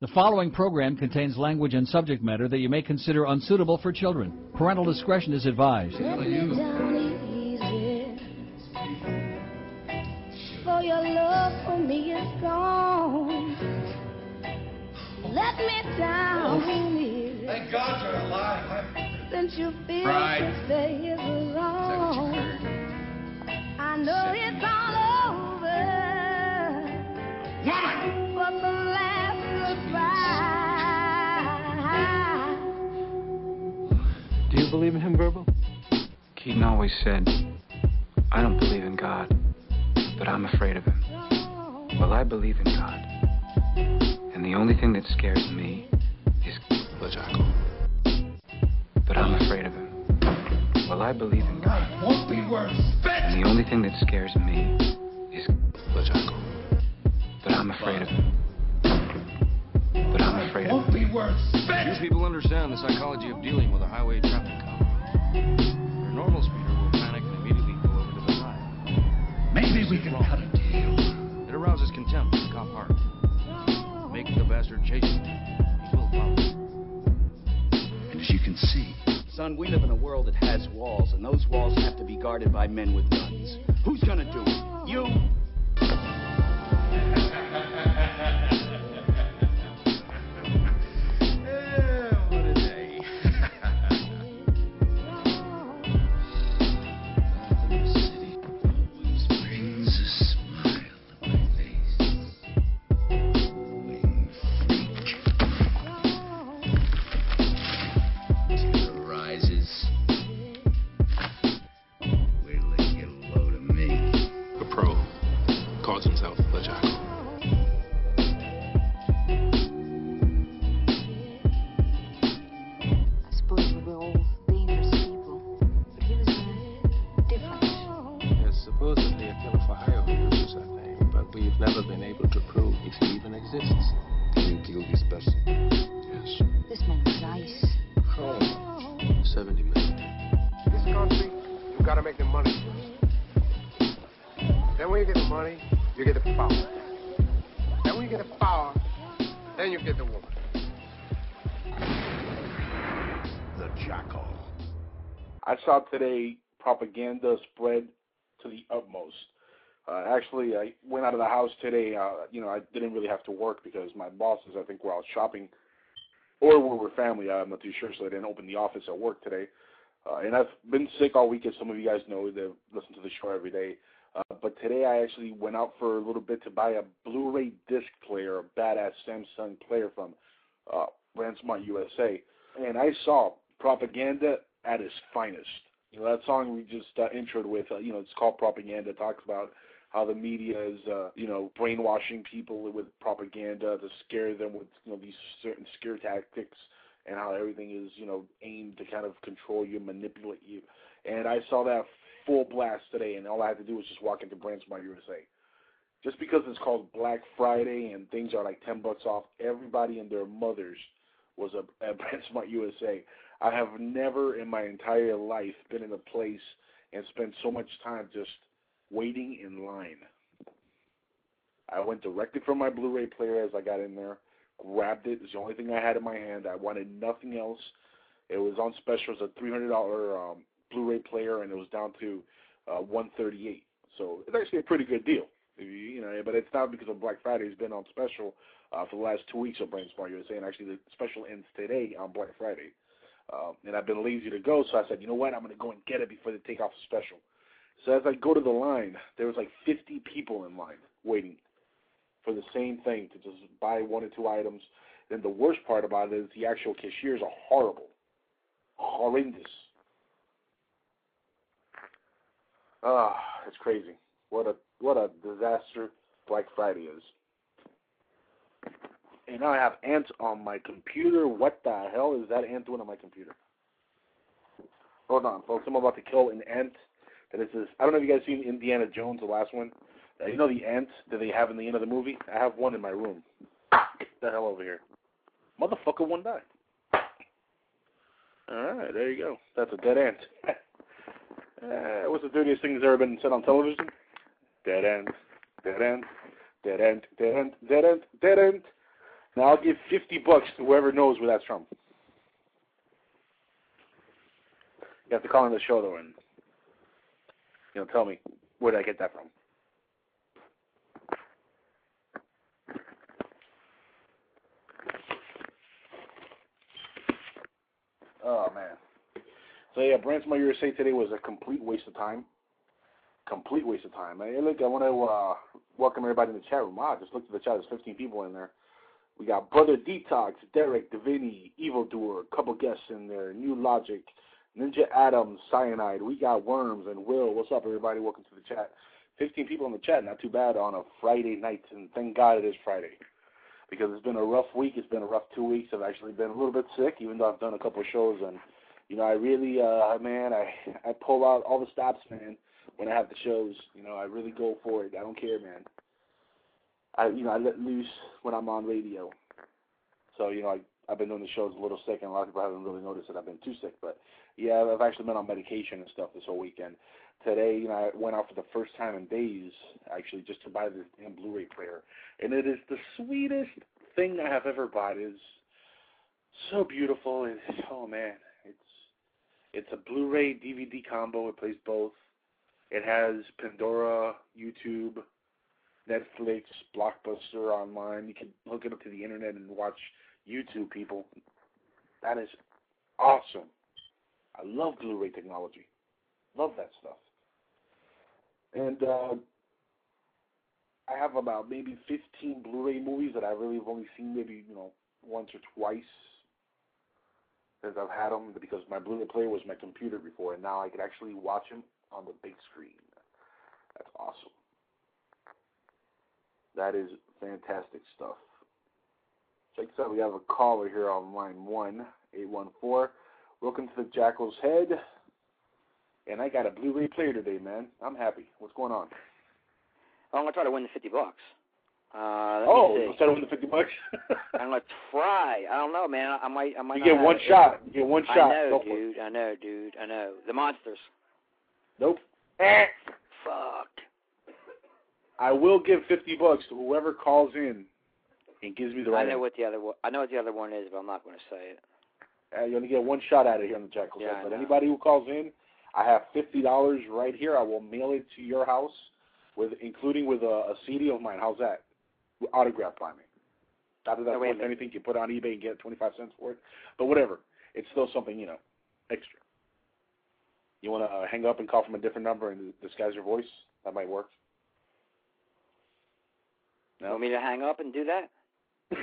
The following program contains language and subject matter that you may consider unsuitable for children. Parental discretion is advised. Let me down easy. For your love for me is gone. Let me down easy. Thank God you're alive. Since you feel Right. to stay is wrong. I know it's all you believe in him, Verbal? Keaton always said, I don't believe in God, but I'm afraid of him. Well, I believe in God. And the only thing that scares me is LeJaco. But I'm afraid of him. Well, I believe in God. Won't be spit! And the only thing that scares me is LeJaco. But I'm afraid of him. But I'm afraid of him. Won't be worth Few spit! people understand the psychology of dealing with a highway traffic cop. Your normal speeder will panic and immediately go over to the side. Maybe we can cut a deal. It arouses contempt in the cop heart. Make the bastard chase you. He will follow. And as you can see, Son, we live in a world that has walls, and those walls have to be guarded by men with guns. Who's gonna do it? You? propaganda spread to the utmost. Uh, actually, I went out of the house today. Uh, you know, I didn't really have to work because my bosses, I think, were out shopping, or we were family. I'm not too sure, so they didn't open the office at work today. Uh, and I've been sick all week, as some of you guys know that listen to the show every day. Uh, but today I actually went out for a little bit to buy a Blu-ray disc player, a badass Samsung player from uh, Brandsmart USA, and I saw propaganda at its finest. You know that song we just uh, introed with. Uh, you know, it's called Propaganda. It talks about how the media is, uh, you know, brainwashing people with propaganda to scare them with, you know, these certain scare tactics, and how everything is, you know, aimed to kind of control you, manipulate you. And I saw that full blast today, and all I had to do was just walk into Brandsmart USA. Just because it's called Black Friday and things are like ten bucks off, everybody and their mothers was a, at Brandsmart USA. I have never in my entire life been in a place and spent so much time just waiting in line. I went directly from my Blu-ray player as I got in there, grabbed it. It's the only thing I had in my hand. I wanted nothing else. It was on special. It was a three hundred dollar um, Blu-ray player, and it was down to uh, one thirty-eight. So it's actually a pretty good deal. You, know, but it's not because of Black Friday. It's been on special uh, for the last two weeks of Brandsmart USA, and actually the special ends today on Black Friday. Um, and I've been lazy to go, so I said, you know what, I'm going to go and get it before they take off the special. So as I go to the line, there was like 50 people in line waiting for the same thing to just buy one or two items. And the worst part about it is the actual cashiers are horrible, horrendous. Ah, it's crazy. What a what a disaster Black Friday is. And now I have ants on my computer. What the hell is that ant doing on my computer? Hold on, folks. I'm about to kill an ant. That is this. I don't know if you guys seen Indiana Jones, the last one. Uh, you know the ant that they have in the end of the movie? I have one in my room. Get the hell over here. Motherfucker, one die. Alright, there you go. That's a dead ant. uh, what's the dirtiest thing that's ever been said on television? Dead ant. Dead ant. Dead ant. Dead ant. Dead ant. Dead end. Now I'll give fifty bucks to whoever knows where that's from. You have to call in the show though and you know tell me where did I get that from. Oh man. So yeah, Brandsmart USA today was a complete waste of time. Complete waste of time. Hey, look, I want to uh, welcome everybody in the chat room. Wow, I just looked at the chat. There's 15 people in there. We got Brother Detox, Derek, Davini, Evildoer, a couple guests in there, New Logic, Ninja Adams, Cyanide. We got Worms and Will. What's up, everybody? Welcome to the chat. 15 people in the chat. Not too bad on a Friday night, and thank God it is Friday. Because it's been a rough week. It's been a rough two weeks. I've actually been a little bit sick, even though I've done a couple shows. And, you know, I really, uh, man, I, I pull out all the stops, man, when I have the shows. You know, I really go for it. I don't care, man. I you know I let loose when I'm on radio. So you know I I've been doing the shows a little sick, and a lot of people haven't really noticed that I've been too sick. But yeah, I've actually been on medication and stuff this whole weekend. Today, you know, I went out for the first time in days, actually, just to buy this damn Blu-ray player, and it is the sweetest thing I have ever bought. It is so beautiful, It's oh man, it's it's a Blu-ray DVD combo. It plays both. It has Pandora, YouTube, Netflix, Blockbuster online. You can hook it up to the internet and watch YouTube, people. That is awesome. I love Blu-ray technology. Love that stuff. And uh, I have about maybe 15 Blu-ray movies that I really have only seen maybe you know once or twice since I've had them because my Blu-ray player was my computer before, and now I can actually watch them on the big screen. That's awesome. That is fantastic stuff. Check this out. We have a caller here on line one, eight one four. Welcome to the Jackal's Head. And I got a Blu-ray player today, man. I'm happy. What's going on? I'm gonna try to win the fifty bucks. Uh, oh, you try to win the fifty bucks? I'm gonna try. I don't know, man. I might. I might. you get one it. shot. You get one shot. I know, Go dude. I know, dude. I know. The monsters. Nope. Eh. Fuck. I will give fifty bucks to whoever calls in and gives me the right. I know what the other one. I know what the other one is, but I'm not gonna say it. Uh, you only get one shot at it here on the Jackal Yeah. But anybody who calls in, I have fifty dollars right here. I will mail it to your house, with including with a, a CD of mine. How's that? Autographed by me. Not that that's No, worth anything. You put it on eBay and get twenty five cents for it, but whatever. It's still something you know, extra. You want to uh, hang up and call from a different number and disguise your voice? That might work. You want me to hang up and do that?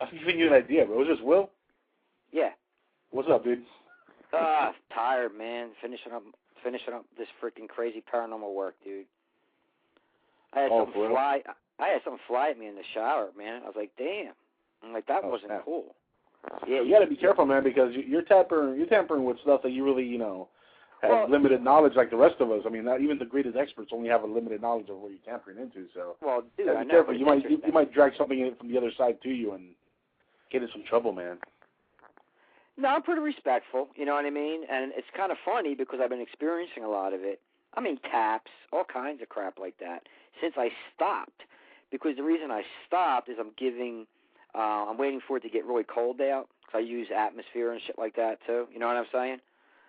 I'm giving you an idea, bro. Was this Will? Yeah. What's up, dude? Ah, tired, man. Finishing up, finishing up this freaking crazy paranormal work, dude. I had Oh, real? fly. I had some fly at me in the shower, man. I was like, damn. I'm like, that Oh, wasn't snap. cool. Yeah, you got to be careful, man, because you- you're tampering you're tampering with stuff that you really, you know, have Well- limited knowledge like the rest of us. I mean, not even the greatest experts only have a limited knowledge of what you're tampering into. So, Well, dude, I be know. careful. You might you, you might drag something in from the other side to you and get in some trouble, man. No, I'm pretty respectful. You know what I mean? And it's kind of funny because I've been experiencing a lot of it. I mean, taps, all kinds of crap like that since I stopped. Because the reason I stopped is I'm giving, uh, I'm waiting for it to get really cold out. 'cause I use atmosphere and shit like that too. You know what I'm saying?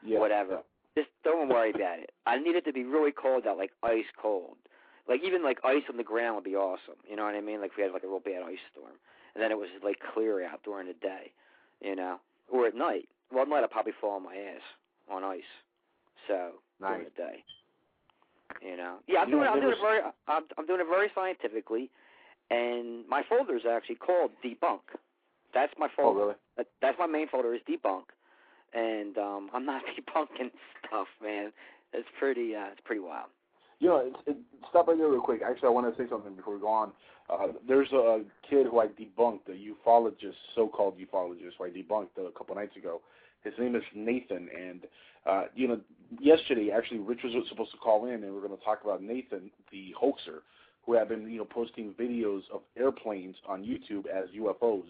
Yeah. Whatever. Just don't worry about it. I need it to be really cold out, like ice cold. Like even like ice on the ground would be awesome. You know what I mean? Like if we had like a real bad ice storm, and then it was like clear out during the day. You know, or at night. Well, at night I'll probably fall on my ass on ice. So during the day. You know. Yeah, I'm You doing. I'm doing it very. I'm, I'm doing it very scientifically, and my folder is actually called debunk. That's my folder. Oh, folder. really? That, that's my main folder is debunk, and um, I'm not debunking stuff, man. It's pretty. Uh, it's pretty wild. You know, it, it, stop right there real quick. Actually, I want to say something before we go on. Uh, there's a kid who I debunked, a ufologist, so-called ufologist, who I debunked a couple nights ago. His name is Nathan, and uh, you know, yesterday actually, Rich was supposed to call in, and we are going to talk about Nathan, the hoaxer, who had been you know posting videos of airplanes on YouTube as UFOs,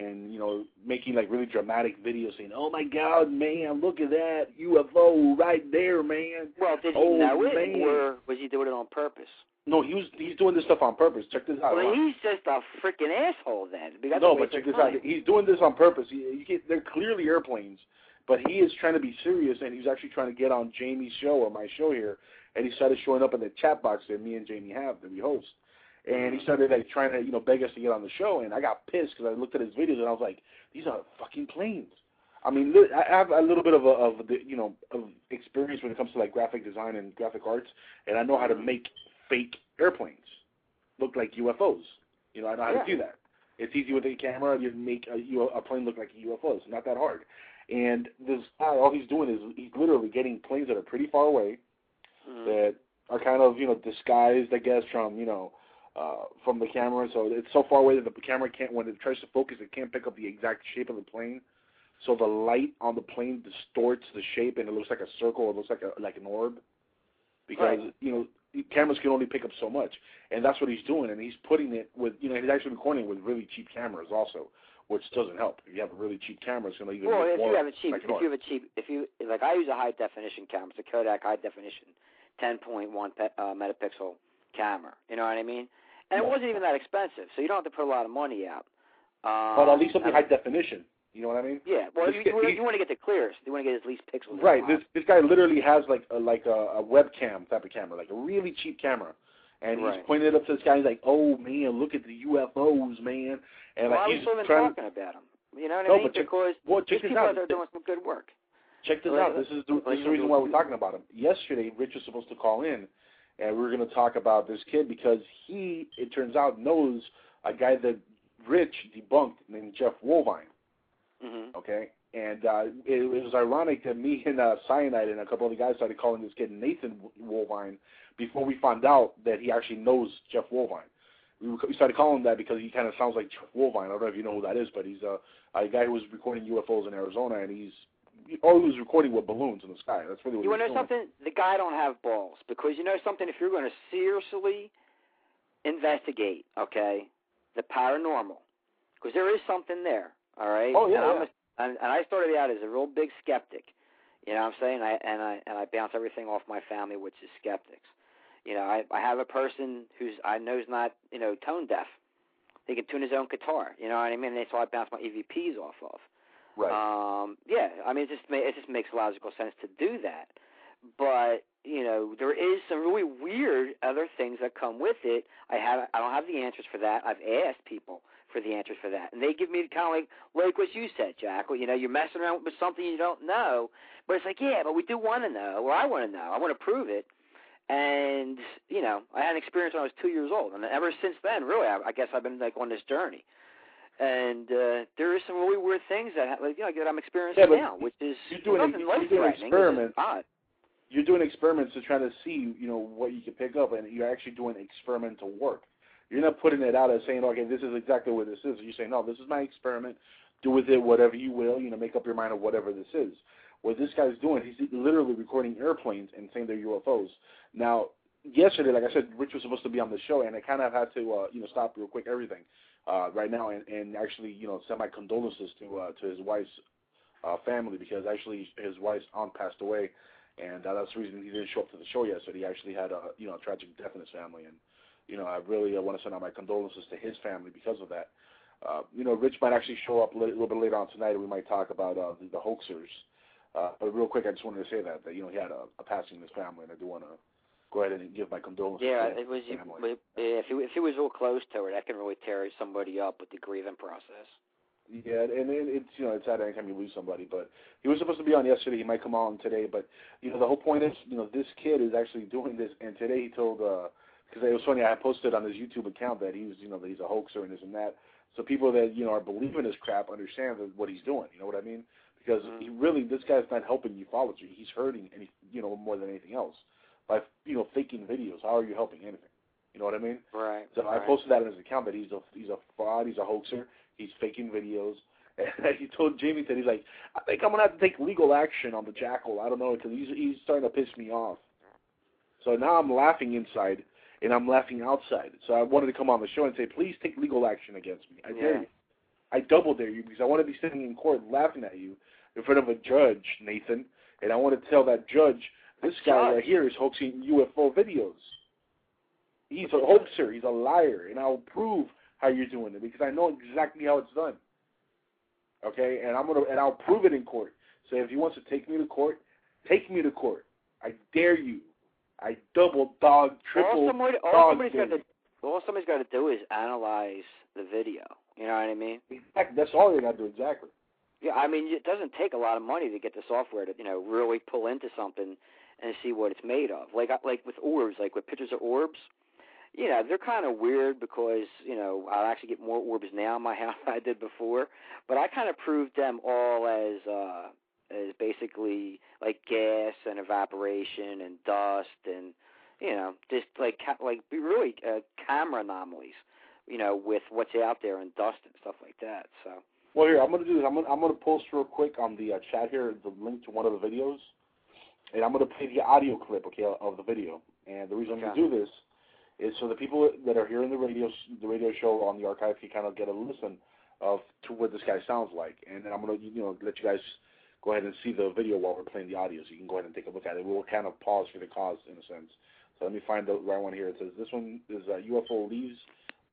and you know making like really dramatic videos saying, "Oh my God, man, look at that UFO right there, man." Well, did he oh, know it, man. or was he doing it on purpose? No, he was he's doing this stuff on purpose. Check this out. Well, Ron. he's just a freaking asshole then. No, but check this out. He's doing this on purpose. He, they're clearly airplanes, but he is trying to be serious, and he's actually trying to get on Jamie's show or my show here, and he started showing up in the chat box that me and Jamie have that we host, and he started like trying to you know beg us to get on the show, and I got pissed because I looked at his videos and I was like, these are fucking planes. I mean, I have a little bit of a, of the you know of experience when it comes to like graphic design and graphic arts, and I know how to make fake airplanes look like UFOs. You know, I know how Yeah. to do that. It's easy with a camera. You can make a plane look like a UFO. It's not that hard. And this guy, all he's doing is he's literally getting planes that are pretty far away, Mhm. that are kind of you know disguised, I guess, from you know uh, from the camera. So it's so far away that the camera can't, when it tries to focus, it can't pick up the exact shape of the plane. So the light on the plane distorts the shape, and it looks like a circle. It looks like a like an orb, because Right. you know cameras can only pick up so much, and that's what he's doing. And he's putting it with you know he's actually recording with really cheap cameras also, which doesn't help. If you have a really cheap camera, it's going to even Well, if more you have a cheap, like if you have a cheap, if you like, I use a high definition camera. It's a Kodak high definition, 10.1 pe- uh, megapixel camera. You know what I mean? And it wasn't even that expensive, so you don't have to put a lot of money out. Um, but at least something high definition. You know what I mean? Yeah. Well, This you, you, he- you want to get the clearest. You want to get as least pixels. Right. This this guy literally has like a, like a, a webcam type of camera, like a really cheap camera, and Right. he's pointing it up to this guy. He's like, "Oh man, look at the UFOs, man!" And well, like I he's was even trying. talking about them. You know what No, I mean? but check- because well, these check this people out. out there doing some good work. Check this Well, out. This is the, this is the reason why we're talking about him. Yesterday, Rich was supposed to call in, and we were going to talk about this kid because he, it turns out, knows a guy that Rich debunked named Jeff Wolvine. hmm Okay, and uh, it, it was ironic that me and uh, Cyanide and a couple of other guys started calling this kid Nathan Wolvine before we found out that he actually knows Jeff Wolvine. We, we started calling him that because he kind of sounds like Jeff Wolvine. I don't know if you know who that is, but he's a, a guy who was recording UFOs in Arizona, and he's all he was recording with balloons in the sky. That's really what You want to know doing. something? The guy don't have balls because you know something. If you're going to seriously investigate, okay, the paranormal, because there is something there. All right. Oh, yeah, And, I'm yeah. a, and, and I started out as a real big skeptic. You know what I'm saying? I and I and I bounce everything off my family, which is skeptics. You know, I I have a person who's I know's not you know tone deaf. He can tune his own guitar. You know what I mean? And so I bounce my EVPs off of. Right. Um, yeah, I mean, it just it just makes logical sense to do that. But you know, there is some really weird other things that come with it. I have I don't have the answers for that. I've asked people for the answers for that, and they give me kind of like like what you said, Jack. Well, you know, you're messing around with something you don't know, but it's like, yeah, but we do want to know, or I want to know. I want to prove it. And you know, I had an experience when I was two years old, and ever since then, really, I, I guess I've been like on this journey and uh, there is some really weird things that ha- like you know that I'm experiencing Yeah, now, which is you're doing nothing you're life doing threatening. experiments. You're doing experiments to try to see, you know, what you can pick up, and you're actually doing experimental work. You're not putting it out as saying, okay, this is exactly what this is. You're saying, no, this is my experiment. Do with it whatever you will. You know, make up your mind of whatever this is. What this guy's doing, he's literally recording airplanes and saying they're UFOs. Now, yesterday, like I said, Rich was supposed to be on the show, and I kind of had to, uh, you know, stop real quick everything uh, right now, and, and actually, you know, send my condolences to uh, to his wife's uh, family because actually his wife's aunt passed away, and uh, that's the reason he didn't show up to the show yesterday. He actually had a, you know, a tragic death in his family, and you know, I really uh, want to send out my condolences to his family because of that. Uh, you know, Rich might actually show up a little bit later on tonight, and we might talk about uh, the, the hoaxers. Uh, but real quick, I just wanted to say that that you know he had a, a passing in his family, and I do want to go ahead and give my condolences. Yeah, to it was. his family. It, if he if he was real close to her, that can really tear somebody up with the grieving process. Yeah, and it, it's you know it's sad anytime you lose somebody, but he was supposed to be on yesterday. He might come on today, but you know the whole point is you know this kid is actually doing this, and today he told because it was funny I posted on his YouTube account that he's you know that he's a hoaxer and this and that. So people that you know are believing this crap understand that what he's doing. You know what I mean? Because Mhm. he really this guy's not helping ufology. He's hurting any you know more than anything else by you know faking videos. How are you helping anything? You know what I mean? Right. So I posted that on his account that he's a he's a fraud, he's a hoaxer, he's faking videos. And he told Jamie that he's like, I think I'm gonna have to take legal action on the jackal. I don't know because he's he's starting to piss me off. So now I'm laughing inside and I'm laughing outside. So I wanted to come on the show and say, please take legal action against me. I dare Yeah. you. I double dare you because I want to be sitting in court laughing at you in front of a judge, Nathan, and I want to tell that judge this guy right here is hoaxing UFO videos. He's a hoaxer. He's a liar, and I'll prove how you're doing it because I know exactly how it's done. Okay, and I'm gonna and I'll prove it in court. So if he wants to take me to court, take me to court. I dare you. I double dog, triple all somebody, all dog. somebody's got to all somebody's got to do is analyze the video. You know what I mean? Exactly. That's all they got to do. Exactly. Yeah, I mean it doesn't take a lot of money to get the software to you know really pull into something and see what it's made of. Like like with orbs, like with pictures of orbs, you know they're kind of weird because you know I actually get more orbs now in my house than I did before, but I kind of proved them all as uh as basically like gas and evaporation and dust and you know just like ca- like really uh, camera anomalies, you know with what's out there and dust and stuff like that. So. Well, here I'm gonna do this. I'm gonna I'm gonna post real quick on the uh, chat here the link to one of the videos, and I'm gonna play the audio clip, okay, of the video. And the reason I'm gonna do this is so the people that are hearing the radio the radio show on the archive can kind of get a listen of to what this guy sounds like. And then I'm gonna you know let you guys go ahead and see the video while we're playing the audio, so you can go ahead and take a look at it. We'll kind of pause for the cause in a sense. So let me find the right one here. It says this one is uh, UFO leaves,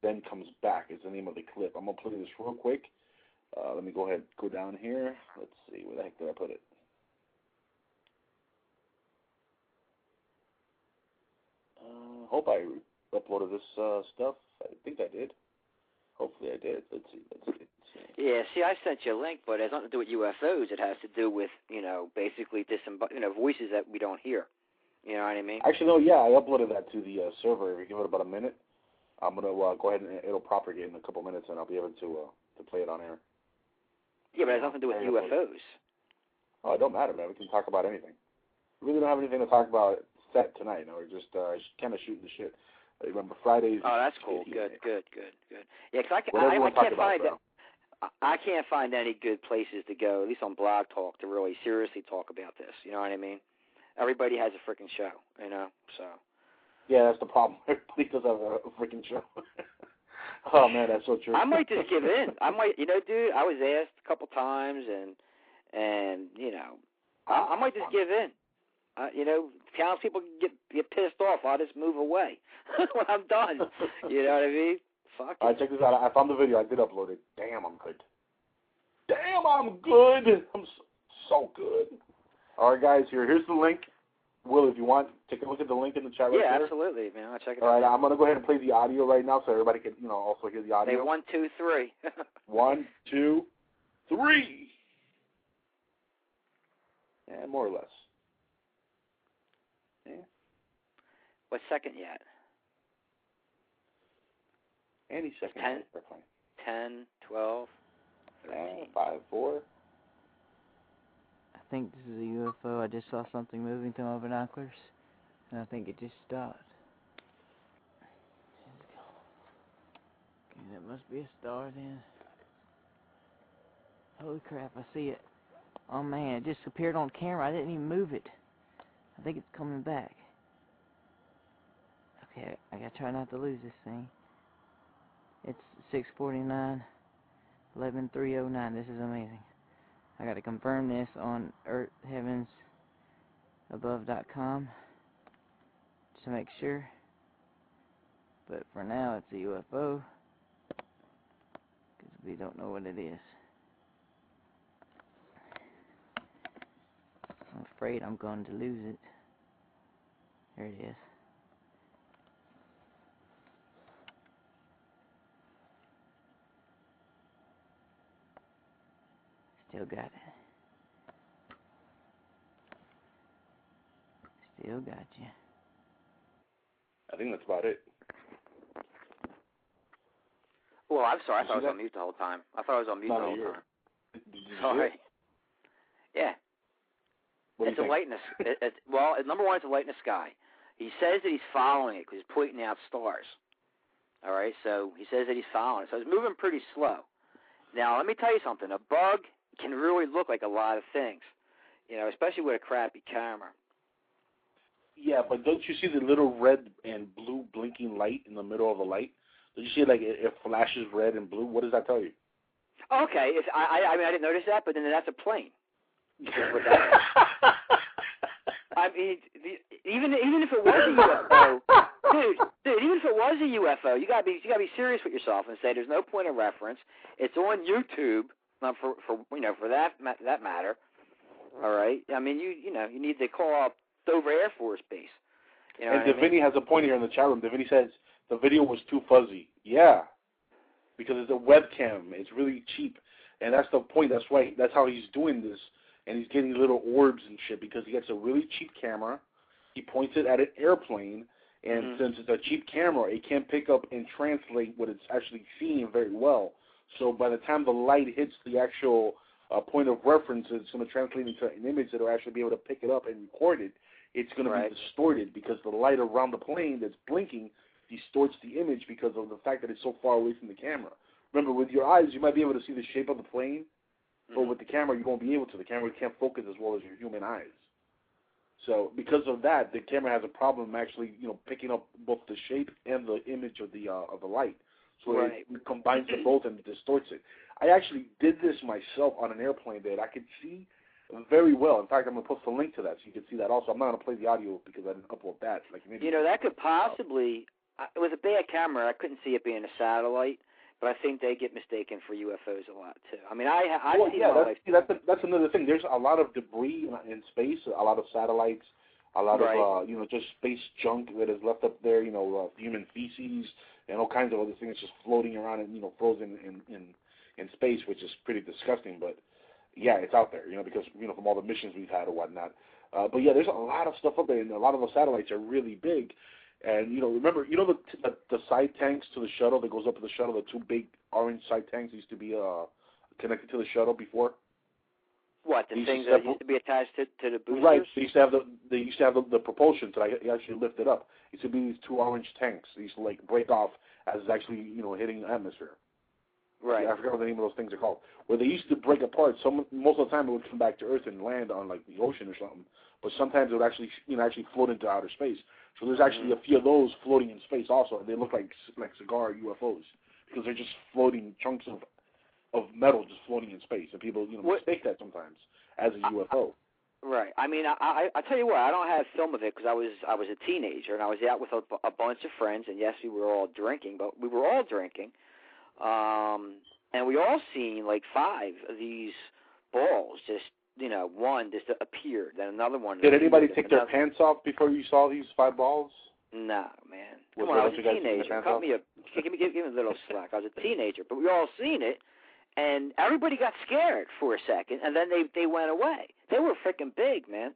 then comes back. Is the name of the clip. I'm gonna play this real quick. Uh, let me go ahead go down here. Let's see, where the heck did I put it? Uh, hope I uploaded this uh, stuff. I think I did. Hopefully I did. Let's see. Let's see. Let's see. Yeah, see, I sent you a link, but it has nothing to do with UFOs. It has to do with, you know, basically disembod- you know, voices that we don't hear. You know what I mean? Actually, no. Yeah, I uploaded that to the uh, server. If you give it about a minute, I'm gonna uh, go ahead and it'll propagate in a couple minutes, and I'll be able to uh, to play it on air. Yeah, but it has nothing to do with. UFOs. Oh, it don't matter, man. We can talk about anything. We really don't have anything to talk about set tonight. No, we're just uh, kind of shooting the shit. Remember Fridays? Oh, that's cool. Good, good, good, good. Yeah, 'cause I, I, I can't about, find bro. I I can't find any good places to go, at least on Blog Talk, to really seriously talk about this. You know what I mean? Everybody has a freaking show, you know. So Yeah, that's the problem. Everybody does have a, a freaking show. oh man, that's so true. I might just give in. I might, you know, dude. I was asked a couple times, and and you know, I, I might just give in. Uh, you know, townspeople get get pissed off. I'll just move away when I'm done. You know what I mean? Fuck All right, check this out. I found the video. I did upload it. Damn, I'm good. Damn, I'm good. I'm so, so good. All right, guys. Here, here's the link. Will, if you want, take a look at the link in the chat right yeah, there. absolutely, man. I'll check it All out. All right, I'm gonna go ahead and play the audio right now, so everybody can, you know, also hear the Say audio. one, two, three. One, two, three. Yeah, more or less. Yeah. What second yet? Any second. Ten. They're fine. Ten, twelve, Uh, five, four. I think this is a UFO. I just saw something moving through my binoculars, and I think it just stopped. Okay, that must be a star then. Holy crap, I see it. Oh man, it just appeared on camera. I didn't even move it. I think it's coming back. Okay, I gotta try not to lose this thing. It's 649, 11309. This is amazing. I got to confirm this on earthheavensabove.com to make sure. But for now, it's a UFO because we don't know what it is. I'm afraid I'm going to lose it. There it is. Still got it. Still got you. I think that's about it. Well, I'm sorry. I thought I see was on mute the whole time. I thought I was on mute No, the whole you're- time. Did you see Sorry. it? Yeah. What do it's you a think? light in the it, it, well. Number one, it's a light in the sky. He says that he's following it because he's pointing out stars. All right, so he says that he's following it. So it's moving pretty slow. Now, let me tell you something. A bug can really look like a lot of things. You know, especially with a crappy camera. Yeah, but don't you see the little red and blue blinking light in the middle of the light? Did you see like it, it flashes red and blue? What does that tell you? Okay, if I, I I mean I didn't notice that, but then that's a plane. Is what that is. I mean, the, even even if it was a UFO, dude, dude, even if it was a UFO, you gotta be you gotta be serious with yourself and say there's no point of reference. It's on YouTube, not for for you know for that ma- that matter. All right. I mean, you you know you need to call up Dover Air Force Base. You know and what I mean? Davini has a point here in the chat room. Davini says the video was too fuzzy. Yeah, because it's a webcam. It's really cheap, and that's the point. That's why. That's how he's doing this, and he's getting little orbs and shit because he gets a really cheap camera. He points it at an airplane, and Mhm. since it's a cheap camera, it can't pick up and translate what it's actually seeing very well. So by the time the light hits the actual uh, point of reference, it's going to translate into an image that will actually be able to pick it up and record it. It's going to be distorted because the light around the plane that's blinking distorts the image because of the fact that it's so far away from the camera. Remember, with your eyes, you might be able to see the shape of the plane, but with the camera, you won't be able to. The camera can't focus as well as your human eyes. So because of that, the camera has a problem actually, you know, picking up both the shape and the image of the uh, of the light. So Right. it combines them both and distorts it. I actually did this myself on an airplane that I could see very well. In fact, I'm gonna post a link to that so you can see that also. I'm not gonna play the audio because I didn't upload that. Like maybe You know, that could possibly. I- With a bad camera, I couldn't see it being a satellite, but I think they get mistaken for UFOs a lot too. I mean, I I've well, seen yeah, that's, see, that's that's another thing. There's a lot of debris in, in space, a lot of satellites, a lot Right. of uh, you know just space junk that is left up there. You know, uh, human feces and all kinds of other things just floating around and you know frozen in in in space, which is pretty disgusting. But yeah, it's out there. You know, because you know from all the missions we've had or whatnot. Uh, but yeah, there's a lot of stuff up there, and a lot of the satellites are really big. And you know, remember, you know the, the the side tanks to the shuttle that goes up to the shuttle, the two big orange side tanks used to be uh connected to the shuttle before. What the These things that used to be attached to to the boosters? Right. They used to have the they used to have the, the propulsion to actually lift it up. It used to be these two orange tanks. These like break off as it's actually you know hitting the atmosphere. Right. I forgot what the name of those things are called. Where they used to break apart. Some most of the time it would come back to Earth and land on like the ocean or something. But sometimes it would actually you know actually float into outer space. So there's actually mm-hmm. a few of those floating in space also, and they look like like cigar UFOs because they're just floating chunks of of metal just floating in space, and people you know What- mistake that sometimes as a UFO. Right. I mean, I I, I tell you what, I don't have film of it because I was I was a teenager and I was out with a, a bunch of friends, and yes, we were all drinking, but we were all drinking, um, and we all seen like five of these balls just you know one just appeared, then another one. Did anybody take their another- pants off before you saw these five balls? No, man. Was Come on, I was a of guys taking their teenager. Cut me a give me give, give me a little slack. I was a teenager, but we all seen it, and everybody got scared for a second, and then they they went away. They were freaking big, man.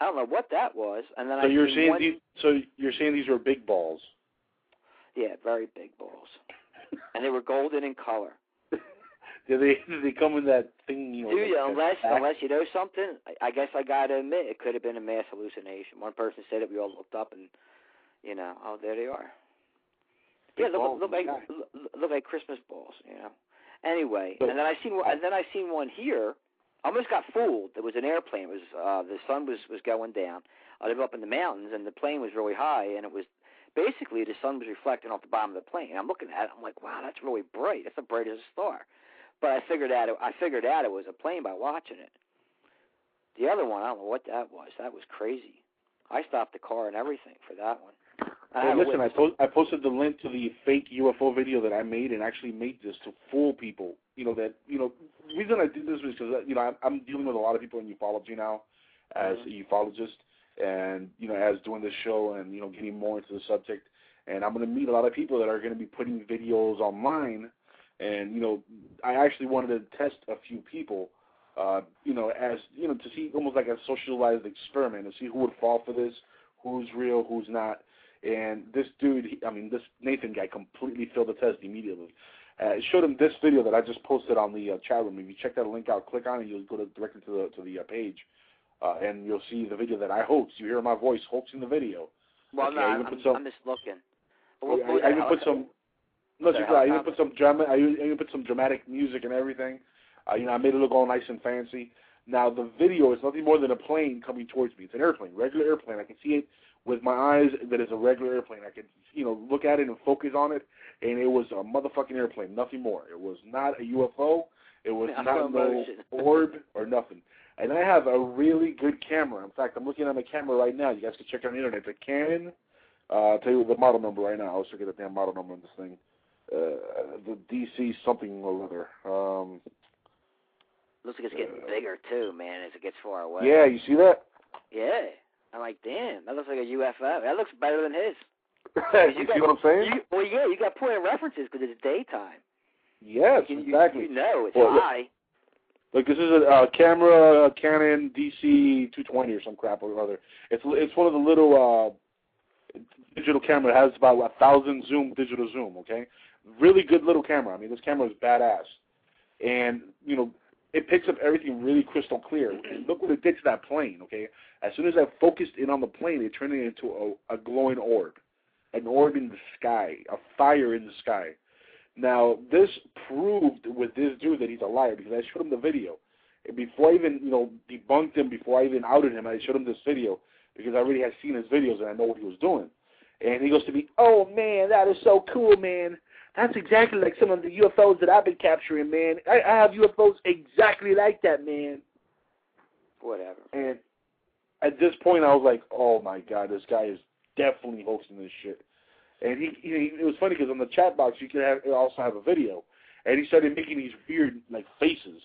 I don't know what that was, and then So I you're saying one, these? So you're saying these were big balls? yeah, very big balls, and they were golden in color. Did they? Did they come in that thing? You know, Dude, like that unless unless you know something, I, I guess I gotta admit it could have been a mass hallucination. One person said it, we all looked up, and you know, oh, there they are. Big yeah, look, look like look like Christmas balls, you know. Anyway, and then I seen one, and then I seen one here. I almost got fooled. There was an airplane. It was uh, the sun was was going down. I live up in the mountains, and the plane was really high, and it was basically the sun was reflecting off the bottom of the plane. I'm looking at it. I'm like, wow, that's really bright. That's the brightest star. But I figured out it, I figured out it was a plane by watching it. The other one, I don't know what that was. That was crazy. I stopped the car and everything for that one. I Hey, had a listen, I, post, I posted the link to the fake UFO video that I made and actually made this to fool people. You know that you know the reason I did this was because you know I'm, I'm dealing with a lot of people in ufology now as Mhm. a ufologist, and you know as doing this show and you know getting more into the subject, and I'm going to meet a lot of people that are going to be putting videos online, and you know I actually wanted to test a few people, uh, you know as you know to see almost like a socialized experiment to see who would fall for this, who's real, who's not. And this dude, he, I mean, this Nathan guy completely failed the test immediately. Uh, it showed him this video that I just posted on the uh, chat room. If you check that link out, click on it, you'll go to, directly to the to the uh, page, uh, and you'll see the video that I hoaxed. You hear my voice hoaxing the video. Well, Okay, no, I I'm, put some- I'm just looking. I, What- what I even put some. No, Sorry. I even put some drama. I even I even put some dramatic music and everything. Uh, you know, I made it look all nice and fancy. Now the video is nothing more than a plane coming towards me. It's an airplane, regular airplane. I can see it with my eyes that is a regular airplane. I could, you know look at it and focus on it, and it was a motherfucking airplane, nothing more. It was not a UFO. It was No not no orb or nothing. And I have a really good camera. In fact, I'm looking at my camera right now. You guys can check it on the internet. It's a Canon Uh, I'll tell you the model number right now. I was looking at the damn model number on this thing. Uh, the DC something or other. Um, Looks like it's getting bigger too, man, as it gets far away. yeah, you see that? Yeah. I'm like, damn, that looks like a UFO. That looks better than his. you see what I'm saying? You, well, yeah, you got point of references because it's daytime. yes, You, you- exactly. You, know it's Well, high. Look, this is a uh, camera, uh, Canon DC 220 or some crap or other. It's it's one of the little uh, digital camera. It has about a thousand zoom digital zoom. Okay, really good little camera. I mean, this camera is badass, and you know it picks up everything really crystal clear. And look what it did to that plane. Okay, as soon as I focused in on the plane, it turned it into a, a glowing orb, an orb in the sky, a fire in the sky. Now, this proved with this dude that he's a liar because I showed him the video. And before I even, you know, debunked him, before I even outed him, I showed him this video because I already had seen his videos and I know what he was doing. And he goes to me, oh, man, that is so cool, man. That's exactly like some of the UFOs that I've been capturing, man. I, I have UFOs exactly like that, man. Whatever. And at this point, I was like, oh, my God, this guy is definitely hoaxing this shit. And he, he it was funny because on the chat box you could have also have a video, and he started making these weird like faces,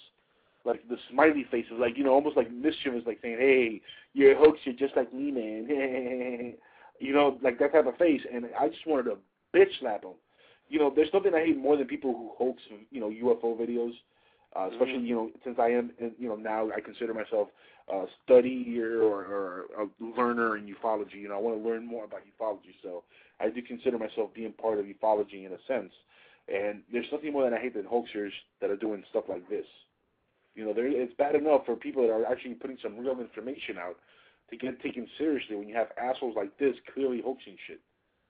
like the smiley faces, like you know almost like mischievous, like saying, "Hey, you're a hoax, you're just like me, man," you know, like that type of face. And I just wanted to bitch slap him. You know, there's nothing I hate more than people who hoax, you know, UFO videos. Uh, especially you know since I am you know now I consider myself a studier or, or a learner in ufology. You know I want to learn more about ufology, so I do consider myself being part of ufology in a sense. And there's nothing more than I hate than hoaxers that are doing stuff like this. You know, there, it's bad enough for people that are actually putting some real information out to get taken seriously when you have assholes like this clearly hoaxing shit.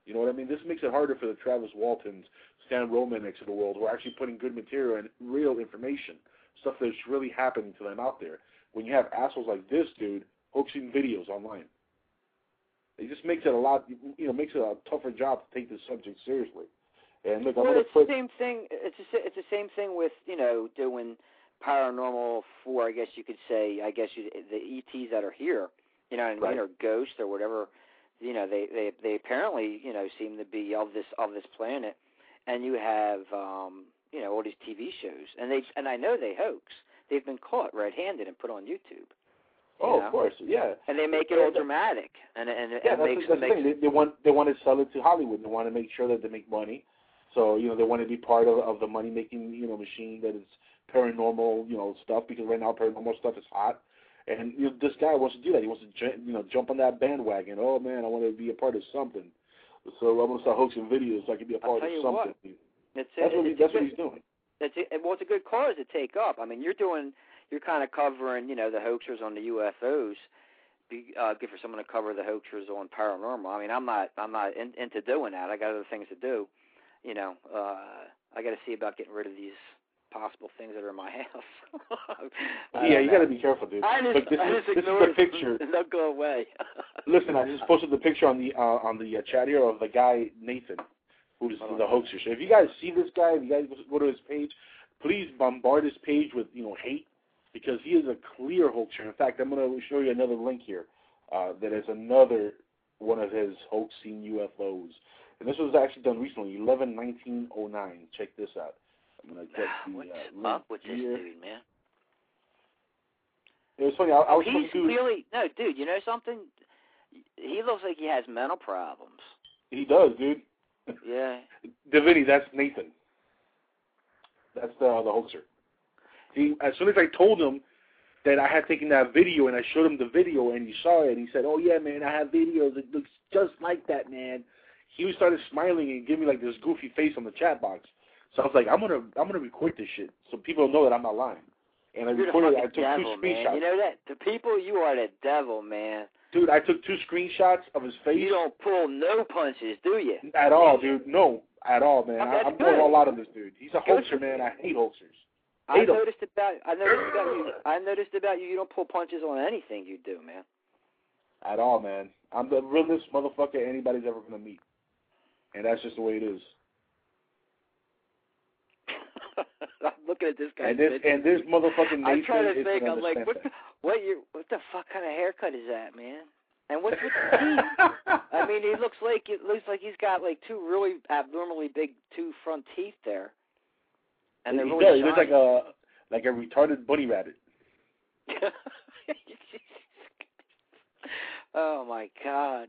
You know what I mean? This makes it harder for the Travis Waltons, Stan Romaneks of the world who are actually putting good material and real information, stuff that's really happening to them out there. When you have assholes like this dude hoaxing videos online, it just makes it a lot, you know, makes it a tougher job to take this subject seriously. And look, I'm well, it's put the same thing. It's the, it's the same thing with you know doing paranormal for I guess you could say I guess you, the ETs that are here. You know what I mean, Right. or ghosts or whatever. You know they they they apparently you know seem to be of this of this planet, and you have um you know all these TV shows, and they and I know they hoax. They've been caught red-handed and put on YouTube. Oh, know? of course, yeah. And they make it all dramatic, and and Yeah, and that's, makes the, that's the makes thing. They, they want they want to sell it to Hollywood. They want to make sure that they make money. So you know they want to be part of of the money making you know machine that is paranormal you know stuff because right now paranormal stuff is hot. And you know, this guy wants to do that. He wants to you know jump on that bandwagon. Oh man, I want to be a part of something. So I'm gonna start hoaxing videos so I can be a part of something. what. It's, That's what he, that's a what good- he's doing. It's a, well, it's a good cause to take up. I mean, you're doing, you're kind of covering, you know, the hoaxers on the UFOs. Be uh, good for someone to cover the hoaxers on paranormal. I mean, I'm not, I'm not in, into doing that. I got other things to do. You know, uh, I got to see about getting rid of these possible things that are in my house. Yeah, you got to be careful, dude. I just, Look, this I is just this is the picture. They'll go away. Listen, I just posted the picture on the uh, on the uh, chat here of the guy Nathan, who's the hoaxer. So if you guys see this guy, if you guys go to his page, please bombard his page with you know hate because he is a clear hoaxer. In fact, I'm going to show you another link here uh, that is another one of his hoaxing UFOs. And this was actually done recently, 11 1909. Check this out. To get the What's uh, up with this dude, man? It was funny. I, I was he's to really no, dude. You know something? He looks like he has mental problems. He does, dude. Yeah. Davini, that's Nathan. That's the the hoaxer. He, as soon as I told him that I had taken that video and I showed him the video and he saw it and he said, "Oh yeah, man, I have videos. It looks just like that, man." He started smiling and giving me like this goofy face on the chat box. So I was like, "I'm gonna I'm gonna record this shit so people know that I'm not lying." And I You're recorded. I took devil, two man. You know that? the people, you are the devil, man. Dude, I took two screenshots of his face. You don't pull no punches, do you? At all, dude. No, at all, man. I, that's I'm pulling a lot on this dude. He's a for man. I hate hoaxers. I Hate noticed about I noticed about you. I noticed about you. You don't pull punches on anything you do, man. At all, man. I'm the realest motherfucker anybody's ever gonna meet, and that's just the way it is. I'm looking at this guy. And this and this motherfucking I'm trying to think. I'm like, what? The, what? You? What the fuck kind of haircut is that, man? And what's with the teeth? I mean, he looks like it looks like he's got like two really abnormally big two front teeth there. And they're he really does. He looks like a like a retarded bunny rabbit. oh my god.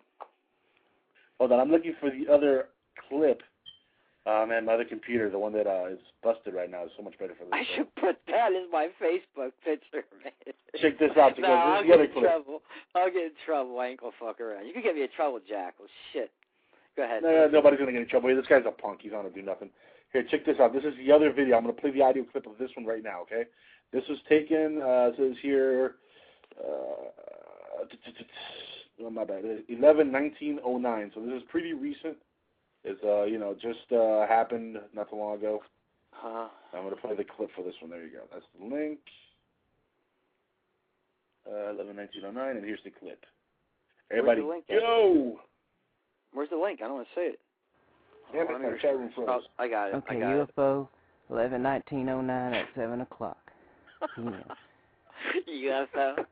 Hold on, I'm looking for the other clip. Uh, man, my other computer, the one that uh, is busted right now, is so much better for this. I should put that as my Facebook picture, man. Check this out, No, because I'll this is the get in clip. trouble. I'll get in trouble. I ain't gonna fuck around. You can get me in trouble, Jack. Well, shit. Go ahead. No, nobody's gonna get in trouble. This guy's a punk. He's not gonna do nothing. Here, check this out. This is the other video. I'm gonna play the audio clip of this one right now. Okay. This was taken. Uh, says here. Uh, oh my bad. 11 1909. So this is pretty recent. It's uh you know just uh happened not too long ago. Huh? I'm gonna play the clip for this one. There you go. That's the link. Uh, 11 1909, and here's the clip. Where's Everybody, the link at? yo! Where's the link? I don't want to see it. Damn Oh, it, let my me- chat room Oh. I got it. Okay, I got it. UFO, eleven nineteen oh nine at seven o'clock. PM. UFO.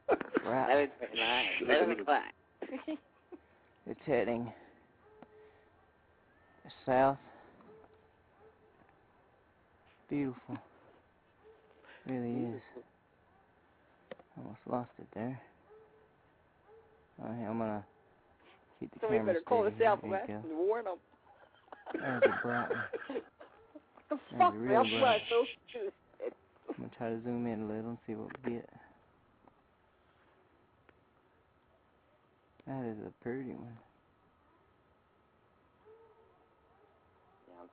Right. Eleven nine. Eleven o'clock. It's heading south. Beautiful. Really is. Almost lost it there. Alright, I'm gonna keep the Somebody camera better call the steady. There you Southwest and warn them. There's a bright one. the fuck, a real man? bright. so stupid. I'm gonna try to zoom in a little and see what we get. That is a pretty one.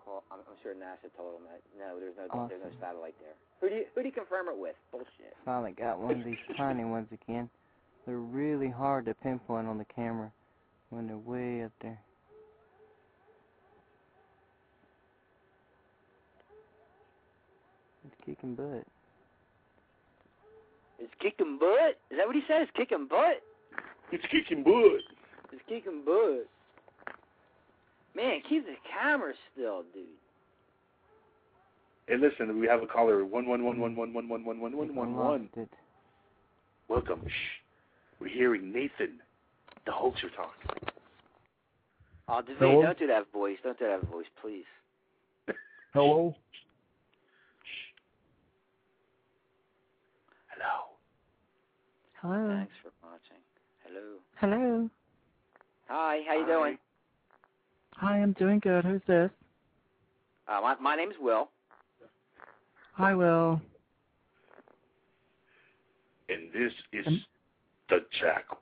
Yeah, I'm, call, I'm, I'm sure NASA told them that no, there's no there's no satellite there. Who do you who do you confirm it with? Bullshit. Finally got one of these tiny ones again. They're really hard to pinpoint on the camera when they're way up there. It's kicking butt. It's kicking butt. Is that what he says? Kicking butt. It's kicking butt. It's kicking butt. Man, keep the camera still, dude. Hey, listen, we have a caller. One one one one one one one one one one I one lost one. it. Welcome. Shh. We're hearing Nathan, the Hulkster talk. Oh, David, Hello? don't do that voice. Don't do that voice, please. Hello? Hello. Hello. Thanks for watching. Hello. Hello. Hi, how you doing? Hi, I'm doing good. Who's this? Uh, my my name's Will. Hi, Will. And this is Am- the Jackal.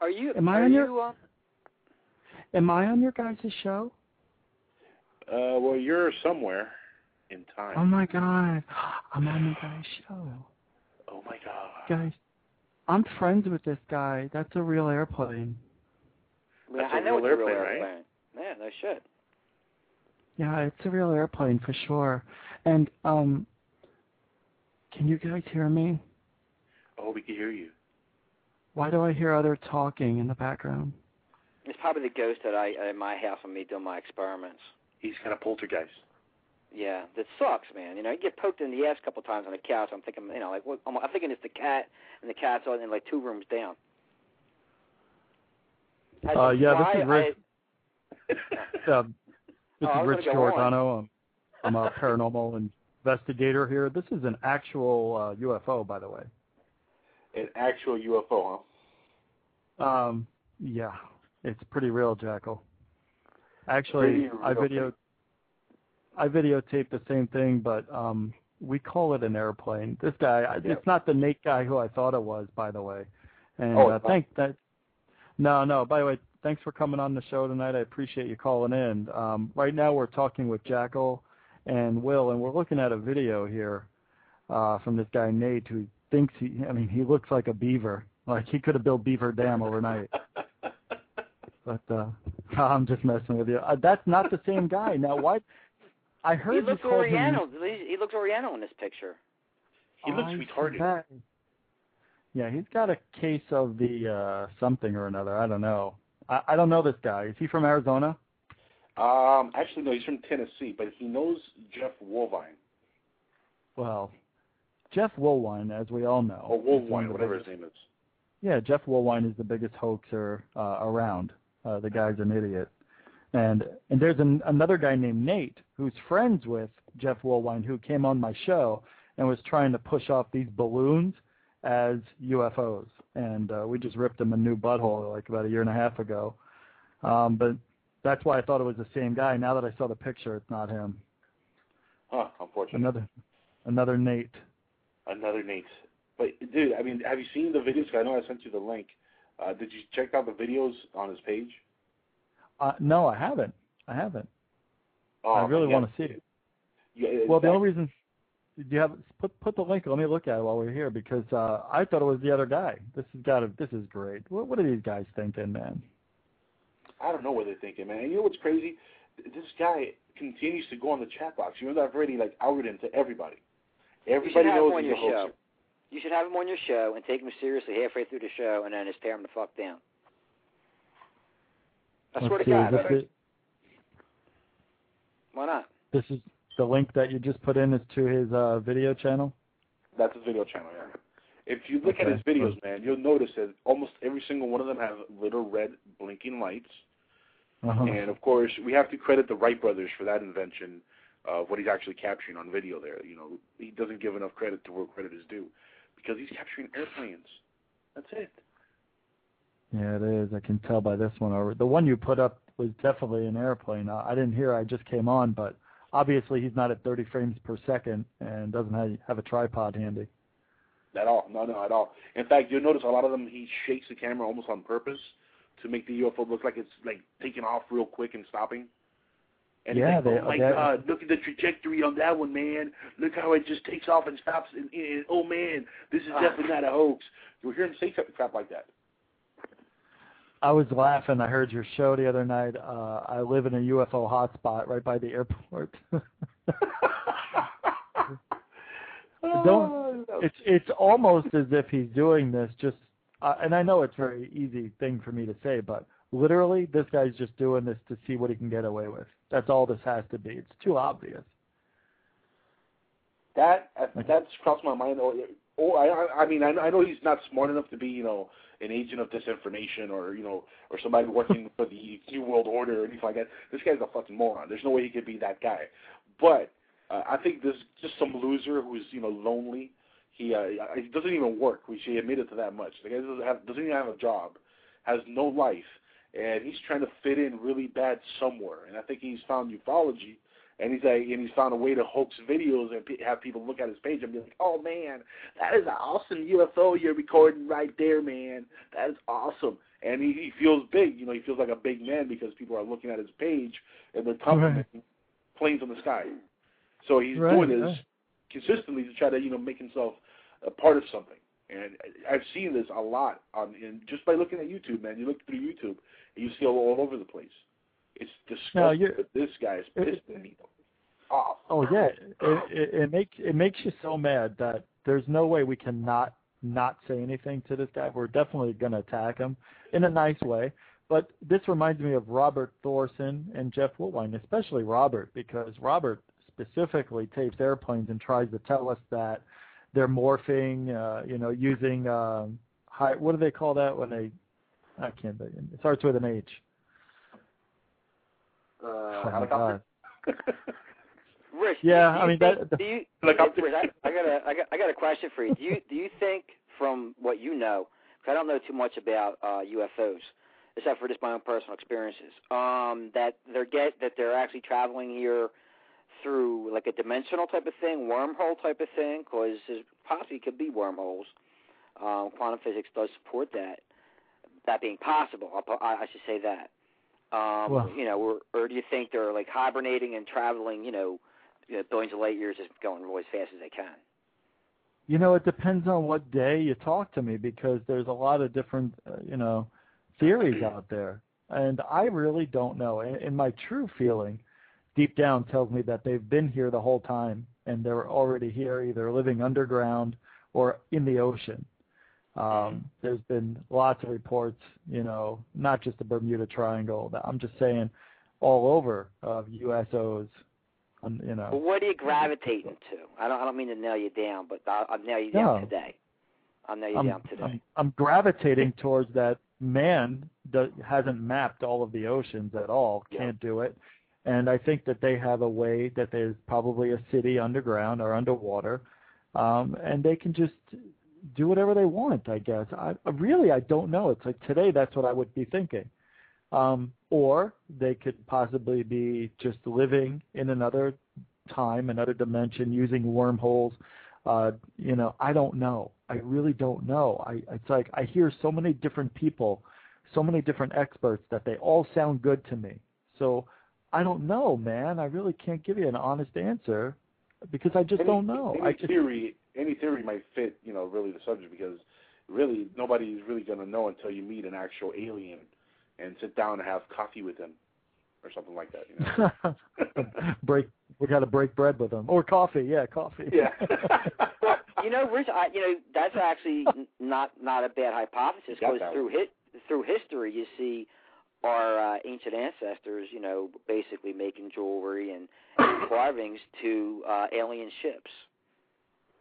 Are you? Am I are on you? your- Um, Am I on your guys' show? Uh, well, you're somewhere in time. Oh my god. I'm on your guys' show. oh my God. Guys, I'm friends with this guy. That's a real airplane. yeah, That's I a know real it's a real airplane, right? Airplane. Yeah, no shit. Yeah, it's a real airplane for sure. And um can you guys hear me? Oh, we can hear you. Why do I hear other talking in the background? It's probably the ghost that I in my house when me doing my experiments. He's kind of poltergeist. Yeah, that sucks, man. You know, you get poked in the ass a couple times on the couch. I'm thinking, you know, like what? I'm, I'm thinking it's the cat, and the cat's on in like two rooms down. Had Uh, yeah, try- this is Rich. Um, this Oh, is Rich go on. Giordano. I'm, I'm a paranormal investigator here. This is an actual uh, UFO, by the way. An actual UFO, huh? Um, yeah, it's pretty real, Jackal. Actually, I video, I videotaped the same thing, but um, we call it an airplane. This guy, Yeah. it's not the Nate guy who I thought it was, by the way. And Oh, uh, thank that. No, no. By the way, thanks for coming on the show tonight. I appreciate you calling in. Um, right now, we're talking with Jackal and Will, and we're looking at a video here uh, from this guy Nate, who thinks he. I mean, he looks like a beaver. Like he could have built Beaver Dam overnight. But uh, I'm just messing with you. Uh, that's not the same guy. Now, why? I heard he looks Oriental. him. He he looks Oriental in this picture. He looks I retarded. forgot. Yeah, he's got a case of the uh something or another. I don't know. I, I don't know this guy. Is he from Arizona? Um, actually, no, he's from Tennessee, but he knows Jeff Wolvine Well, Jeff Woolwine, as we all know. or is one of Wolvine, the whatever his name is. Yeah, Jeff Woolwine is the biggest hoaxer uh, around. Uh, the guy's an idiot. And and there's an, another guy named Nate who's friends with Jeff Woolwine who came on my show and was trying to push off these balloons as UFOs. And uh, we just ripped him a new butthole like about a year and a half ago. Um, but that's why I thought it was the same guy. Now that I saw the picture, it's not him. Huh, unfortunate. Another another Nate. Another Nate. But dude, I mean, have you seen the videos? I know I sent you the link. Uh, did you check out the videos on his page? Uh, no, I haven't. I haven't. Oh, I really want to see it. Yeah, Well, the only reason do you have put put the link. Let me look at it while we're here because uh, I thought it was the other guy. This has got to. This is great. What, what are these guys thinking, man? I don't know what they're thinking, man. And you know what's crazy? This guy continues to go on the chat box. You know, I've already like outed him to everybody. You should Everybody him knows on he's your a hoaxer. show. You should have him on your show and take him seriously halfway through the show, and then just tear him the fuck down. I swear Let's to see, God. is this, it? Why not? this is the link that you just put in is to his uh, video channel. That's his video channel, yeah. If you look at his videos, man, you'll notice that almost every single one of them have little red blinking lights. Uh-huh. And of course, we have to credit the Wright brothers for that invention of what he's actually capturing on video there. You know, he doesn't give enough credit to where credit is due because he's capturing airplanes. That's it. Yeah, it is. I can tell by this one. Or the one you put up was definitely an airplane. I didn't hear. I just came on, but obviously he's not at 30 frames per second and doesn't have, have a tripod handy. At all. No, no, at all. In fact, you'll notice a lot of them, he shakes the camera almost on purpose to make the UFO look like it's like taking off real quick and stopping. And Yeah, like, they- oh my God, look at the trajectory on that one, man. Look how it just takes off and stops. And, and oh man, this is Ah. definitely not a hoax. You'll hear him say crap like that. I was laughing. I heard your show the other night. Uh, I live in a UFO hotspot right by the airport. Don't. It's it's almost as if he's doing this just, uh, and I know it's a very easy thing for me to say, but literally, this guy's just doing this to see what he can get away with. That's all this has to be. It's too obvious. That uh, that's crossed my mind. Or I I- mean I know- he's not smart enough to be you know an agent of disinformation or you know or somebody working for the New World Order or anything like that. This guy's a fucking moron. There's no way he could be that guy. But uh, I think this is just some loser who's you know lonely. He uh, he doesn't even work. We should admit it to that much. The guy doesn't have doesn't even have a job, has no life, and he's trying to fit in really bad somewhere. And I think he's found ufology and he's like, and he's found a way to hoax videos and pe- have people look at his page and be like, "Oh man, that is an awesome UFO you're recording right there, man. That is awesome." And he, he feels big, you know, he feels like a big man because people are looking at his page and they're complimenting planes in the sky. So he's Right, doing this right. consistently to try to, you know, make himself a part of something. And I've seen this a lot on, and just by looking at YouTube, man. You look through YouTube, and you see all, all over the place. It's disgusting. No, you're- but this guy is pissing me off. Oh yeah, it, it, it makes it makes you so mad that there's no way we cannot not say anything to this guy. We're definitely going to attack him in a nice way. But this reminds me of Robert Thorson and Jeff Woodwine, especially Robert, because Robert specifically tapes airplanes and tries to tell us that they're morphing, uh, you know, using um, high. What do they call that when they? I can't. think. It starts with an H. Uh, Oh helicopter. Rich, Yeah, I mean, think, that- do you, Helicopter. Rich, I, I got a, I got, I got a question for you. Do you, do you think, from what you know? Because I don't know too much about uh, UFOs, except for just my own personal experiences, um, that they're get that they're actually traveling here through like a dimensional type of thing, wormhole type of thing, because possibly could be wormholes. Um, quantum physics does support that. That being possible, I'll, I, I should say that. Um, Well- you know, or, or do you think they're like hibernating and traveling, you know, you know, billions of light years, just going really as fast as they can? You know, it depends on what day you talk to me because there's a lot of different, uh, you know, theories out there, and I really don't know. And, and my true feeling, deep down, tells me that they've been here the whole time and they're already here, either living underground or in the ocean. Um, there's been lots of reports, you know, not just the Bermuda Triangle. I'm just saying, all over of USOs. You know. Well, what are you gravitating to? I don't, I don't mean to nail you down, but I'll, I'll nail you down No. today. I'll nail you I'm, down today. I'm, I'm gravitating towards that man that hasn't mapped all of the oceans at all, can't do it. And I think that they have a way that there's probably a city underground or underwater, um, and they can just do whatever they want. I guess. I really I don't know. It's like today that's what I would be thinking. Um, or they could possibly be just living in another time, another dimension, using wormholes. Uh, you know, I don't know. I really don't know. I it's like I hear so many different people, so many different experts that they all sound good to me. So I don't know, man. I really can't give you an honest answer because I just any, don't know. Any I just, theory, any theory might fit, you know, really the subject because really nobody's really gonna know until you meet an actual alien and sit down and have coffee with him or something like that. You know? break. We got to break bread with them or coffee. Yeah, coffee. Yeah. you know, Rich, I, you know that's actually not not a bad hypothesis because through one. hit through history you see our uh, ancient ancestors, you know, basically making jewelry and, and carvings to uh, alien ships.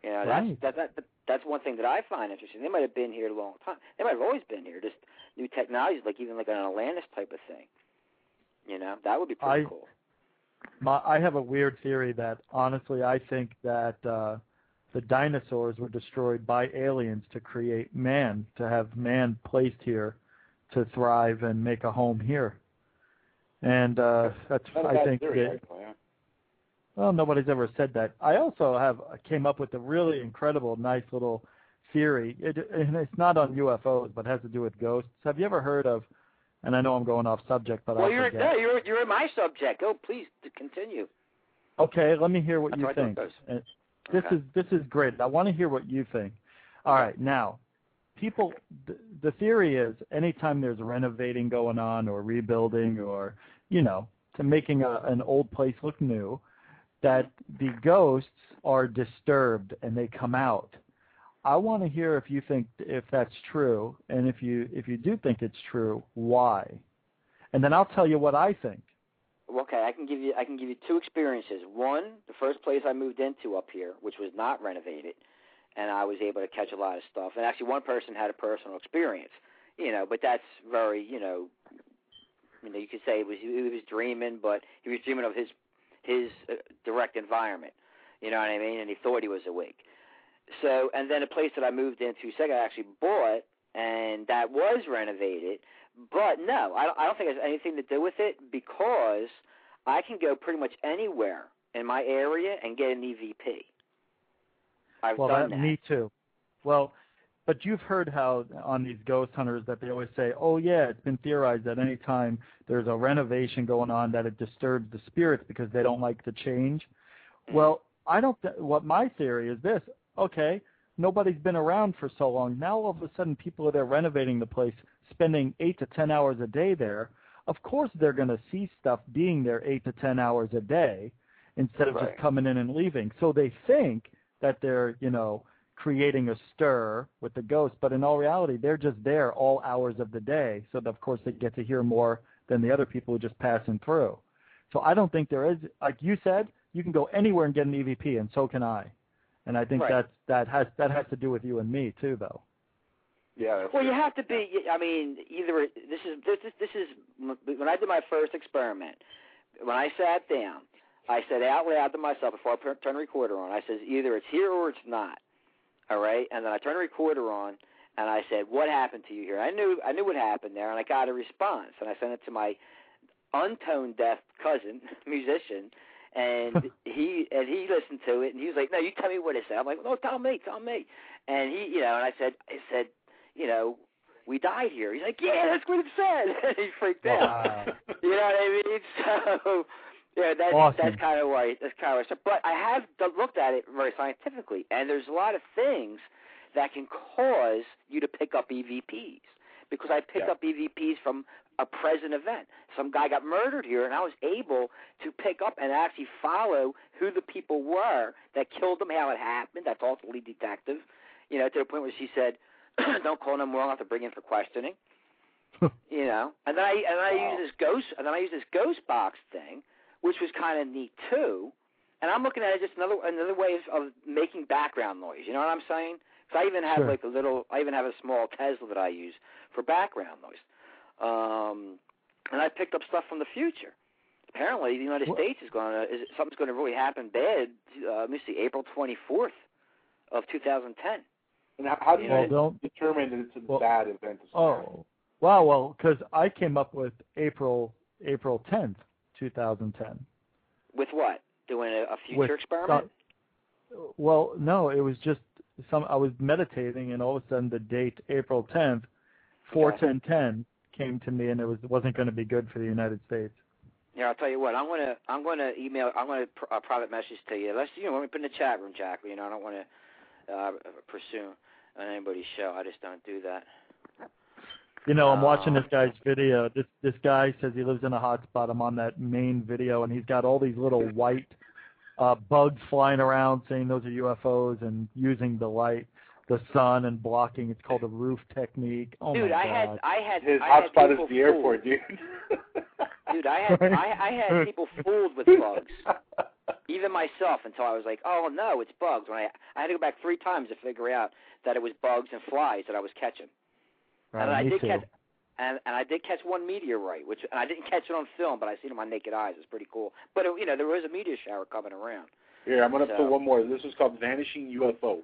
You know, Right. that's that, that that's one thing that I find interesting. They might have been here a long time. They might have always been here. Just new technologies, like even like an Atlantis type of thing. You know, that would be pretty I- cool. My, I have a weird theory that honestly I think that uh, the dinosaurs were destroyed by aliens to create man, to have man placed here to thrive and make a home here. And uh, that's I think theory, actually, yeah. Well nobody's ever said that. I also have came up with a really incredible, nice little theory. It, and it's not on UFOs, but has to do with ghosts. Have you ever heard of? And I know I'm going off subject, but well, I'll you're forget. no, you're you're my subject. Oh, please continue. Okay, let me hear what That's you I think. Uh, This Okay. is this is great. I want to hear what you think. All right, now, people, the, the theory is anytime there's renovating going on or rebuilding or you know to making a, an old place look new, that the ghosts are disturbed and they come out. I want to hear if you think if that's true, and if you if you do think it's true, why? And then I'll tell you what I think. Okay, I can give you I can give you two experiences. One, the first place I moved into up here, which was not renovated, and I was able to catch a lot of stuff. And actually, one person had a personal experience, you know, but that's very, you know, you know, you could say it was he was dreaming, but he was dreaming of his his uh, direct environment. You know what I mean? And he thought he was awake. So, and then a place that I moved into second, I actually bought, and that was renovated. But no, I don't, I don't think it has anything to do with it because I can go pretty much anywhere in my area and get an EVP. I've well, done that, that. me too. Well, but you've heard how on these ghost hunters that they always say, "Oh yeah, it's been theorized that any time there's a renovation going on that it disturbs the spirits because they don't like the change." Well, I don't. Th- what my theory is this: okay, nobody's been around for so long. Now all of a sudden, people are there renovating the place, spending eight to ten hours a day there. Of course, they're going to see stuff being there eight to ten hours a day instead of Right. just coming in and leaving. So they think that they're, you know, creating a stir with the ghosts, but in all reality, they're just there all hours of the day. So that, of course they get to hear more than the other people who are just passing through. So I don't think there is, like you said, you can go anywhere and get an EVP, and so can I. And I think Right. that's that has that has to do with you and me too, though. Yeah. That's Well, you have to be. I mean, either this is this is this is when I did my first experiment. When I sat down, I said out loud to myself before I turned the recorder on. I says either it's here or it's not. All right, and then I turned the recorder on, and I said, "What happened to you here?" I knew I knew what happened there, and I got a response, and I sent it to my untone deaf cousin, musician, and he and he listened to it, and he was like, "No, you tell me what it said." I'm like, "No, tell me, tell me." And he, you know, and I said, I said, you know, we died here. He's like, "Yeah, that's what it said." and he freaked out. Wow. You know what I mean? So, yeah, that's Awesome. that's kind of why that's kind of why. But I have looked at it very scientifically, and there's a lot of things that can cause you to pick up EVPs because I picked Yeah. up EVPs from a present event. Some guy got murdered here, and I was able to pick up and actually follow who the people were that killed him, how it happened. I talked to the lead detective, you know, to the point where she said, "Don't call no more. I'll have to bring in for questioning." you know, and then I and I Wow. use this ghost and then I use this ghost box thing, which was kind of neat too. And I'm looking at it just another another way of, of making background noise. You know what I'm saying? So I even have Sure. like a little. I even have a small Tesla that I use for background noise. Um, and I picked up stuff from the future. Apparently, the United What- States is going to is something's going to really happen bad. Uh, let me see, April 24th of 2010. And how, how do you Well, don't- determine that it's a Well- bad event? Oh, wow. Well, because I came up with April April 10th, 2010. With what? Doing a, a future With experiment? well, no, it was just some. I was meditating, and all of a sudden, the date April 10th, 41010 came to me, and it was wasn't going to be good for the United States. Yeah, I'll tell you what. I'm gonna I'm gonna email. I'm gonna pr- uh, private message to you. Let's you know let me put in the chat room, Jack. You know I don't want to uh, pursue on anybody's show. I just don't do that. You know, I'm watching this guy's video. This this guy says he lives in a hot spot. I'm on that main video, and he's got all these little white uh, bugs flying around, saying those are UFOs, and using the light, the sun, and blocking. It's called the roof technique. Oh dude, my I God. had I had His I had hotspot is people the airport, dude. Dude, I had I, I had people fooled with bugs. Even myself until I was like, oh no, it's bugs. When I I had to go back three times to figure out that it was bugs and flies that I was catching. Right, and I did too. catch and and I did catch one meteorite, which and I didn't catch it on film, but I seen it with my naked eyes. It's pretty cool. But it, you know, there was a meteor shower coming around. Here, I'm gonna So- put one more. This is called Vanishing UFO.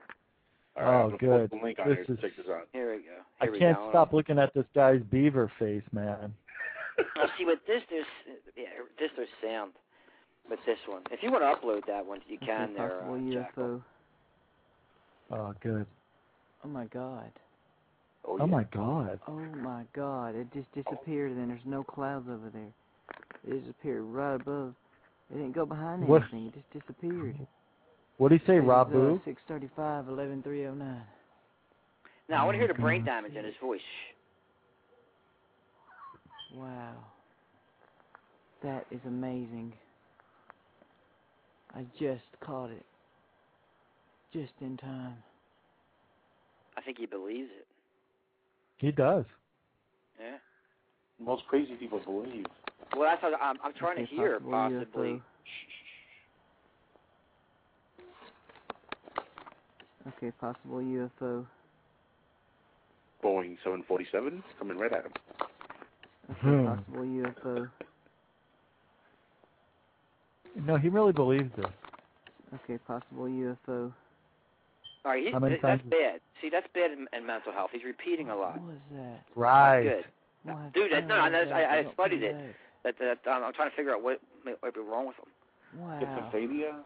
All right, Oh, I'm good. Post the link on This here to is- check this out. Here we go. I we can't go. stop looking at this guy's beaver face, man. Now, see, with this, there's yeah, this there's sound. With this one, if you want to upload that one, you can there, possible uh, UFO. Oh, good. Oh my God. Oh, Oh my God. Oh my God. It just disappeared, and there's no clouds over there. It disappeared right above. It didn't go behind What- anything. It just disappeared. What do you say, It was, Rabu? Uh, 635, 11309. Now I want to hear the Oh, brain God. damage in his voice. Wow. That is amazing. I just caught it. Just in time. I think he believes it. He does. Yeah. Most crazy people believe. Well, that's what I'm. I'm trying Okay, to hear possible possibly. UFO. Okay, possible UFO. Boeing 747 coming right at him. Okay, Hmm. possible UFO. No, he really believes this. Okay, possible UFO. All right, he, How many th- that's times- bad. See, that's bad in, in mental health. He's repeating a lot. What was that? Right. Good. What Dude, that, no, hell I, that? I, I studied it. That, that um, I'm trying to figure out what might, might be wrong with him. Wow. Schizophrenia.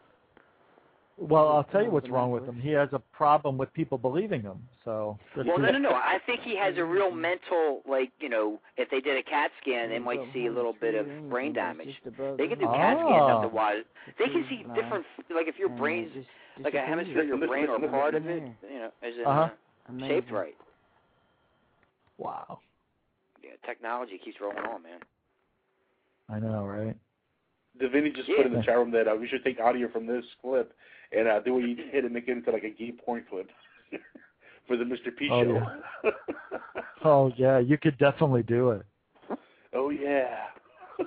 Well, I'll tell you Oh, what's wrong with him. He has a problem with people believing him. So. Well, no, no, no. I think he has a real mental, like, you know, if they did a CAT scan, they might see a little bit of brain damage. They can do CAT scans otherwise. They can see different, like if your And it brain's just like a hemisphere of your brain or part of it, you know, is it Uh-huh. uh, shaped right. Wow. Yeah, technology keeps rolling on, man. I know, right? Davini just put in the chat room that uh, we should take audio from this clip and uh, do what you did and make it into like a gay porn clip for the Mr. P Oh, show. Oh yeah, you could definitely do it. oh yeah.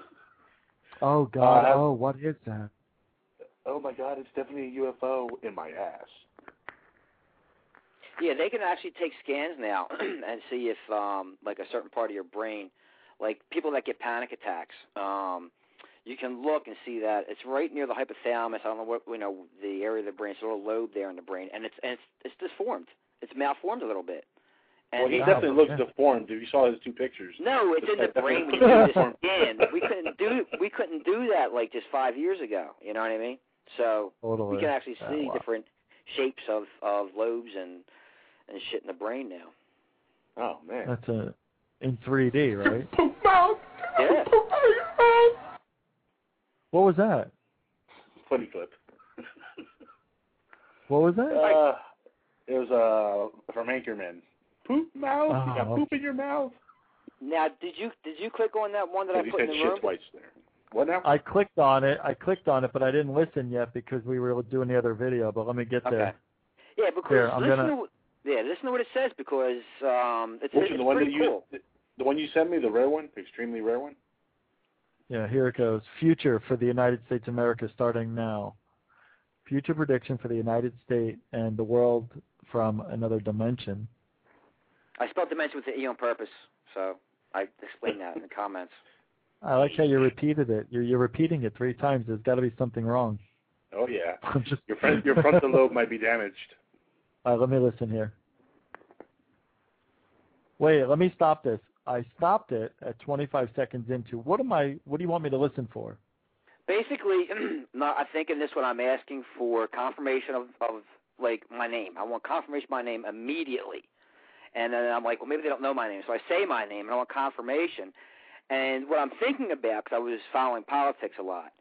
Oh God. Uh, oh, what is that? Oh my God, it's definitely a UFO in my ass. Yeah, they can actually take scans now and see if, um, like a certain part of your brain, like people that get panic attacks, um, you can look and see that it's right near the hypothalamus. I don't know what you know the area of the brain. It's a little lobe there in the brain, and it's and it's it's deformed. It's malformed a little bit. And well, he they- definitely looks deformed. If you saw his two pictures. No, it's in the brain when you do the deformed. scan. We couldn't do we couldn't do that like just five years ago. You know what I mean? So Totally. we can actually Oh, see wow. different shapes of of lobes and and shit in the brain now. Oh man. That's a in 3D, right? Yeah. what was that? Funny clip. What was that? Uh, it was uh from Anchorman. Poop mouth. You got Oh. poop in your mouth. Now, did you did you click on that one that I He put said in the shit room? twice there. What now? I clicked on it. I clicked on it, but I didn't listen yet because we were doing the other video. But let me get Okay. there. Yeah, because Here, I'm listen gonna- to yeah, listen to what it says because um, it's, Which it's? The one that pretty you cool. the one you sent me, the rare one, the extremely rare one. Yeah, here it goes. Future for the United States of America starting now. Future prediction for the United States and the world from another dimension. I spelled dimension with the E on purpose, so I explained that in the comments. I like how you repeated it. You're you're repeating it three times. There's got to be something wrong. Oh yeah. I'm just Your front your frontal lobe might be damaged. All right, let me listen here. Wait, let me stop this. I stopped it at 25 seconds into. What am I? What do you want me to listen for? Basically, no, I think in this one I'm asking for confirmation of, of like my name. I want confirmation of my name immediately. And then I'm like, well, maybe they don't know my name, so I say my name and I want confirmation. And what I'm thinking about, because I was following politics a lot,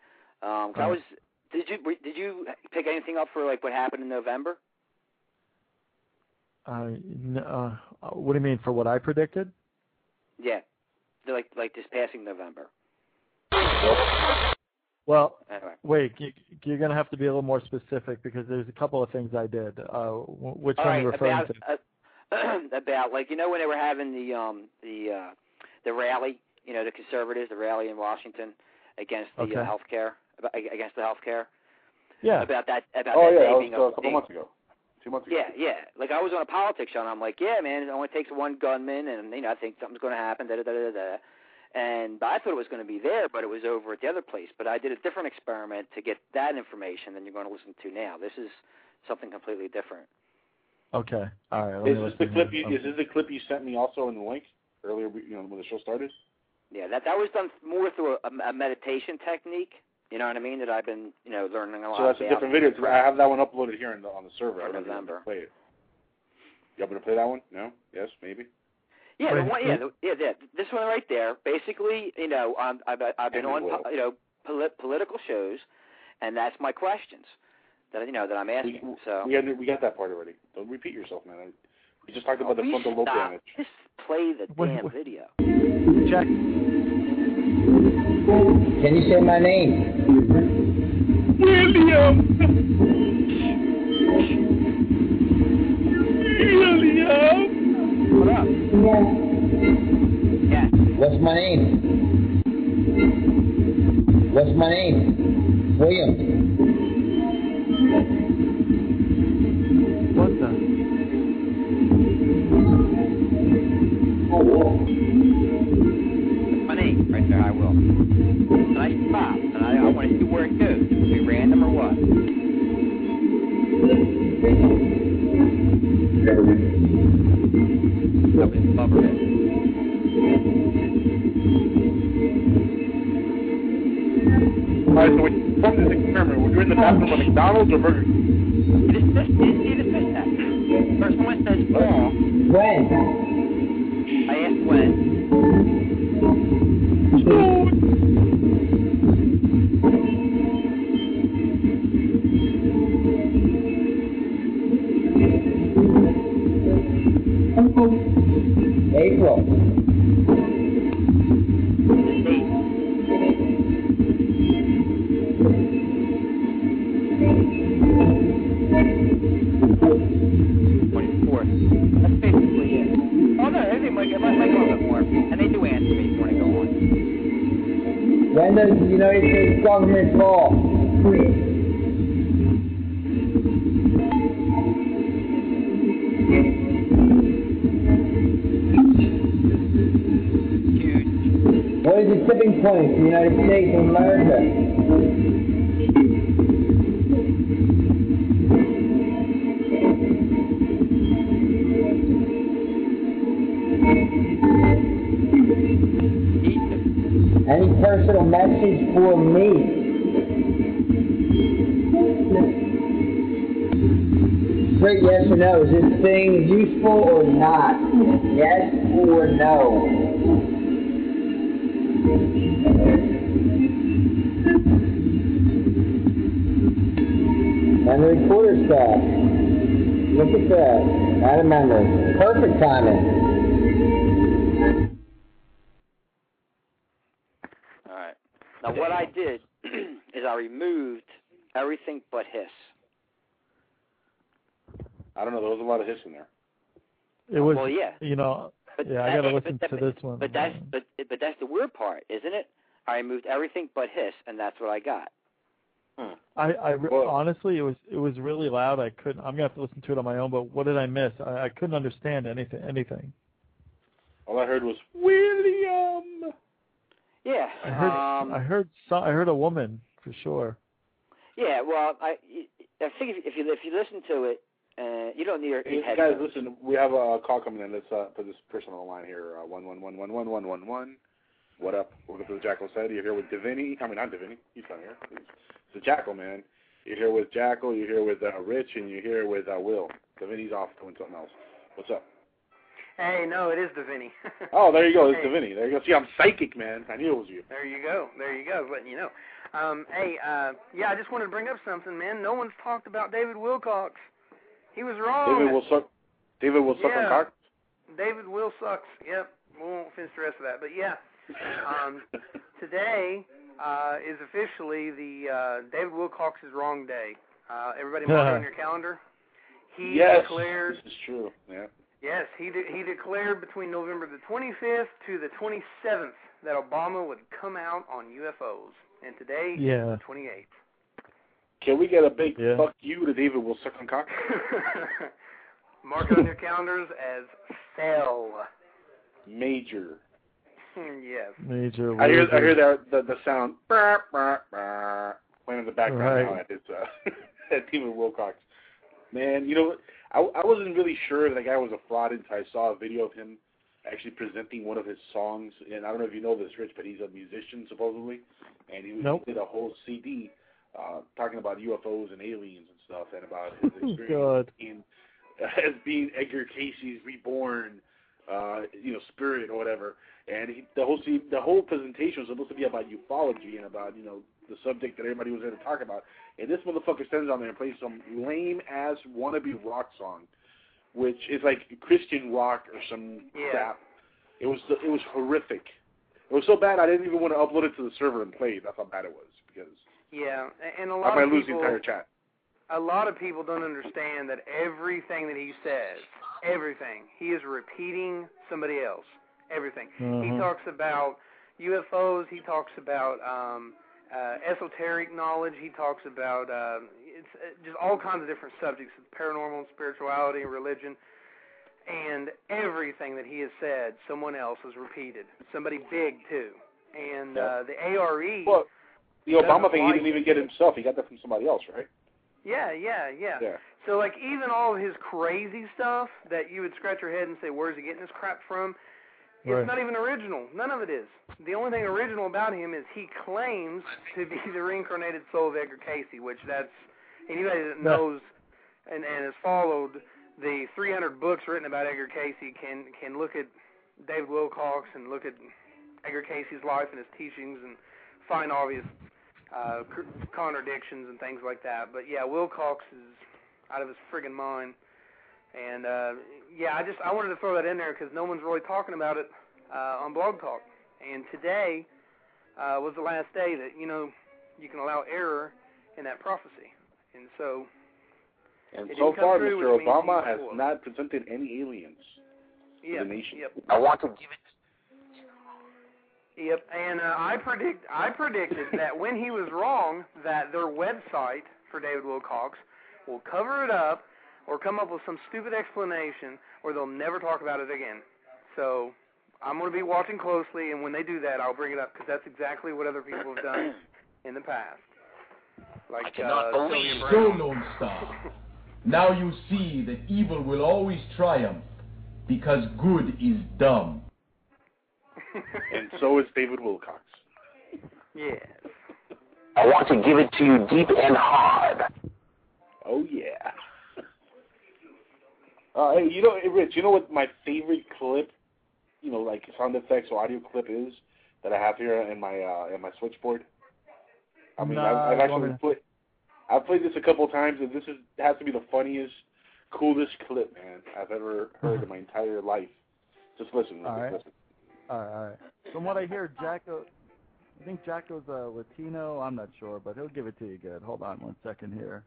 um, I was. Did you did you pick anything up for like what happened in November? Uh, n- uh, what do you mean for what I predicted? Yeah, like like this passing November. Well, Anyway. wait, you, you're going to have to be a little more specific because there's a couple of things I did. Uh, which All one are you referring about to? uh, about like you know when they were having the um the uh the rally, you know the conservatives, the rally in Washington against the Okay. uh, health care against the health care. Yeah. About that about Oh that yeah, day that was uh, a a couple being- months ago. Two months ago. Yeah, yeah. Like I was on a politics show, and I'm like, yeah, man, it only takes one gunman, and you know, I think something's going to happen. Da da da da da. And I thought it was going to be there, but it was over at the other place. But I did a different experiment to get that information than you're going to listen to now. This is something completely different. Okay. All right. Is this the clip here. you, is this the clip you sent me also in the link earlier you know when the show started? Yeah, that that was done more through a, a meditation technique. You know what I mean? That I've been, you know, learning a lot So that's a different video. I have that one uploaded here in the, on the server. I For don't know if you November. want me to Play it. You want me to play that one? No? Yes? Maybe? Yeah, the one, yeah, the, yeah, yeah. This one right there. Basically, you know, um, I've I've been Henry on, po- you know, polit- political shows, and that's my questions that you know that I'm asking. We, so we, had, we got that part already. Don't repeat yourself, man. I, we just talked about the Will frontal lobe damage. Just play the Wait, damn wait. video. Jack. Can you say my name? William. William. What up? Yes. What's my name? What's my name? William. What the? Oh, my we're in the bathroom at McDonald's or Burger You know. But Yeah, I got to listen but, to this one. But that's but but that's the weird part, isn't it? I removed everything but hiss, and that's what I got. I, I re- honestly, it was it was really loud. I couldn't. I'm gonna have to listen to it on my own. But what did I miss? I, I couldn't understand anything. Anything. All I heard was William. Yeah. I heard. um, I heard. Some, I heard a woman for sure. Yeah, well, I I think if, if you if you listen to it, uh, you don't need, Hey, need guys, headphones. listen, we have a call coming in. Let's uh, put this person on the line here. Uh, one one one one one one one one. What up? Welcome to the Jackal said. You're here with Davini. I mean, not Davini. He's not here. It's the Jackal man. You're here with Jackal. You're here with uh, Rich, and you're here with uh, Will. Davini's off doing something else. What's up? Hey, no, it is Davini. Oh, there you go. It's Hey. Davini. There you go. See, I'm psychic, man. I knew it was you. There you go. There you go. Letting you know. Um, hey, uh, yeah, I just wanted to bring up something, man. No one's talked about David Wilcock. He was wrong. David will suck. David will suck on Yeah. cock. David Will sucks. Yep. We won't finish the rest of that, but yeah. Um, today uh, is officially the uh, David Wilcock's wrong day. Uh, everybody mark it on your calendar. He yes, declared. this is true. Yeah. Yes, he de- he declared between November the 25th to the 27th that Obama would come out on UFOs, and today Yeah. is the 28th. Can we get a big Yeah. fuck you to David will suck on cock? Mark it on your calendars as fell. Major. yes. Major. I hear I hear that the the sound brr, brr, brr, playing in the background now Right. at his uh, at David Wilcock. Man, you know I I wasn't really sure that guy was a fraud until I saw a video of him actually presenting one of his songs. And I don't know if you know this, Rich, but he's a musician supposedly, and he, Nope. he did a whole CD uh, talking about UFOs and aliens and stuff, and about his Oh, experience God. in as being Edgar Cayce's reborn, uh, you know, spirit or whatever. And he, the whole see, the whole presentation was supposed to be about ufology and about you know the subject that everybody was there to talk about. And this motherfucker stands on there and plays some lame ass wannabe rock song, which is like Christian rock or some Yeah. crap. It was it was horrific. It was so bad I didn't even want to upload it to the server and play. That's how bad it was because Yeah, a- and a I lot might of lose the people. entire chat. a lot of people don't understand that everything that he says, everything, he is repeating somebody else. Everything. He Mhm. talks about UFOs. He talks about um, uh, esoteric knowledge. He talks about uh, it's uh, just all kinds of different subjects, paranormal, spirituality, and religion. And everything that he has said, someone else has repeated. Somebody big too. And uh, the ARE. Well, the Obama thing he didn't even get himself. He got that from somebody else, right? Yeah, yeah, yeah. Yeah. So like even all of his crazy stuff that you would scratch your head and say, "Where's he getting this crap from?" It's Right. not even original. None of it is. The only thing original about him is he claims to be the reincarnated soul of Edgar Cayce, which that's anybody that knows and and has followed the 300 books written about Edgar Cayce can can look at David Wilcock and look at Edgar Cayce's life and his teachings and find obvious uh, contradictions and things like that. But yeah, Wilcock is out of his friggin' mind. And uh, yeah, I just I wanted to throw that in there because no one's really talking about it uh, on Blog Talk. And today uh, was the last day that you know you can allow error in that prophecy. And so And so far, true, Mr. Obama has not presented any aliens yeah, to the nation. yep. I want to give it. Yep, and uh, I predict I predicted that when he was wrong, that their website for David Wilcock will cover it up or come up with some stupid explanation, or they'll never talk about it again. So I'm going to be watching closely, and when they do that, I'll bring it up because that's exactly what other people have done in the past. Like uh, Sylvia So, Browne. Lone Star, now you see that evil will always triumph because good is dumb. And so is David Wilcock. Yes. I want to give it to you deep and hard. Oh yeah. Uh, hey, you know, hey, Rich, you know what my favorite clip, you know, like sound effects or audio clip is that I have here in my uh, in my switchboard. I mean, Nah, I've, I've actually put, I've played this a couple of times, and this is has to be the funniest, coolest clip, man, I've ever heard in my entire life. Just listen, Rich, All right. listen. All right, all right. From what I hear, Jacko, I think Jacko's a Latino. I'm not sure, but he'll give it to you good. Hold on one second here.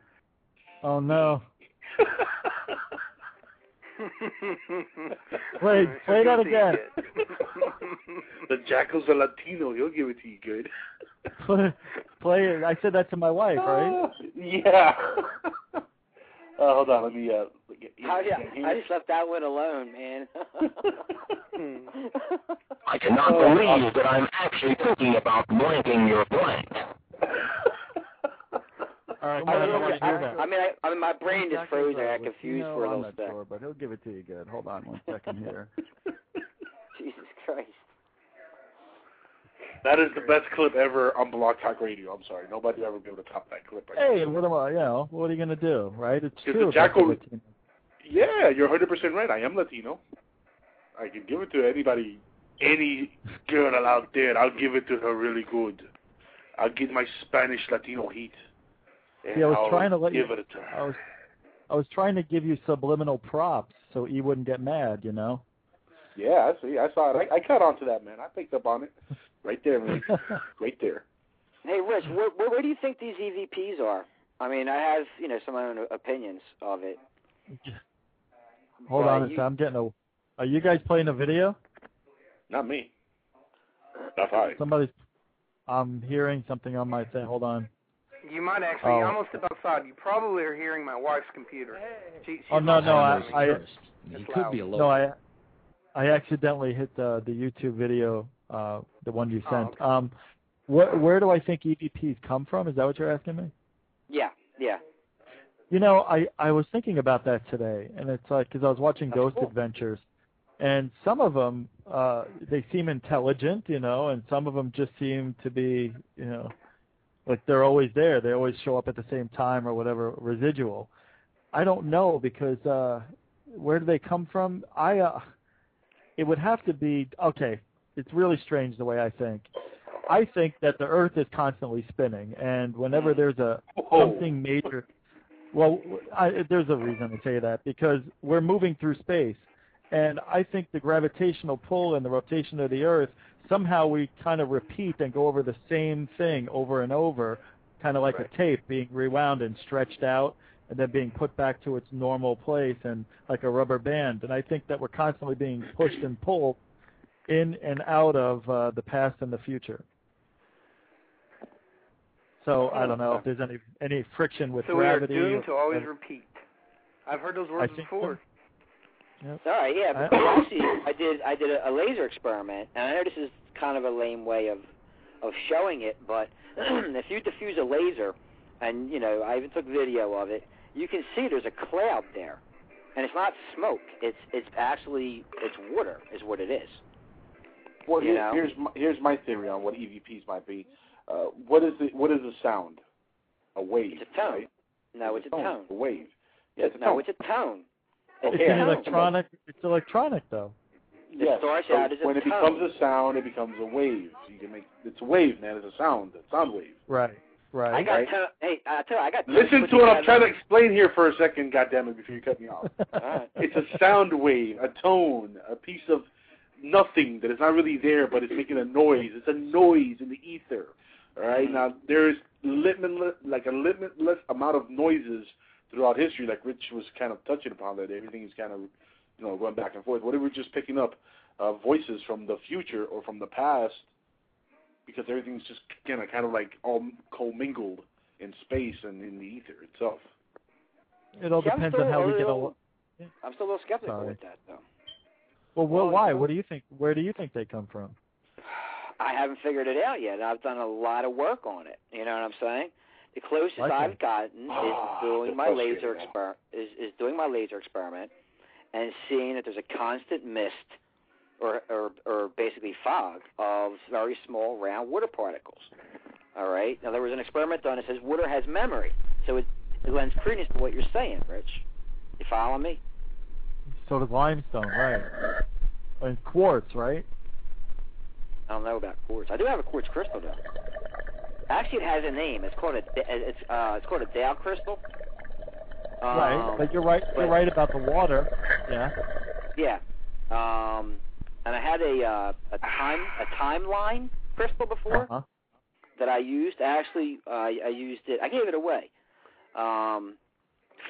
Oh no! Wait, play that again. the Jackal's a Latino. He'll give it to you good. play, play it. I said that to my wife, right? yeah. uh, hold on, let me. Uh, get, I, get here. I just left that one alone, man. I cannot Oh, believe oh. that I'm actually thinking about blanking your blank. All right, I, I mean, don't want to hear I, that. I mean, I, I mean, my brain just Exactly froze. I got confused No, for a I'm little not sec. sure, but he'll give it to you good. Hold on one second here. Jesus Christ. That is the best clip ever on Blog Talk Radio. I'm sorry, nobody will ever be able to top that clip. Right Hey, what am I? You know, what are you gonna do, right? It's Because true. the Jackal- about the Latino. Yeah, you're 100 percent right. I am Latino. I can give it to anybody, any girl out there. I'll give it to her really good. I'll get my Spanish Latino heat. And See, I was I'll trying to let give you. it to her. I was, I was trying to give you subliminal props so E wouldn't get mad. You know. Yeah, I see. I saw it. I, I caught on to that, man. I picked up on it. Right there, man. right there. Hey, Rich, where, where, where do you think these EVPs are? I mean, I have you know some of my own opinions of it. Hold Right, on a you- second. I'm getting a. Are you guys playing a video? Not me. Not I. Somebody's. I'm hearing something on my thing. Hold on. You might actually Oh. almost step outside. You probably are hearing my wife's computer. She, Oh no no I I It's loud. no I I accidentally hit the the YouTube video uh the one you Oh, sent. okay. Um, where where do I think EVPs come from? Is that what you're asking me? Yeah, yeah. You know, I I was thinking about that today, and it's like because I was watching That's Ghost cool. Adventures, and some of them uh they seem intelligent, you know, and some of them just seem to be, you know, like they're always there. They always show up at the same time or whatever residual. I don't know because uh where do they come from? I uh it would have to be okay. It's really strange the way I think. I think that the Earth is constantly spinning, and whenever there's a something major, well, I, there's a reason to say that because we're moving through space, and I think the gravitational pull and the rotation of the Earth somehow we kind of repeat and go over the same thing over and over, kind of like a tape being rewound and stretched out and then being put back to its normal place and like a rubber band. And I think that we're constantly being pushed and pulled in and out of uh, the past and the future. So I don't know if there's any any friction with So we are gravity. doomed to always repeat. I've heard those words before. Yep. All right, yeah. I- Because actually, I did I did a, a laser experiment, and I know this is kind of a lame way of of showing it, but if you diffuse a laser, and you know, I even took video of it, you can see there's a cloud there, and it's not smoke. It's it's actually it's water, is what it is. Well, You here- know? here's my, here's my theory on what EVPs might be. Uh, what is the what is the sound? A wave. It's a tone. Right? No, it's, a tone. A wave. Yeah, it's a no, tone. it's a tone. It's Okay, an electronic. It's electronic though. Yes. starts so out as a when it tone. becomes a sound, it becomes a wave. You can make it's a wave, man. It's a sound. A sound wave. Right. Right. I got Right. tone. Hey, I tell you, I got. Listen to what I'm trying to explain here for a second, goddammit, before you cut me off. Alright. It's a sound wave, a tone, a piece of nothing that is not really there, but it's making a noise. It's a noise in the ether. All right? Mhm. Now there's limitless, like a limitless amount of noises throughout history, like Rich was kind of touching upon that. Everything is kind of, you know, run back and forth. What if we're just picking up uh, voices from the future or from the past? Because everything's just kind of, kind of like all commingled in space and in the ether itself. It all See, depends still on how we get a. little- I'm still a little skeptical Sorry. with that, though. Well, well, Well, why? you What do you think? Where do you think they come from? I haven't figured it out yet. I've done a lot of work on it. You know what I'm saying? The closest Like I've gotten Ah, is doing my laser exper- is is doing my laser experiment and seeing that there's a constant mist or or or basically fog of very small round water particles. All right. Now there was an experiment done that says water has memory, so it it lends credence to what you're saying, Rich. You follow me? So does limestone, right? And quartz, right? I don't know about quartz. I do have a quartz crystal though. Actually, it has a name. It's called a it's uh it's called a Dow crystal. Um, right. But you're right. You're but- right about the water. Yeah. Yeah. Um, and I had a uh, a time a timeline crystal before Uh-huh. that I used. Actually, uh, I used it. I gave it away um,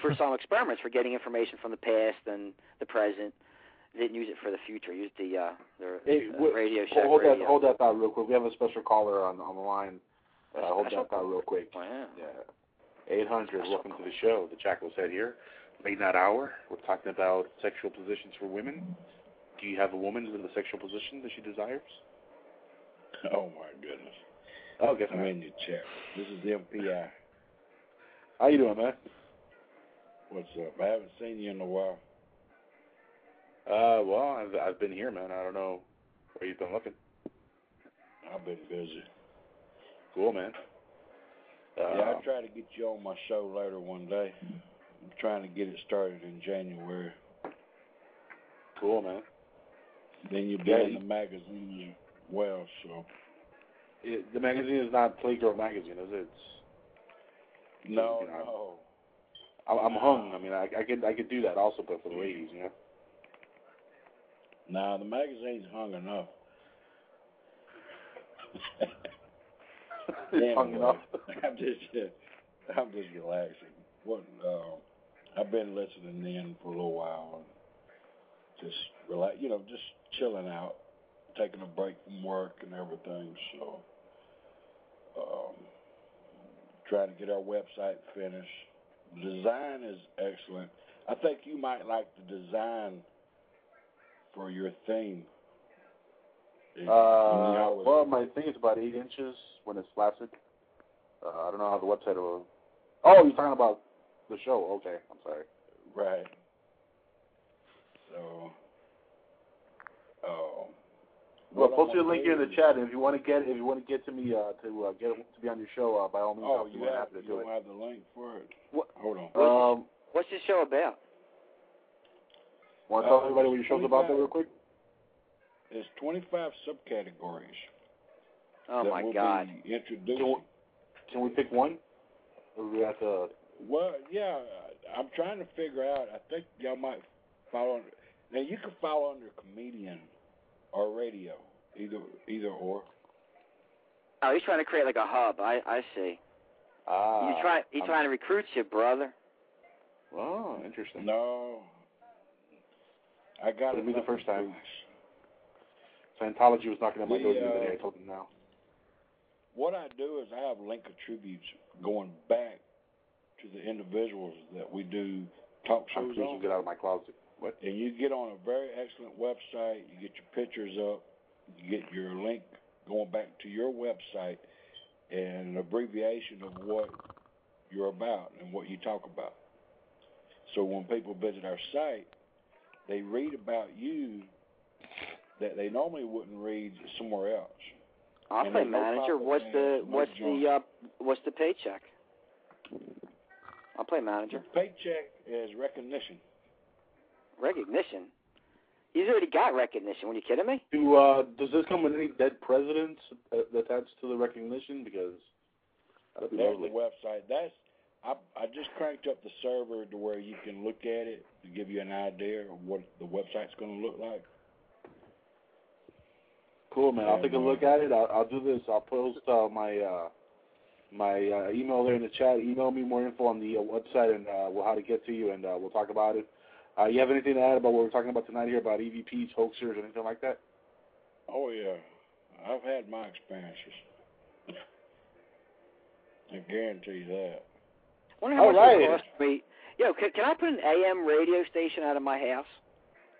for some experiments for getting information from the past and the present. Didn't use it for the future. Used the uh, the Hey, uh, wh- radio hold, shack hold radio. that hold that thought real quick. We have a special caller on on the line. Uh, hold that thought real quick. Wow. Yeah. 800, welcome to the show. The Jackal's Head here. Late night hour. We're talking about sexual positions for women. Do you have a woman in the sexual position that she desires? Oh my goodness. Oh, guess I'm not. in your chat. This is the MPI. How you doing, man? What's up? I haven't seen you in a while. Uh, well, I've, I've been here, man. I don't know where you've been looking. I've been busy. Cool, man. Uh, yeah, I'll try to get you on my show later one day. I'm trying to get it started in January. Cool, man. Then you'll be Yeah, in the magazine as well, so. It, the magazine is not Playgirl magazine, is it? It's, No, you know, no. I'm, I'm hung. I mean, I, I could I could do that also, but for the ladies, you know. Nah, the magazine's hung enough. Hung enough. I'm just, I'm just relaxing. What? Uh, I've been listening in for a little while, and just relax. You know, just chilling out, taking a break from work and everything. So, um, trying to get our website finished. The design is excellent. I think you might like the design for your theme. If- Uh, well, my thing is about eight inches when it's flaccid. Uh, I don't know how the website will. Oh, you're talking about the show? Okay, I'm sorry. Right. So, um, Well, what post your link here in the chat, and if you want to get if you want to get to me uh, to uh, get to be on your show, uh, by all means, Oh, I'll be you more have, happy to you do don't it. have the link for it. What? Hold on. Um, What's this show about? want to tell Uh, everybody what your show's about there real quick? There's 25 subcategories. Oh that my we'll God. Be. Can we, can we pick one? Or we have to? Well, yeah, I'm trying to figure out. I think y'all might follow. Under, now you can follow under comedian or radio, either either or. Oh, he's trying to create like a hub. I I see. Ah. He's trying. He's I'm- trying to recruit you, brother. Oh, interesting. No, I got It'll be the first time. Scientology was knocking at my door the other day. I told them now. What I do is I have link attributes going back to the individuals that we do talk shows I'm on. to get out of my closet. What? And you get on a very excellent website, you get your pictures up, you get your link going back to your website and an abbreviation of what you're about and what you talk about. So when people visit our site, they read about you that they normally wouldn't read somewhere else. I'll And play no manager. What's the what's the uh what's the paycheck? I'll play manager. Paycheck is recognition. Recognition. He's already got recognition. Were you kidding me? Do uh, does this come with any dead presidents uh, attached to the recognition? Because that'd be There's lovely. the website. That's I I just cranked up the server to where you can look at it to give you an idea of what the website's going to look like. Cool, man. I'll take a look at it. I'll, I'll do this. I'll post uh, my uh, my uh, email there in the chat. Email me more info on the uh, website and uh, well, how to get to you, and uh, we'll talk about it. Uh, you have anything to add about what we're talking about tonight here about EVPs, hoaxers, anything like that? Oh yeah, I've had my experiences. I guarantee you that. Wonder how All much right. it cost me. Yo, can, can I put an AM radio station out of my house?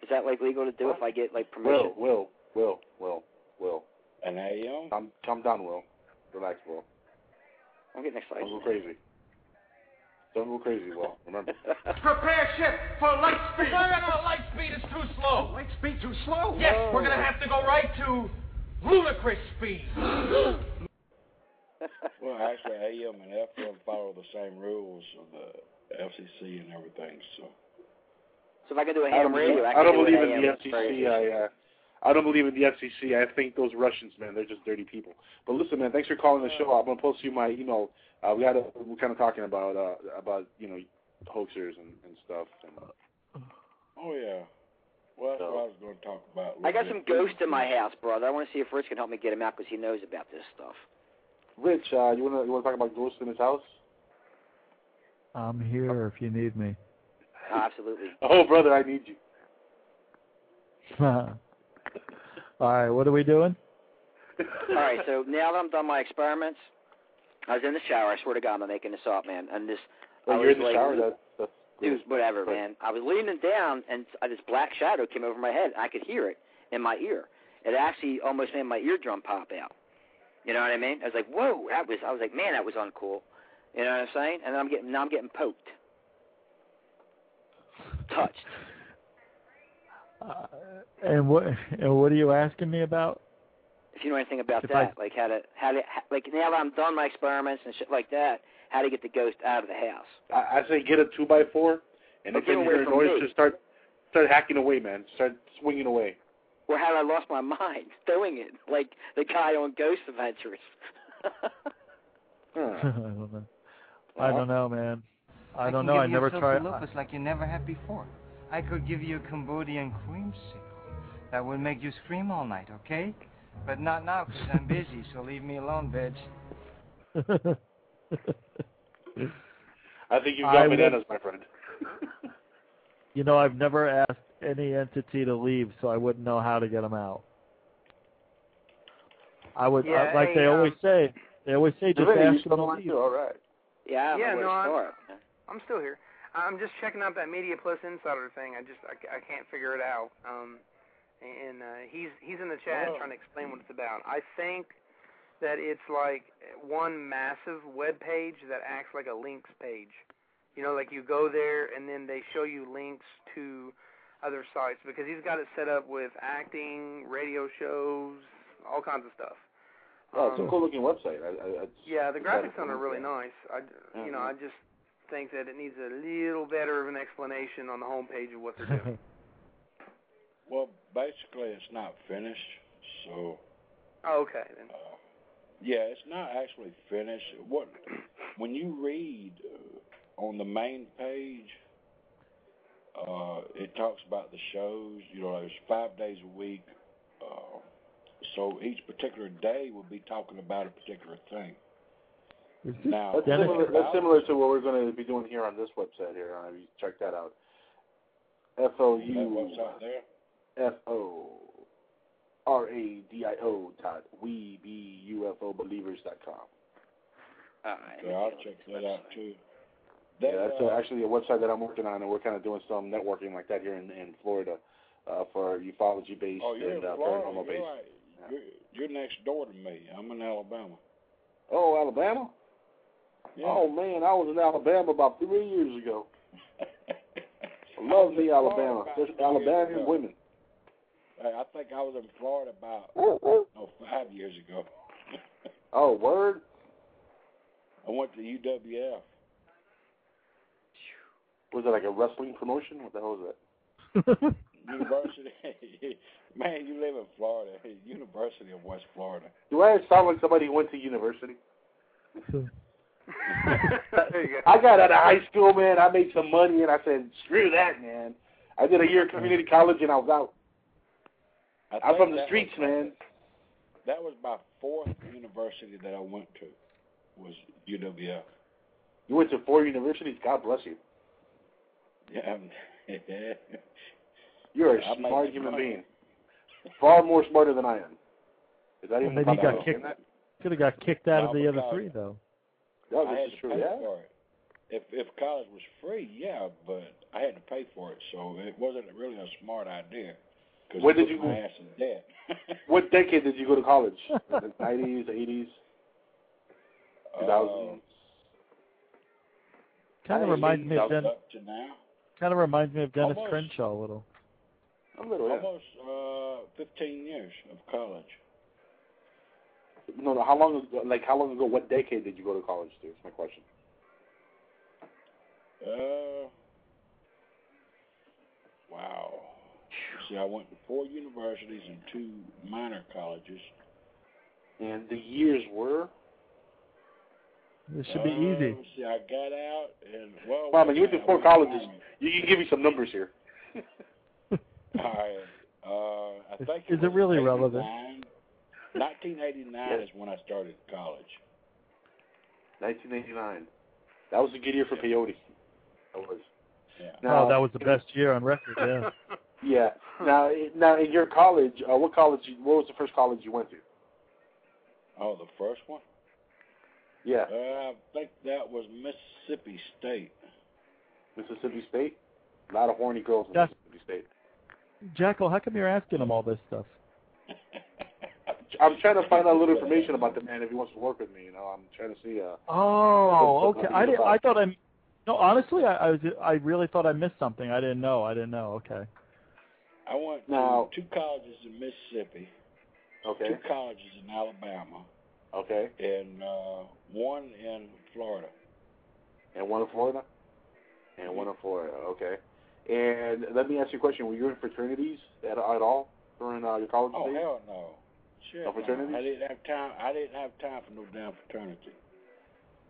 Is that like legal to do if I get like permission? Will, Will, Will, Will, Will. An AM? Calm, calm down, Will. Relax, Will. I'm getting excited. Don't go crazy. Don't go crazy, Will. Remember. Prepare ship for light speed. No, no, no, light speed is too slow. Light speed too slow? Yes, we're gonna have to go right to ludicrous speed. Well, actually, AM and FM follow the same rules of the FCC and everything. So So if I can do a I ham radio, I I can don't do believe an in the FCC. I uh, I don't believe in the FCC. I think those Russians, man, they're just dirty people. But listen, man, thanks for calling the show. I'm gonna post you my email. Uh, we got a, we're kind of talking about uh, about you know hoaxers and, and stuff. And, Oh yeah. Well, that's So- what I was going to talk about. I got some ghosts in my house, brother. I want to see if Rich can help me get him out because he knows about this stuff. Rich, uh, you wanna you wanna talk about ghosts in his house? I'm here if you need me. Oh, absolutely. Oh, brother, I need you. All right, what are we doing? All right, so now that I'm done my experiments, I was in the shower. I swear to God, I'm not making this up, man. And this, oh, I When you're in the like, shower, that's that's dude, whatever, man. I was leaning down, and this black shadow came over my head. I could hear it in my ear. It actually almost made my eardrum pop out. You know what I mean? I was like, whoa, that was. I was like, man, that was uncool. You know what I'm saying? And then I'm getting now I'm getting poked, touched. Uh, and what and what are you asking me about? If you know anything about If that, like how to how to how, like now that I'm done my experiments and shit like that, how to get the ghost out of the house. I, I say get a two by four, and But if get you hear a noise, me. just start start hacking away, man. Start swinging away. Or how I lost my mind doing it, like the guy on Ghost Adventures. I don't know. I don't know, man. I don't know. Give I never a tried. lupus like you never had before. I could give you a Cambodian creamsicle that will make you scream all night, okay? But not now, because I'm busy, so leave me alone, bitch. I think you've I got would- bananas, my friend. You know, I've never asked any entity to leave, so I wouldn't know how to get them out. I would, Yeah, uh, like hey, they always um, say, they always say, just Really? Ask them to leave. All right. Yeah, I yeah, no, I'm. I'm still here. I'm just checking out that Media Plus Insider thing. I just I, I can't figure it out. Um, and uh, he's he's in the chat Oh. trying to explain what it's about. I think that it's like one massive web page that acts like a links page. You know, like you go there and then they show you links to other sites because he's got it set up with acting, radio shows, all kinds of stuff. Oh, it's a Um, cool looking website. I, I, I yeah, the graphics on it are really nice. I, you know. I just think that it needs a little better of an explanation on the homepage of what they're doing. Well, basically, it's not finished, so oh, okay, then. yeah, it's not actually finished. What when you read uh, on the main page, uh, it talks about the shows. You know, there's five days a week, uh, so each particular day will be talking about a particular thing. Now, That's similar, that's similar to what we're going to be doing here on this website here. Uh, you check that out. F O that U website there. F O R A D I O dot we b u f o believers dot com. All right. Okay, I'll check that out too. Yeah, that's uh, uh, actually a website that I'm working on, and we're kind of doing some networking like that here in, in Florida uh, for ufology based Oh, you're and in uh, Florida. paranormal You're, based. right. you're, you're next door to me. I'm in Alabama. Oh, Alabama. Yeah. Oh man, I was in Alabama about three years ago. I love me Alabama. There's Alabama women. Hey, I think I was in Florida about mm-hmm. oh, five years ago. Oh, word. I went to UWF. Was it like a wrestling promotion? What the hell is that? University. Man, you live in Florida. University of West Florida. Do I sound like somebody who went to university? There you go. I got out of high school, man. I made some money, and I said, "Screw that, man." I did a year of community college, and I was out. I I'm from the streets, was, man. That was my fourth university that I went to. Was UWF. You went to four universities. God bless you. Yeah. You're a I made smart human money. being. Far more smarter than I am. Is that even Maybe he got possible? kicked. Could have got kicked out of the other because- three though. Yeah, I this had is to true. pay Yeah. for it. If if college was free, yeah, but I had to pay for it, so it wasn't really a smart idea. Cause Where did you my go? ass in debt. What decade did you go to college? the 90s, 80s, 2000s? Kind of Hey, reminds me of Den- to now, kind of reminds me of Dennis Almost. Crenshaw a little. A little, yeah. almost uh, 15 years of college. No, no. How long ago? Like how long ago? What decade did you go to college to? Is my question. Uh, wow. See, I went to four universities and two minor colleges. And the years were. This should be Uh, easy. See, I got out and well. Wow, man, you went to four colleges. Miami. You can give me some numbers here. All right. Uh, I think is it it really relevant? 1989 is when I started college. 1989. That was a good year for peyote. That was. Yeah. oh, that was the best year on record. Yeah. Yeah. Now, now in your college, uh, what college? What was the first college you went to? Oh, the first one? Yeah. Uh, I think that was Mississippi State. Mississippi State. A lot of horny girls in Yes. Mississippi State. Jackal, how come you're asking them all this stuff? I'm trying to find out a little information about the man if he wants to work with me. You know, I'm trying to see. Uh, Oh, okay. I did. I thought I. No, honestly, I, I was. I really thought I missed something. I didn't know. I didn't know. Okay. I went to Now- two colleges in Mississippi, okay. two colleges in Alabama, Okay. and uh, one in Florida. And one in Florida. And one in Florida. Okay. And let me ask you a question: Were you in fraternities at, at all during uh, your college Oh days? hell no! Shit, No no. I didn't have time. I didn't have time for no damn fraternity.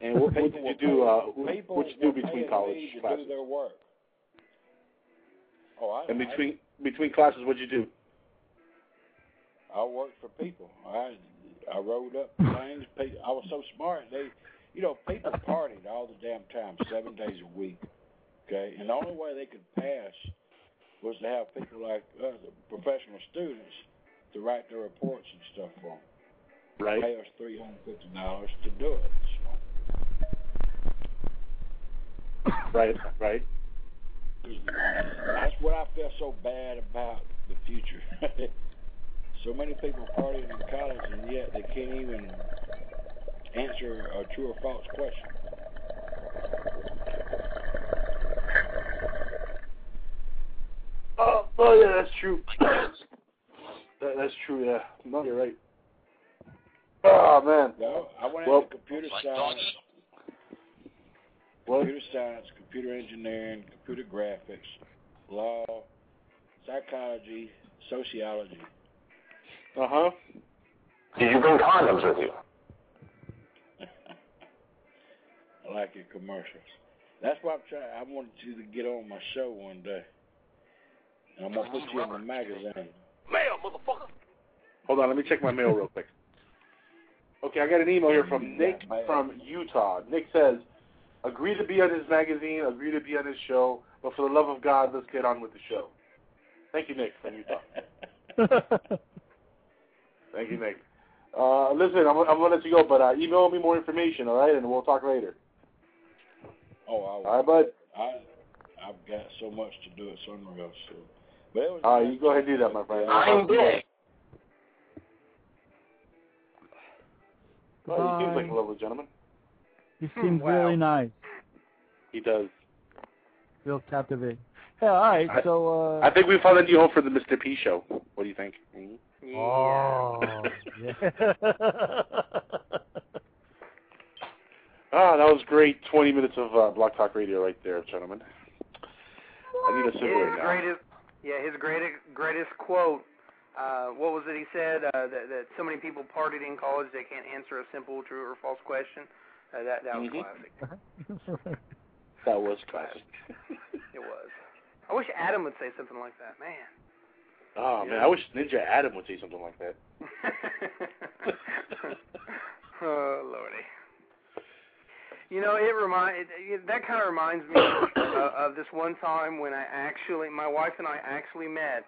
And what, what did you do? Uh, what people what you do between college classes? do their work. Oh, I, And I- between between classes, what'd you do? I worked for people. I I rode up things. Pe- I was so smart. They, you know, people partied all the damn time, seven days a week. Okay, and the only way they could pass was to have people like us, professional students, to write the reports and stuff for them. Right. Pay us three hundred fifty dollars to do it. So Right. Right. that's what I feel so bad about the future. so many people partying in college, and yet they can't even answer a true or false question. Oh, oh yeah, that's true. That, that's true. Yeah. No, you're right. Oh man. No, I went Well- into computer science, What? computer science, computer engineering, computer graphics, law, psychology, sociology. Uh huh. Did you bring condoms with you? I like your commercials. That's why I'm trying. I wanted you to get on my show one day, and I'm gonna put you in the magazine. Mail, motherfucker. Hold on, let me check my mail real quick. Okay, I got an email here from Nick from Utah. Nick says, "Agree to be on his magazine, agree to be on his show, but for the love of God, let's get on with the show." Thank you, Nick from Utah. Thank you, Nick. Uh, listen, I'm, I'm gonna let you go, but uh, email me more information, all right, and we'll talk later. Oh, I, All right, bud. I, I've got so much to do. It's unreal. So, but it was All right, you go ahead and do that, my friend. I'm big. Well, he seems like a lovely gentleman. He seems Wow. really nice. He does. Real captivating. Yeah. All right. I- so. Uh, I think we found a new home for the Mr. P show. What do you think? Yeah. Oh. yeah. Ah, that was great. 20 minutes of uh, Blog Talk Radio right there, gentlemen. I need a cigarette now. greatest, yeah, his greatest greatest quote. Uh, what was it he said? Uh, that that so many people partied in college they can't answer a simple true or false question. Uh, that that was Mhm. classic. That was classic. It was. I wish Adam would say something like that, man. Oh, man, I wish Ninja Adam would say something like that. oh lordy. You know, it remind it, it, that kind of reminds me of, of this one time when I actually, my wife and I actually met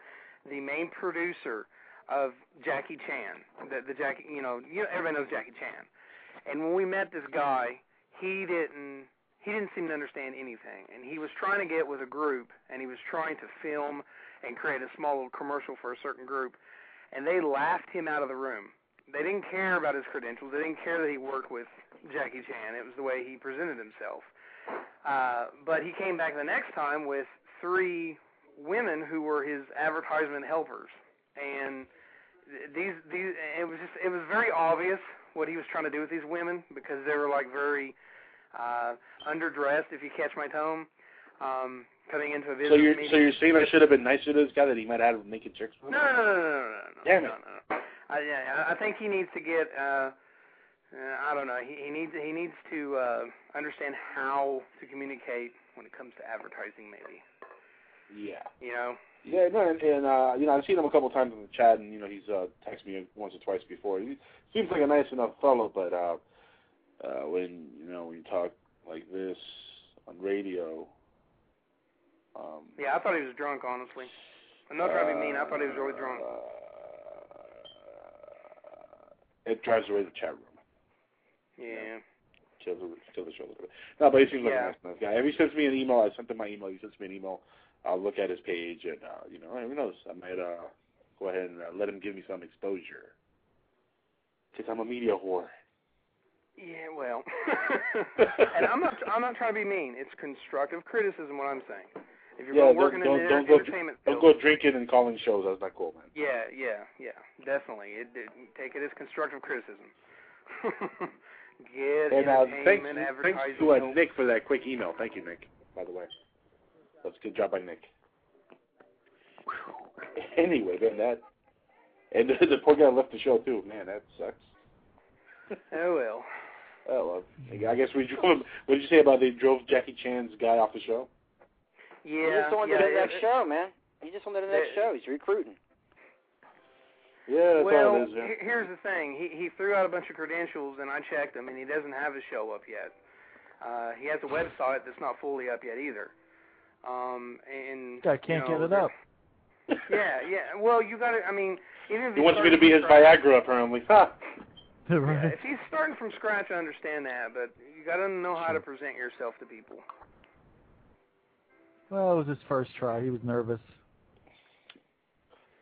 the main producer of Jackie Chan. The, the Jackie, you know, you know, everybody knows Jackie Chan. And when we met this guy, he didn't he didn't seem to understand anything, and he was trying to get with a group, and he was trying to film and create a small little commercial for a certain group, and they laughed him out of the room. They didn't care about his credentials. They didn't care that he worked with Jackie Chan. It was the way he presented himself. Uh, but he came back the next time with three women who were his advertisement helpers, and these these it was just it was very obvious what he was trying to do with these women because they were like very uh underdressed if you catch my tone um coming into a So you're meeting so you're saying I should have been nicer to this guy that he might have naked chicks no no no no no no no Damn no, it. no, no. I, yeah, I I think he needs to get uh, uh I don't know he he needs he needs to uh understand how to communicate when it comes to advertising maybe Yeah. you know Yeah, no, and, and uh, you know, I've seen him a couple times in the chat, and you know, he's uh, texted me once or twice before. He seems like a nice enough fellow, but uh, uh, when you know, when you talk like this on radio, um, yeah I thought he was drunk honestly I'm not trying to be mean I thought he was really drunk it drives away the chat room. Yeah chill the, chill the show a little bit. No, but he seems like Yeah. a nice, nice guy. If he sends me an email, I sent him my email. He sends me an email. I'll look at his page, and uh, you know, who knows? I might uh, go ahead and uh, let him give me some exposure. Because I'm a media whore. Yeah, well, and I'm not I'm not trying to be mean. It's constructive criticism. What I'm saying. If you're yeah, working don't, in don't, don't go entertainment don't field, go drinking and calling shows. That's not cool, man. yeah, yeah, yeah, definitely. It, it, take it as constructive criticism. Get And uh, thanks, thanks to uh, Nick for that quick email. Thank you, Nick. By the way, that's a good job by Nick. Anyway, then that, and the, the poor guy left the show too. Man, that sucks. Oh well. Oh well, I guess we drove him. What did you say about they drove Jackie Chan's guy off the show? He Yeah, just on yeah. to the it- next it- show, man. He just on to the next They- show. He's recruiting. Yeah, that's well, all it is. Yeah. here's the thing. He he threw out a bunch of credentials, and I checked them, and he doesn't have his show up yet. Uh, he has a website that's not fully up yet either. Um, and Guy can't you know, get it up. Yeah, yeah. Well, you got to. I mean, even if He he's wants me to be his scratch- Viagra, apparently. Ha! Yeah, if he's starting from scratch, I understand that, but you got to know how to present yourself to people. Well, it was his first try. He was nervous.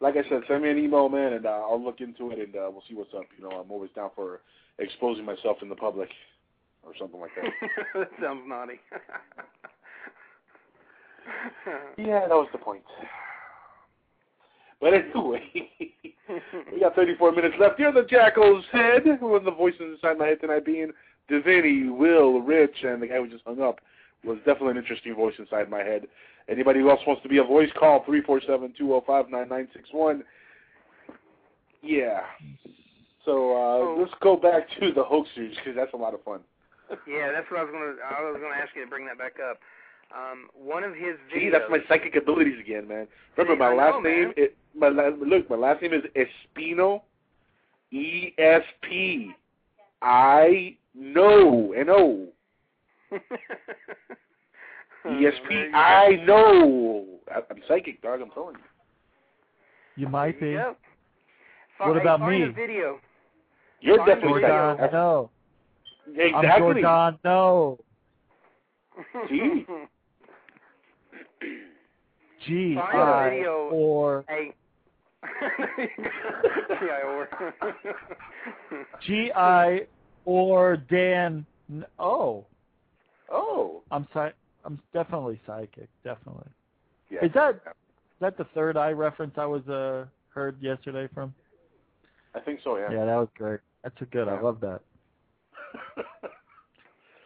Like I said, send me an email, man, and uh, I'll look into it, and uh, we'll see what's up. You know, I'm always down for exposing myself in the public, or something like that. that sounds naughty. yeah, that was the point. But anyway, we got 34 minutes left. You're the Jackal's head. Who was the voices inside my head tonight being Devaney, Will, Rich, and the guy who just hung up was definitely an interesting voice inside my head. Anybody who else wants to be a voice, call 347-205-9961. Yeah. So uh, let's go back to the hoaxers because that's a lot of fun. yeah, that's what I was gonna. I was gonna ask you to bring that back up. Um, one of his videos. Gee, that's my psychic abilities again, man. Remember, my last know, name. It, my la- look, my last name is Espino. E S P I know N O E S P I know. I- I'm psychic, dog. I'm telling you. You might be. Yep. What about me? The video. You're Find the definitely Jordan, psychic. no. I'm Jordan, no. See? G Find the I video. or Hey. or. G I or Dan. Oh, Oh. I'm psy- I'm definitely psychic. Definitely. Yeah. Is that is that the third eye reference I was uh heard yesterday from? I think so. Yeah. Yeah, that was great. That's a good. I love that.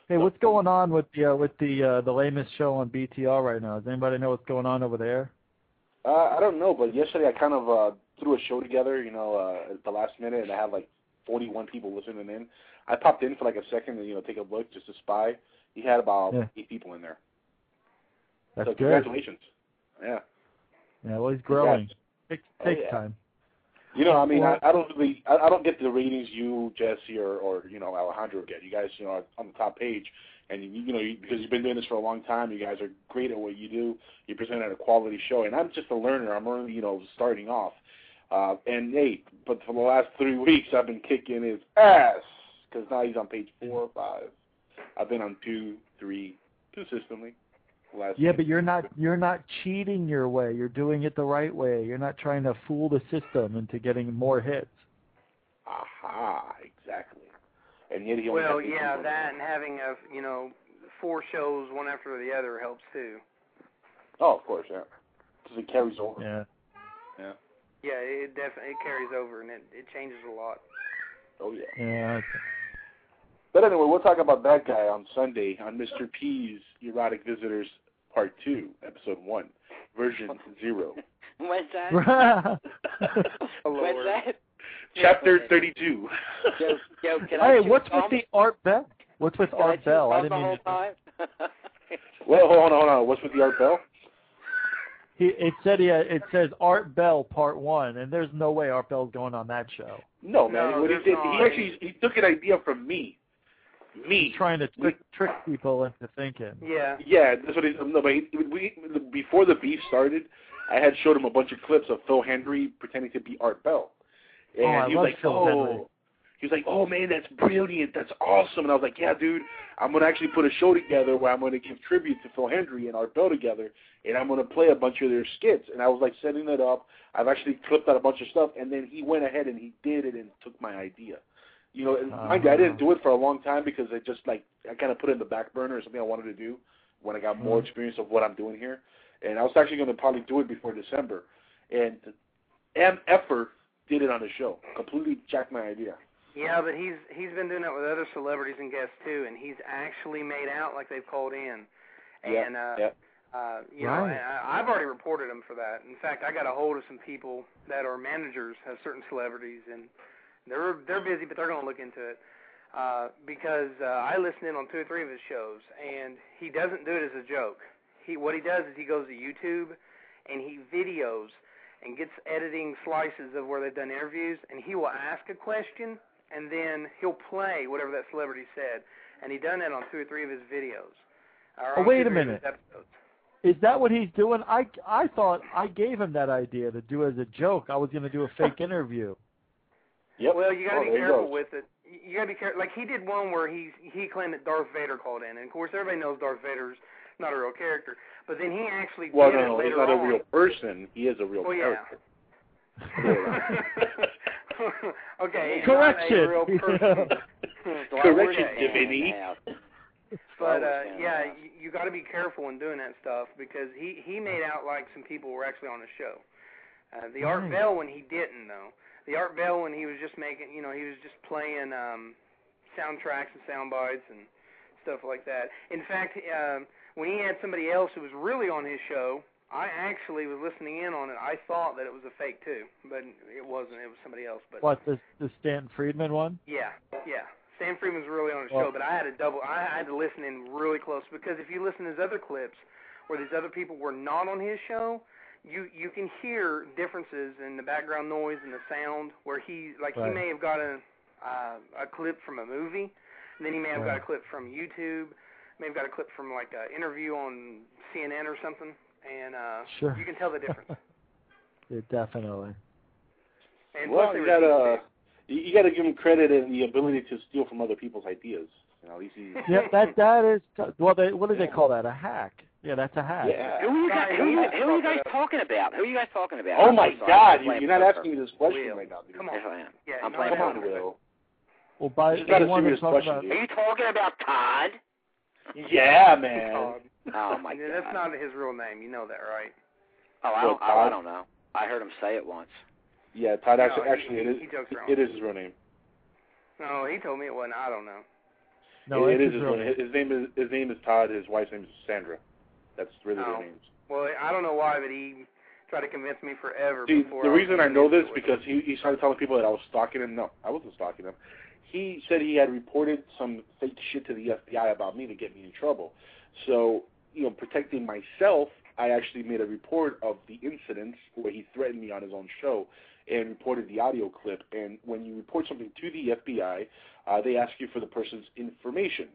Hey, what's going on with the uh, with the uh, the lamest show on BTR right now? Does anybody know what's going on over there? Uh, I don't know, but yesterday I kind of uh, threw a show together, you know, uh, at the last minute, and I had like 41 people listening in. I popped in for like a second to, you know, take a look just to spy. He had about Yeah. eight people in there. That's so good. congratulations. Yeah. Yeah, well, he's growing. Takes Oh, takes yeah. time. You know, I mean, I, Well- I don't really, I, I don't get the ratings you, Jesse, or, or you know, Alejandro get. You guys, you know, are on the top page, and you, you know, you, because you've been doing this for a long time, you guys are great at what you do. You present at a quality show, and I'm just a learner. I'm only, you know, starting off. Uh, and Nate, but for the last three weeks, I've been kicking his ass because now he's on page four or five. I've been on two, three, consistently. Last Yeah, but you're not you're not cheating your way. You're doing it the right way. You're not trying to fool the system into getting more hits. Aha, exactly. And yet he only well, yeah, people. that and having a you know four shows one after the other helps too. Oh, of course, yeah. Because it carries over. Yeah. Yeah. Yeah, it definitely it carries over and it it changes a lot. Oh yeah. Yeah. okay. But anyway, we'll talk about that guy on Sunday on Mr. P's Erotic Visitors Part Two, Episode One, Version Zero, What's that? When's When's that? Chapter Thirty-Two. Yo, yo, can I hey, what's with the Art Bell? What's with Can Art chew Bell? I didn't mean whole to- time? well, hold on, hold on. What's with the Art Bell? He, it said yeah, it says Art Bell Part One, and there's no way Art Bell's going on that show. No, man. No, what he did, not. he actually he took an idea from me. Me. He's trying to trick, trick people into thinking. Yeah. Yeah, that's what he. No, but he, we before the beef started, I had showed him a bunch of clips of Phil Hendrie pretending to be Art Bell, oh, and Oh, I he was love like, Phil "Oh, Hendrie. He was like, "Oh man, that's brilliant. That's awesome." And I was like, "Yeah, dude, I'm gonna actually put a show together where I'm gonna give tribute to Phil Hendrie and Art Bell together, and I'm gonna play a bunch of their skits." And I was like setting it up. I've actually clipped out a bunch of stuff, and then he went ahead and he did it and took my idea. You know, and mind you, I didn't do it for a long time because I just like I kind of put it in the back burner as something I wanted to do when I got more Mhm. experience of what I'm doing here. And I was actually going to probably do it before December. And M. Effer did it on the show. Completely jacked my idea. Yeah, but he's he's been doing that with other celebrities and guests too, and he's actually made out like they've called in. Yeah, uh, yeah. uh, you know, Right. and I, I've already reported him for that. In fact, I got a hold of some people that are managers of certain celebrities, and they're they're busy, but they're going to look into it. Uh, because uh, I listen in on two or three of his shows, and he doesn't do it as a joke. He what he does is he goes to YouTube, and he videos and gets editing slices of where they've done interviews, and he will ask a question, and then he'll play whatever that celebrity said, and he done that on two or three of his videos. Oh, wait a or three of minute. Is that what he's doing? I I thought I gave him that idea to do as a joke. I was going to do a fake interview. Yep. Well, you got to Oh, be careful goes. with it. You got to be careful. Like he did one where he he claimed that Darth Vader called in, and of course everybody knows Darth Vader's not a real character. But then he actually Well, did no, it no, he's later not a real person. He is a real Well, yeah. character. okay, Correction. Real person. Correction, Okay. Divinity. But uh, yeah, you, you got to be careful in doing that stuff because he he made out like some people were actually on the show. Uh, the Art Bell when he didn't though. The Art Bell when he was just making, you know, he was just playing um soundtracks and sound bites and stuff like that. In fact, um, when he had somebody else who was really on his show, I actually was listening in on it. I thought that it was a fake too, but it wasn't. It was somebody else. But What the the Stan Friedman one? yeah, yeah. Stan Friedman's really on the Well- show, but I had to double. I had to listen in really close because if you listen to his other clips, where these other people were not on his show, you you can hear differences in the background noise and the sound. Where he like he may have got a uh, a clip from a movie, and then he may have got a clip from YouTube, may have got a clip from like an interview on CNN or something, and uh, Sure. you can tell the difference. Yeah, definitely. And well, plus they you gotta you, you gotta give him credit and the ability to steal from other people's ideas. You know, at least he's Yeah, that that is well. They, what do they call that? A hack. Yeah, that's a hack. Yeah. Who are you guys? Guys, Who, are you, who are you guys talking about? Who are you guys talking about? Oh my. God! You, you're not poker. asking me this question Will. right now, dude. Come on. Yes, I am. Yeah, I'm no, playing Come on. Will. Well, by This is not they a serious question, about. dude. Are you talking about Todd? Yeah, man. Todd. Oh my God. That's not his real name. You know that, right? Oh, I don't. Oh, I don't know. I heard him say it once. Yeah, Todd. No, Actually, he- actually, it is. he jokes around. It is his real name. No, he told me it wasn't. I don't know. No, it, it it's his real real name. His name is his name is Todd. His wife's name is Sandra. That's really their names. Well, I don't know why, but he tried to convince me forever. See, before the I reason I know this convinced because he he started telling people that I was stalking him. No, I wasn't stalking him. He said he had reported some fake shit to the FBI about me to get me in trouble. So, you know, protecting myself, I actually made a report of the incidents where he threatened me on his own show and reported the audio clip. And when you report something to the FBI, uh, they ask you for the person's information.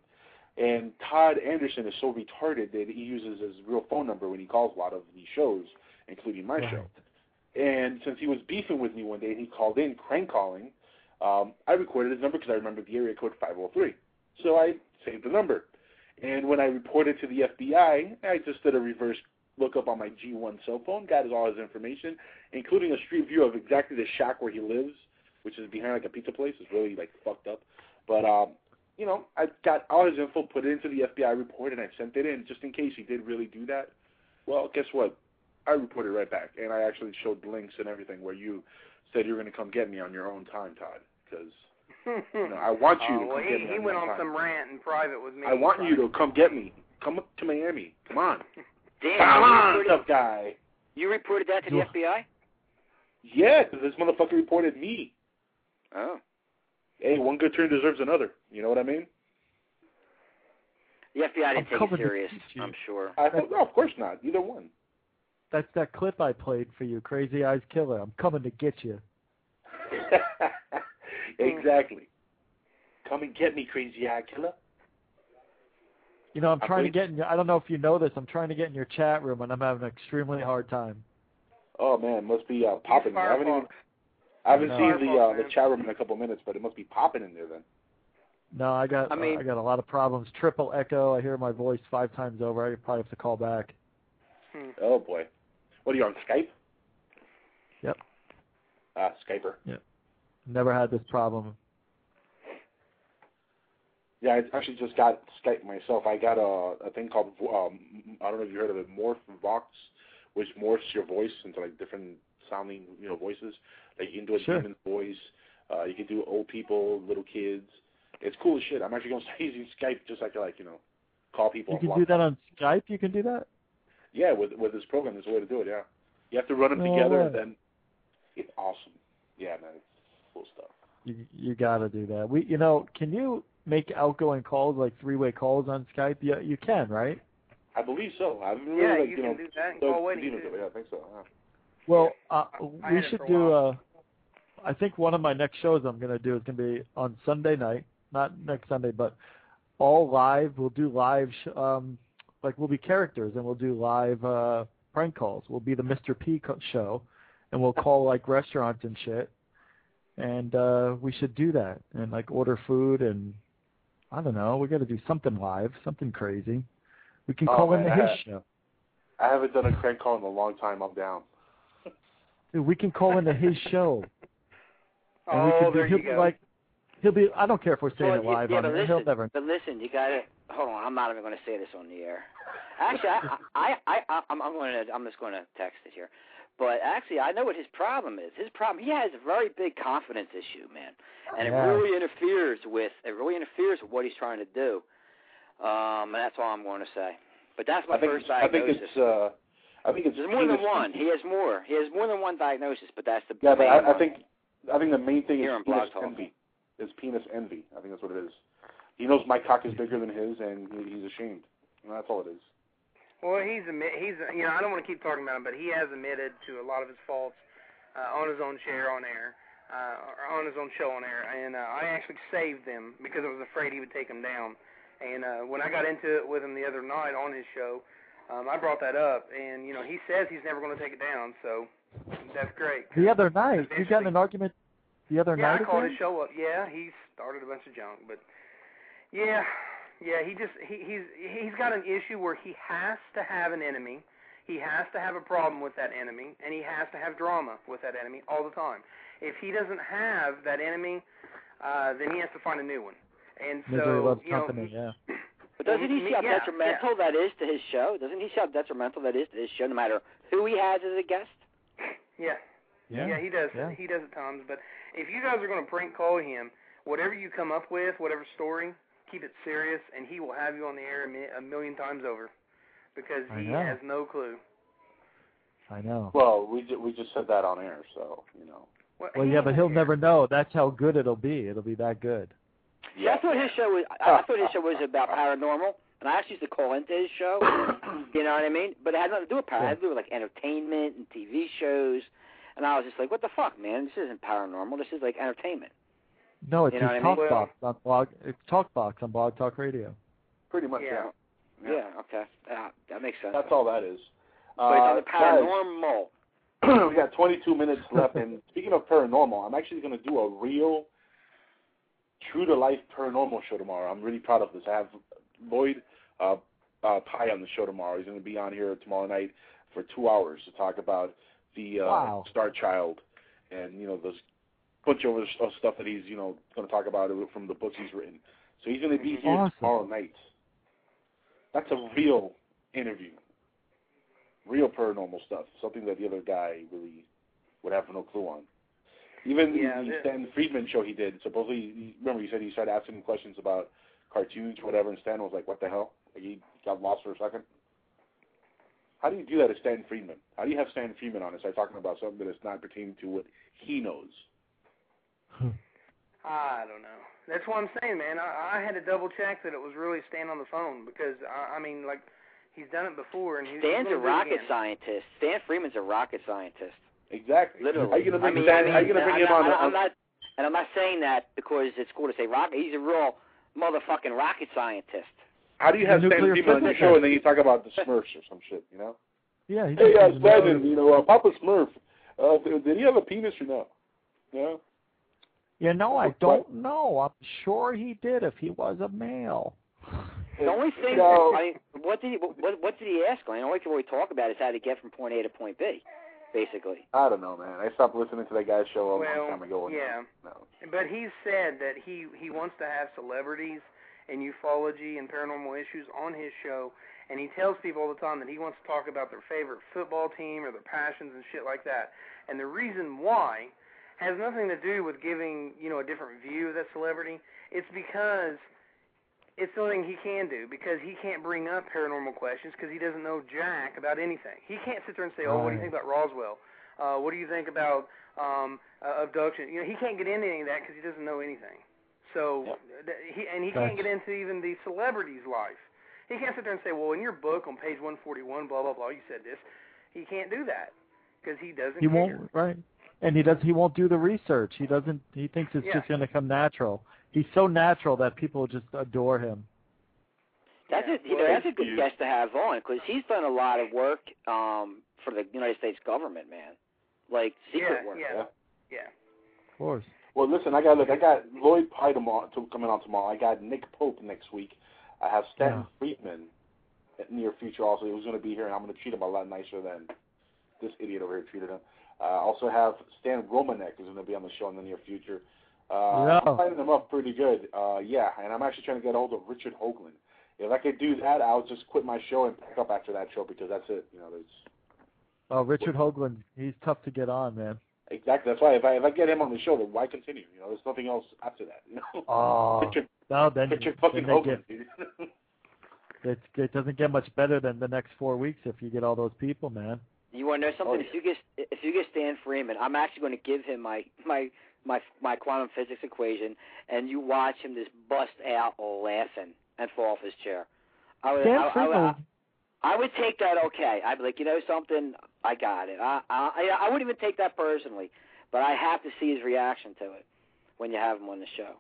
And Todd Anderson is so retarded that he uses his real phone number when he calls a lot of these shows, including my Right. show. And since he was beefing with me one day and he called in, crank calling, um, I recorded his number because I remembered the area code 503. So I saved the number. And when I reported to the FBI, I just did a reverse lookup on my G1 cell phone, got his, all his information, including a street view of exactly the shack where he lives, which is behind like a pizza place. It's really like fucked up. But um, you know, I got all his info, put it into the FBI report, and I sent it in just in case he did really do that. Well, guess what? I reported right back, and I actually showed links and everything where you said you're going to come get me on your own time, Todd, because you know I want you oh, to well, come he, get me. he on went on time. some rant in private with me. I want you to come get me. Come up to Miami. Come on. Damn. Come on, reported- tough guy. You reported that to the FBI? Yeah, this motherfucker reported me. Oh. Hey, one good turn deserves another. You know what I mean? The FBI I'm didn't take it coming serious. I'm sure. I thought, no, of course not. Either one. That's that clip I played for you, Crazy Eyes Killer. I'm coming to get you. exactly. Come and get me, crazy eye killer. You know, I'm I trying to get in. Your, I don't know if you know this. I'm trying to get in your chat room, and I'm having an extremely hard time. Oh man, must be uh, popping. I haven't even. Firefox. I haven't No. seen My the uh, the chat room in a couple minutes, but it must be popping in there then. No, I got I mean- I got a lot of problems. Triple echo. I hear my voice five times over. I probably have to call back. Hmm. Oh boy, what are you on Skype? Yep. Ah, Skyper. Yep. Never had this problem. Yeah, I actually just got Skype myself. I got a a thing called um I don't know if you heard of it, Morph Vox, which morphs your voice into like different sounding you know voices. Like you can do a Sure. demon's voice. Uh, you can do old people, little kids. It's cool as shit. I'm actually gonna start using Skype just like like you know call people. You can do that on Skype. You can do that. Yeah, with with this program, there's a way to do it. Yeah, you have to run them No together, way. and then it's awesome. Yeah, man, it's cool stuff. You you got to do that. We you know can you make outgoing calls like three way calls on Skype? Yeah, you can, right? I believe so. I've been really Yeah, like you you can know do that and call Winnie, Dino too. do. Yeah, I think so. Yeah. Well, uh, we should do. Uh, I think one of my next shows I'm going to do is going to be on Sunday night, not next Sunday, but all live. We'll do live, sh- um, like we'll be characters, and we'll do live uh, prank calls. We'll be the Mr. P co- show, and we'll call like restaurants and shit. And uh, we should do that and like order food and I don't know. We got to do something live, something crazy. We can Oh, call in the I his ha- show. I haven't done a prank call in a long time. I'm down. Dude, we can call into his show. And we Oh, can do, there he'll you be go. like, he'll be. I don't care if we're saying Well, it live yeah, on but there. listen, He'll never. But listen, you gotta hold on. I'm not even going to say this on the air. Actually, I, I, I, I, I'm, I'm going to, I'm just going to text it here. But actually, I know what his problem is. His problem, he has a very big confidence issue, man, and Yeah. it really interferes with, it really interferes with what he's trying to do. Um, and that's all I'm going to say. But that's my I think first it's, I think diagnosis. it's uh I think it's There's more than one. He has more. He has more than one diagnosis, but that's the Yeah, but main I, I one. think I think the main thing Here is penis envy. Is penis envy. I think that's what it is. He knows my cock is bigger than his, and he, he's ashamed. And that's all it is. Well, he's admit he's you know I don't want to keep talking about him, but he has admitted to a lot of his faults uh, on his own chair on air, uh, or on his own show on air, and uh, I actually saved them because I was afraid he would take them down. And uh, when I got into it with him the other night on his show, um, I brought that up, and you know he says he's never going to take it down, so that's great. The other night, you got in an argument. The other Yeah, night I called again? his show up. Yeah, he started a bunch of junk, but yeah, yeah, he just he he's he's got an issue where he has to have an enemy. He has to have a problem with that enemy, and he has to have drama with that enemy all the time. If he doesn't have that enemy, uh, then he has to find a new one. And so, Misery loves you know, company. Yeah. But doesn't he Mhm, see how yeah, detrimental that is to his show? Doesn't he see how detrimental that is to his show, no matter who he has as a guest? Yeah. Yeah. he does. Yeah. He does at times. But if you guys are going to prank call him, whatever you come up with, whatever story, keep it serious, and he will have you on the air a, mi- a million times over, because he has no clue. I know. Well, we ju- we just said that on air, so you know. Well, yeah, but he'll never know. That's how good it'll be. It'll be that good. See, I thought his show was. I, I thought his show was about paranormal, and I actually used to call into his show. you know what I mean? But it had nothing to do with paranormal. It had to do with like entertainment and TV shows. And I was just like, what the fuck, man? This isn't paranormal. This is like entertainment. No, it's You know his what I mean? talk box on blog. It's talk box on Blog Talk Radio. Pretty much, Yeah. yeah. Yeah. okay. Yeah, that makes sense. That's all that is. But it's on Uh, the paranormal. guys, we got 22 minutes left, and speaking of paranormal, I'm actually going to do a real, true to life paranormal show tomorrow. I'm really proud of this. I have Lloyd uh, uh, Pye on the show tomorrow. He's going to be on here tomorrow night for two hours to talk about the uh, Wow. Star Child and you know those bunch of other stuff that he's you know going to talk about from the books he's written. So he's going to be here Awesome. tomorrow night. That's a real interview, real paranormal stuff. Something that the other guy really would have no clue on. Even Yeah, the Stan Friedman show he did. Supposedly, remember he said he started asking him questions about cartoons or whatever, and Stan was like, "What the hell?" Like he got lost for a second. How do you do that as Stan Friedman? How do you have Stan Friedman on and start talking about something that is not pertaining to what he knows? Hmm. I don't know. That's what I'm saying, man. I, I had to double check that it was really Stan on the phone because I, I mean, like, he's done it before, and he's Stan's a gonna do it rocket again. scientist. Stan Friedman's a rocket scientist. Exactly. Literally. Are you gonna I bring mean, Stan? I mean, are you gonna bring I'm him not, on? I'm not, and I'm not saying that because it's cool to say rocket. He's a real motherfucking rocket scientist. how do you have Stan Nuclear Friedman on your show and then you talk about the Smurfs or some shit? You know? Yeah. He Hey, uh, doesn't know. Stan, you know, uh, Papa Smurf. Uh, did he have a penis or no? Yeah. You know, I don't know. I'm sure he did if he was a male. The only thing, No. I, what did he what, what did he ask? I mean, the only thing we talk about is how to get from point A to point B, basically. I don't know, man. I stopped listening to that guy's show a Well, long time ago. yeah. No. But he said that he he wants to have celebrities and ufology and paranormal issues on his show, and he tells people all the time that he wants to talk about their favorite football team or their passions and shit like that. And the reason why has nothing to do with giving you know a different view of that celebrity. It's because it's something he can do because he can't bring up paranormal questions because he doesn't know jack about anything. He can't sit there and say, "Oh, what do you think about Roswell? Uh, what do you think about um, uh, abduction?" You know, he can't get into any of that because he doesn't know anything. So, th- he and he can't get into even the celebrity's life. He can't sit there and say, "Well, in your book on page 141, blah blah blah, you said this." He can't do that because he doesn't. He care. won't, right? And he does. He won't do the research. He doesn't. He thinks it's Yeah. just going to come natural. He's so natural that people just adore him. That's a you know that's a good guest to have on because he's done a lot of work um for the United States government, man, like secret yeah, work. yeah, yeah. Of course. Well, listen, I got look. I got Lloyd Pydom on to coming on tomorrow. I got Nick Pope next week. I have Stanton Yeah. Friedman in near future also. He was going to be here, and I'm going to treat him a lot nicer than this idiot over here treated him. Uh, I also have Stan Romanek who's going to be on the show in the near future. Uh, Yeah. I'm lining them up pretty good. Uh, yeah, and I'm actually trying to get a hold of Richard Hoagland. If I could do that, I'll just quit my show and pick up after that show because that's it. You know, there's Oh, Richard Hoagland. He's tough to get on, man. exactly that's why if I if I get him on the show, then why continue? You know, there's nothing else after that. You know, Oh, Richard, no, then, Richard then fucking they Hoagland. get, it, it doesn't get much better than the next four weeks if you get all those people, man. You want to know something? Oh, If you get if you get Stan Friedman, I'm actually going to give him my my my my quantum physics equation, and you watch him just bust out laughing and fall off his chair. I would, Stan I, I, would, I would take that okay. I'd be like, you know something, I got it. I I I wouldn't even take that personally, but I have to see his reaction to it when you have him on the show.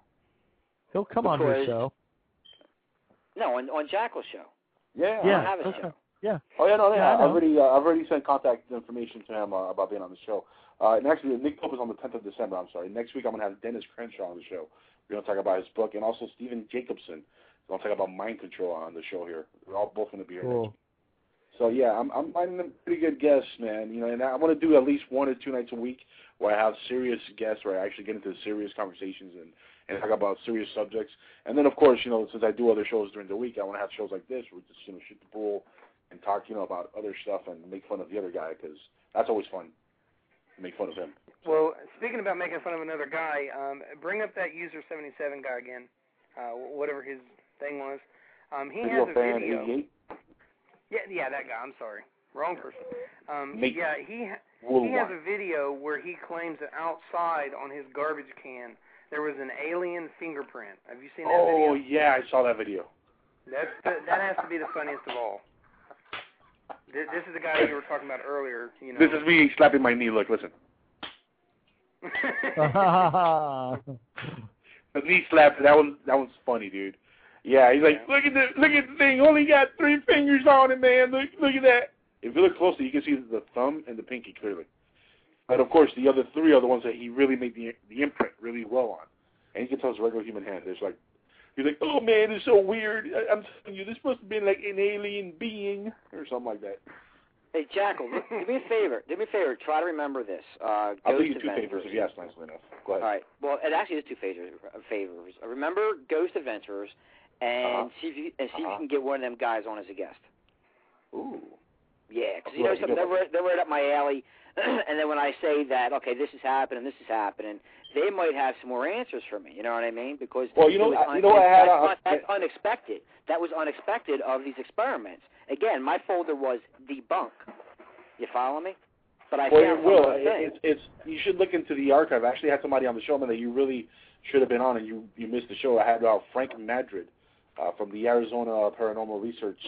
He'll come on your show. No, on on Jackal's show. yeah, Yeah. don't have a okay. show. Yeah. Oh yeah, no, Yeah, yeah. I I've already, uh, I've already sent contact information to him uh, about being on the show. Uh, and actually, Nick Pope is on the 10th of December. I'm sorry. Next week, I'm gonna have Dennis Crenshaw on the show. We're gonna talk about his book, and also Stephen Jacobson. We're gonna talk about mind control on the show here. We're all both gonna be here. Cool. So yeah, I'm I'm finding them pretty good guests, man. You know, and I want to do at least one or two nights a week where I have serious guests, where I actually get into serious conversations and and talk about serious subjects. And then of course, you know, since I do other shows during the week, I want to have shows like this where we just you know shoot the pool and talk, you know, about other stuff and make fun of the other guy because that's always fun. Make fun of him. Well, speaking about making fun of another guy, um, bring up that user 77 guy again, uh, whatever his thing was. Um, he has a fan video. 88. Yeah, yeah, that guy. I'm sorry, wrong person. Um, Make- yeah, he he has a video where he claims that outside on his garbage can there was an alien fingerprint. Have you seen that Oh video? Oh yeah, I saw that video. That's the, that has to be the funniest of all. This, this is the guy you were talking about earlier. You know. This is me slapping my knee. Look, listen. The knee slap. That one. That one's funny, dude. Yeah, he's like, look at the look at the thing. Only got three fingers on it, man. Look look at that. If you look closely, you can see the thumb and the pinky clearly. But of course, the other three are the ones that he really made the the imprint really well on, and you can tell it's a regular human hand. There's like he's like, oh man, it's so weird. I, I'm telling you, this must have been like an alien being or something like that. Hey, Jackal, do me a favor. Do me a favor. Try to remember this. Uh, I'll do you two favors if you ask nicely enough. Go ahead. All right. Well, it actually is two favors. Favors. Remember Ghost Adventures, and Uh-huh. see if you and see Uh-huh. you can get one of them guys on as a guest. Ooh. Yeah, because you know something, they're right, they're right up my alley. and then when I say that, okay, this is happening, this is happening, they might have some more answers for me. You know what I mean? Because Well, you know- was I- you know what I had, that's, un- that's unexpected. That was unexpected of these experiments. Again, my folder was debunk. You follow me? But I well, found it some will. other things. It's, it's you should look into the archive. I actually had somebody on the show man that you really should have been on, and you you missed the show. I had uh, Frank Madrid uh, from the Arizona Paranormal Research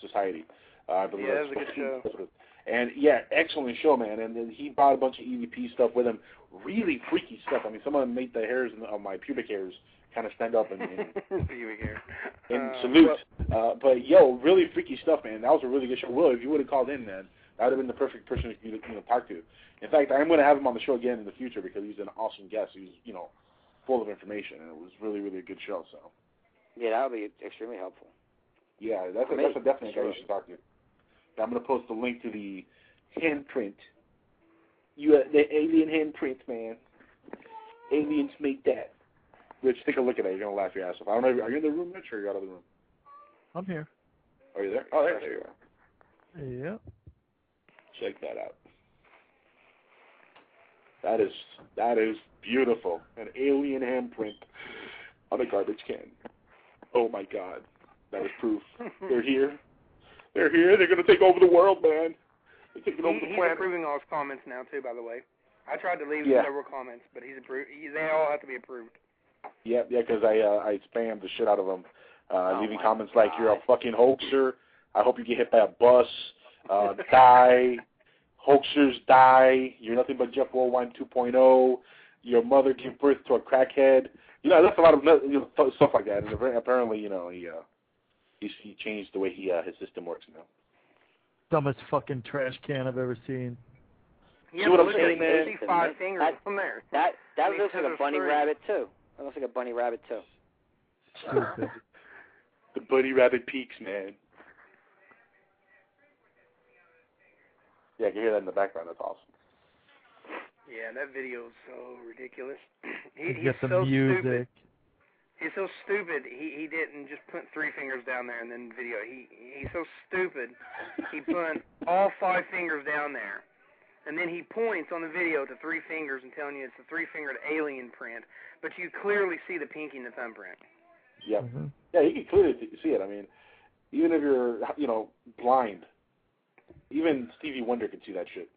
Society. Uh, I believe Yeah, that's that was a good show. that's what it- And yeah, excellent show, man. And then he brought a bunch of EVP stuff with him. Really freaky stuff. I mean, some of them made the hairs in- of my pubic hairs kind of stand up and, and Pubic hair. and Uh, salute. Uh, but yo, really freaky stuff, man. That was a really good show. Will, if you would have called in, man, That would have been the perfect person to you know talk to. In fact, I'm going to have him on the show again in the future because he's an awesome guest. He's you know full of information, and it was really really a good show. So Yeah, that would be extremely helpful. yeah, that's a, For that's a definite guy you should talk to. I'm going to post a link to the handprint. You uh, the alien handprint, man. Aliens made that. Rich, take a look at that. You're gonna laugh your ass off. I don't know. Are you in the room, Rich, or are you out of the room? I'm here. Are you there? Oh, there, there you are. Yep. Check that out. That is that is beautiful. An alien handprint on a garbage can. Oh my God, that is proof. They're here. They're here. They're gonna take over the world, man. They're taking over He, the he's planet. approving all his comments now too. By the way, I tried to leave Yeah. several comments, but he's approved. He, they all have to be approved. Yeah, yeah, because I uh, I spammed the shit out of them, uh, Oh leaving comments like "You're a fucking hoaxer." I hope you get hit by a bus. Uh, die. Hoaxers die. You're nothing but Jeff Woolwine 2.0. Your mother gave birth to a crackhead. You know, that's a lot of you know, stuff like that. And apparently, you know, he uh, he, he changed the way he uh, his system works now. Dumbest fucking trash can I've ever seen. Yeah, See what I'm saying, man? You see five fingers That- on there. That that And looks like a bunny free. rabbit too. That looks like a bunny rabbit too. Stupid. The Bunny Rabbit Peaks, man. Yeah, I can hear that in the background. That's awesome. Yeah, that video is so ridiculous. He, he's get the so music. stupid. He's so stupid. He he didn't just put three fingers down there and then video. He he's so stupid. He put all five fingers down there, and then he points on the video to three fingers and telling you it's a three-fingered alien print. But you clearly see the pinky and the thumbprint. Yeah. Mhm. Yeah, you can clearly th- see it. I mean, even if you're, you know, blind, even Stevie Wonder can see that shit.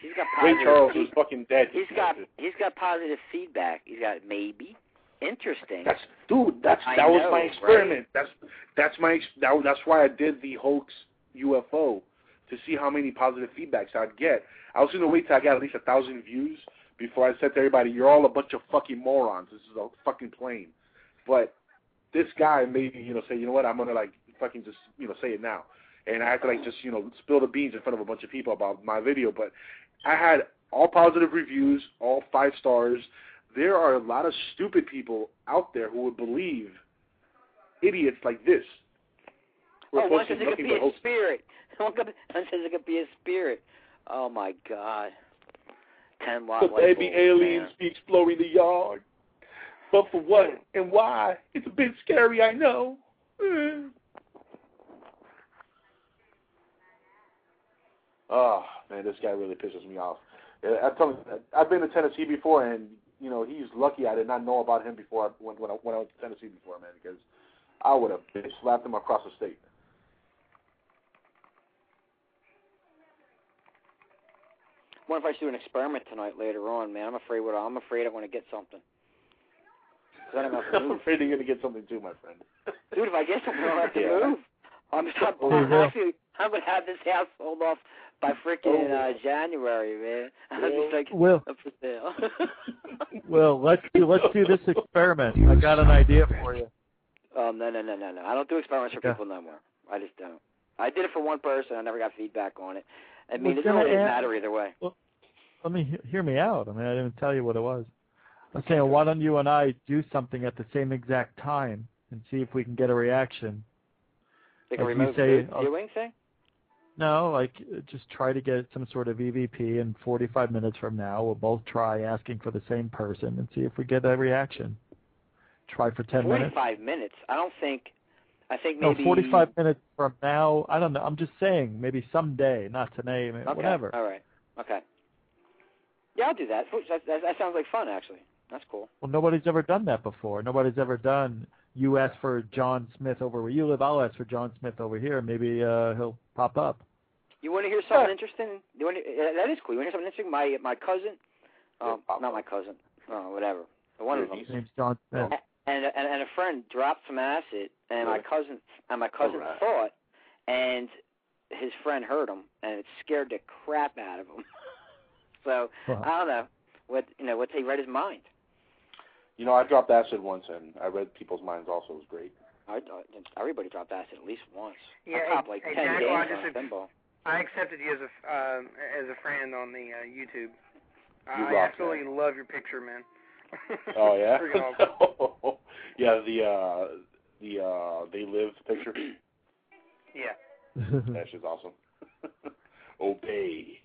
He's got Ray. Charles he- was fucking dead. He's got he's got positive feedback. He's got maybe interesting. That's dude. That's that was know, my right? experiment. That's that's my ex- that, that's why I did the hoax UFO to see how many positive feedbacks I'd get. I was gonna wait till I got at least a thousand views before I said to everybody, "You're all a bunch of fucking morons. This is a fucking plane." But this guy made me, you know, say, "You know what? I'm gonna like fucking just you know say it now." And I had to like just you know spill the beans in front of a bunch of people about my video, but I had all positive reviews, all five stars there are a lot of stupid people out there who would believe idiots like this. We're oh, one says it could be a spirit. One says it could be a spirit. Oh my God. Ten watt light baby aliens be exploring the yard. But for what and why? It's a bit scary, I know. Eh. Oh man, this guy really pisses me off. You, I've been to Tennessee before, and you know he's lucky I did not know about him before I, when when I, when I went to Tennessee before, man, because I would have bitch slapped him across the state. What if I should do an experiment tonight later on, man? I'm afraid what I'm afraid I'm going to get something. I don't have to I'm afraid you're gonna get something too, my friend. Dude, if I get something, I don't have to Yeah. move. I'm, I'm, Oh, I'm actually I'm gonna have this house sold off by freaking uh, January, man. I'm just like Will. up for sale. Well, let's do let's do this experiment. I got an idea for you. um, no, no, no, no, no. I don't do experiments for Okay. people no more. I just don't. I did it for one person. I never got feedback on it. I mean, it doesn't really matter either way. Well, Let me hear me out. I mean, I didn't tell you what it was. I'm saying, why don't you and I do something at the same exact time and see if we can get a reaction? Like a Like you remote say, uh, viewing thing. No, like uh, just try to get some sort of EVP, and 45 minutes from now, we'll both try asking for the same person and see if we get a reaction. Try for 10 minutes. Forty-five minutes. I don't think. I think maybe. No, maybe 45 minutes from now. I don't know. I'm just saying, maybe someday, not today, Okay. whatever. All right. Okay. Yeah, I'll do that. That, that. that sounds like fun, actually. That's cool. Well, nobody's ever done that before. Nobody's ever done. You ask for John Smith over where you live. I'll ask for John Smith over here. Maybe uh, he'll pop up. You want to hear something interesting? You want to, uh, that is cool. You want to hear something interesting? My my cousin, um, not my cousin, uh, whatever. One of them. His name's John Smith. and and and a friend dropped some acid, and my cousin and my cousin Alright. thought, and his friend heard him, and it scared the crap out of him. so Wow. I don't know what you know what he read his mind. You know, I dropped acid once, and I read people's minds. Also, it was great. I, I, everybody dropped acid at least once. Yeah, I popped hey- like ten Jackal, I just on a pinball. I accepted you as a uh, as a friend on the uh, YouTube. You I rock, absolutely love your picture, man. Oh yeah. Freaking awesome. yeah, the uh the uh they live picture. Yeah. that shit's awesome. Obey.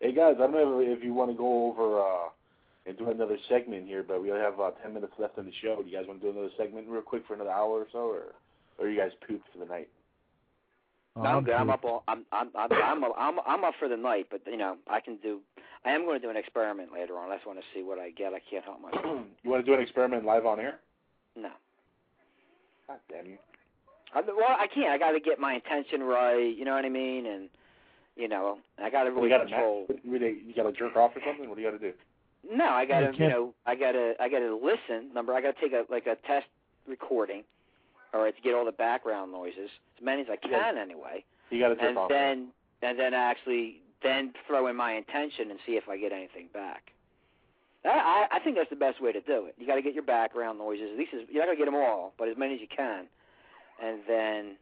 Hey guys, I don't know if you want to go over uh and do another segment here, but we only have uh, ten minutes left in the show. Do you guys want to do another segment real quick for another hour or so, or or are you guys pooped for the night? Oh, I'm good. I'm up. All, I'm I'm I'm I'm up, I'm I'm up for the night, but you know I can do. I am going to do an experiment later on. I just want to see what I get. I can't help myself. You want to do an experiment live on air? no. God damn you. I, well, I can't. I got to get my intention right. You know what I mean? And you know, I got to Well, really you got to control. you got to jerk off or something. What do you got to do? No, I got to. You know, I got to. I got to listen. Number. I got to take a like a test recording, all right, to get all the background noises, as many as I can anyway. You got to jerk and off. then and then actually then throw in my intention and see if I get anything back. I I I think that's the best way to do it. You got to get your background noises. At least as- you're not gonna get them all, but as many as you can, and then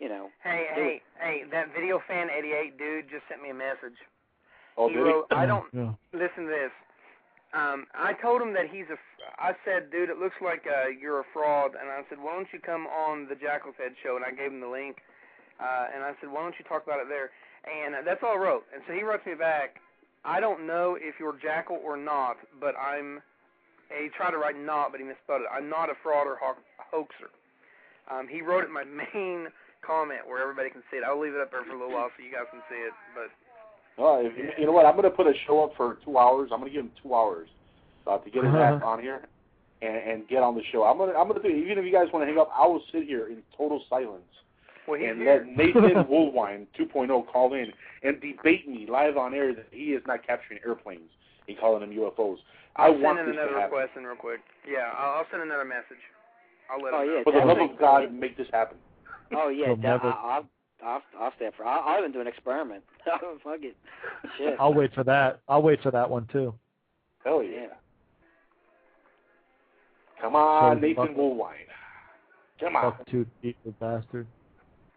you know. Hey, hey, it. hey! That video fan 88 dude just sent me a message. Oh, he did wrote, he? I don't Yeah. listen to this. Um, I told him that he's a. I said, dude, it looks like uh, you're a fraud, and I said, why don't you come on the Jackal's Head show? And I gave him the link, uh, and I said, why don't you talk about it there? And uh, that's all I wrote. And so he wrote me back. I don't know if you're Jackal or not, but I'm. He tried to write not, but he misspelled it. I'm not a fraud or ho- hoaxer. Um, he wrote it in my main comment where everybody can see it. I'll leave it up there for a little while so you guys can see it. But Oh, if, you know what? I'm gonna put a show up for two hours. I'm gonna give him two hours uh, to get his ass on here and, and get on the show. I'm gonna I'm gonna do it. Even if you guys want to hang up, I will sit here in total silence well, and here. let Nathan Woolwine 2.0 call in and debate me live on air that he is not capturing airplanes and calling them UFOs. I I'll want send in this another to happen. request in real quick. Yeah, I'll, I'll send another message. I'll let Oh, him know. yeah, For the love of God, make this happen. Oh yeah, He'll never- I'll I'll I'll stay up for. I'll, I'll even do an experiment. Fuck it. Shit. I'll wait for that. I'll wait for that one too. Hell yeah. Come on, So, Nathan fuck- Woolwine. Come on. Fuck two feet, bastard.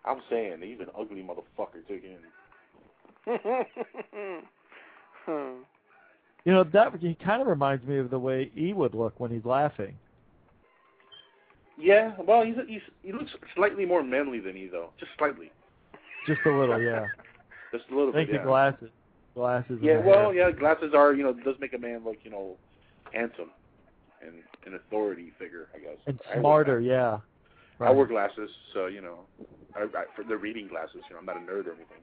I'm saying, he's an ugly motherfucker too. Again. Hmm. You know that he kind of reminds me of the way E would look when he's laughing. Yeah, well, he's, he's he looks slightly more manly than he though, just slightly, Just a little, yeah. just a little I think bit. the Yeah. glasses, glasses. yeah, well, hair. yeah, glasses are you know does make a man look you know handsome and an authority figure, I guess. and I smarter, yeah. I wear glasses, so you know, I, I, for the reading glasses, you know, I'm not a nerd or anything.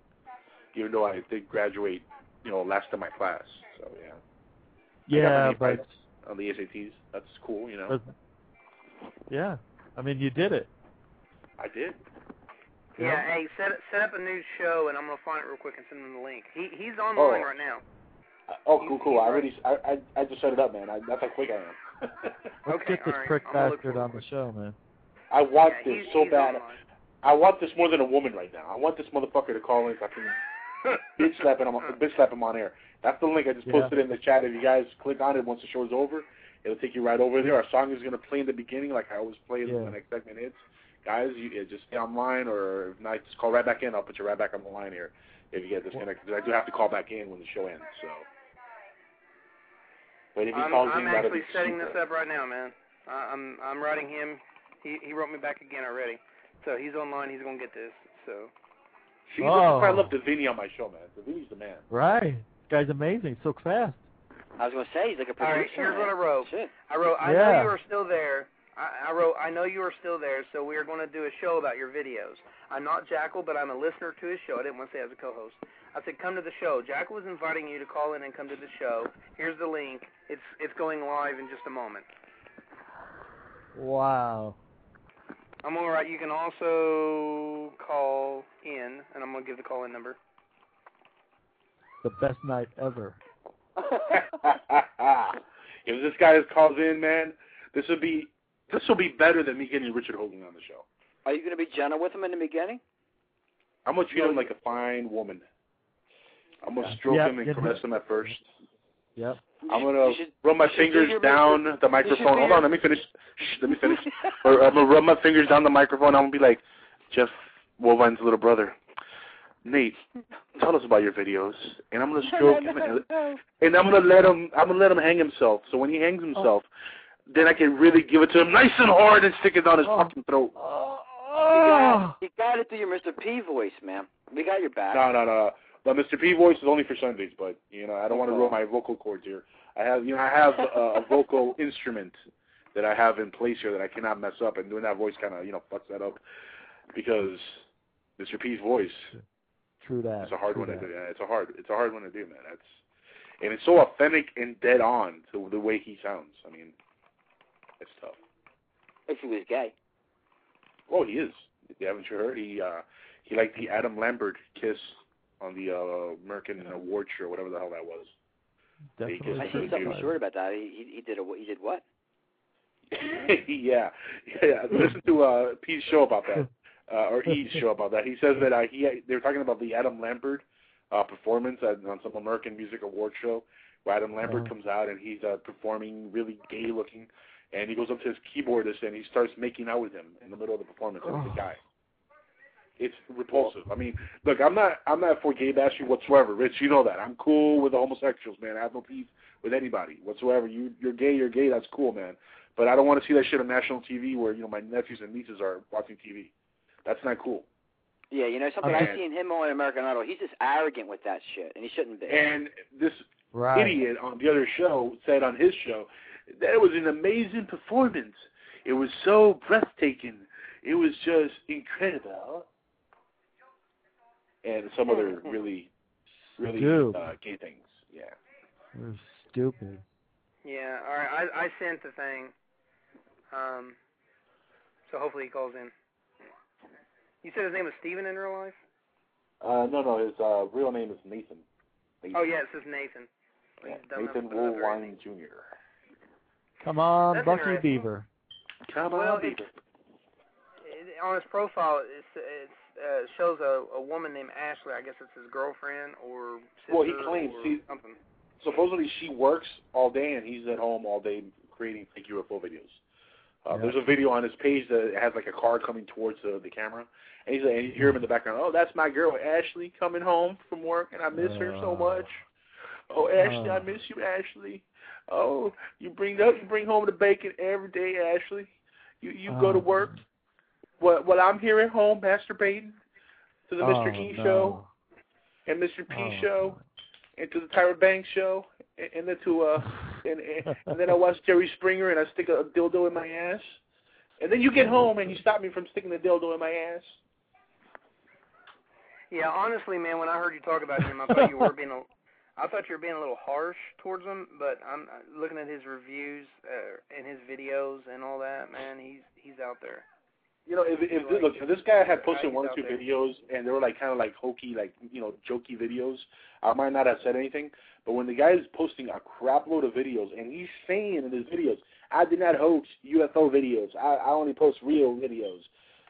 Even though I did graduate, you know, last in my class, so yeah. I Yeah, but right on the SATs. That's cool, you know. yeah, I mean you did it. I did. Yeah, hey, set set up a new show, and I'm gonna find it real quick and send him the link. He he's online Oh. right now. Oh, cool, cool. I already, I, I, I just set it up, man. I, that's how quick I am. Let's Okay, get this alright, prick I'm gonna look bastard on the show, man. I want Yeah, this he's- so he's bad. online. I want this more than a woman right now. I want this motherfucker to call in so I can bitch slap him, on, bitch slap him on air. That's the link I just Yeah. posted in the chat. If you guys click on it once the show's over, it'll take you right over there. Our song is gonna play in the beginning, like I always play Yeah. when the next segment hits. Guys, you uh, just stay online, or if not, just call right back in. I'll put you right back on the line here if you get disconnected. Because I do have to call back in when the show ends. So, but if he I'm, calls I'm in, that'll actually setting super. this up right now, man. I, I'm I'm writing him. He he wrote me back again already. So he's online. He's gonna get this. So See, this is why I Oh. love Davini on my show, man. Davini's the man. Right. This guy's amazing. So fast. I was gonna say he's like a producer. right, here's man. what I wrote. Shit. I wrote. I know you are still there. I, I wrote. I know you are still there. So we are going to do a show about your videos. I'm not Jackal, but I'm a listener to his show. I didn't want to say as a co-host. I said come to the show. Jackal was inviting you to call in and come to the show. Here's the link. It's it's going live in just a moment. Wow. I'm gonna write. You can also call in, and I'm gonna give the call in number. The best night ever. if this guy calls in, man, this would be this will be better than me getting Richard Hoagland on the show. Are you gonna be gentle with him in the beginning? I'm gonna treat him like a fine woman. I'm gonna stroke Yeah, him and yeah. caress him at first. Yep. I'm gonna you should- rub my you should do fingers down Richard- the microphone. Hold on, let me finish. Shh, let me finish. or I'm gonna rub my fingers down the microphone. I'm gonna be like, Jeff Woolwine's little brother. Nate, tell us about your videos, and I'm gonna stroke him, and, and I'm gonna let him. I'm gonna let him hang himself. So when he hangs himself, oh. Then I can really give it to him nice and hard and stick it down his oh. fucking throat. Oh, oh. You got, you got it through your Mr. P voice, man. We got your back. No, no, no. The Mr. P voice is only for Sundays, but you know I don't want to ruin my vocal cords here. I have, you know, I have a, a vocal instrument that I have in place here that I cannot mess up, and doing that voice kind of, you know, fucks that up because Mr. P's voice True that. It's a hard true one that. to do. Yeah, it's a hard. It's a hard one to do, man. That's and it's so authentic and dead on to the way he sounds. I mean, it's tough. If he was gay. Oh, he is. You haven't you heard? He uh he liked the Adam Lambert kiss on the uh American Award show, whatever the hell that was. They Definitely. kissed I for seen something short about that. He, he he did a he did what? yeah, yeah. Listen to uh Pete's show about that, uh, or E's show about that. He says that uh, he they were talking about the Adam Lambert uh performance at, on some American Music Award show, where Adam Lambert Uh-huh. comes out and he's uh, performing really gay looking, and he goes up to his keyboardist and he starts making out with him in the middle of the performance. And it's a guy. It's repulsive. I mean, look, I'm not I'm not for gay bashing whatsoever, Rich. You know that. I'm cool with the homosexuals, man. I have no beef with anybody whatsoever. You you're gay, you're gay. That's cool, man. But I don't want to see that shit on national TV where you know my nephews and nieces are watching TV. That's not cool. Yeah, you know something. Okay. I've seen him on American Idol. He's just arrogant with that shit, and he shouldn't be. And this Right. idiot on the other show said on his show that was an amazing performance. It was so breathtaking. It was just incredible. And some other really, really Dude. uh, gay things. Yeah. You're stupid. Yeah, all right. I I sent the thing. Um, so hopefully he calls in. You said his name was Steven in real life? Uh, no, no, his uh, real name is Nathan. Nathan. Oh yeah, it says Nathan. Yeah, He's dumb enough Nathan to put it up there, Woolwine Jr. Come on, That's Bucky. Beaver. Come Well, on, it- Beaver. It- on his profile, it's it's uh, shows a a woman named Ashley. I guess it's his girlfriend or sister Well, he claims or he- something. supposedly she works all day and he's at home all day creating fake UFO videos. Uh, Yeah. There's a video on his page that has like a car coming towards the, the camera, and he's like, and you hear him in the background. Oh, that's my girl Ashley coming home from work, and I miss her so Uh. much. Oh, Ashley, I Uh. miss you, Ashley. Oh, you bring up you bring home the bacon every day, Ashley. You you go to Oh, work. Well, well, I'm here at home masturbating to the Mr. Oh, E no. show and Mr. P Oh. show and to the Tyra Banks show and, and then to uh and, and and then I watch Jerry Springer and I stick a, dildo in my ass. And then you get home and you stop me from sticking the dildo in my ass. Yeah, honestly, man, when I heard you talk about him, I thought you were being a, I thought you were being a little harsh towards him. But I'm uh, looking at his reviews uh, and his videos and all that. Man, he's he's out there. You know, if if look, if this guy had posted one or two there. videos and they were like kind of like hokey, like you know, jokey videos, I might not have said anything. But when the guy is posting a crap load of videos and he's saying in his videos, "I did not hoax UFO videos. I, I only post real videos,"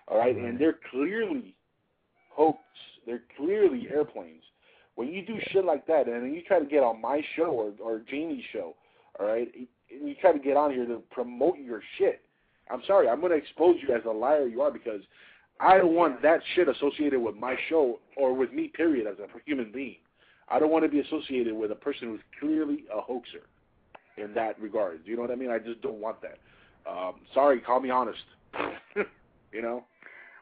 all right, and they're clearly hoax. They're clearly airplanes. When you do shit like that, and then you try to get on my show or or Jamie's show, all right, and you try to get on here to promote your shit, I'm sorry, I'm going to expose you as a liar you are because I don't want that shit associated with my show or with me, period, as a human being. I don't want to be associated with a person who's clearly a hoaxer in that regard. Do you know what I mean? I just don't want that. Um, sorry, call me honest. you know?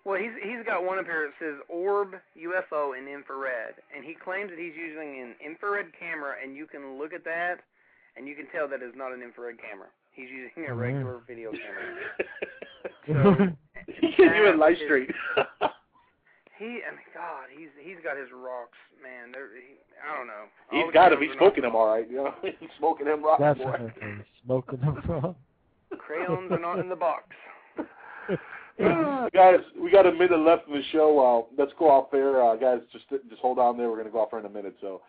Well, he's he's got one up here that says orb UFO in infrared, and he claims that he's using an infrared camera, and you can look at that, and you can tell that it's not an infrared camera. He's using a Oh, regular video camera. he can't even light straight. He, I mean, God, he's he's got his rocks, man. They're, he, I don't know. All He's the got him. He's smoking him all right. You know? He's smoking him rock. boy. Smoking them from. Crayons are not in the box. Guys, we got a minute left in the show. Uh, let's go off air, uh, guys. Just just hold on there. We're gonna go off air in a minute. So,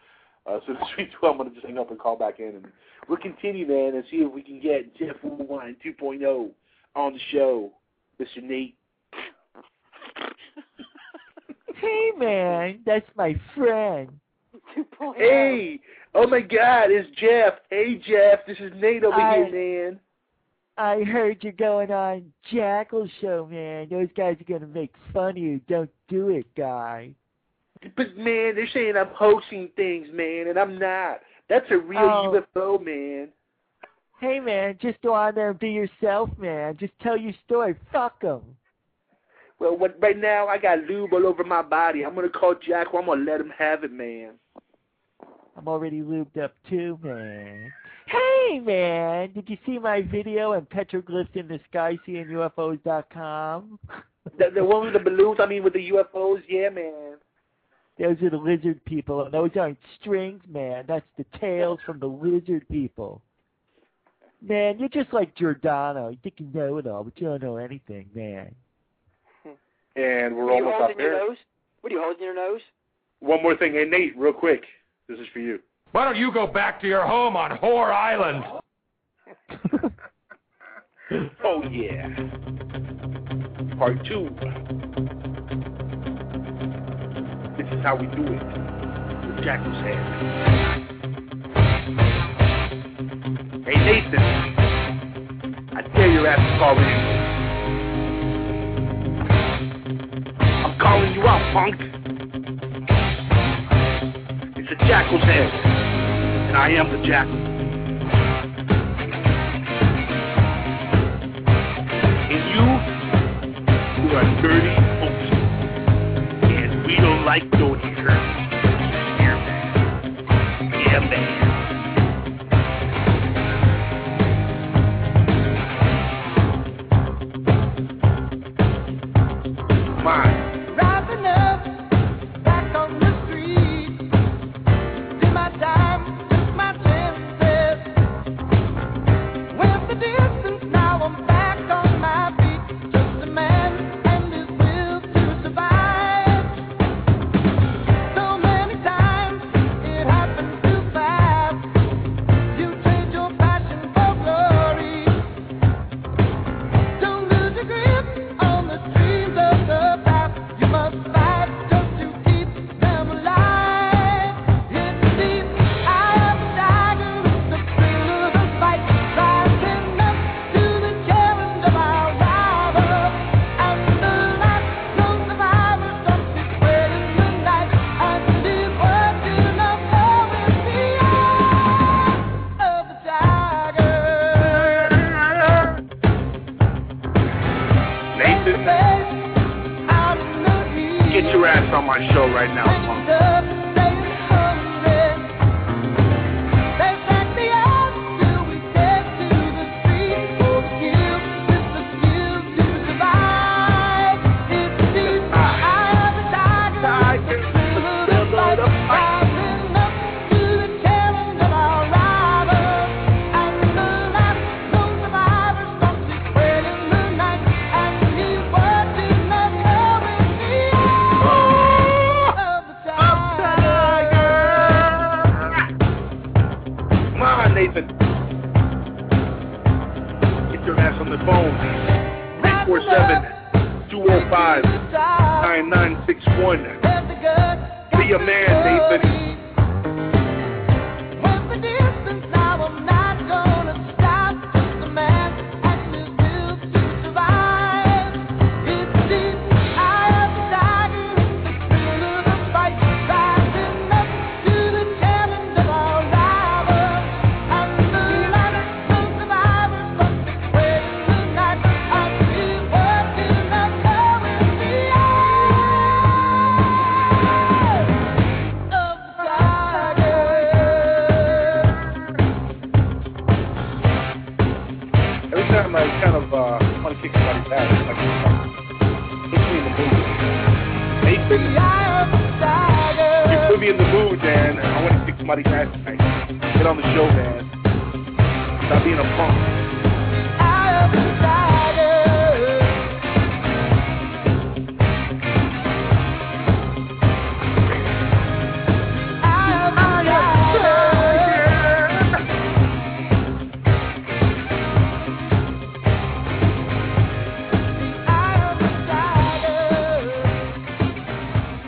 uh, as soon as we do, I'm gonna just hang up and call back in, and we'll continue, man, and see if we can get Jeff Wine 2.0 on the show, Mr. Nate. Hey man, that's my friend. Hey, oh my God, it's Jeff. Hey Jeff, this is Nate over Hi. here, man. I heard you're going on Jackal Show, man. Those guys are gonna make fun of you. Don't do it, guy. But man, they're saying I'm hoaxing things, man, and I'm not. That's a real Oh. UFO, man. Hey, man, just go on there and be yourself, man. Just tell your story. Fuck them. Well, what, right now I got lube all over my body. I'm gonna call Jack. I'm gonna let him have it, man. I'm already lubed up too, man. Hey, man, did you see my video on petroglyphs in the sky, seeing UFOs.com? The, the one with the balloons. I mean, with the UFOs. Yeah, man. Those are the lizard people, and those aren't strings, man. That's the tails from the lizard people. Man, you're just like Giordano. You think you know it all, but you don't know anything, man. And we're What are you almost up out your there. nose? What are you holding in your nose? One more thing. Hey, Nate, real quick. This is for you. Why don't you go back to your home on Whore Island? Oh yeah. Part two. This is how we do it. With Jackal's head. Hey Nathan, I dare your ass to call in. I'm calling you out, punk. It's a Jackal's head, and I am the Jackal. And you, you are dirty folks. And we don't like dirty hurt. I ass tonight. Get on the show, man. Stop being a punk.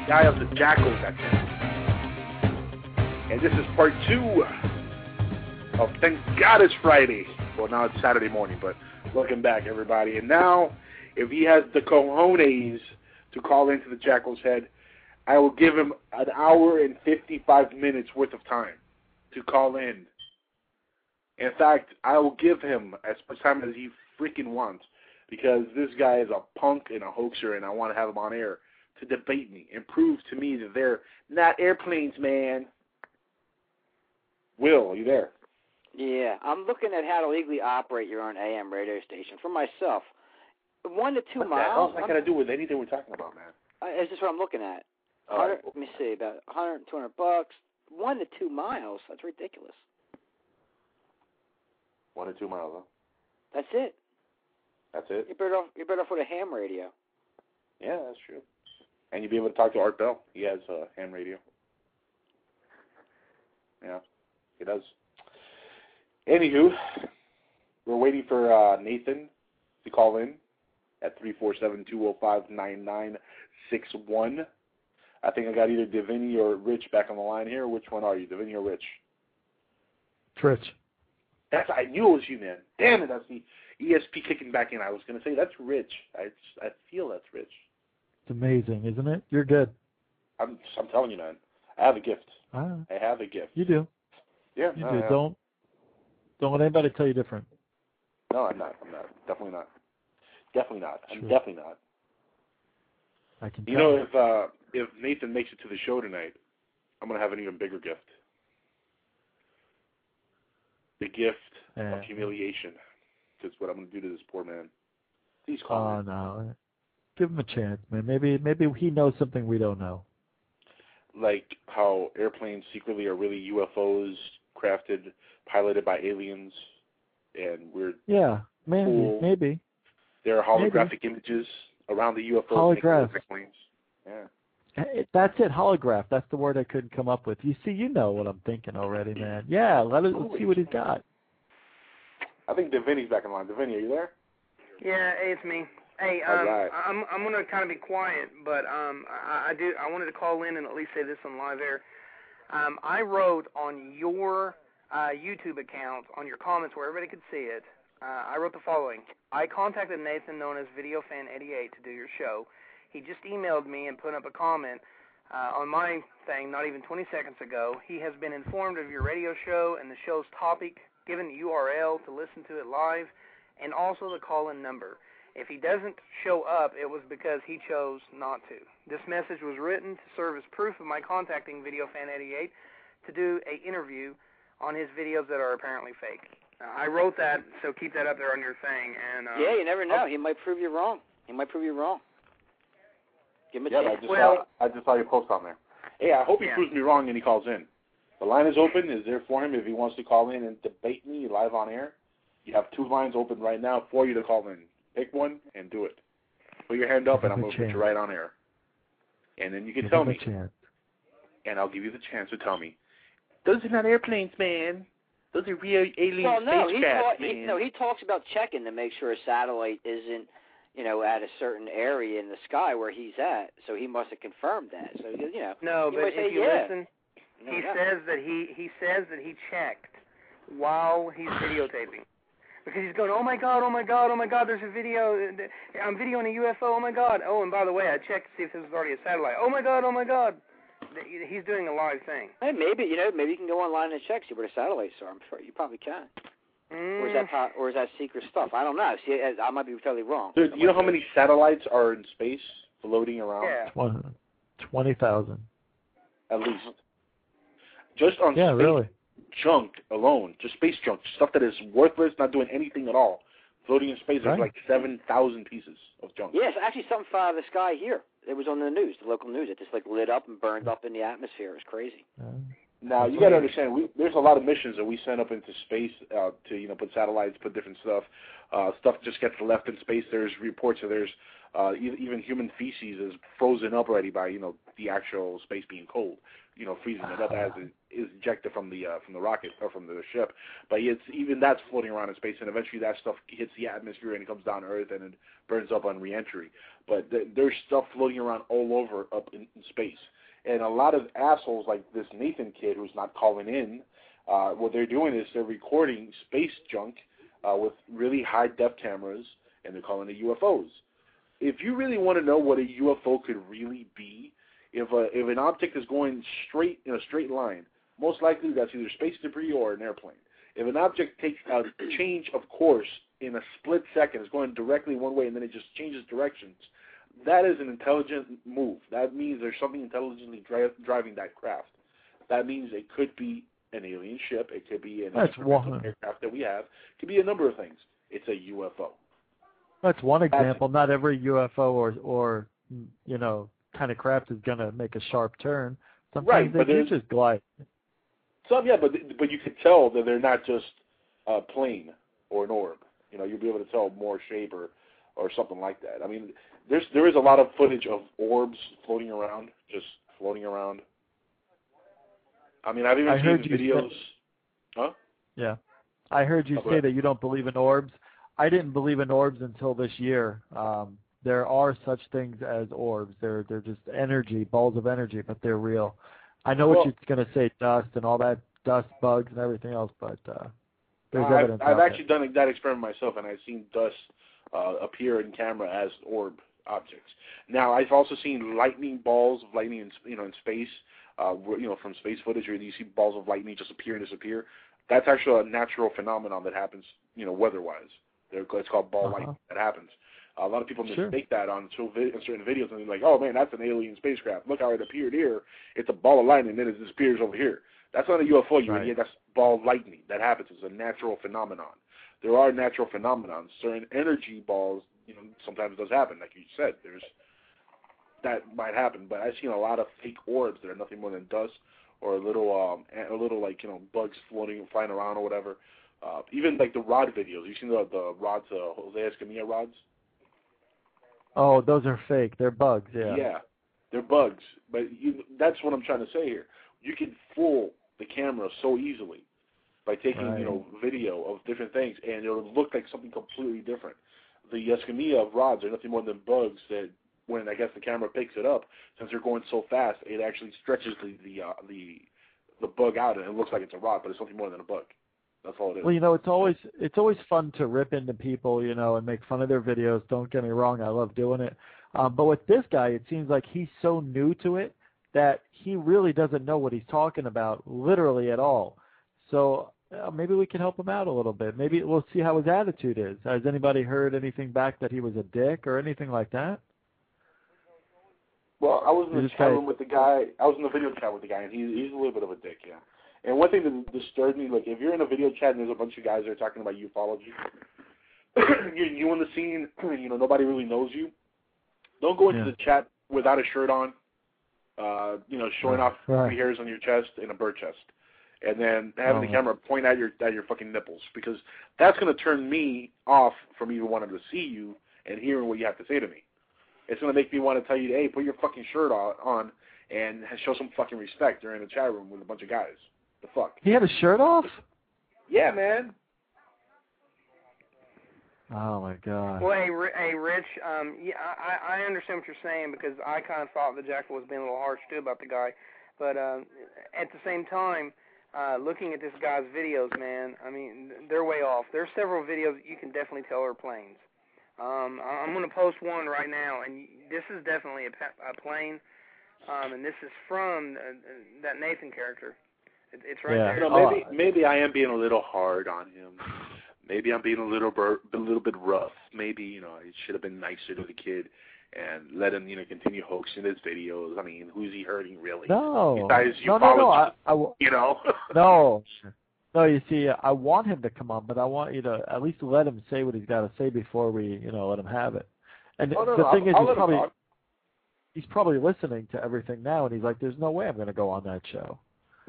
Guy of the Jackals, that's it. And this is part two of Thank God It's Friday. Well, now it's Saturday morning, but Welcome back, everybody. And now, if he has the cojones to call into the Jackal's Head, I will give him an hour and 55 minutes worth of time to call in. In fact, I will give him as much time as he freaking wants because this guy is a punk and a hoaxer, and I want to have him on air to debate me and prove to me that they're not airplanes, man. Will, are you there? Yeah, I'm looking at how to legally operate your own AM radio station for myself. One to two What miles. hell's that got to do with anything we're talking about, man? Uh, Is this what I'm looking at? Right. 100 Let me see, about 100, 200 bucks. One to two miles. That's ridiculous. One to two miles, huh? That's it. That's it? You're better off. You're better off with a ham radio. Yeah, that's true. And you'll be able to talk to Art Bell. He has a ham radio. Yeah, he does. Anywho, we're waiting for uh, Nathan to call in at three four seven two zero five nine nine six one. I think I got either Davini or Rich back on the line here. Which one are you, Davini or Rich? Rich. That's I knew it was you, man. Damn it, that's the ESP kicking back in. I was gonna say that's Rich. I I feel that's Rich. It's amazing, isn't it? You're good. I'm I'm telling you, man. I have a gift. Ah, I have a gift. you do. Yeah, You no, do. yeah. Don't don't let anybody tell you different. No, I'm not. I'm not. Definitely not. Definitely not. I'm definitely not. I can You know, if uh if Nathan makes it to the show tonight, I'm gonna have an even bigger gift. The gift of humiliation. That's what I'm gonna do to this poor man. Please call Oh me. no. Give him a chance, man. Maybe maybe he knows something we don't know. Like how airplanes secretly are really UFOs crafted, piloted by aliens, and we're Yeah, maybe, Cool. maybe. there are Maybe. holographic images around the UFOs. making Holograph. Yeah. Eh, That's it, holograph. That's the word I couldn't come up with. You see, you know what I'm thinking already, man. Yeah, let us let's see what he's got. I think Davini's back in line. Davini, are you there? Yeah, hey, it's me. Hey, All um, right. I'm I'm gonna kind of be quiet, but um, I, I do I wanted to call in and at least say this on live air. Um, I wrote on your uh, YouTube account on your comments where everybody could see it. Uh, I wrote the following: I contacted Nathan, known as VideoFan88, to do your show. He just emailed me and put up a comment uh, on my thing not even 20 seconds ago. He has been informed of your radio show and the show's topic, given the URL to listen to it live, and also the call-in number. If he doesn't show up, it was because he chose not to. This message was written to serve as proof of my contacting VideoFan88 to do a interview on his videos that are apparently fake. Uh, I wrote that, so keep that up there on your thing. And uh, yeah, you never know. He might prove you wrong. He might prove you wrong. Give him a Yeah, I chance. just saw I just saw your post on there. Hey, I hope he Yeah. proves me wrong and he calls in. The line is open. Is there for him if he wants to call in and debate me live on air? You have two lines open right now for you to call in. Pick one and do it. Put your hand up and I'm going to put you right on air. And then you can Give tell me, chance. and I'll give you the chance to tell me. Those are not airplanes, man. Those are real alien well, no, he, spacecraft, man. he no, he talks about checking to make sure a satellite isn't, you know, at a certain area in the sky where he's at. So he must have confirmed that. So you know, No, but might say, if you yeah. listen, he yeah. says that he he says that he checked while he's videotaping. Because he's going, oh my god, oh my god, oh my god, there's a video, I'm videoing a UFO, oh my god. Oh, and by the way, I checked to see if this was already a satellite. Oh my god, oh my god. He's doing a live thing. Hey, maybe you know, maybe you can go online and check see where the satellites are. I'm sure you probably can. Or is that Mm. po- or is that secret stuff? I don't know. See, I I might be totally wrong. Dude, you know how many satellites are in space floating around? Yeah. Twenty twenty thousand. At least. Just on Yeah, space really. Junk alone, just space junk, stuff that is worthless, not doing anything at all, floating in space. There's like 7,000 pieces of junk. Yes, actually, something fell out of the sky here. It was on the news, the local news. It just like lit up and burned up in the atmosphere. It was crazy. Now you got to understand, we, there's a lot of missions that we send up into space uh, to you know put satellites, put different stuff. Uh, stuff just gets left in space. There's reports that there's uh, e- even human feces is frozen up already by you know the actual space being cold. You know, freezing it up as it is ejected from the uh, from the rocket or from the ship. But it's even that's floating around in space, and eventually that stuff hits the atmosphere and it comes down to Earth and it burns up on reentry. But th- there's stuff floating around all over up in, in space. And a lot of assholes like this Nathan kid who's not calling in, uh, what they're doing is they're recording space junk uh, with really high def cameras, and they're calling it UFOs. If you really want to know what a UFO could really be, if a if an object is going straight in a straight line, most likely that's either space debris or an airplane. If an object takes a change of course in a split second, it's going directly one way and then it just changes directions, that is an intelligent move. That means there's something intelligently dri- driving that craft. That means it could be an alien ship. It could be an That's aircraft that we have. It could be a number of things. It's a UFO. That's one example. Not every UFO or or you know kind of craft is gonna make a sharp turn. Sometimes Right, they but there's- just glide. Some, yeah, but but you could tell that they're not just a plane or an orb. You know, you'll be able to tell more shape or or something like that. I mean, there's there is a lot of footage of orbs floating around, just floating around. I mean, I've even I seen you say- videos. Huh? Yeah. I heard you Oh, say that you don't believe in orbs. I didn't believe in orbs until this year. Um, there are such things as orbs. They're they're just energy, balls of energy, but they're real. I know Well- what you're going to say, dust and all that, dust, bugs, and everything else, but uh, there's I've, evidence. I've actually done that experiment myself, and I've seen dust uh, appear in camera as orb objects. Now, I've also seen lightning balls of lightning, in, you know, in space. Uh, you know, from space footage, where you see balls of lightning just appear and disappear. That's actually a natural phenomenon that happens, you know, weather-wise. They're, it's called ball Uh-huh. lightning. That happens. A lot of people Sure. mistake that on so vi- in certain videos, and they're like, "Oh man, that's an alien spacecraft. Look how it appeared here. It's a ball of lightning, and then it disappears over here." That's not a UFO, you Right. idiot. That's ball of lightning. That happens. It's a natural phenomenon. There are natural phenomena. Certain energy balls, you know, sometimes does happen. Like you said, there's that might happen. But I've seen a lot of fake orbs that are nothing more than dust or a little, um, a little like you know, bugs floating, and flying around or whatever. Uh, even like the rod videos. You've seen the the rods, uh, Jose Escamilla rods. Oh, those are fake. They're bugs. Yeah. Yeah, they're bugs. But you, that's what I'm trying to say here. You can fool the camera so easily by taking Right. you know video of different things, and it'll look like something completely different. The Escamilla of rods are nothing more than bugs that, when I guess the camera picks it up, since they're going so fast, it actually stretches the the uh, the the bug out, and it looks like it's a rod, but it's nothing more than a bug. That's all it is. Well, you know, it's always it's always fun to rip into people, you know, and make fun of their videos. Don't get me wrong, I love doing it. Um, but with this guy, it seems like he's so new to it that he really doesn't know what he's talking about, literally at all. So uh, maybe we can help him out a little bit. Maybe we'll see how his attitude is. Has anybody heard anything back that he was a dick or anything like that? Well, I was in the chat room with the guy. I was in the video chat with the guy, and he's he's a little bit of a dick, yeah. And one thing that disturbed me, like if you're in a video chat and there's a bunch of guys that are talking about ufology, you're you in the scene, you know nobody really knows you. Don't go into Yeah. the chat without a shirt on, uh, you know, showing off Right. three hairs on your chest and a bird chest, and then having the Oh. camera point at your at your fucking nipples because that's going to turn me off from even wanting to see you and hearing what you have to say to me. It's going to make me want to tell you, hey, put your fucking shirt on, on and show some fucking respect during the chat room with a bunch of guys. The fuck? He had his shirt off? Yeah, man. Oh my god. Well, hey, hey, Rich. Um, yeah, I, I understand what you're saying because I kind of thought the Jackal was being a little harsh too about the guy, but um, at the same time, uh, looking at this guy's videos, man, I mean, they're way off. There's several videos you can definitely tell are planes. Um, I- I'm going to post one right now, and this is definitely a, pa- a plane, um, and this is from uh, that Nathan character. It, it's right Yeah. there. You know, oh. maybe maybe I am being a little hard on him. Maybe I'm being a little bur- a little bit rough. Maybe you know I should have been nicer to the kid and let him you know continue hoaxing his videos. I mean, who's he hurting really? No. Besides no, no, no. I, ufology, I, w- you know. no. No, you see, I want him to come on, but I want you to at least let him say what he's got to say before we, you know, let him have it. And Oh, no, the no, thing I'll- is, I'll he's probably he's probably listening to everything now, and he's like, "There's no way I'm going to go on that show."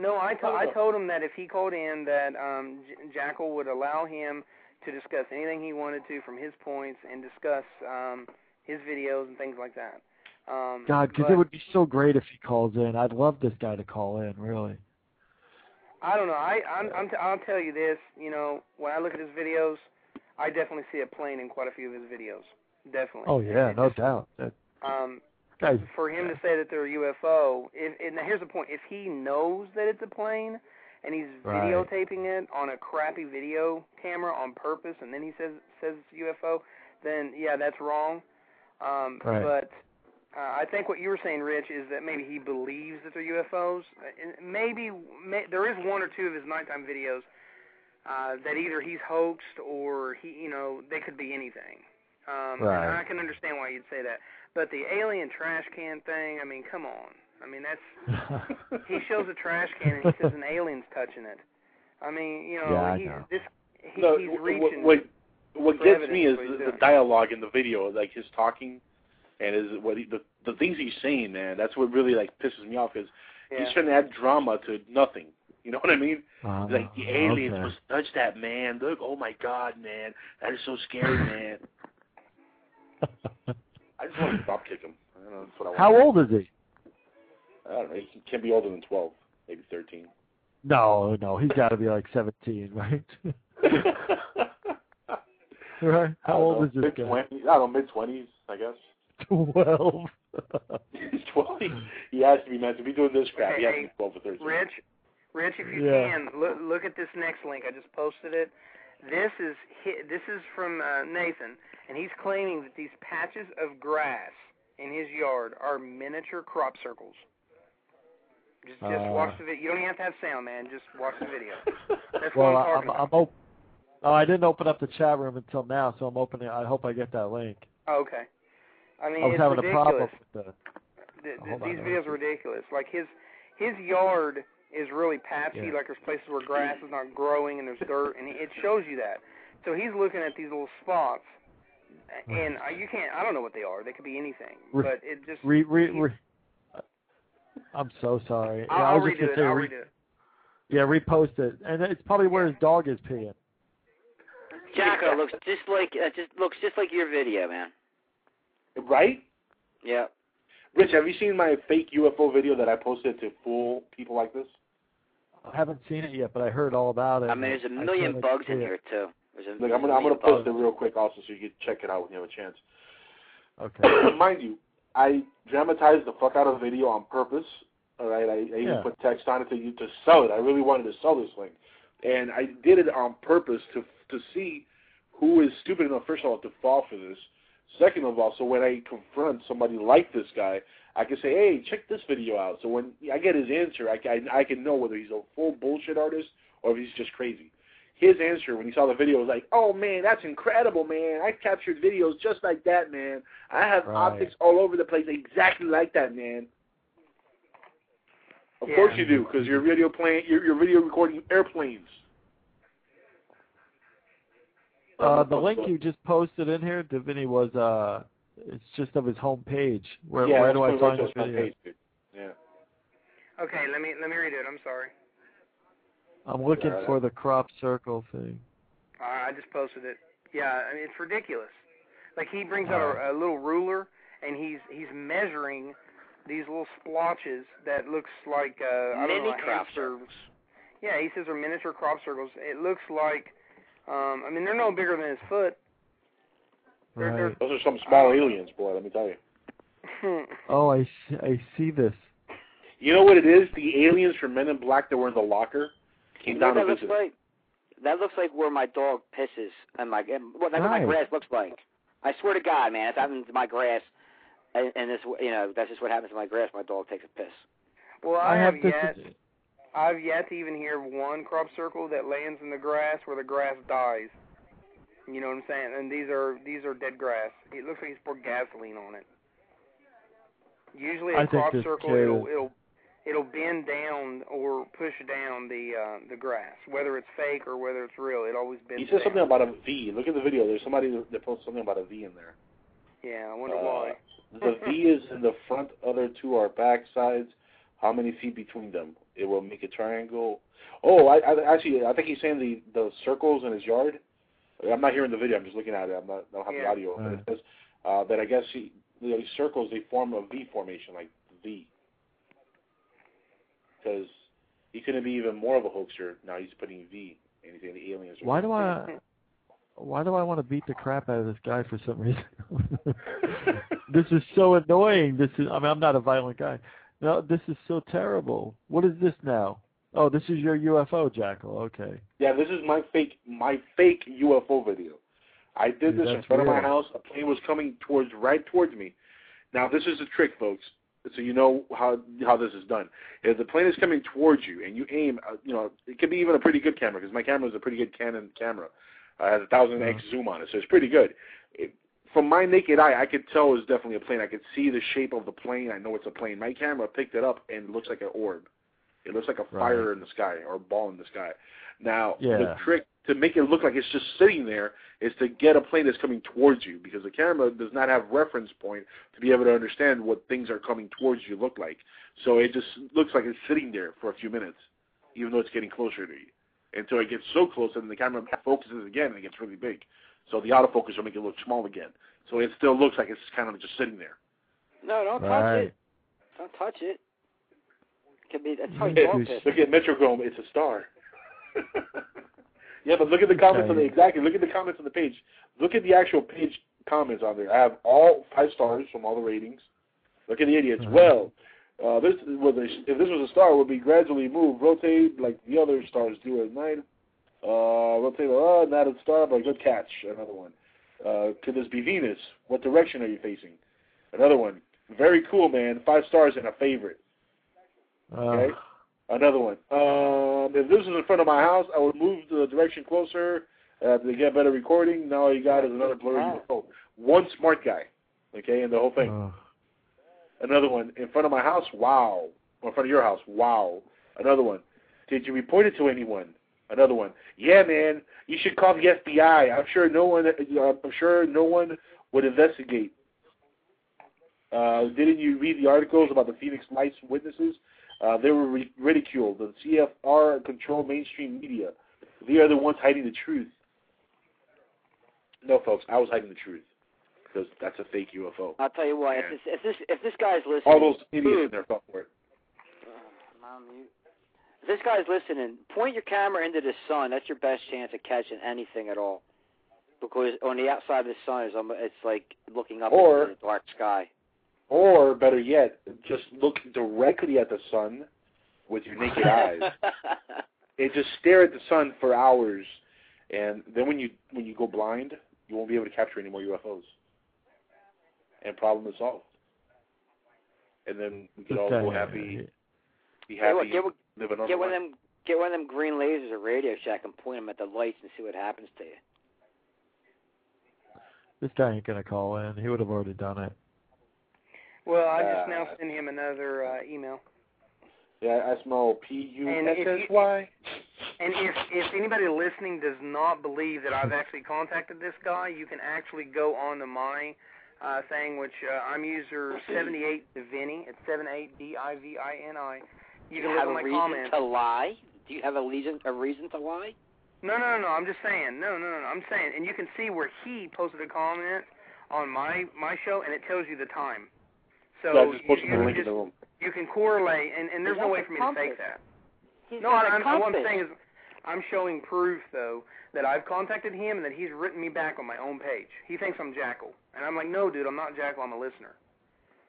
No, I, to- I told him that if he called in, that um, J- Jackal would allow him to discuss anything he wanted to from his points and discuss um, his videos and things like that. Um, God, because it would be so great if he calls in. I'd love this guy to call in, really. I don't know. I I'm, I'm t- I'll tell you this. You know, when I look at his videos, I definitely see a plane in quite a few of his videos. Definitely. Oh yeah, no doubt. That Um, guy's for him to say that they're a UFO, if, and now here's the point: if he knows that it's a plane, and he's Right. videotaping it on a crappy video camera on purpose, and then he says says it's UFO, then yeah, that's wrong. Um, Right. But uh, I think what you were saying, Rich, is that maybe he believes that they're UFOs. And Maybe may, there is one or two of his nighttime videos uh, that either he's hoaxed or he, you know, they could be anything. Um, Right. And I can understand why you'd say that. But the alien trash can thing, I mean, come on. I mean, that's he shows a trash can and he says an alien's touching it. I mean, you know, Yeah, I know. this he, no, he's reaching. what what for gets me is the, the dialogue in the video, like his talking, and is what he, the the things he's saying, man. That's what really like pisses me off because Yeah. he's trying to add drama to nothing. You know what I mean? Uh, like the aliens okay. must touch that man. Look, oh my god, man, that is so scary, man. I just want to stop kick him. I don't know, that's what I want. How old is he? I don't know. He can't be older than twelve, maybe thirteen. No, no, he's got to be like 17, right? right? How old is this mid guy? 20s, I don't know, mid twenties, I guess. 12. He's twelve. He has to be man. To be doing this crap, he has to be twelve or thirteen. Rich, Rich, if you Yeah. can look look at this next link. I just posted it. This is this is from uh, Nathan, and he's claiming that these patches of grass in his yard are miniature crop circles. Just just Uh. watch the video. You don't even have to have sound, man. Just watch the video. That's well, what I'm I'm, talking I'm about. op- Oh, I didn't open up the chat room until now, so I'm opening. I hope I get that link. Oh, okay. I mean, I was it's having ridiculous. a problem with the. Th- Oh, th- hold on, these videos are ridiculous. Like his his yard is really patchy. Yeah. Like there's places where grass is not growing and there's dirt, and it shows you that. So he's looking at these little spots, and uh, you can't. I don't know what they are. They could be anything, Re- but it just. Re, re, re, I'm so sorry. Yeah, I'll, I I'll was just redo gonna it. say I'll re- redo it. Yeah, repost it, and it's probably where his dog is peeing. Jackal looks just like uh, just looks just like your video, man. Right? Yeah. Rich, have you seen my fake UFO video that I posted to fool people like this? I haven't seen it yet, but I heard all about it. I mean, there's a million bugs in it. here too. There's a Look, I'm gonna I'm gonna post bugs. it real quick also, so you can check it out when you have a chance. Okay. Mind you, I dramatized the fuck out of the video on purpose. All right, I, I even Yeah. put text on it to to sell it. I really wanted to sell this thing, and I did it on purpose to to see who is stupid enough, first of all, to fall for this. Second of all, so when I confront somebody like this guy, I can say, "Hey, check this video out." So when I get his answer, I, I, I can know whether he's a full bullshit artist or if he's just crazy. His answer when he saw the video was like, "Oh man, that's incredible, man! I captured videos just like that, man. I have Right. optics all over the place, exactly like that, man." Of Yeah. course you do, because you're video playing, you're, you're video recording airplanes. Uh, the link you just posted in here, Davini, was uh, it's just of his home page. Where yeah, where do I find it the was on video? page. Yeah. Okay, let me let me redo it. I'm sorry. I'm looking Yeah, for the crop circle thing. Uh, I just posted it. Yeah, I mean it's ridiculous. Like he brings out a, a little ruler and he's he's measuring these little splotches that looks like uh, I don't Mini know a crop circles. Yeah, he says they're miniature crop circles. It looks like, um, I mean they're no bigger than his foot. They're- they're- Right. Those are some small aliens, boy. Let me tell you. Oh, I see, I see this. You know what it is? The aliens from Men in Black that were in the locker came You down to that looks visit. like? That looks like where my dog pisses and my and, well, that's what my grass looks like. I swear to God, man, if that happens to my grass, and, and this, you know, that's just what happens to my grass. My dog takes a piss. Well, I, I have have this. yet I've yet to even hear one crop circle that lands in the grass where the grass dies. You know what I'm saying? And these are these are dead grass. It looks like he's poured gasoline on it. Usually a I crop circle kid it'll it'll it'll bend down or push down the uh the grass. Whether it's fake or whether it's real, it always bends He says down. something about a V. Look at the video. There's somebody that posted something about a V in there. Yeah, I wonder Uh, why. The V is in the front. Other two are back sides. How many feet between them? It will make a triangle. Oh, I, I actually I think he's saying the the circles in his yard. I'm not hearing the video. I'm just looking at it. I'm not. I don't have the Yeah. audio. But it says uh, that I guess he, you know, these circles they form a V formation, like V. Because he couldn't be even more of a hoaxer. Now he's putting V. And he's saying the aliens. Why do I? Why do I want to beat the crap out of this guy for some reason? this is so annoying. This is. I mean, I'm not a violent guy. No, this is so terrible. What is this now? Oh, this is your UFO, Jackal. Okay. Yeah, this is my fake my fake UFO video. I did Dude, this in front of my house. A plane was coming towards right towards me. Now this is a trick, folks. So you know how how this is done. If the plane is coming towards you and you aim, uh, you know it could be even a pretty good camera because my camera is a pretty good Canon camera. Uh, it has a thousand x zoom on it, so it's pretty good. It, from my naked eye, I could tell it was definitely a plane. I could see the shape of the plane. I know it's a plane. My camera picked it up and it looks like an orb. It looks like a fire in the sky or a ball in the sky. Now, the trick to make it look like it's just sitting there is to get a plane that's coming towards you because the camera does not have reference point to be able to understand what things are coming towards you look like. So it just looks like it's sitting there for a few minutes, even though it's getting closer to you. Until it gets so close and the camera focuses again and it gets really big. So the autofocus will make it look small again. So it still looks like it's kind of just sitting there. No, don't touch it. Don't touch it. Could be that's how you Look dog at, piss. look at Metrochrome, it's a star. yeah, but look at the comments on the exactly. Look at the comments on the page. Look at the actual page comments on there. I have all five stars from all the ratings. Look at the idiots. Well, uh, this was a, if this was a star, it would be gradually moved, rotate like the other stars do at night. Uh, rotate. Oh, not a star, but a good catch. Another one. Uh, could this be Venus? What direction are you facing? Another one. Very cool, man. Five stars and a favorite. Okay. Another one. Um, if this was in front of my house, I would move the direction closer uh, to get better recording. Now all you got is another blurry UFO. One smart guy. Okay, and the whole thing. Another one in front of my house. Wow. Or in front of your house. Wow. Another one. Did you report it to anyone? Another one. Yeah, man. You should call the FBI. I'm sure no one. uh, I'm sure no one would investigate. Uh, didn't you read the articles about the Phoenix Lights witnesses? Uh, they were ri- ridiculed. The CFR control mainstream media. They are the ones hiding the truth. No, folks, I was hiding the truth because that's a fake UFO. I'll tell you what. If this if this if this guy's listening, All those idiots in there fell for it. Mute. If this guy's listening, point your camera into the sun. That's your best chance of catching anything at all. Because on the outside of the sun is it's like looking up Or- into the dark sky. Or better yet, just look directly at the sun with your naked eyes. And just stare at the sun for hours, and then when you when you go blind, you won't be able to capture any more UFOs. And problem is solved. And then we can all go happy, be Tell you what, happy, get, one- live a get one of them get one of them green lasers at Radio Shack and point them at the lights and see what happens to you. This guy ain't gonna call in. He would have already done it. Well, I just Uh, now sent him another uh, email. Yeah, I smell P U And if S you- Y. And if if anybody listening does not believe that I've actually contacted this guy, you can actually go on to my uh, thing, which uh, I'm user 78 Divini. It's 78 D I V I N I. You Do can you look have at a my reason comments. to lie? Do you have a reason a reason to lie? No, no, no, no. I'm just saying. No, no, no, no. I'm saying, and you can see where he posted a comment on my my show, and it tells you the time. So yeah, I just posted you, the you link in just, the room. you can correlate, and and there's no way for me to fake that. He's No, got I, a I'm, what I'm saying is, I'm showing proof though that I've contacted him and that he's written me back on my own page. He thinks I'm Jackal, and I'm like, no, dude, I'm not Jackal. I'm a listener.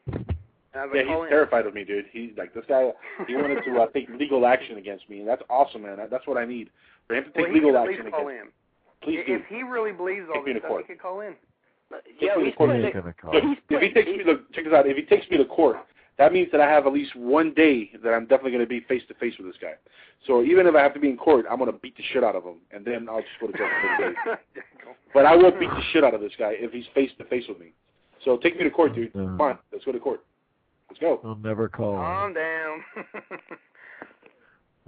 And I was Yeah, like, he's in. terrified of me, dude. He's like this guy. He wanted to uh, take legal action against me, and that's awesome, man. That- That's what I need for him to take well, legal action least call against. in. Please if, do. he really believes all Take me this stuff, court. he could call in. Yeah, he's putting He it, ain't gonna call. Look, he's if he takes me to check this out, if he takes me to court, that means that I have at least one day that I'm definitely going to be face to face with this guy. So even if I have to be in court, I'm going to beat the shit out of him, and then I'll just go to jail for 30 days. But I will beat the shit out of this guy if he's face to face with me. So take me to court, dude. Uh-huh. Come on, let's go to court. Let's go. I'll never call in. Calm down.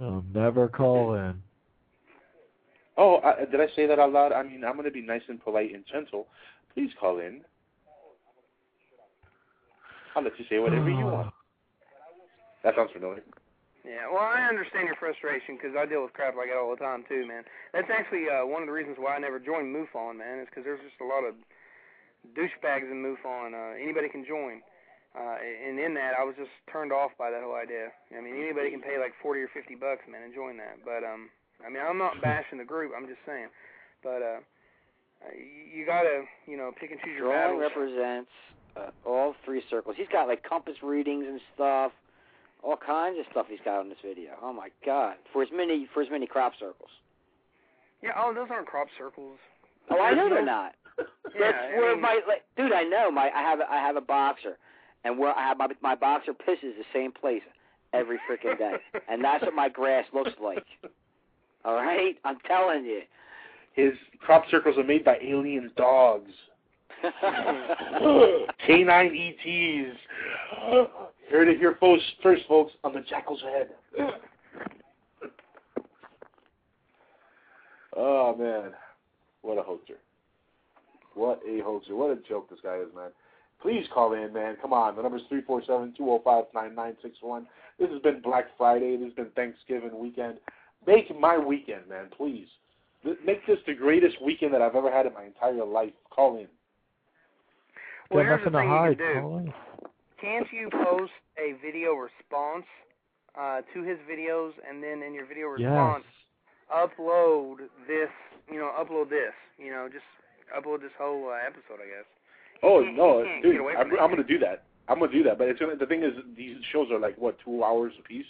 I'll never call in. Oh, I, did I say that out loud? I mean, I'm going to be nice and polite and gentle. Please call in. I'll let you say whatever you want. That sounds familiar. Yeah, well, I understand your frustration because I deal with crap like that all the time too, man. That's actually uh, one of the reasons why I never joined MUFON, man, is because there's just a lot of douchebags in MUFON. Uh, anybody can join, uh, and in that, I was just turned off by that whole idea. I mean, anybody can pay like forty or fifty bucks, man, and join that. But um, I mean, I'm not bashing the group. I'm just saying, but uh, uh, you, gotta, you know, pick and choose your Drawing battles. represents uh, all three circles. He's got like compass readings and stuff. All kinds of stuff he's got on this video. Oh my god. For as many for as many crop circles. Yeah. Oh, those aren't crop circles. Oh, I know they're not. Yeah, That's I where mean- my like, dude. I know my. I have. a- I have a boxer, and where I have my my boxer pisses the same place every freaking day, and that's what my grass looks like. All right, I'm telling you. His crop circles are made by alien dogs. Canine ETs. Heard it here first, first, folks, on the Jackal's Head. oh, man. What a hoaxer. What a hoaxer. What a joke this guy is, man. Please call in, man. Come on. The number's 347-205-9961. This has been Black Friday. This has been Thanksgiving weekend. Make my weekend, man, please. Th- Make this the greatest weekend that I've ever had in my entire life. Call in. Well, Got here's the nothing to thing you can do. Can't you post a video response uh, to his videos, and then in your video Yes. response, upload this? You know, upload this. You know, just upload this whole uh, episode, I guess. Oh You can't- no, dude! I'm, I'm gonna do that. I'm gonna do that. But it's gonna. The thing is, these shows are like what two hours a piece.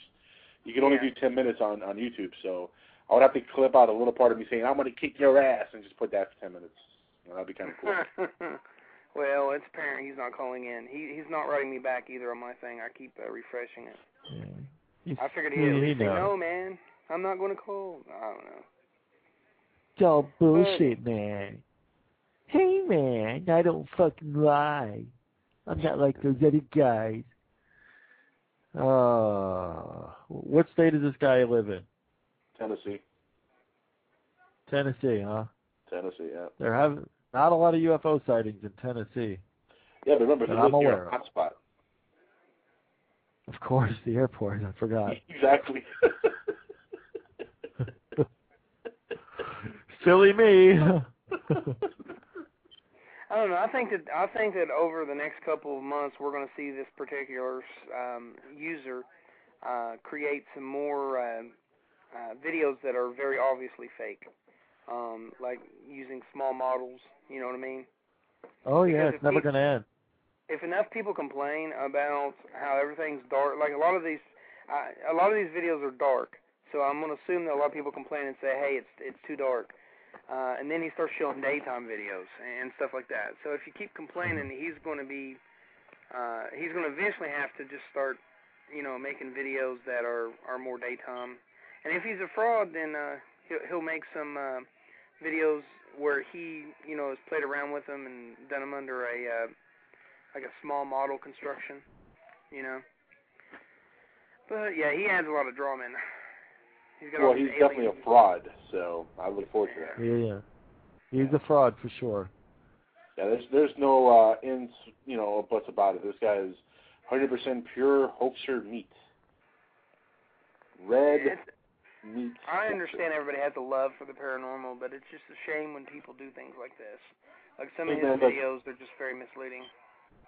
You can only Yeah. do ten minutes on on YouTube, so I would have to clip out a little part of me saying I'm gonna kick your ass and just put that for ten minutes. You know, that'd be kind of cool. well, it's apparent he's not calling in. He he's not writing me back either on my thing. I keep uh, refreshing it. He's- I figured he- he'd at he least say, no, man, I'm not going to call. I don't know. It's all bullshit, man. Hey, man, I don't fucking lie. I'm not like those other guys. Uh, what state does this guy live in? Tennessee, Tennessee, huh? Tennessee, yeah. There have not a lot of UFO sightings in Tennessee. Yeah, but remember, That I'm aware of. hot spot. Of course, the airport. I forgot. Exactly. Silly me. I don't know. I think that I think that over the next couple of months, we're going to see this particular um, user uh, create some more uh, uh, videos that are very obviously fake, um, like using small models. You know what I mean? oh yeah, Because it's never he- gonna end. if enough people complain about how everything's dark, like a lot of these, uh, a lot of these videos are dark. So I'm gonna assume that a lot of people complain and say, "Hey, it's it's too dark," uh, and then he starts showing daytime videos and stuff like that. So if you keep complaining, he's going to be, uh, he's going to eventually have to just start, you know, making videos that are are more daytime. And if he's a fraud, then uh, he'll he'll make some uh, videos where he, you know, has played around with them and done them under a uh, like a small model construction, you know. But yeah, he adds a lot of drama in. He's got well, these he's definitely a fraud, so I look forward to that. Yeah, yeah, he's a fraud for sure. Yeah, there's there's no uh ins you know buts about it. This guy is 100% pure hoaxer meat. Red It's- meat. I understand everybody has a love for the paranormal, but it's just a shame when people do things like this. Like some of his videos, they're just very misleading.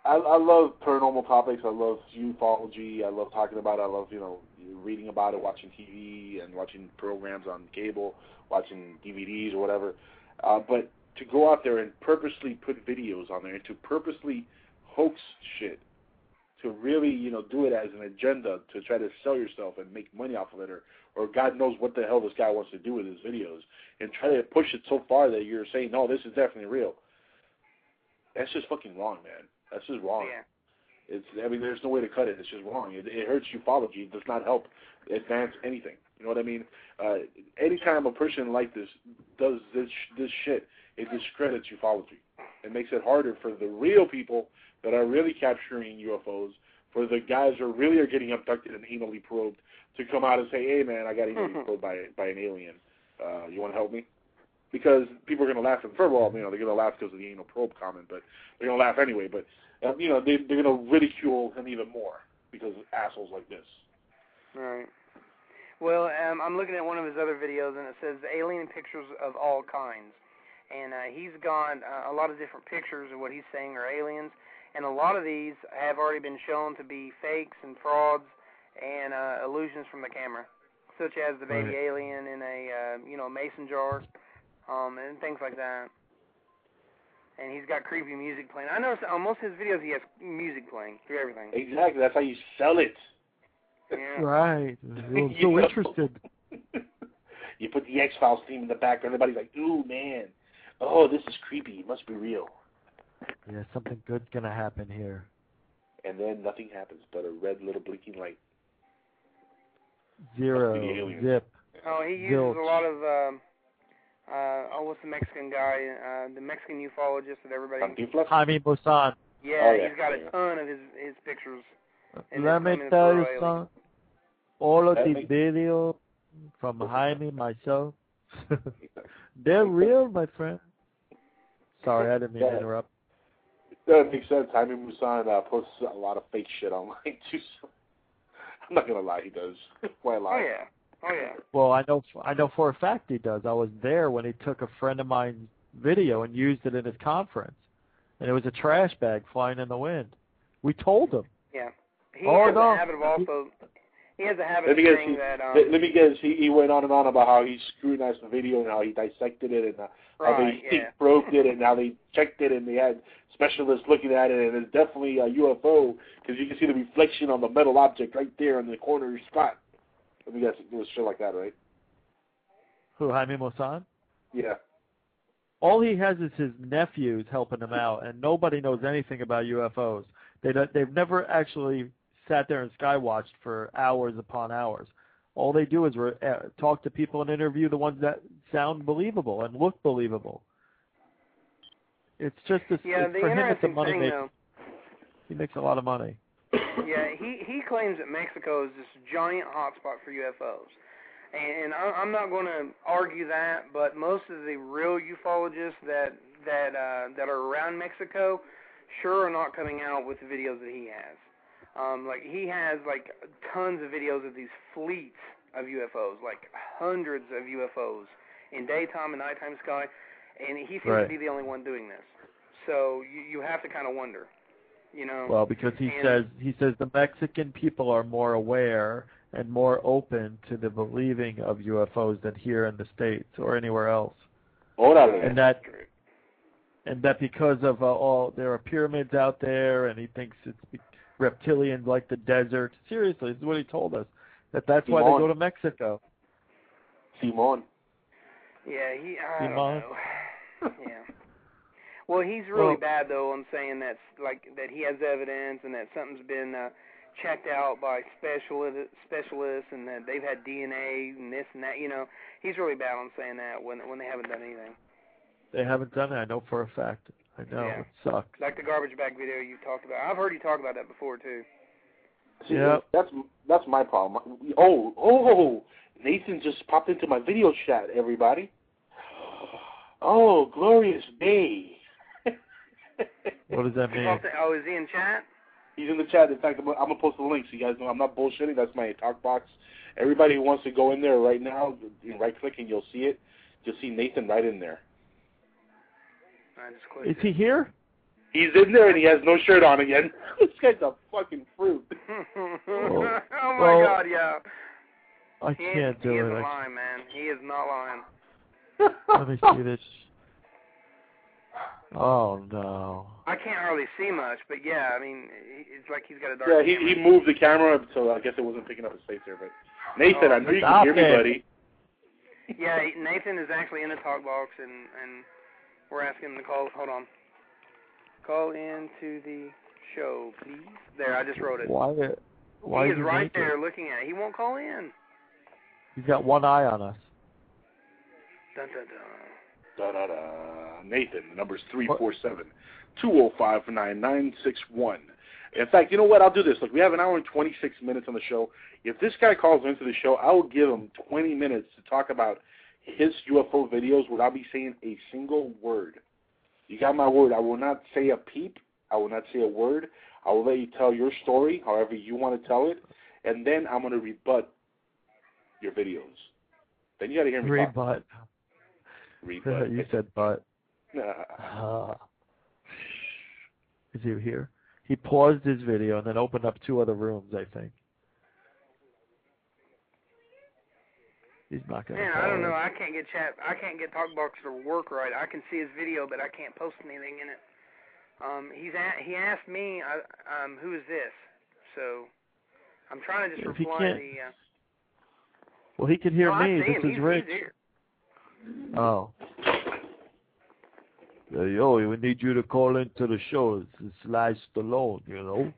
I, I love paranormal topics. I love ufology. I love talking about it. I love you know reading about it, watching TV, and watching programs on cable, watching DVDs or whatever. Uh, but to go out there and purposely put videos on there and to purposely hoax shit, to really you know do it as an agenda to try to sell yourself and make money off of it, or or God knows what the hell this guy wants to do with his videos, and try to push it so far that you're saying no, this is definitely real. That's just fucking wrong, man. That's just wrong. Yeah. It's I mean, there's no way to cut it. It's just wrong. It, it hurts ufology. It does not help advance anything. You know what I mean? Uh, anytime a person like this does this this shit, it discredits ufology. It makes it harder for the real people that are really capturing UFOs, for the guys who really are getting abducted and anally probed, to come out and say, "Hey, man, I got anally probed by by an alien. Uh, you want to help me?" Because people are going to laugh. And first of all, you know, they're going to laugh because of the anal probe comment, but they're going to laugh anyway. But uh, you know, they, they're going to ridicule him even more because of assholes like this. Right. Well, um, I'm looking at one of his other videos, and it says alien pictures of all kinds. And uh, he's got uh, a lot of different pictures of what he's saying are aliens, and a lot of these have already been shown to be fakes and frauds and uh, illusions from the camera, such as the baby Right. alien in a uh, you know mason jar, um, and things like that. And he's got creepy music playing. I noticed on most of his videos he has music playing through everything. Exactly. That's how you sell it. Yeah. Right. I'm so know. interested. You put the X Files theme in the background. Everybody's like, "Ooh, man, oh, this is creepy. It must be real." Yeah, something good's gonna happen here. And then nothing happens but a red little blinking light. Zero. Must be the aliens. Zip. Oh, he uses Zilch. a lot of. Um, uh, oh, what's the Mexican guy? Uh, the Mexican ufologist that everybody. Jaime Maussan. Yeah, Oh, yeah. he's got a ton of his his pictures. And Let me tell you something. All of Let the me- video from Jaime myself, they're real, my friend. Sorry, I didn't mean to interrupt. That makes sense. Jaime Maussan uh, posts a lot of fake shit online too. So I'm not gonna lie, he does. Why Oh lie? yeah. Oh yeah. Well, I know, I know for a fact he does. I was there when he took a friend of mine's video and used it in his conference, and it was a trash bag flying in the wind. We told him. Yeah. He Oh, has no. a habit of also. He has a habit Let of me guess. saying He, that. Um, let, let me guess. He, he went on and on about how he scrutinized the video and how he dissected it and uh, how Right, they yeah. probed it and how they checked it and they had specialists looking at it and it's definitely a UFO because you can see the reflection on the metal object right there in the corner spot. Let me guess. It was shit like that, right? Who, Jaime Maussan? Yeah. All he has is his nephews helping him out, and nobody knows anything about UFOs. They don't, they've never actually sat there and skywatched for hours upon hours. All they do is re- uh, talk to people and interview the ones that sound believable and look believable. It's just a, yeah. it's, The for him it's a money thing though. He makes a lot of money. Yeah, he he claims that Mexico is this giant hotspot for UFOs, and I, I'm not going to argue that. But most of the real ufologists that that uh, that are around Mexico sure are not coming out with the videos that he has. Um, like he has like tons of videos of these fleets of UFOs, like hundreds of UFOs in daytime and nighttime sky, and he seems Right. to be the only one doing this. So you you have to kind of wonder, you know. Well, because he and- says he says the Mexican people are more aware and more open to the believing of UFOs than here in the states or anywhere else. Órale. and that and that because of uh, all there are pyramids out there, and he thinks it's be- reptilians like the desert. Seriously, this is what he told us. That that's why they go to Mexico. Simon. Yeah, he. I don't Simon. know. yeah. Well, he's really Well- bad though on saying that's like that he has evidence and that something's been uh, checked out by specialist specialists and that they've had DNA and this and that. You know, he's really bad on saying that when when they haven't done anything. They haven't done it. I know for a fact. I know Yeah. it sucks. Like the garbage bag video you talked about. I've heard you talk about that before too. See, Yep. That's that's my problem. Oh, oh, Nathan just popped into my video chat. Everybody. Oh, glorious day. What does that mean? to- oh, is he in chat? He's in the chat. In fact, I'm, I'm gonna post the link so you guys know I'm not bullshitting. That's my talk box. Everybody who wants to go in there right now, right click and you'll see it. You'll see Nathan right in there. I. Is he here? He's in there and he has no shirt on again. this guy's a fucking fruit. oh my well, God, yeah. I He, can't he do isn't it. I, lying, man. He is not lying. let me see this. Oh no. I can't hardly see much, but yeah, I mean, it's like he's got a dark. Yeah, he camera. he moved the camera so I guess it wasn't picking up his face there. But Nathan, Oh, I know you can hear me, buddy. Yeah, Nathan is actually in the talk box, and and we're asking him to call. Hold on. Call in to the show, please. There, I just wrote it. Why? Why he is is right naked? there looking at. it. He won't call in. He's got one eye on us. Dun dun dun. Da da da. Nathan, the number's three four seven two zero five nine nine six one. In fact, you know what? I'll do this. Look, we have an hour and twenty six minutes on the show. If this guy calls into the show, I will give him twenty minutes to talk about his UFO videos without me saying a single word. You got my word. I will not say a peep. I will not say a word. I will let you tell your story, however you want to tell it, and then I'm going to rebut your videos. Then you got to hear me talk. Rebut. Rebut. you said butt. Nah. Uh, is he here? He paused his video and then opened up two other rooms, I think. He's not gonna. Man, I don't know. I can't get chat. I can't get Talkbox to work right. I can see his video, but I can't post anything in it. Um, he's a, he asked me, I, um, who is this? So I'm trying to just If he reply can't- the. Uh, Well, he can hear no, I me. see This him. is he's, Rich. He's here. Oh. Hey, yo, we need you to call into the show. It's, it's Sly Stallone, you know.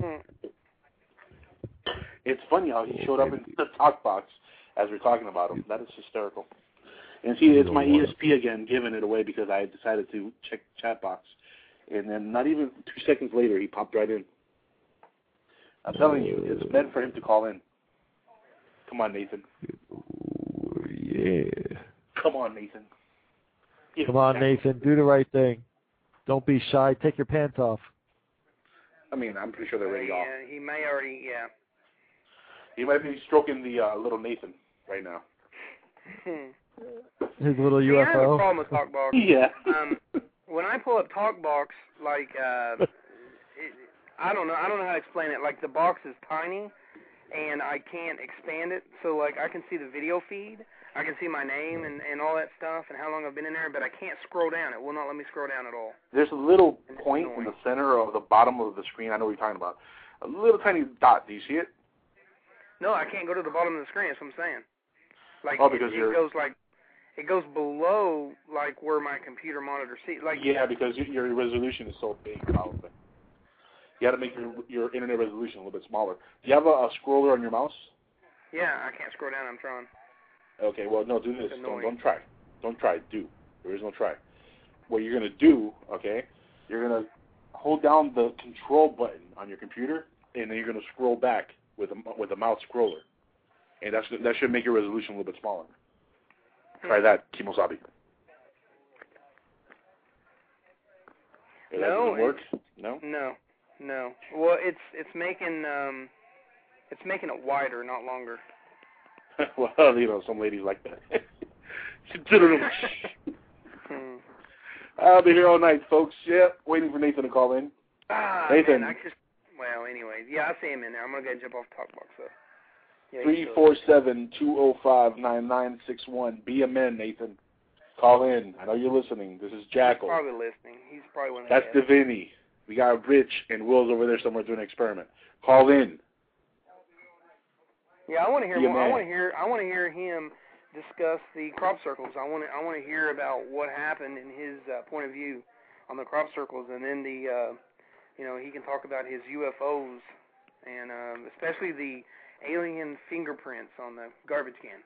Hmm. It's funny how he showed up in the talk box as we're talking about him. That is hysterical. And see, it's my ESP again giving it away because I decided to check chat box, and then not even two seconds later he popped right in. I'm telling you, it's meant for him to call in. Come on, Nathan. Yeah. Come on, Nathan. Yeah, Come on, Nathan. Do the right thing. Don't be shy. Take your pants off. I mean, I'm pretty sure they're already off. yeah, he may already. Yeah. He might be stroking the uh, little Nathan right now. His little See, I have a UFO. problem with TalkBox. Yeah. um, when I pull up TalkBox, like, uh, it, I don't know, I don't know how to explain it. Like the box is tiny, and I can't expand it. So like, I can see the video feed, I can see my name and and all that stuff, and how long I've been in there, but I can't scroll down. It will not let me scroll down at all. There's a little point in the center of the bottom of the screen. I know what you're talking about. A little tiny dot. Do you see it? No, I can't go to the bottom of the screen. That's what I'm saying. Like Oh, it, because it you're- goes like it goes below like where my computer monitor sees. Like yeah, because your resolution is so big, probably. You got to make your your internet resolution a little bit smaller. Do you have a, a scroller on your mouse? yeah, I can't scroll down. I'm trying. Okay, well, no, do this. Don't, don't try. Don't try. Do. There is no try. What you're gonna do, okay? You're gonna hold down the control button on your computer, and then you're gonna scroll back with a with a mouse scroller, and that's that should make your resolution a little bit smaller. Try that, Kimosabi. No, work. No. No, no. Well, it's it's making um, it's making it wider, not longer. well, you know, some ladies like that. Hmm. I'll be here all night, folks. Yeah, waiting for Nathan to call in. Ah, Nathan. man, I just well, anyways, yeah, I see him in there. I'm gonna go jump off the talk box though. He's Three four seven two zero five nine nine six one. Be a man, Nathan. Call in. I know you're listening. This is He's Jackal. probably listening. He's probably one of That's Davini. We got Rich and Will's over there somewhere doing an experiment. Call in. Yeah, I want to hear more. I want to hear. I want to hear him discuss the crop circles. I want to. I want to hear about what happened in his uh, point of view on the crop circles, and then the. Uh, you know, he can talk about his UFOs and um, especially the alien fingerprints on the garbage can.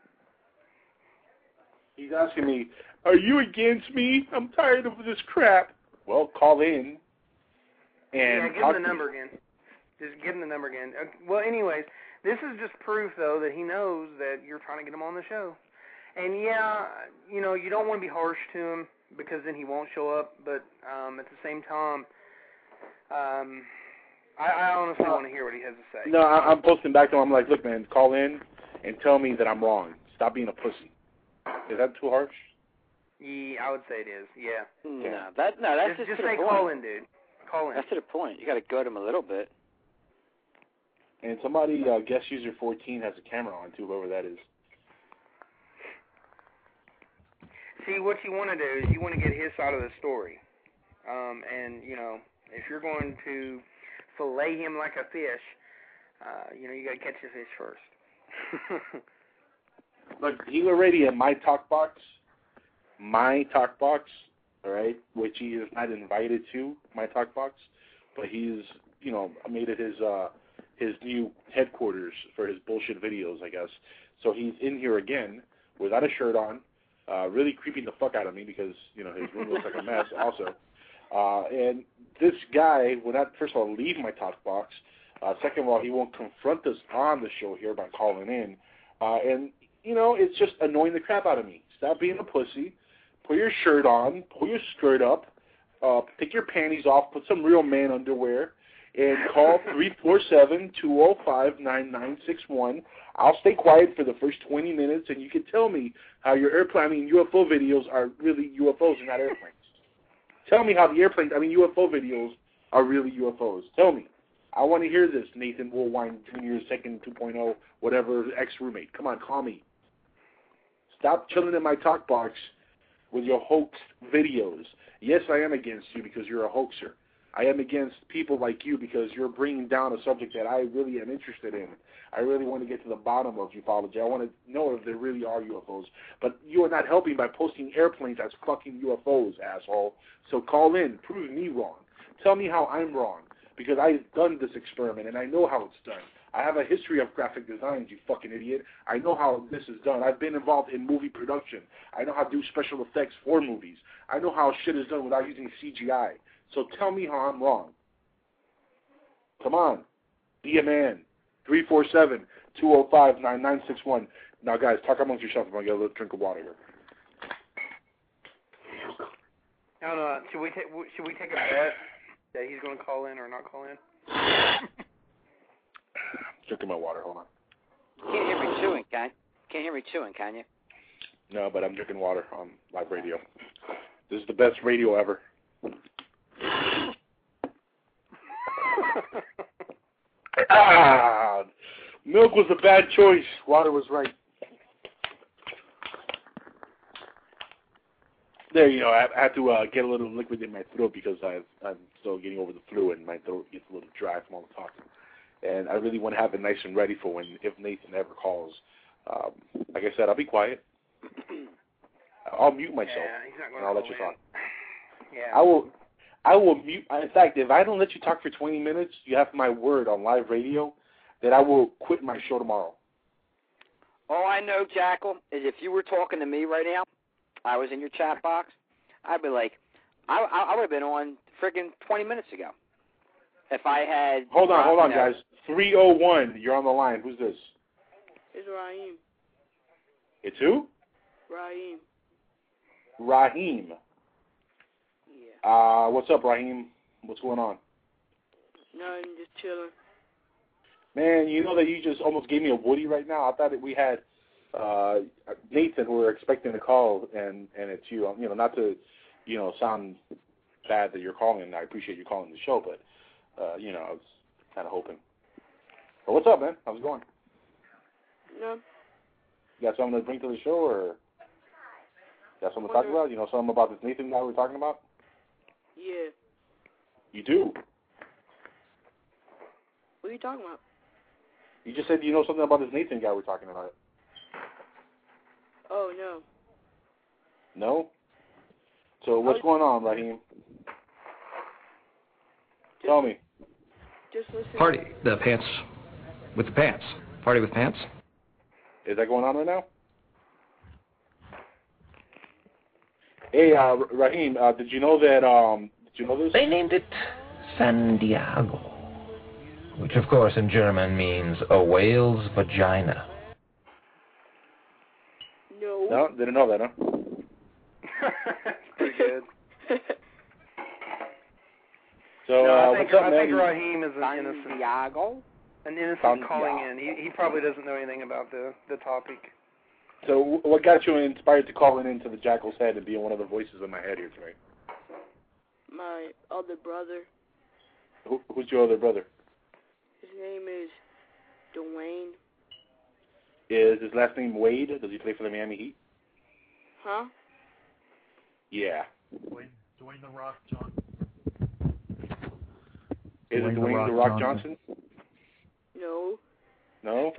He's asking me, "Are you against me? I'm tired of this crap." Well, call in and yeah, give him the number again. Just give him the number again. Uh, well, anyways, this is just proof though that he knows that you're trying to get him on the show. And yeah, you know, you don't want to be harsh to him because then he won't show up. But um, at the same time, um, I, I honestly want to hear what he has to say. No, I, I'm posting back to him. I'm like, "Look, man, call in and tell me that I'm wrong. Stop being a pussy." Is that too harsh? Yeah, I would say it is. Yeah. No, that no, that's just, just, just to say the point. call in, dude. Call in. That's to the point. You got to gut him a little bit. And somebody, uh, guest user 14, has a camera on too, whoever that is. See, what you want to do is you want to get his side of the story. Um, and, you know, if you're going to fillet him like a fish, uh, you know, you got to catch the fish first. Look, he's already in my talk box, my talk box, all right, which he is not invited to my talk box, but he's, you know, made it his uh his new headquarters for his bullshit videos, I guess. So he's in here again without a shirt on, uh, really creeping the fuck out of me because you know his room looks like a mess. Also, uh, and this guy will not first of all leave my talk box. Uh, second of all, he won't confront us on the show here by calling in. Uh, and you know, it's just annoying the crap out of me. Stop being a pussy. Put your shirt on. Pull your skirt up. Uh, take your panties off. Put some real man underwear. And call three four seven two zero five nine nine six one. I'll stay quiet for the first 20 minutes, and you can tell me how your airplane, mean, UFO videos are really UFOs and not airplanes. Tell me how the airplanes, I mean, UFO videos are really UFOs. Tell me. I want to hear this, Nathan Woolwine Jr., second 2.0, whatever, ex-roommate. Come on, call me. Stop chilling in my talk box with your hoax videos. Yes, I am against you because you're a hoaxer. I am against people like you because you're bringing down a subject that I really am interested in. I really want to get to the bottom of ufology. I want to know if there really are UFOs. But you are not helping by posting airplanes as fucking UFOs, asshole. So call in, prove me wrong. Tell me how I'm wrong because I've done this experiment and I know how it's done. I have a history of graphic designs, you fucking idiot. I know how this is done. I've been involved in movie production. I know how to do special effects for movies. I know how shit is done without using CGI. So tell me how I'm wrong. Come on. Be a man. 347-205-9961. Now, guys, talk amongst yourselves. I'm going to get a little drink of water here. I don't know. Uh, should we take should we take a bet that he's going to call in or not call in? Drinking my water. Hold on. Can't hear me chewing, can? Can't hear me chewing, can you? No, but I'm drinking water on live radio. This is the best radio ever. Ah, milk was a bad choice. Water was right. There, you know, I, I had to uh, get a little liquid in my throat because I've, I'm still getting over the flu and my throat gets a little dry from all the talking. And I really want to have it nice and ready for when if Nathan ever calls. Um, like I said, I'll be quiet. I'll mute myself Yeah, and I'll let you call talk. Yeah. I will. I will mute. In fact, if I don't let you talk for 20 minutes, you have my word on live radio that I will quit my show tomorrow. All I know, Jackal, is if you were talking to me right now, I was in your chat box, I'd be like, I I, I would have been on freaking 20 minutes ago. If I had. Hold on, hold on, know, guys. 301. You're on the line. Who's this? It's Raheem. It's who? Raheem. Raheem. Uh, what's up, Raheem? What's going on? Nothing, just chilling. Man, you know that you just almost gave me a Woody right now. I thought that we had uh Nathan who were expecting to call, and and it's you. You know, not to you know sound bad that you're calling. And I appreciate you calling the show, but uh, you know, I was kind of hoping. But what's up, man? How's it going? No. You got something to bring to the show, or got something to talk about? You know, something about this Nathan guy we're talking about? Yeah. You do. What are you talking about? You just said you know something about this Nathan guy we're talking about. Oh no. No? So what's going on, Raheem? Tell me. Just listen. Party. The pants. With the pants. Party with pants. Is that going on right now? Hey, uh, Raheem, uh, did you know that? Um, did you know this? They named it San Diego. Which, of course, in German means a whale's vagina. No. No, didn't know that, huh? Pretty good. So no, uh, I think what's up, I think Raheem is an innocent. Santiago. An innocent Santiago. calling in. He he probably doesn't know anything about the the topic. So what got you inspired to calling into the Jackal's head and being one of the voices in my head here tonight? My other brother. Who, who's your other brother? His name is Dwayne. Is his last name Wade? Does he play for the Miami Heat? Huh? Yeah. Dwayne, Dwayne the Rock Johnson. Is Dwayne it The Dwayne Rock the Rock Johnson. Johnson? No. No.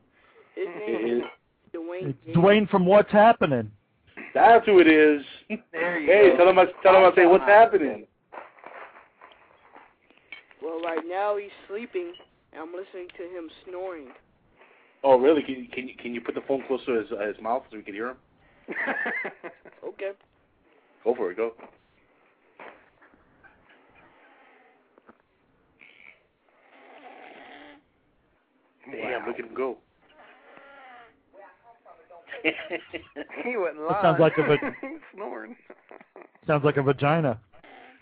His name is. is Dwayne. It's Dwayne from What's Happening. That's who it is. There you hey, go. tell him I tell him I say what's happening. Well, right now he's sleeping, and I'm listening to him snoring. Oh, really? Can you, can you can you put the phone closer to his, uh, his mouth so we can hear him? Okay. Go for it. Go. Damn, look at him go. He wasn't lying. That sounds like a va- snoring. Sounds like a vagina.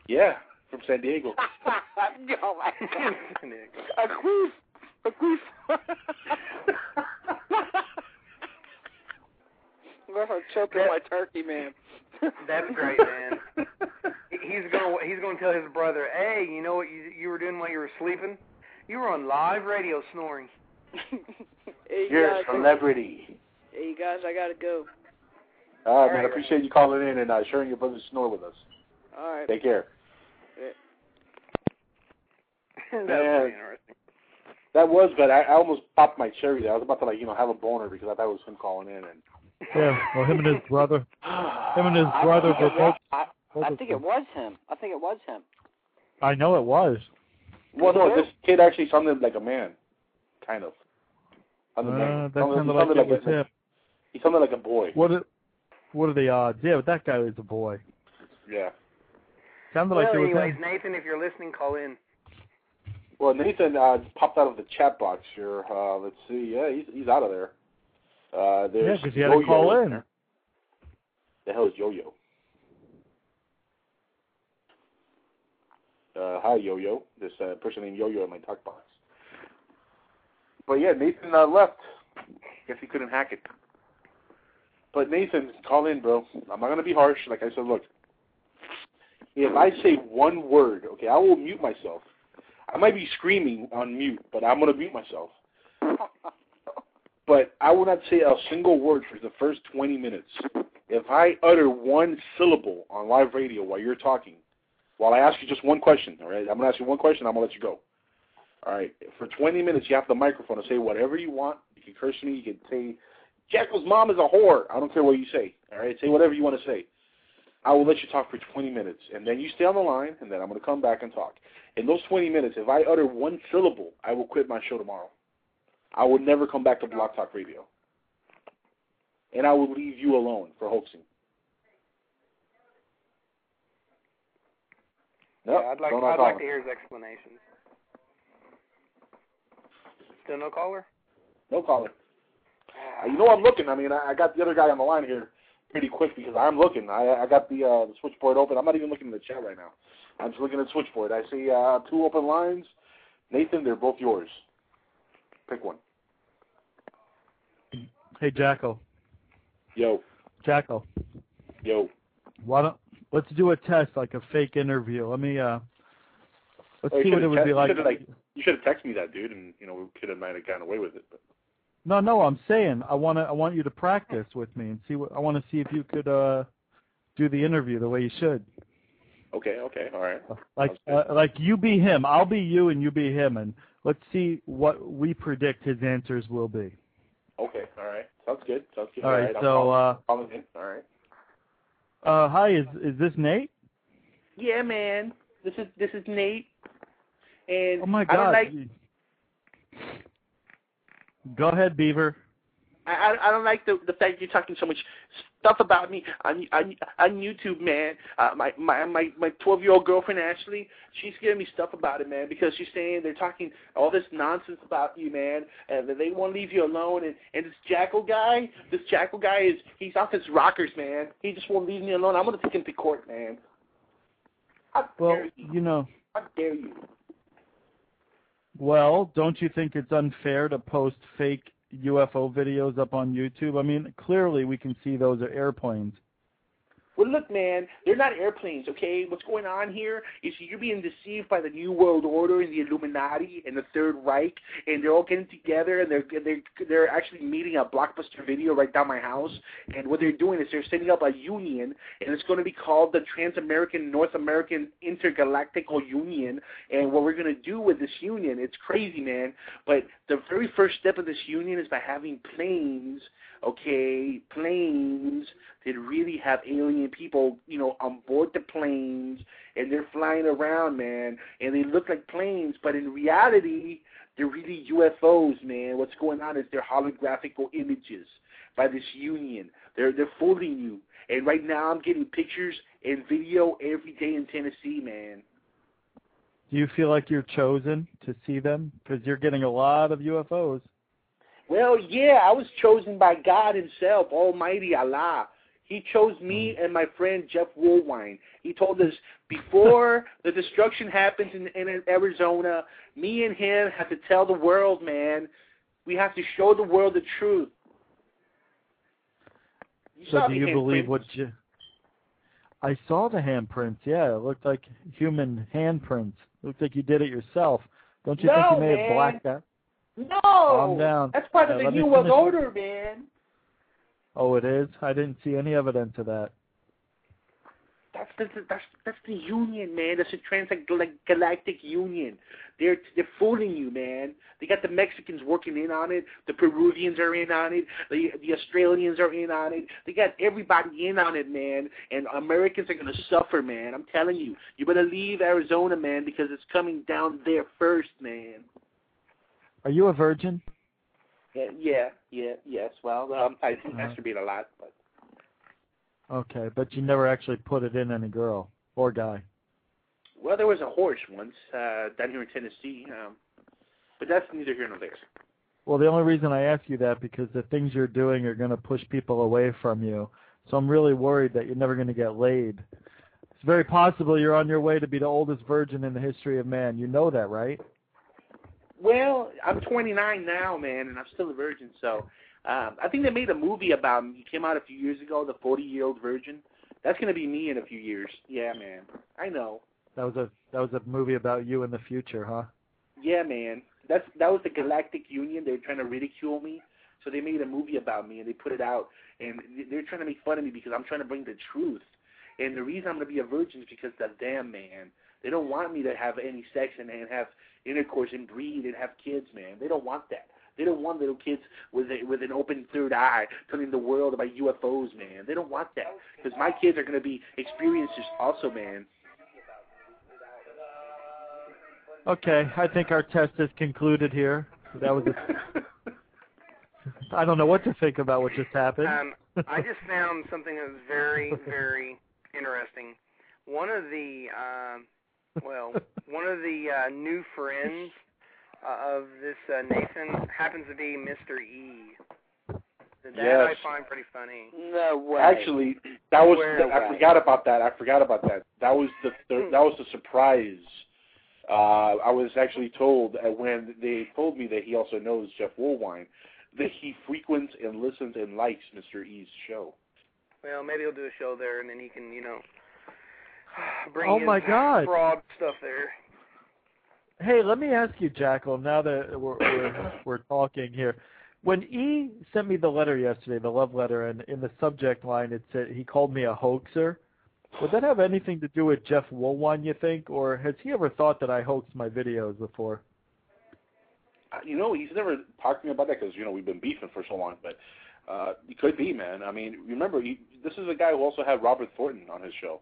yeah, from San Diego. oh my God. A queef. A queef. I'm gonna choke on my turkey, man. That's great, man. He's gonna he's gonna tell his brother, hey, you know what you you were doing while you were sleeping? You were on live radio snoring. Hey, You're a celebrity. Hey guys, I gotta go. All right, man. I appreciate you calling in and uh, sharing your brother's snore with us. All right. Take care. Yeah. that was Yeah. pretty interesting. That was, but I, I almost popped my cherry there. I was about to like you know have a boner because I thought it was him calling in, and Yeah, well, him and his brother, him and his brother were both. I, I think it was him. I think it was him. I know it was. well, no, this kid actually sounded like a man, kind of. Uh, that sounded- sounded he like sounded it was a, him. He sounded like a boy. What are, what are the odds? Yeah, but that guy was a boy. Yeah. Sounded well, like it was anyways, him. Nathan, if you're listening, call in. Well, Nathan uh, popped out of the chat box here. Uh, let's see. Yeah, he's he's out of there. Uh, Yeah, there's because he had to Yo-Yo call in. The hell is Yo-Yo? Uh, hi, Yo-Yo. This uh, person named Yo-Yo in my talk box. But yeah, Nathan uh, left. Guess he couldn't hack it. But Nathan, call in, bro. I'm not gonna be harsh. Like I said, look. If I say one word, okay, I will mute myself. I might be screaming on mute, but I'm gonna mute myself. But I will not say a single word for the first 20 minutes. If I utter one syllable on live radio while you're talking, while I ask you just one question, all right? I'm gonna ask you one question. I'm gonna let you go. All right. For 20 minutes, you have the microphone to say whatever you want. You can curse me. You can say, "Jackal's mom is a whore." I don't care what you say. All right. Say whatever you want to say. I will let you talk for 20 minutes, and then you stay on the line, and then I'm going to come back and talk. In those 20 minutes, if I utter one syllable, I will quit my show tomorrow. I will never come back to Blog Talk Radio. And I will leave you alone for hoaxing. Nope, yeah, I'd like I'd like to hear his explanations. Still no caller? No caller. You know I'm looking. I mean, I, I got the other guy on the line here pretty quick because I'm looking. I, I got the, uh, the switchboard open. I'm not even looking in the chat right now. I'm just looking at the switchboard. I see uh, two open lines. Nathan, they're both yours. Pick one. Hey, Jacko. Yo, Jacko. yo. Why don't let's do a test like a fake interview. Let me uh let's Oh, see what it would te- be like you should have texted me that, dude, and you know we could have might have gotten away with it. But No, no, I'm saying I want to I want you to practice with me and see what I want to see if you could uh do the interview the way you should. okay, okay, all right. Like uh, like you be him, I'll be you and you be him and let's see what we predict his answers will be. Okay, all right. Sounds good. Sounds good. All right, I'm so, calling- uh, calling in. All right. Uh hi, is is this Nate? Yeah, man. This is this is Nate. And Oh my god. I don't god. like Go ahead, Beaver. I I don't like the the fact you're talking so much stuff about me on on on YouTube, man. Uh, my my my my 12 year old girlfriend Ashley, she's giving me stuff about it, man, because she's saying they're talking all this nonsense about you, man, and that they won't leave you alone. And and this Jackal guy, this Jackal guy is he's off his rockers, man. He just won't leave me alone. I'm gonna take him to court, man. How Well, dare you? you know, How dare you? Well, don't you think it's unfair to post fake UFO videos up on YouTube? I mean, clearly we can see those are airplanes. Well, look, man, they're not airplanes, okay? What's going on here is you're being deceived by the New World Order and the Illuminati and the Third Reich, and they're all getting together and they're they're they're actually meeting a Blockbuster Video right down my house. And what they're doing is they're setting up a union, and it's going to be called the Trans-American North American Intergalactical Union. And what we're going to do with this union, it's crazy, man. But the very first step of this union is by having planes okay, planes that really have alien people, you know, on board the planes, and they're flying around, man, and they look like planes, but in reality, they're really UFOs, man. What's going on is they're holographical images by this union. They're they're fooling you, and right now I'm getting pictures and video every day in Tennessee, man. Do you feel like you're chosen to see them? Because you're getting a lot of UFOs. Well, yeah, I was chosen by God Himself, Almighty Allah. He chose me mm. and my friend Jeff Woolwine. He told us before the destruction happens in, in Arizona, me and him have to tell the world, man. We have to show the world the truth. You So do you believe what you... I saw the handprints, yeah. It looked like human handprints. It looked like you did it yourself. Don't you think you may man. have blacked out? No, Calm down. that's part of the let me New World finish. Order, man. Oh, it is? I didn't see any evidence of that. That's that's that's that's the union, man. That's the transgalactic union. They're they're fooling you, man. They got the Mexicans working in on it. The Peruvians are in on it. The the Australians are in on it. They got everybody in on it, man. And Americans are gonna suffer, man. I'm telling you. You better leave Arizona, man, because it's coming down there first, man. Are you a virgin? Yeah, yeah, yeah yes. Well, um, I masturbate a lot, but Okay, but you never actually put it in any girl or guy. well, there was a horse once uh, down here in Tennessee, um, but that's neither here nor there. Well, the only reason I ask you that because the things you're doing are going to push people away from you. So I'm really worried that you're never going to get laid. It's very possible you're on your way to be the oldest virgin in the history of man. You know that, right? Well, I'm 29 now, man, and I'm still a virgin. So um, I think they made a movie about me. It came out a few years ago, The 40 Year Old Virgin. That's gonna be me in a few years. Yeah, man. I know. That was a that was a movie about you in the future, huh? Yeah, man. That's that was the Galactic Union. They were trying to ridicule me, so they made a movie about me and they put it out. And they're trying to make fun of me because I'm trying to bring the truth. And the reason I'm gonna be a virgin is because the damn man. They don't want me to have any sex and, and have intercourse and breed and have kids, man. They don't want that. They don't want little kids with a, with an open third eye telling the world about UFOs, man. They don't want that because my kids are going to be experiencers also, man. Okay, I think our test is concluded here. That was a I don't know what to think about what just happened. Um, I just found something that was very, very interesting. One of the, um, well, one of the uh, new friends uh, of this uh, Nathan happens to be Mr. E. That Yes. I find pretty funny. No way. Actually, that was the, I forgot about that. I forgot about that. That was the, the that was the surprise. Uh, I was actually told uh, when they told me that he also knows Jeff Woolwine that he frequents and listens and likes Mr. E's show. Well, maybe he'll do a show there, and then he can, you know, bring Oh my God. fraud stuff there. Hey, let me ask you, Jackal. Now that we're we're, we're talking here, when E sent me the letter yesterday, the love letter, and in the subject line it said he called me a hoaxer. Would that have anything to do with Jeff Woolwine, you think, or has he ever thought that I hoaxed my videos before? Uh, You know, he's never talked to me about that because you know we've been beefing for so long. But uh, it could be, man. I mean, remember, he, this is a guy who also had Robert Thornton on his show.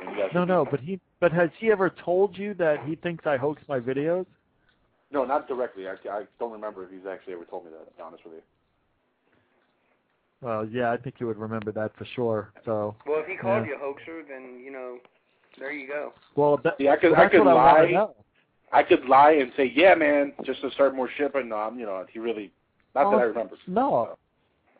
And you guys No, no, but he but has he ever told you that he thinks I hoax my videos? No, not directly. I, I don't remember if he's actually ever told me that. To be honest with you. Well, yeah, I think you would remember that for sure. So, Well, if he called yeah. you a hoaxer, then you know, there you go. well, that, See, I could, I that's could what I wanna lie. know. I could lie and say, yeah, man, just to start more shit. But no, I'm, you know, he really. Not that Oh, I remember. No,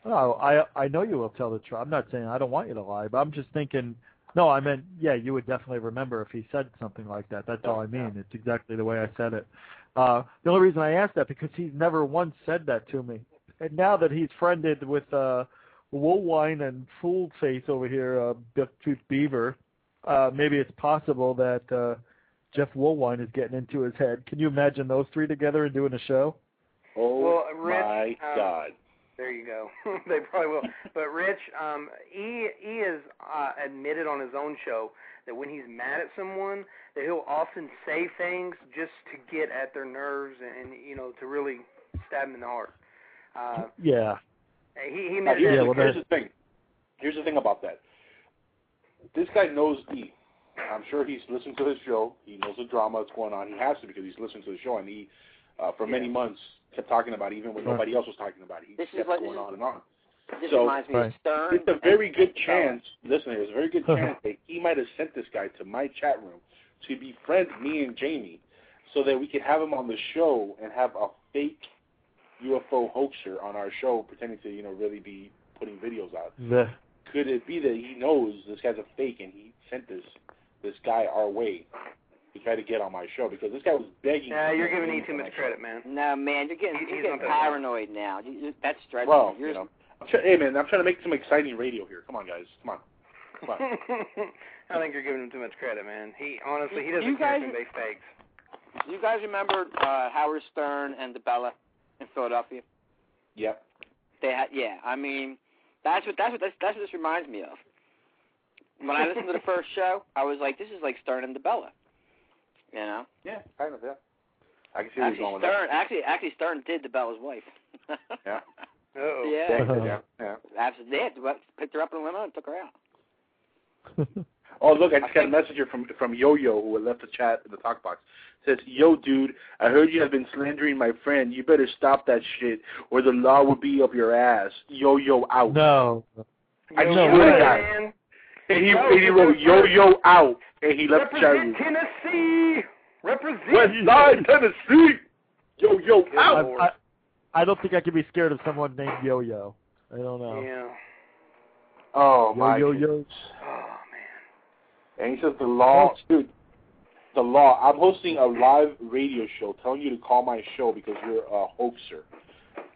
no, I I know you will tell the truth. I'm not saying I don't want you to lie, but I'm just thinking. No, I meant yeah, you would definitely remember if he said something like that. That's all I mean. It's exactly the way I said it. Uh, the only reason I asked that because he's never once said that to me, and now that he's friended with uh, Woolwine and Fool Face over here, uh, Bucktooth Beaver, uh, maybe it's possible that uh, Jeff Woolwine is getting into his head. Can you imagine those three together and doing a show? Oh Well, Rich, my um, God. There you go. they probably will. But Rich, um, he he has uh, admitted on his own show that when he's mad at someone, that he'll often say things just to get at their nerves and, and you know to really stab them in the heart. Uh, Yeah. he he Now, admitted here's, that. the, well, here's the thing. Here's the thing about that. This guy knows E. I'm sure he's listened to his show. He knows the drama that's going on. He has to because he's listened to the show, and he, uh, for many months, kept talking about it, even when Right. nobody else was talking about it. He This is kept what- going on and on. This So- reminds me Right. of Stern. It's a very good chance. Listen, there's a very good chance that he might have sent this guy to my chat room to befriend me and Jamie, so that we could have him on the show and have a fake UFO hoaxer on our show, pretending to you know really be putting videos out. The, Could it be that he knows this guy's a fake and he sent this this guy our way to try to get on my show because this guy was begging. Yeah, to you're giving me too much my show. credit, man. No, man, you're getting you're getting not that paranoid now. You, you, that's stressful. Well, you're, you know, I'm try- hey man, I'm trying to make some exciting radio here. Come on, guys, come on. Come on. I think you're giving him too much credit, man. He honestly he doesn't You care guys- if anybody fakes. You guys remember uh, Howard Stern and DeBella in Philadelphia? Yep. They had, yeah. I mean, that's what that's what that's, that's what this reminds me of. when I listened to the first show, I was like, this is like Stern and DeBella. You know? Yeah, kind of. Yeah. I can see where you're Actually, going with Stern actually actually Stern did DeBella's wife. that. Yeah. Oh. Yeah. Yeah. yeah. Yeah. Absolutely. They had to- picked her up and went on and took her out. Oh, look, I just got a message here from from Yo Yo who had left the chat in the talk box. Says, Yo, dude, I heard you have been slandering my friend. You better stop that shit, or the law will be up your ass. Yo Yo out. No. I No swear to way. God. And he, Yo, and he wrote Yo Yo out, and he left the chat Tennessee. Represent. West Side Tennessee. Yo Yo out. I, I, I don't think I could be scared of someone named Yo Yo. I don't know. Yeah. Oh yo, my. Yo Yo's. Oh man. And he says the law, dude. The law. I'm hosting a live radio show, telling you to call my show because you're a hoaxer.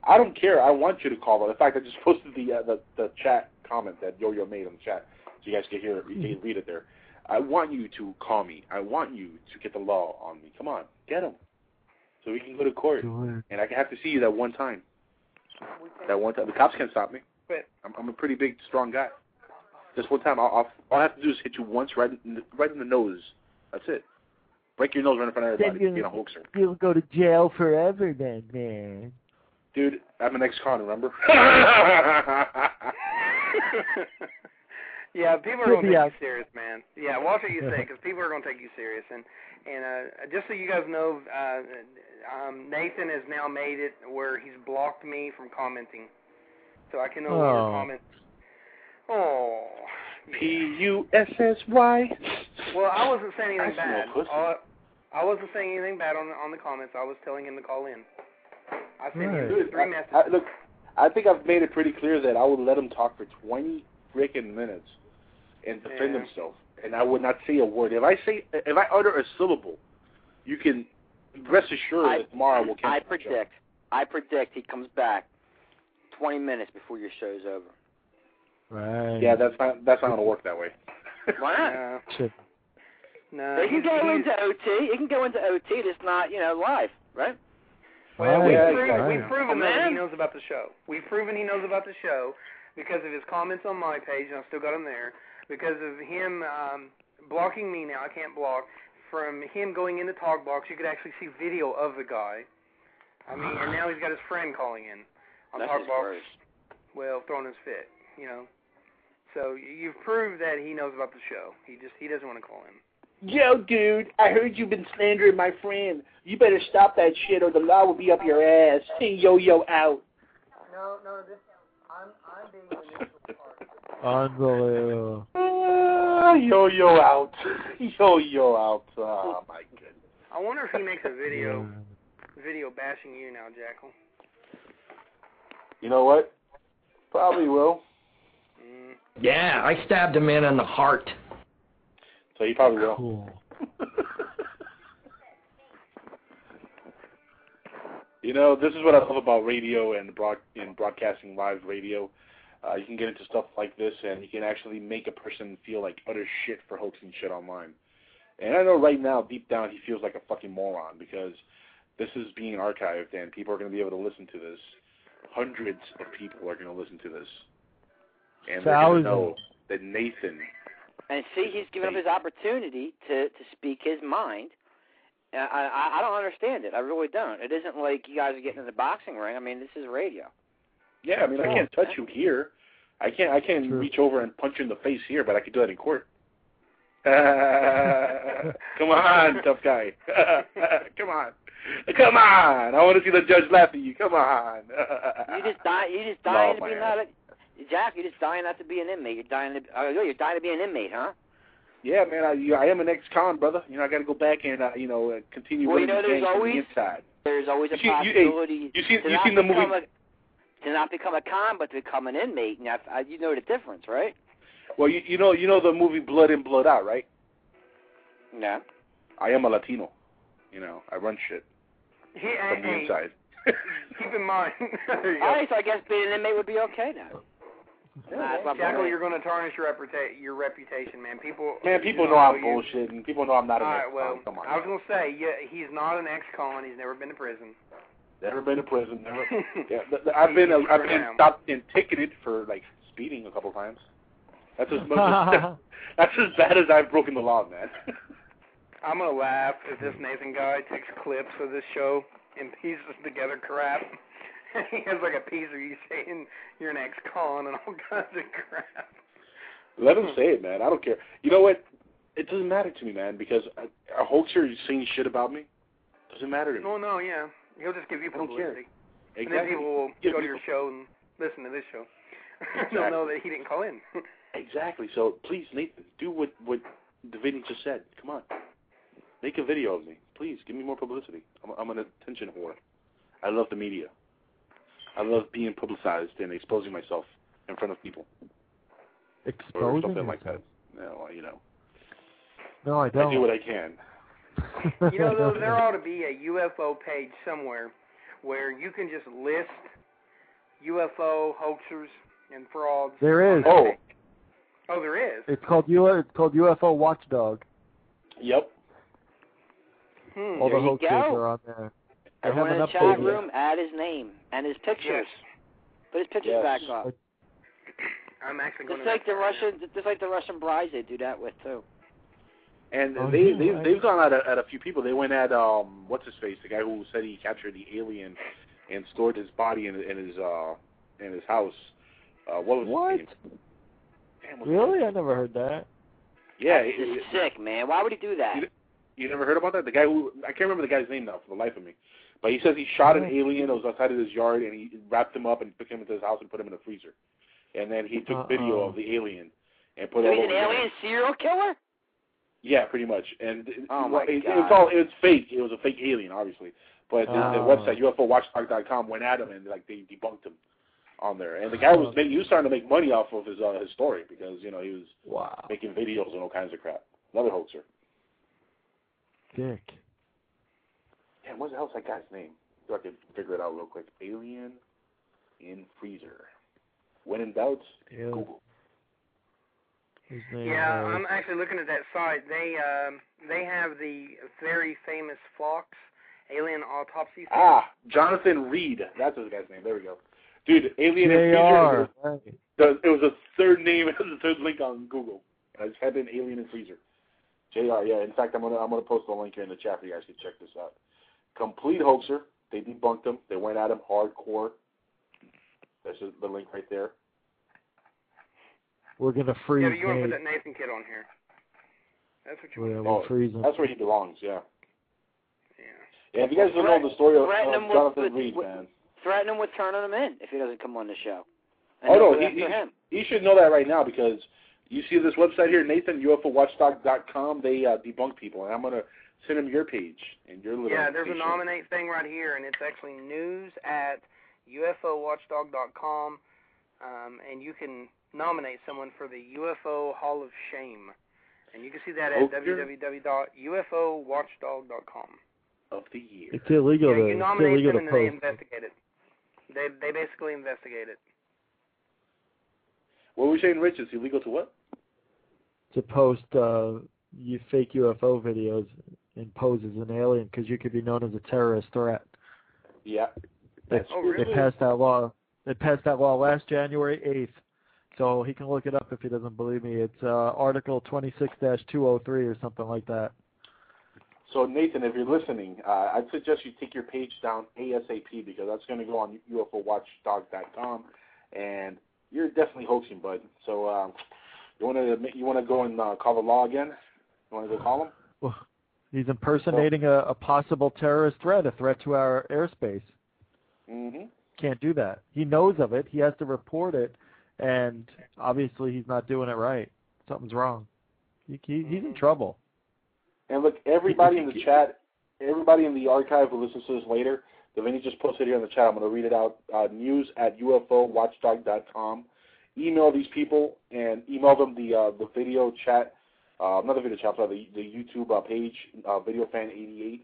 I don't care. I want you to call. But in fact, I just posted the uh, the the chat comment that Yo Yo made on the chat, so you guys can hear it. You can read it there. I want you to call me. I want you to get the law on me. Come on, get him, so we can go to court, and I can have to see you that one time. That one time, the cops can't stop me. I'm, I'm a pretty big, strong guy. Just one time, I'll, I'll, all I have to do is hit you once, right in the, right in the nose. That's it. Break your nose right in front of Then everybody. you're Being a hoaxer, You'll go to jail forever then, man. dude. I'm an ex-con, remember? yeah, people are going to be take you serious, man. Yeah, watch what you say, because people are going to take you serious. And and uh, just so you guys know, uh, um, Nathan has now made it where he's blocked me from commenting, so I can no longer Oh. comment. Oh. P U S S Y. Well, I wasn't saying anything I smell bad. pussy. I wasn't saying anything bad on the, on the comments. I was telling him to call in. I sent him Dude, three I, messages. I, look, I think I've made it pretty clear that I would let him talk for 20 freaking minutes and defend Yeah. himself, and I would not say a word. If I say, if I utter a syllable, you can rest assured I- that tomorrow will cancel I predict. I predict he comes back 20 minutes before your show's over. Right. Yeah, that's not that's not gonna work that way. Why not? No, Shit. no. They can go he's- into OT. It can go into OT. It's not, you know, live, right? Well, Right, we've, Yeah, proven, exactly. we've proven Oh, though that he knows about the show. We've proven he knows about the show because of his comments on my page, and I've still got him there. Because of him um, blocking me now, I can't block. From him going into talk box, you could actually see video of the guy. I mean, and now he's got his friend calling in on That's his Talkbox. worst. Well, throwing his fit, you know. So you've proved that he knows about the show. He just he doesn't want to call in. Yo, dude, I heard you've been slandering my friend. You better stop that shit or the law will be up your ass. Hey, yo, yo, out. No, no, this I'm I'm being the Unbelievable. Ah, yo yo out, yo yo out. Oh my goodness. I wonder if he makes a video video bashing you now, Jackal. You know what? Probably will. Mm. Yeah, I stabbed a man in the heart. So he probably will. Cool. You know, this is what I love about radio and broad in broadcasting live radio. Uh, you can get into stuff like this, and you can actually make a person feel like utter shit for hoaxing shit online. And I know right now, deep down, he feels like a fucking moron because this is being archived, and people are going to be able to listen to this. Hundreds of people are going to listen to this, and they're going to know that Nathan. And see, he's given up his opportunity to to speak his mind. I, I I don't understand it. I really don't. It isn't like you guys are getting in the boxing ring. I mean, this is radio. Yeah, I mean, I can't touch you here. I can't. I can't reach over and punch you in the face here, but I could do that in court. Come on, tough guy. Come on. Come on. I want to see the judge laugh at you. Come on. You just die. You just No, dying to be not a Jack. You're just dying not to be an inmate. You're dying to. Oh, you're dying to be an inmate, huh? Yeah, man. I, you- I am an ex-con, brother. You know, I got to go back and uh, you know uh, continue Well, you know, the there's gang from the inside. There's always a You see- you- hey, possibility you seen- you seen the movie- A, to not become a con, but to become an inmate. Now, uh, you know the difference, right? Well, you, you know, you know the movie Blood In, Blood Out, right? Yeah. I am a Latino. You know, I run shit He, from the inside. keep in mind. there you All go. right, so I guess being an inmate would be okay now. Nah, Jackal, you're going to tarnish your, reputa- your reputation, man. People. Man, people you know I'm you. bullshitting. People know I'm not an All right, well, Come on. I was going to say, yeah, he's not an ex-con. He's never been to prison. Never been to prison. Never. yeah, I've been uh, I've been stopped and ticketed for like speeding a couple times. That's as much as, that's as bad as I've broken the law, man. I'm gonna laugh if this Nathan guy takes clips of this show and pieces together crap. he has like a piece of you saying you're an ex-con and all kinds of crap. Let him say it, man. I don't care. You know what? It doesn't matter to me, man, because a, a hoaxer is saying shit about me doesn't matter to me. No, no, yeah. He'll just give you I don't care. publicity. And then Exactly. people will Yeah, go to your show and listen to this show. They'll know that he didn't call in. Exactly. So please, Nathan, do what what Davidian just said. Come on, make a video of me, please. Give me more publicity. I'm, I'm an attention whore. I love the media. I love being publicized and exposing myself in front of people or Exposing something like that. No, you know, No, I I don't. I do what I can. you know, though, there ought to be a UFO page somewhere where you can just list UFO hoaxers and frauds. There is. on is. that Oh. page. Oh, there is. It's called U. It's called UFO Watchdog. Yep. Hmm. All There the you hoaxers go. are on there. They Everyone in the chat updated room, add his name and his pictures. Put his pictures Yes. back up. I'm actually going Just like the Russian, just like the Russian brides, they do that with too. And Oh, they yeah, they I- they've gone at a, at a few people. They went at um what's his face, the guy who said he captured the alien and stored his body in in his uh in his house. Uh, what was What? his name? Damn, what's Really? name? I never heard that. Yeah, That's it- just sick, man. Why would he do that? You, you never heard about that? The guy who I can't remember the guy's name now for the life of me. But he says he shot an alien that was outside of his yard and he wrapped him up and took him into his house and put him in a freezer. And then he took video Uh-uh. of the alien and put So it he's all an over the alien serial killer? Yeah, pretty much. And Oh, well, my it, God. it's all it's fake. It was a fake alien, obviously. But the, the Oh. website UFOWatchdog.com went at him and like they debunked him on there. And the guy was making, he was starting to make money off of his uh, his story because you know he was Wow. making videos and all kinds of crap. Another hoaxer. Dick. Damn, what the hell's that guy's name? So I can figure it out real quick. Alien in freezer. When in doubt, Alien. Google. His name Yeah, I'm actually looking at that site. They um they have the very famous Fox alien autopsy. film. Ah, Jonathan Reed. That's his guy's name. There we go. Dude, Alien in JR. freezer. Right. The, it was a third name, it was the third link on Google. I just typed in Alien and Freezer. JR, yeah. In fact, I'm gonna I'm gonna post the link here in the chat for you guys to check this out. Complete hoaxer. They debunked him. They went at him hardcore. That's just the link right there. We're gonna Yeah, freeze but you want to put Nate. that Nathan kid on here. That's what you We're want. gonna Oh, freeze him. That's where he belongs. Yeah. Yeah. Yeah. If you guys don't know the story of, Threaten of him with- Jonathan with- Reed, with- man. Threaten him with turning him in if he doesn't come on the show. And Oh no, he, he, him. he should know that right now because you see this website here, Nathan UFOWatchdog.com. They uh, debunk people, and I'm gonna send him your page and your little. Yeah, there's a nominate thing right here, and it's actually news at UFOWatchdog.com, um, and you can nominate someone for the UFO Hall of Shame. And you can see that at Okay. www.ufowatchdog.com. of the year. It's illegal Yeah, to you it's nominate illegal them to and they post. investigate it. They they basically investigate it. What were we saying, Rich? It's illegal to what? to post uh, you fake UFO videos and pose as an alien because you could be known as a terrorist threat. Yeah. They, That's Oh, they passed that law. They passed that law last January 8th. So he can look it up if he doesn't believe me. It's uh, Article 26-203 or something like that. So Nathan, if you're listening, uh, I'd suggest you take your page down ASAP because that's going to go on UFOWatchdog.com, and you're definitely hoaxing, bud. So um, you want to you want to go and uh, call the law again? You want to go call him? Well, he's impersonating a, a possible terrorist threat, a threat to our airspace. Mm-hmm. Can't do that. He knows of it. He has to report it, and obviously he's not doing it right. Something's wrong. He, he, he's in trouble. And look, everybody in the chat, everybody in the archive who listens to this later, the Vinny just posted here in the chat. I'm going to read it out. Uh, news at UFOWatchdog.com. Email these people and email them the uh, the video chat, uh, not the video chat, sorry, the, the YouTube uh, page, uh, VideoFan88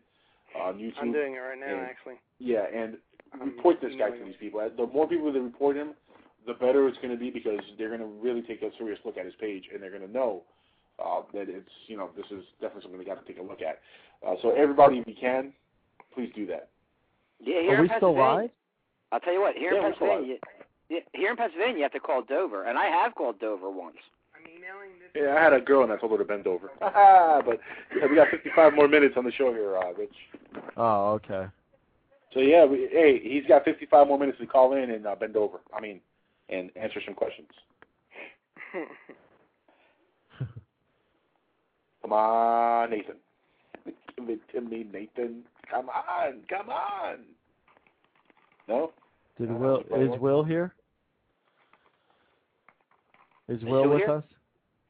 on YouTube. I'm doing it right now, And- actually. Yeah, and report this guy to these people. Uh, The more people that report him, the better it's going to be because they're going to really take a serious look at his page and they're going to know uh, that it's you know this is definitely something they got to take a look at. Uh, so everybody, if you can, please do that. Yeah, here Are in we still Pennsylvania. live? I'll tell you what. Here Yeah, in we're still live. Pennsylvania, yeah, here in Pennsylvania, you have to call Dover, and I have called Dover once. I'm emailing this. Yeah, I had a girl and I told her to bend over. but yeah, we got 55 more minutes on the show here, uh, Rich. Oh, okay. So yeah, we, hey, he's got 55 more minutes to call in and uh, bend over. I mean, and answer some questions. Come on, Nathan. Give it to me, Nathan. Come on, come on. No? Did Uh, Will is won't. Will here? Is Is Will Will with here? us?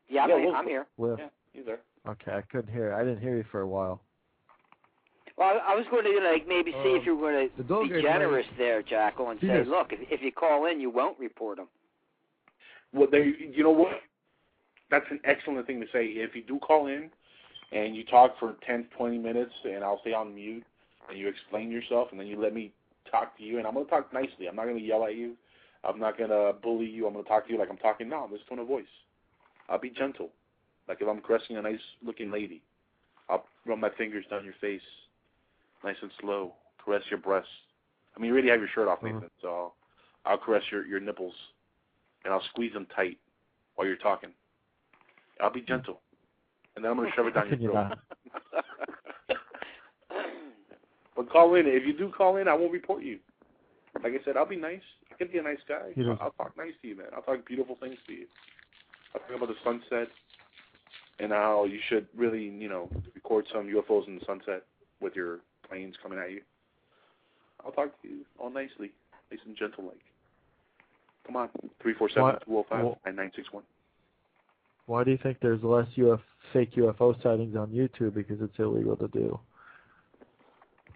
Yeah, I'm, here. Will's- I'm here. Will. Yeah, he's there. Okay, I couldn't hear. I didn't hear you for a while. Well, I I was going to like maybe see if you were going to dog be ate generous there, Jackal, and say, Yes. look, if, if you call in, you won't report them. Well, they, you know what? That's an excellent thing to say. If you do call in and you talk for 10, 20 minutes, and I'll stay on mute, and you explain yourself, and then you let me talk to you, and I'm going to talk nicely. I'm not going to yell at you. I'm not going to bully you. I'm going to talk to you like I'm talking now, in this tone of voice. I'll be gentle. Like if I'm caressing a nice-looking lady, I'll run my fingers down your face, nice and slow, caress your breasts. I mean, you already have your shirt off, Uh-huh. Nathan, so I'll, I'll caress your, your nipples, and I'll squeeze them tight while you're talking. I'll be gentle, and then I'm going to shove it down your throat. but call in. If you do call in, I won't report you. Like I said, I'll be nice. I can be a nice guy. You I'll, I'll talk nice to you, man. I'll talk beautiful things to you. I'll talk about the sunset and how you should really, you know, record some UFOs in the sunset with your planes coming at you. I'll talk to you all nicely, nice and gentle like. Come on, three four seven two zero five nine nine six one. Why do you think there's less UF fake UFO sightings on YouTube? Because it's illegal to do.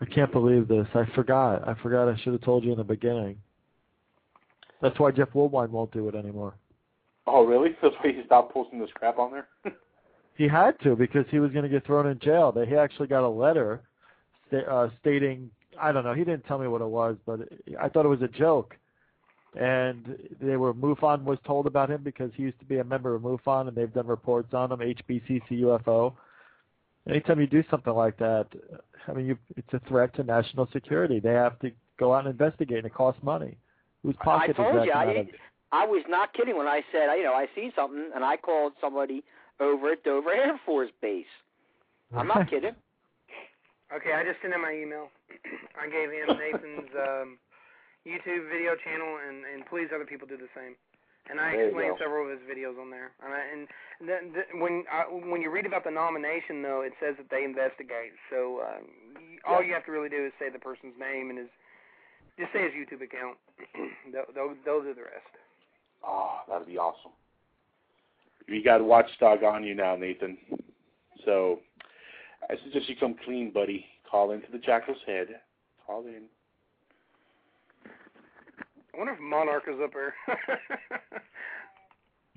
I can't believe this. I forgot. I forgot. I should have told you in the beginning. That's why Jeff Woolwine won't do it anymore. Oh, really? That's why he stopped posting this crap on there. He had to because he was going to get thrown in jail. They, he actually got a letter sta- uh, stating, I don't know, he didn't tell me what it was, but I thought it was a joke. And they were MUFON was told about him because he used to be a member of MUFON and they've done reports on him, HBCC UFO. Anytime you do something like that, I mean, you, it's a threat to national security. They have to go out and investigate, and it costs money. Whose I pocket told is that you, I? I was not kidding when I said, you know, I see something and I called somebody over at Dover Air Force Base. I'm not kidding. Okay, I just sent him my email. I gave him Nathan's um, YouTube video channel, and and please other people do the same. And I There explained several of his videos on there. And, I, and the, the, when I, when you read about the nomination, though, it says that they investigate. So um, all you have to really do is say the person's name and his just say his YouTube account. they'll they'll do the rest. Oh, that'd be awesome. You got Watchdog on you now, Nathan. So I suggest you come clean, buddy. Call into the Jackal's Head. Call in. I wonder if Monarch is up here.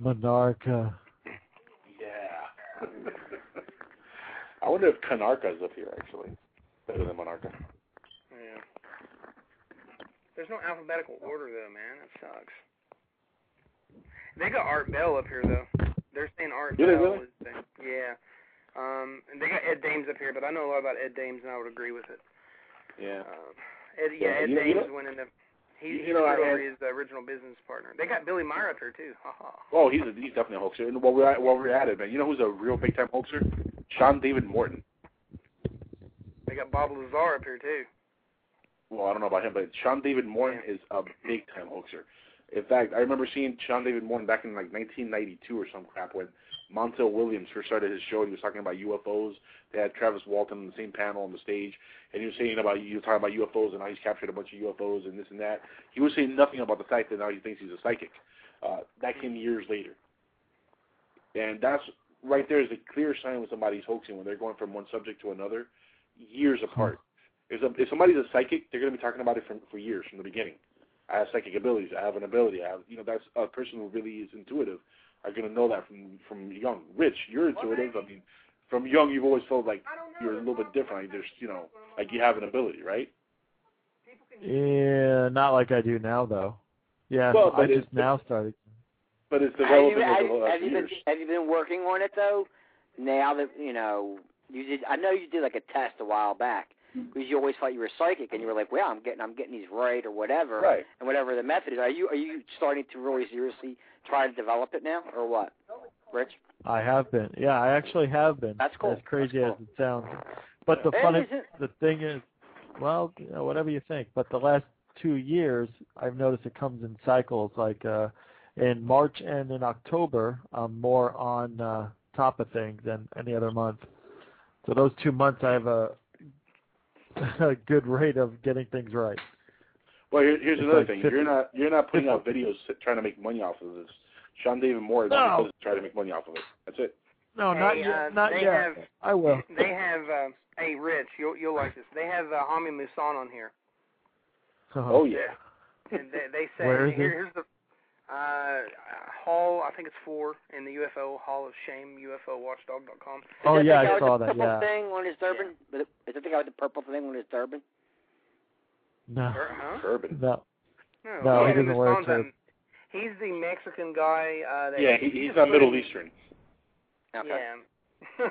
Monarcha. Yeah. I wonder if Kanarka is up here, actually. Better than Monarcha. yeah. There's no alphabetical order though, man. That sucks. They got Art Bell up here though. They're saying Art Do they Bell really? is the, yeah. Um, and they got Ed Dames up here, but I know a lot about Ed Dames, and I would agree with it. Yeah. Um, Ed, Yeah, yeah, Ed you know- you Dames know- went into. He, you know, I had- his original business partner. They got Billy Meier up there too. Ha ha. Oh, he's a, he's definitely a hoaxer. And while we're at, while we're at it, man, you know who's a real big time hoaxer? Sean David Morton. They got Bob Lazar up here too. Well, I don't know about him, but Sean David Morton is a big time hoaxer. In fact, I remember seeing Sean David Morton back in like 1992 or some crap when Montel Williams first started his show. He was talking about UFOs. They had Travis Walton on the same panel on the stage, and he was saying about you talking about UFOs and how he's captured a bunch of UFOs and this and that. He was saying nothing about the fact that now he thinks he's a psychic. Uh, that came years later, and that's right there is a clear sign when somebody's hoaxing when they're going from one subject to another, years apart. If, if somebody's a psychic, they're going to be talking about it from, for years from the beginning. I have psychic abilities. I have an ability. I have, you know, that's a person who really is intuitive are going to know that from from young. Rich, you're intuitive. I mean, from young, you've always felt like you're a little bit different. Like there's, you know, like you have an ability, right? Yeah, not like I do now though. Yeah, Well, I but just it's- now started. But it's Have you, developing have, over the last have you been years. have you been working on it though? Now that you know you did, I know you did like a test a while back because you always thought you were psychic and you were like, well, I'm getting I'm getting these right or whatever, Right. and whatever the method is. Are you are you starting to really seriously try to develop it now or what, Rich? I have been. Yeah, I actually have been. That's cool. As crazy as it sounds. But the funny, the thing is, well, you know, whatever you think. But the last two years, I've noticed it comes in cycles. Like uh, in March and in October, I'm more on uh, top of things than any other month. So those two months, I have a, a good rate of getting things right. Well, here, here's It's another like thing. 50 You're not you're not putting out videos trying to make money off of this. Sean David Moore is No. no. trying to make money off of it. That's it. No, not Hey, yet. uh, not they yet. have I will. they have uh, hey Rich, you'll you'll like this. They have uh, Jaime Maussan on here. Oh yeah. And they, they say Where is here, it? here's the uh, Hall. I think it's four in the UFO Hall of Shame. UFOWatchdog.com. Oh Is that yeah, I with saw the that. purple Yeah. thing on his turban? Is that the guy with the purple thing on his turban? No. Huh? Turban. No. No, No, he doesn't wear a turban. He's the Mexican guy. Uh, that Yeah, he, he he's just not Middle played- Eastern. Yeah.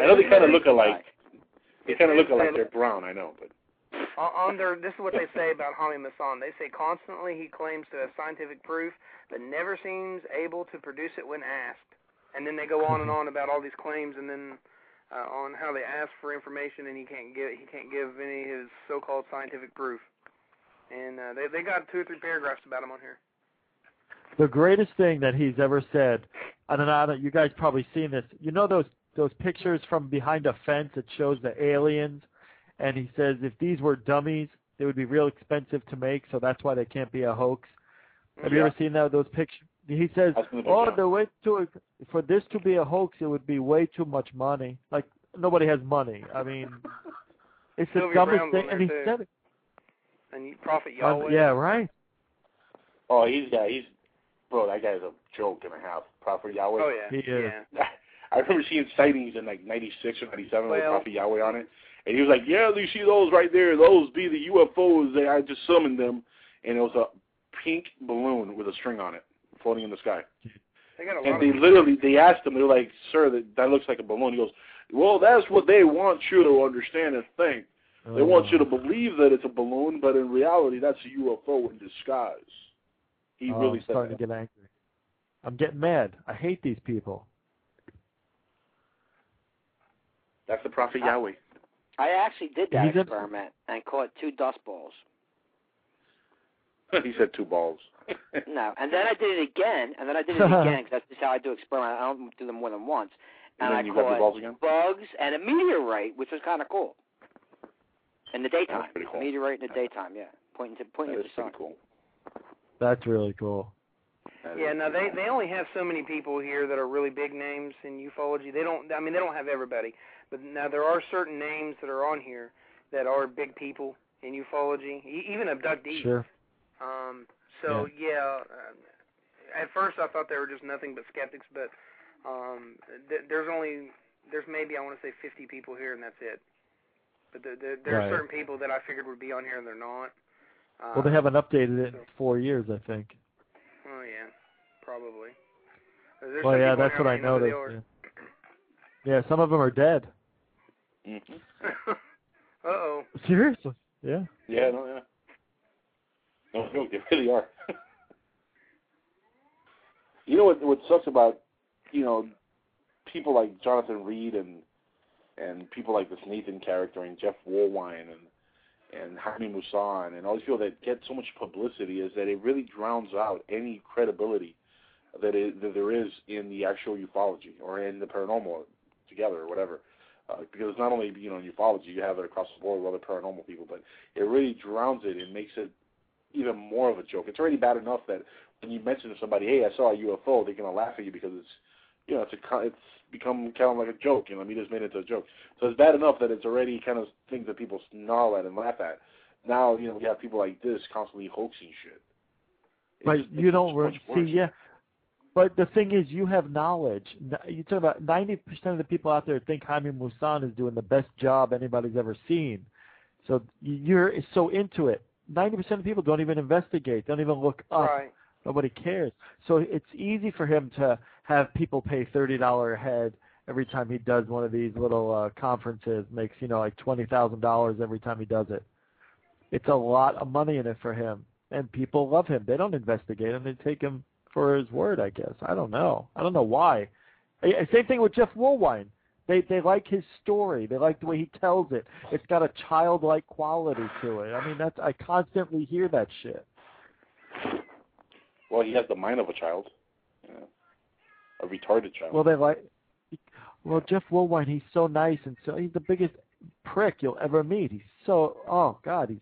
I know they kind of look alike. They kind of look It's- alike. They're brown. I know, but on on their this is what they say about Jaime Maussan. They say constantly he claims to have scientific proof, but never seems able to produce it when asked. And then they go on and on about all these claims, and then uh, on how they ask for information, and he can't give he can't give any of his so-called scientific proof. And uh, they they got two or three paragraphs about him on here. the greatest thing that he's ever said, I don't know, you guys probably seen this. You know those those pictures from behind a fence that shows the aliens, and he says if these were dummies, they would be real expensive to make, so that's why they can't be a hoax. Have you ever seen that those pictures? He says, I've seen the "Oh, the way to for this to be a hoax, it would be way too much money. Like nobody has money. I mean, it's the Sylvia dumbest Browne's thing." And he too. said it. And you, Prophet Um, Yahweh. yeah, right. oh, he's yeah, he's bro. That guy's a joke and a half. Prophet Yahweh. Oh yeah. He is. Yeah. I remember seeing sightings in like '96 or '97 with Well- Prophet Yahweh on it, and he was like, "Yeah, you see those right there? Those be the UFOs. That I just summoned them." And it was a pink balloon with a string on it, floating in the sky. They got a And they literally, they asked him, they're like, "Sir, that that looks like a balloon." He goes, "Well, that's what they want you to understand and think. They want you to oh. believe that it's a balloon, but in reality, that's a UFO in disguise." He Oh, really I'm said starting that. to get angry. I'm getting mad. I hate these people. That's the Prophet Yahweh. I actually did that He's a- experiment and caught two dust balls. he said two balls. No, and then I did it again, and then I did it again because that's just how I do experiments. I don't do them more than once. And And, then I you got the caught balls again? bugs and a meteorite, which was kind of cool. In the daytime, pretty cool. meteorite in the daytime, yeah, pointing to pointing That to the sun. pretty cool. That's really cool. That Yeah, is no, they they only have so many people here that are really big names in ufology. They don't. I mean, they don't have everybody, but now there are certain names that are on here that are big people in ufology, e- even abductees. Sure. Um. So yeah, uh, at first I thought they were just nothing but skeptics, but um, th- there's only there's maybe I want to say 50 people here, and that's it. But there, there, there Right. are certain people that I figured would be on here, and they're not. Um, Well, they haven't updated it in four years, I think. Oh yeah, probably. There's Well, yeah, that's what I know who noticed. Yeah. Yeah, some of them are dead. Mm-hmm. uh oh. Seriously? Yeah. Yeah, no, yeah. No, no, they really are. you know what? What sucks about you know people like Jonathan Reed and and people like this Nathan character and Jeff Woolwine and and Jaime Maussan and all these people that get so much publicity is that it really drowns out any credibility that, it, that there is in the actual ufology or in the paranormal together or whatever. Uh, because it's not only you know in ufology you have it across the board with other paranormal people, but it really drowns it and makes it even more of a joke. It's already bad enough that when you mention to somebody, "Hey, I saw a UFO," they're gonna laugh at you because it's you know it's a it's become kind of like a joke. You know, I mean, just made it into a joke. So it's bad enough that it's already kind of things that people snarl at and laugh at. Now you know we have people like this constantly hoaxing shit. It But you don't re- see, yeah. But the thing is, you have knowledge. You talk about ninety percent of the people out there think Jaime Maussan is doing the best job anybody's ever seen. So you're so into it. Ninety percent of people don't even investigate. Don't even look up. Right. Nobody cares. So it's easy for him to have people pay thirty dollar a head every time he does one of these little uh, conferences. Makes you know like twenty thousand dollars every time he does it. It's a lot of money in it for him, and people love him. They don't investigate him; they take him for his word. I guess I don't know. I don't know why. Same thing with Jeff Woolwine. They they like his story. They like the way he tells it. It's got a childlike quality to it. I mean, that's I constantly hear that shit. Well, he has the mind of a child. Yeah. A retarded child. Well, they like. Well, Jeff Woolwine, he's so nice and so he's the biggest prick you'll ever meet. He's so oh god, he's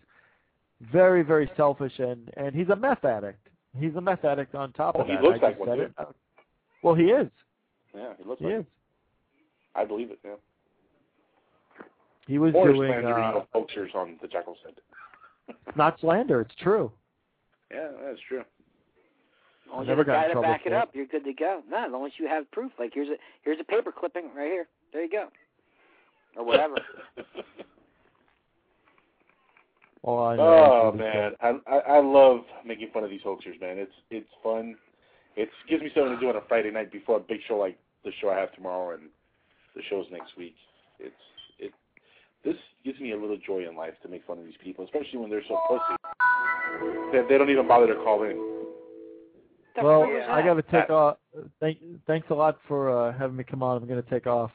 very very selfish and and he's a meth addict. He's a meth addict on top Oh, of that. he looks I like one, said too. it. Well, he is. yeah, he looks He like is. It. I believe it, yeah. He was Or doing slandering uh, of hoaxers on the Jackal said. not slander. It's true. Yeah, that's true. As long as Never you have a got in guy to back it for it. up, you're good to go. No, as long as you have proof. Like here's a here's a paper clipping right here. There you go. Or whatever. Well, I Oh man, I, I I love making fun of these hoaxers, man. It's it's fun. It gives me something to do on a Friday night before a big show like the show I have tomorrow and the shows next week. It's it this gives me a little joy in life to make fun of these people, especially when they're so pussy. They, they don't even bother to call in. Well, Yeah. I got to take That- off. Thank, thanks a lot for uh, having me come on. I'm going to take off.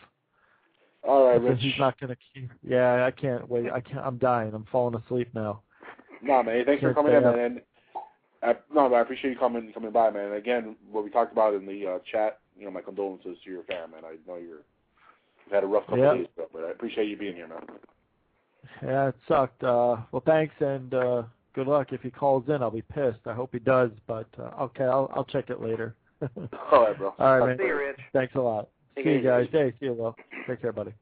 All right, Because Rich. He's not going to. Yeah, I can't wait. I can't. I'm dying. I'm falling asleep now. No, man. Thanks for Can't coming in, up. man. And I, no, but I appreciate you coming coming by, man. And again, what we talked about in the uh, chat, you know, my condolences to your fam, man. I know you're you've had a rough couple Yeah. of days, bro, but I appreciate you being here, man. Yeah, it sucked. Uh, well, thanks and uh, good luck. If he calls in, I'll be pissed. I hope he does, but uh, okay, I'll I'll check it later. All right, bro. All right, man. See you, Rich. Thanks a lot. Take see you easy. guys. Hey, see you, Will. Take care, buddy.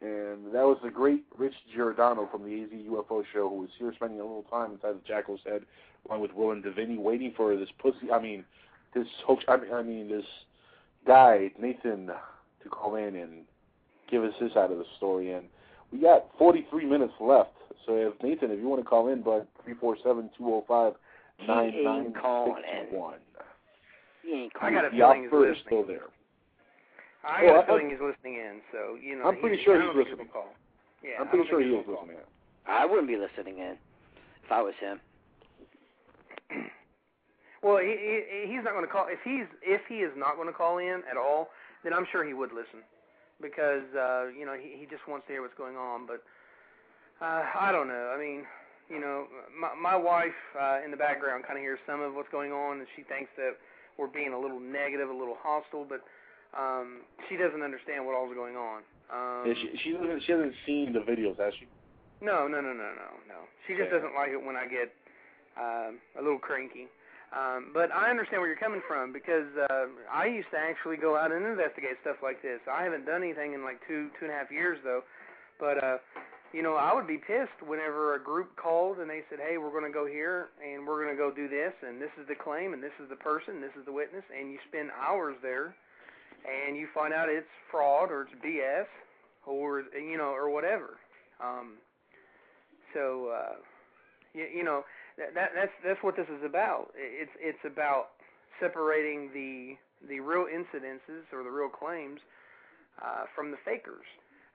And that was the great Rich Giordano from the AZ UFO show who was here spending a little time inside the Jackal's head along with Will and Deviney waiting for this pussy, I mean, this hoax, I mean, I mean this guy, Nathan, to call in and give us his side of the story. And we got 43 minutes left. So if Nathan, if you want to call in, bud, 347-205-9961. He ain't calling in. He I got a The feeling he's offer is listening. still there. I Oh, got I- a feeling he's listening in, so you know. I'm pretty he, sure he's listening. he'll Call. Yeah, I'm pretty don't sure think he he'll is call. listening. I wouldn't be listening in if I was him. Well, he, he he's not going to call. If he's if he is not going to call in at all, then I'm sure he would listen, because uh, you know he he just wants to hear what's going on. But uh, I don't know. I mean, you know, my my wife uh, in the background kind of hears some of what's going on, and she thinks that we're being a little negative, a little hostile, but um, she doesn't understand what all's going on. Um, Yeah, she, she doesn't. She hasn't seen the videos, has she? no, no, no, no, no, no. She just Yeah. doesn't like it when I get um, a little cranky. Um, but I understand where you're coming from because uh, I used to actually go out and investigate stuff like this. I haven't done anything in like two, two and a half years though. But uh, you know, I would be pissed whenever a group called and they said, "Hey, we're going to go here and we're going to go do this, and this is the claim, and this is the person, this is the witness," and you spend hours there, and you find out it's fraud or it's BS or you know or whatever. Um, so uh, you, you know that, that that's that's what this is about. It's it's about separating the the real incidences or the real claims uh, from the fakers.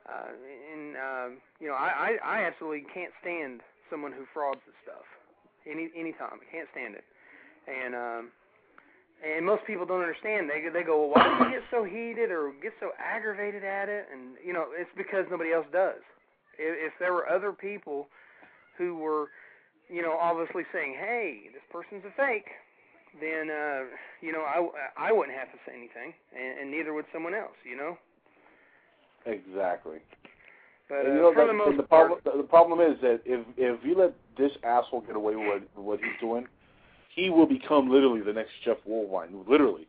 Uh, and um, you know, I, I I absolutely can't stand someone who frauds the stuff. Any any time, I can't stand it. And um, and most people don't understand. They they go, well, why do you get so heated or get so aggravated at it? And you know, it's because nobody else does. If, if there were other people who were, you know, obviously saying, hey, this person's a fake, then uh, you know, I I wouldn't have to say anything, and, and neither would someone else. You know. Exactly. But uh, you know, for that- the most the part, problem, the, the problem is that if if you let this asshole get away with what he's doing, he will become literally the next Jeff Woolwine, literally,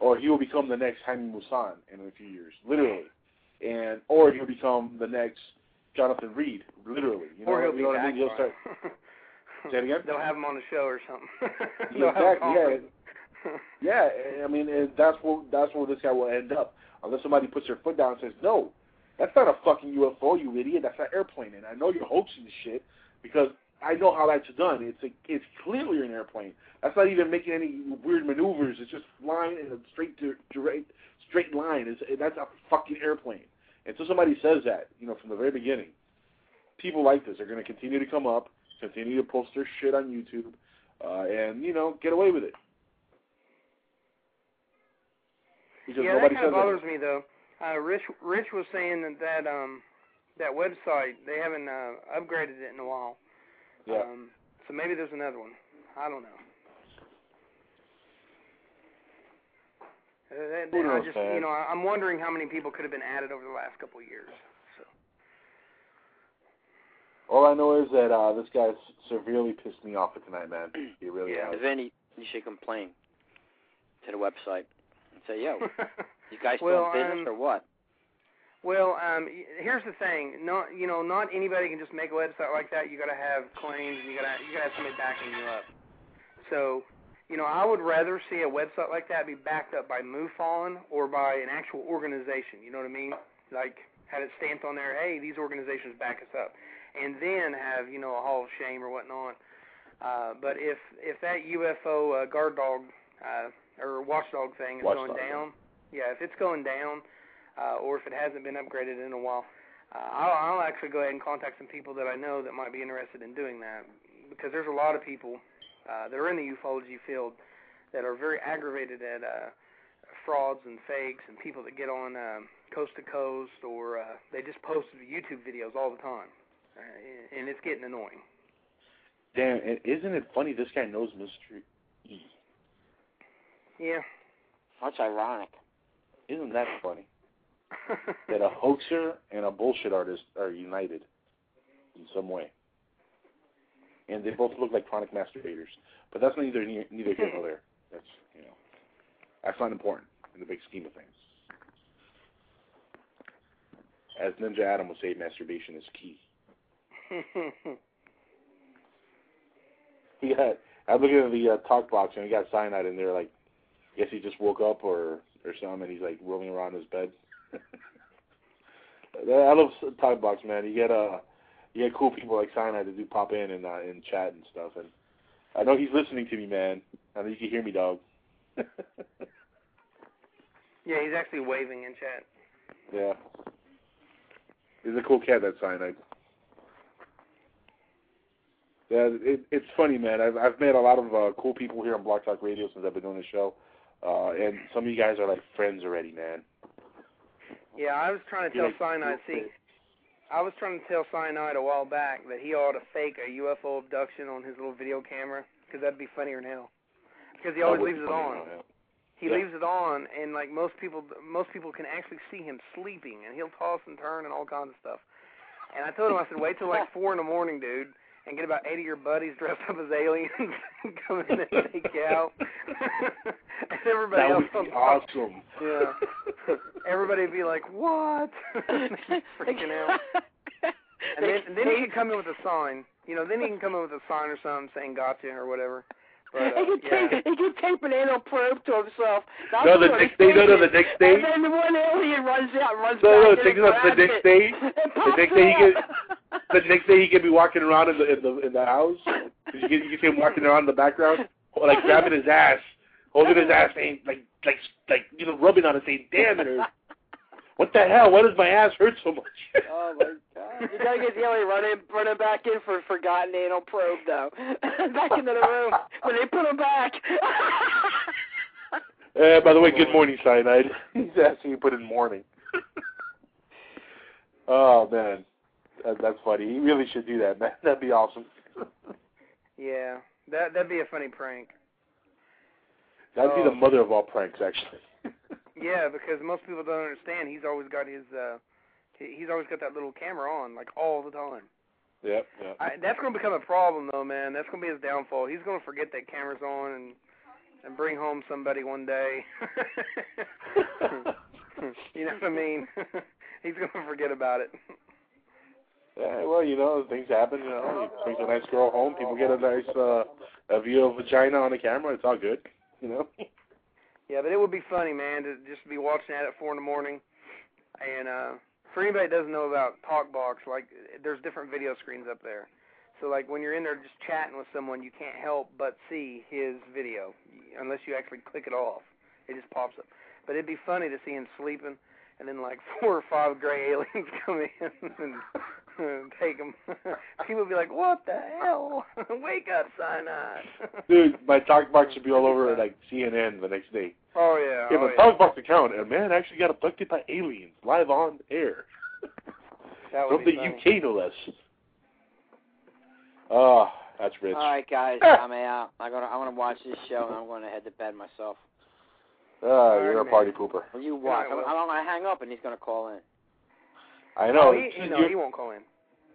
or he will become the next Jaime Maussan in a few years, literally, and or he'll become the next Jonathan Reed, literally. You know, or he'll you know be what I mean? He'll start. Say it again. They'll have him on the show or something. Yeah, They'll have a exactly. Yeah. Yeah, I mean, and that's where that's where this guy will end up, unless somebody puts their foot down and says, "No, that's not a fucking UFO, you idiot. That's an airplane." And I know you're hoaxing this shit because I know how that's done. It's a, it's clearly an airplane. That's not even making any weird maneuvers. It's just flying in a straight straight straight line. It's that's a fucking airplane. And so somebody says that, you know, from the very beginning, people like this are going to continue to come up, continue to post their shit on YouTube, uh, and you know, get away with it. because yeah, that kind of bothers me though. Uh, Rich Rich was saying that that um that website they haven't uh, upgraded it in a while. Yeah. Um, so maybe there's another one. I don't know. Uh, that- Who I just you know I'm wondering how many people could have been added over the last couple of years. All I know is that uh this guy's severely pissed me off for tonight, man. He really has. Then you, you should complain to the website and say, "Yo, you guys still Well, in business um, or what?" Well, um, here's the thing. Not you know, not anybody can just make a website like that. You got to have claims, and you got to you got to have somebody backing you up. So, you know, I would rather see a website like that be backed up by MUFON or by an actual organization. You know what I mean? Like had it stamped on there, hey, these organizations back us up, and then have you know a Hall of Shame or whatnot. Uh, but if if that UFO uh, guard dog uh, or watchdog thing is Watchdog, going down, yeah, if it's going down, uh, or if it hasn't been upgraded in a while, uh, I'll, I'll actually go ahead and contact some people that I know that might be interested in doing that. Because there's a lot of people uh, that are in the ufology field that are very aggravated at uh, frauds and fakes and people that get on um, coast to coast or uh, they just post YouTube videos all the time, uh, Uh, and it's getting annoying. Damn, and isn't it funny? This guy knows Mystery E. Yeah. That's ironic. Isn't that funny? that a hoaxer and a bullshit artist are united in some way, and they both look like chronic masturbators. But that's neither near, neither here nor there. That's you know, that's not important in the big scheme of things. As Ninja Adam would say, masturbation is key. He got. I'm looking at the uh, talk box and he got cyanide in there. Like, I guess he just woke up or or something, and he's like rolling around in his bed. I love talk box, man. You get uh, you get cool people like cyanide that do pop in and uh, and chat and stuff. And I know he's listening to me, man. I know you can hear me, dog. yeah, he's actually waving in chat. yeah. He's a cool cat, that cyanide. Yeah, it, it's funny, man. I've I've met a lot of uh, cool people here on Blog Talk Radio since I've been doing the show, uh, and some of you guys are like friends already, man. Yeah, I was trying to You're tell like- Cyanide. See, I was trying to tell Cyanide a while back that he ought to fake a UFO abduction on his little video camera because that'd be funnier than hell. Because he always leaves it on. yeah. He Yeah. leaves it on, and like most people, most people can actually see him sleeping, and he'll toss and turn and all kinds of stuff. And I told him, I said, wait till like four in the morning, dude, and get about eighty of your buddies dressed up as aliens and come in and take you out. and everybody That else would be awesome. Yeah. Everybody would be like, "What?" freaking out. And then, and then he can come in with a sign. You know, then he can come in with a sign or something saying "Gotcha" or whatever. But uh, he could yeah. tape he could tape an anal probe to himself. That's No, the next day, no, no, the next day. And then the one alien runs out, runs No, no, back take it up the next day. The next day he could. the next day he could be walking around in the in the in the house. You can, you can see him walking around in the background, or like grabbing his ass, holding his ass, saying like like like you know rubbing on it, saying, "Damn it. What the hell? Why does my ass hurt so much?" Oh my god! You gotta get the alien running running back in for forgotten anal probe though. back into the room when they put him back. Uh, by the way, good morning, cyanide. He's asking you put in morning. oh man, that, that's funny. He really should do that, man. That'd be awesome. Yeah, that that'd be a funny prank. That'd be Oh. the mother of all pranks, actually. Yeah, because most people don't understand. He's always got his uh, he's always got that little camera on like all the time. Yep, yep. I, that's going to become a problem, though, man. That's going to be his downfall. He's going to forget that camera's on and and bring home somebody one day. you know what I mean? He's going to forget about it. Yeah, well, you know, things happen. You know, he brings a nice girl home. People get a nice uh, a view of vagina on the camera. It's all good. You know. Yeah, but it would be funny, man, to just be watching that at four in the morning. And uh for anybody that doesn't know about TalkBox, like there's different video screens up there. So like when you're in there just chatting with someone, you can't help but see his video unless you actually click it off. It just pops up. But it'd be funny to see him sleeping, and then like four or five gray aliens come in and take them. People would be like, "What the hell? Wake up, cyanide!" Dude, my talk box should be all over like CNN the next day. Oh yeah. Yeah, oh, my talk box account, a man actually got abducted by aliens live on air That from the funny. UK, no less. Oh, that's rich. All right, guys, I'm out. I'm gonna I'm gonna watch this show and I'm gonna head to bed myself. Ah, you're a party pooper. Well, you watch. All right, I'm, I'm gonna hang up and he's gonna call in. I know. Oh, he, it's just no, he won't call in.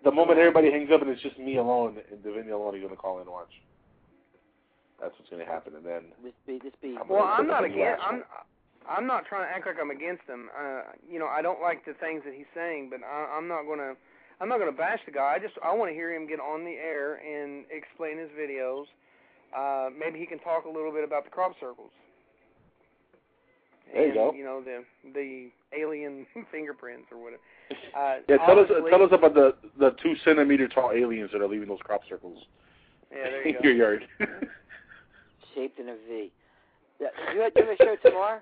the moment everybody hangs up and it's just me alone and Divinity alone, he's gonna call in and watch. That's what's gonna happen, and then This be this be. Well, I'm not Somebody against. I'm. I'm not trying to act like I'm against him. Uh, you know, I don't like the things that he's saying, but I, I'm not gonna. I'm not gonna bash the guy. I just I want to hear him get on the air and explain his videos. Uh, maybe he can talk a little bit about the crop circles. There you go. You know the the alien fingerprints or whatever. Uh, Yeah, tell us obviously- tell us about the the two centimeter tall aliens that are leaving those crop circles Yeah, there you in go. your yard. Shaped in a V. Yeah, do you, do you have a show tomorrow?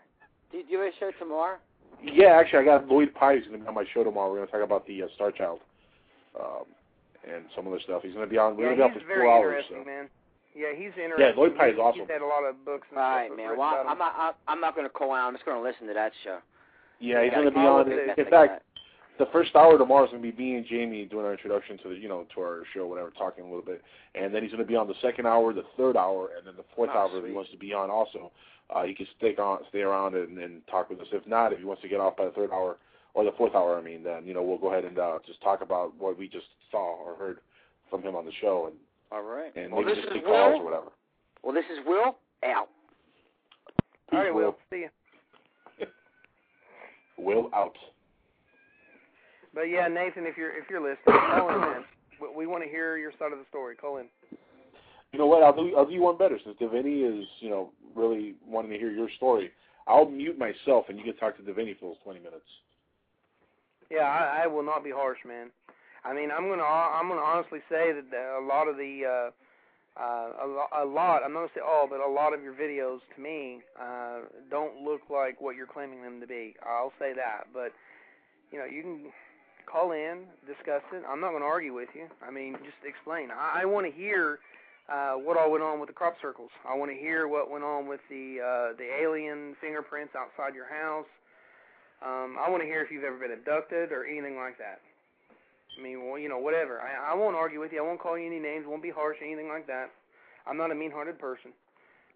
Do you, do you have a show tomorrow? yeah, actually, I got Lloyd Pye's gonna be on my show tomorrow. We're gonna talk about the uh, Star Child, um, and some other stuff. He's gonna be on. We're Yeah, gonna be on for very four hours. So. man. Yeah, he's interesting. Yeah, Lloyd Pye is He's- awesome. He's had a lot of books and All right, man. Well. I'm not. I'm- I'm not gonna call out. I'm just gonna listen to that show. Yeah, he's gonna be on. will In fact, that. the first hour tomorrow is gonna be me and Jamie doing our introduction to the, you know, to our show, whatever, talking a little bit, and then he's gonna be on the second hour, the third hour, and then the fourth Oh, hour if he wants to be on also. Uh, he can stick on, stay around and, and talk with us. If not, if he wants to get off by the third hour or the fourth hour, I mean, then you know we'll go ahead and uh, just talk about what we just saw or heard from him on the show, and All right. and well, maybe this just is calls Will. or whatever. Well, this is Will. Out. All right, Will. Will. See you. Will out. But yeah, Nathan, if you're if you're listening, call in, man. We, we want to hear your side of the story. Call in. You know what? I'll do I'll do you one better since Devinny is you know really wanting to hear your story. I'll mute myself and you can talk to Devinny for those twenty minutes. Yeah, I, I will not be harsh, man. I mean, I'm gonna I'm gonna honestly say that a lot of the uh, uh, a, lot I'm not gonna say all, but a lot of your videos to me uh, don't look like what you're claiming them to be. I'll say that, but you know you can call in, discuss it. I'm not gonna argue with you. I mean, just explain. I, I want to hear uh, what all went on with the crop circles. I want to hear what went on with the uh, the alien fingerprints outside your house. Um, I want to hear if you've ever been abducted or anything like that. I mean, well, you know, whatever. I, I won't argue with you. I won't call you any names. Won't be harsh or anything like that. I'm not a mean-hearted person.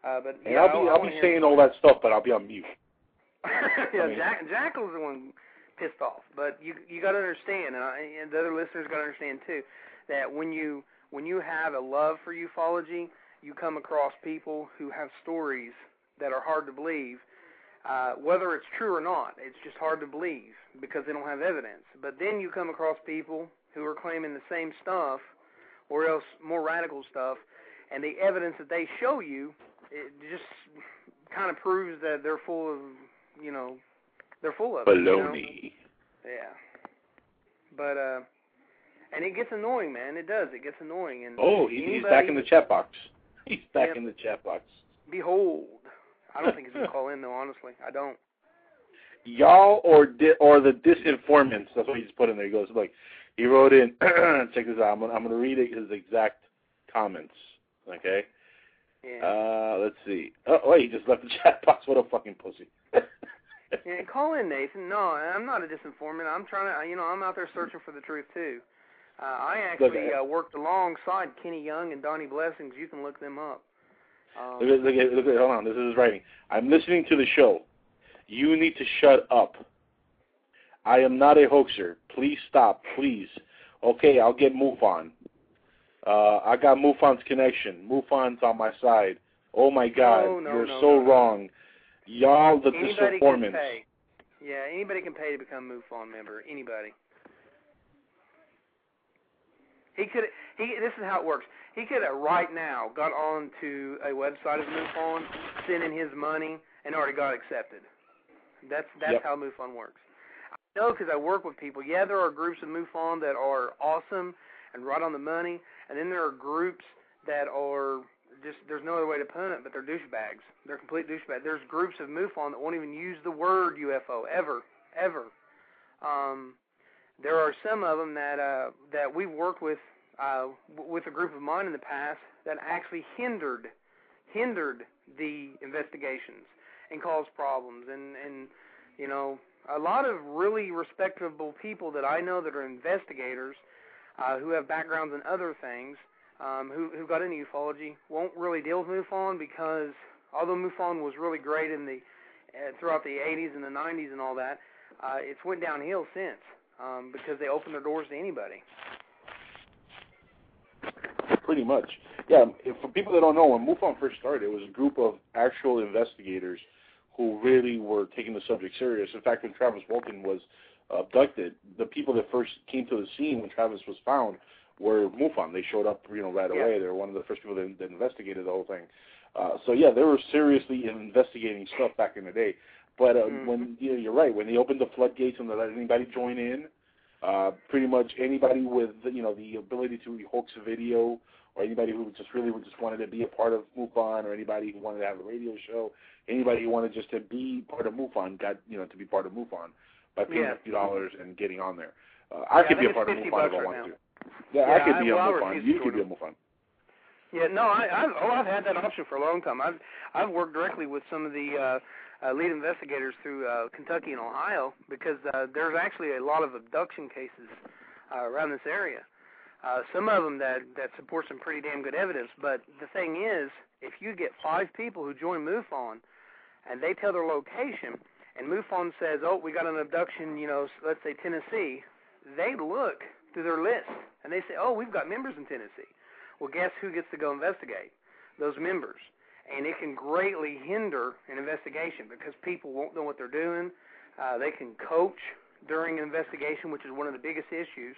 Uh, but And yeah, I'll be I, I I'll be saying all that stuff, but I'll be on mute. yeah, I mean- Jack, Jackal's the one pissed off. But you you got to understand, and, I, and the other listeners got to understand too, that when you when you have a love for ufology, you come across people who have stories that are hard to believe. Uh, whether it's true or not, it's just hard to believe because they don't have evidence. But then you come across people who are claiming the same stuff, or else more radical stuff, and the evidence that they show you, it just kind of proves that they're full of, you know, they're full of it, you know? Baloney. Yeah. But uh, and it gets annoying, man. It does. It gets annoying. And Oh, he, he's anybody, back in the chat box. He's back in the chat box. Behold, I don't think he's gonna call in though. Honestly, I don't. Y'all or di- or the disinformants. That's what he just put in there. He goes, like, he wrote in. check this out. I'm gonna, I'm gonna read his exact comments. Okay. Yeah. Uh, let's see. Oh, wait, he just left the chat box. What a fucking pussy. Yeah, call in, Nathan. No, I'm not a disinformant. I'm trying to, you know, I'm out there searching for the truth too. Uh, I actually uh, worked alongside Kenny Young and Donnie Blessings. You can look them up. Um, Look at, look at, look at, hold on. This is his writing. I'm listening to the show. You need to shut up. I am not a hoaxer. Please stop, please. Okay, I'll get MUFON. Uh, I got MUFON's connection. MUFON's on my side. Oh my God, No, no, you're no, so no. wrong. Y'all, the anybody can pay. Yeah, anybody can pay to become a MUFON member. Anybody. He could. He. This is how it works. He could have right now got on to a website of MUFON, sent in his money, and already got accepted. That's that's Yep. how MUFON works. I know because I work with people. Yeah, there are groups of MUFON that are awesome and right on the money, and then there are groups that are just there's no other way to put it, but they're douchebags. They're complete douchebags. There's groups of MUFON that won't even use the word UFO ever, ever. Um, there are some of them that uh, that we've worked with uh, with a group of mine in the past that actually hindered hindered the investigations and caused problems. And and you know a lot of really respectable people that I know that are investigators uh, who have backgrounds in other things um, who who got into ufology won't really deal with MUFON because although MUFON was really great in the uh, throughout the 80s and the 90s and all that, uh, it's went downhill since um, because they opened their doors to anybody. Pretty much. Yeah, if, for people that don't know, when MUFON first started, it was a group of actual investigators who really were taking the subject serious. In fact, when Travis Walton was abducted, the people that first came to the scene when Travis was found were MUFON. They showed up, you know, right Yeah. away. They were one of the first people that, that investigated the whole thing. Uh, so yeah, they were seriously investigating stuff back in the day. But uh, Mhm. when you know, you're right, when they opened the floodgates and they let anybody join in, uh, pretty much anybody with you know the ability to hoax a video, or anybody who just really just wanted to be a part of MUFON, or anybody who wanted to have a radio show, anybody who wanted just to be part of MUFON got you know to be part of MUFON by paying Yeah. a few dollars and getting on there. Uh, I Yeah, could I be a part of MUFON if I bucks want right to. Yeah, Yeah, I could I- be well, on MUFON. You could be on MUFON. Yeah, no, I, I've oh, I've had that option for a long time. I've I've worked directly with some of the uh, uh, lead investigators through uh, Kentucky and Ohio because uh, there's actually a lot of abduction cases uh, around this area. Uh, some of them that that support some pretty damn good evidence. But the thing is, if you get five people who join MUFON and they tell their location, and MUFON says, "Oh, we got an abduction," you know, let's say Tennessee, they look through their list and they say, "Oh, we've got members in Tennessee." Well, guess who gets to go investigate? Those members. And it can greatly hinder an investigation because people won't know what they're doing. Uh, they can coach during an investigation, which is one of the biggest issues.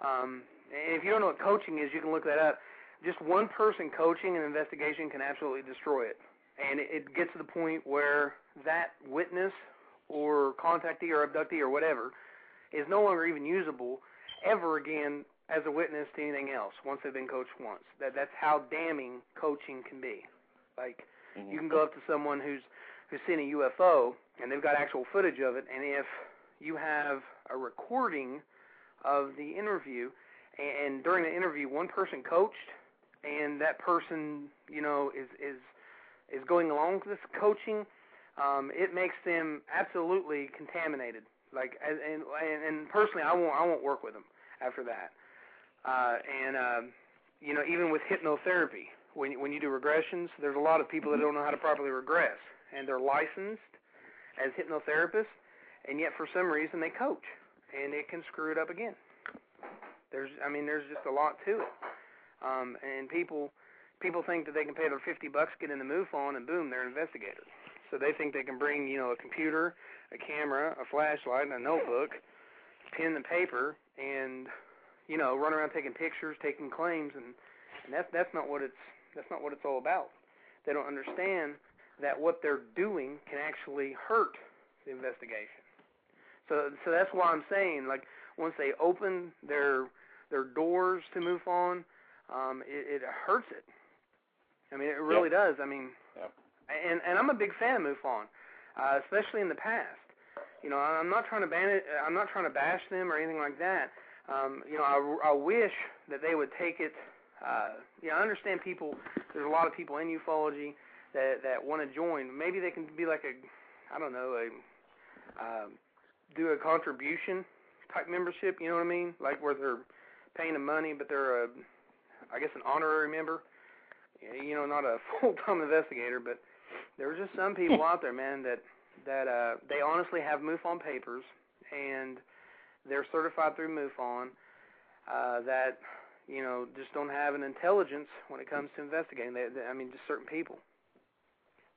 Um, and if you don't know what coaching is, you can look that up. Just one person coaching an investigation can absolutely destroy it. And it, gets to the point where that witness or contactee or abductee or whatever is no longer even usable ever again as a witness to anything else once they've been coached once. That that's how damning coaching can be. Like you can go up to someone who's who's seen a UFO and they've got actual footage of it, and if you have a recording of the interview, and during the interview one person coached, and that person you know is is is going along with this coaching, um, it makes them absolutely contaminated. Like and and and personally, I won't I won't work with them after that. Uh, and um, you know, even with hypnotherapy, when when you do regressions, there's a lot of people that don't know how to properly regress, and they're licensed as hypnotherapists, and yet for some reason they coach, and it can screw it up again. There's, I mean, there's just a lot to it, um, and people people think that they can pay their 50 bucks, get in the MUFON, and boom, they're investigators. So they think they can bring, you know, a computer, a camera, a flashlight, and a notebook, pen and paper, and you know, run around taking pictures, taking claims, and and that's that's not what it's that's not what it's all about. They don't understand that what they're doing can actually hurt the investigation. So so that's why I'm saying like once they open their their doors to MUFON, um, it, it hurts it. I mean, it really does. I mean, yeah. and and I'm a big fan of MUFON, uh, especially in the past. You know, I'm not trying to ban it. I'm not trying to bash them or anything like that. Um, you know, I, I wish that they would take it. Uh, know, I understand people. There's a lot of people in ufology that that want to join. Maybe they can be like a, I don't know, a um, do a contribution type membership. You know what I mean? Like where they're paying them money, but they're a, I guess, an honorary member. You know, not a full-time investigator, but there's just some people out there, man, that that uh, they honestly have MUFON papers and they're certified through MUFON. Uh, that you know just don't have an intelligence when it comes to investigating. They, they, I mean, just certain people.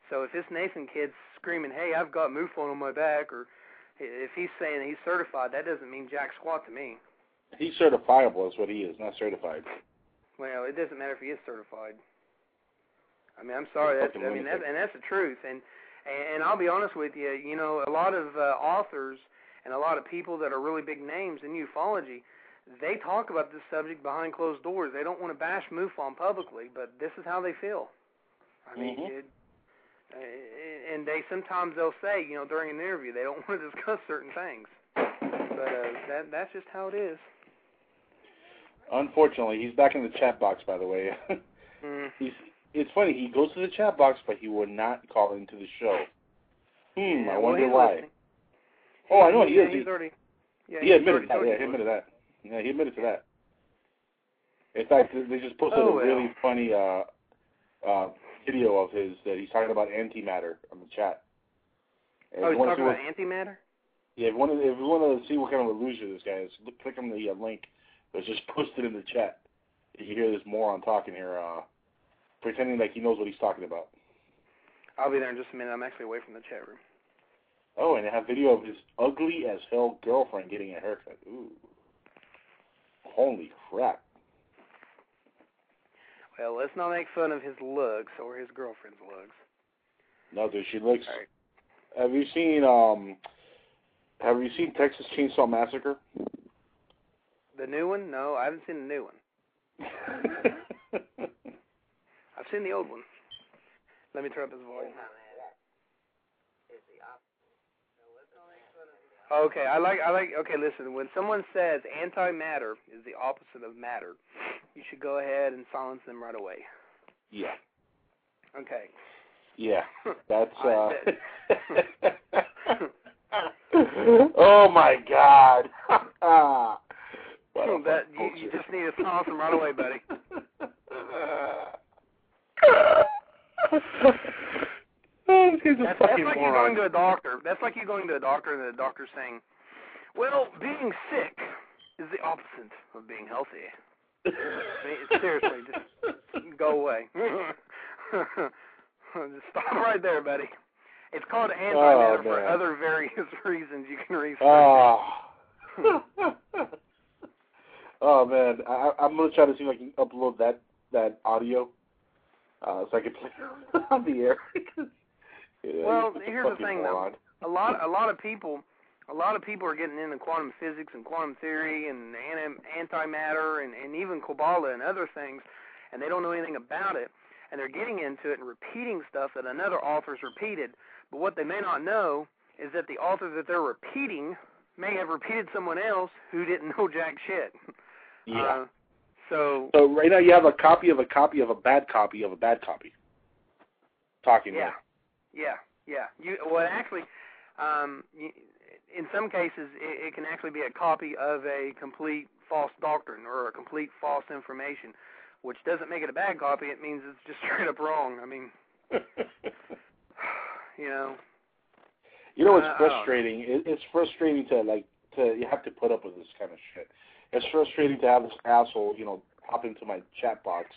So if this Nathan kid's screaming, "Hey, I've got MUFON on my back," or if he's saying he's certified, that doesn't mean jack squat to me. He's certifiable, is what he is, not certified. Well, it doesn't matter if he is certified. I mean, I'm sorry. That's, I mean, that's, and that's the truth. And and I'll be honest with you. You know, a lot of uh, authors and a lot of people that are really big names in ufology, they talk about this subject behind closed doors. They don't want to bash MUFON publicly, but this is how they feel. I mean, Mhm. it, uh, and they sometimes they'll say, you know, during an interview, they don't want to discuss certain things. But uh, that that's just how it is. Unfortunately, he's back in the chat box. By the way, Mm. he's. It's funny. He goes to the chat box, but he would not call into the show. Hmm. Yeah, I wonder he's why. listening. Oh, I know he is. He's He- already. Yeah, he he's admitted that. Yeah, he he admitted that. Yeah, he admitted to that. In fact, they just posted Oh, a really funny uh, uh, video of his that he's talking about antimatter on the chat. And Oh, he's talking about what, antimatter. yeah, if you want to, if you want to see what kind of a loser this guy is, look, click on the uh, link that's just posted in the chat. You can hear this moron talking here, uh, pretending like he knows what he's talking about. I'll be there in just a minute. I'm actually away from the chat room. Oh, and they have video of his ugly as hell girlfriend getting a haircut. Ooh, holy crap! Well, let's not make fun of his looks or his girlfriend's looks. No, dude, she looks. Have you seen um? Have you seen Texas Chainsaw Massacre? The new one? No, I haven't seen the new one. I've seen the old one. Let me turn up his volume. Okay, I like I like okay, listen, when someone says antimatter is the opposite of matter, you should go ahead and silence them right away. Yeah, Okay. yeah. That's uh. oh my God! What a that you, you just need to silence them right away, buddy. Oh, this guy's a That's, that's like you moron. going to a doctor. That's like you going to a doctor and the doctor saying, "Well, being sick is the opposite of being healthy." Seriously, just go away. just stop right there, buddy. It's called antimatter for man. other various reasons you can research. Oh. oh man, I, I'm gonna try to see if I can upload that that audio, uh, so I can play it on the air. Well, here's the thing, moron. though. A lot, a lot of people, a lot of people are getting into quantum physics and quantum theory and anti- antimatter and, and even Kabbalah and other things, and they don't know anything about it, and they're getting into it and repeating stuff that another author's repeated. But what they may not know is that the author that they're repeating may have repeated someone else who didn't know jack shit. Yeah. Uh, so so right now you have a copy of a copy of a bad copy of a bad copy. Talking. Yeah, yeah, yeah. You well, actually, um, you, in some cases, it, it can actually be a copy of a complete false doctrine or a complete false information, which doesn't make it a bad copy. It means it's just straight up wrong. I mean, you know. You know what's Uh, know. frustrating? It, it's frustrating to like to you have to put up with this kind of shit. It's frustrating to have this asshole, you know, hop into my chat box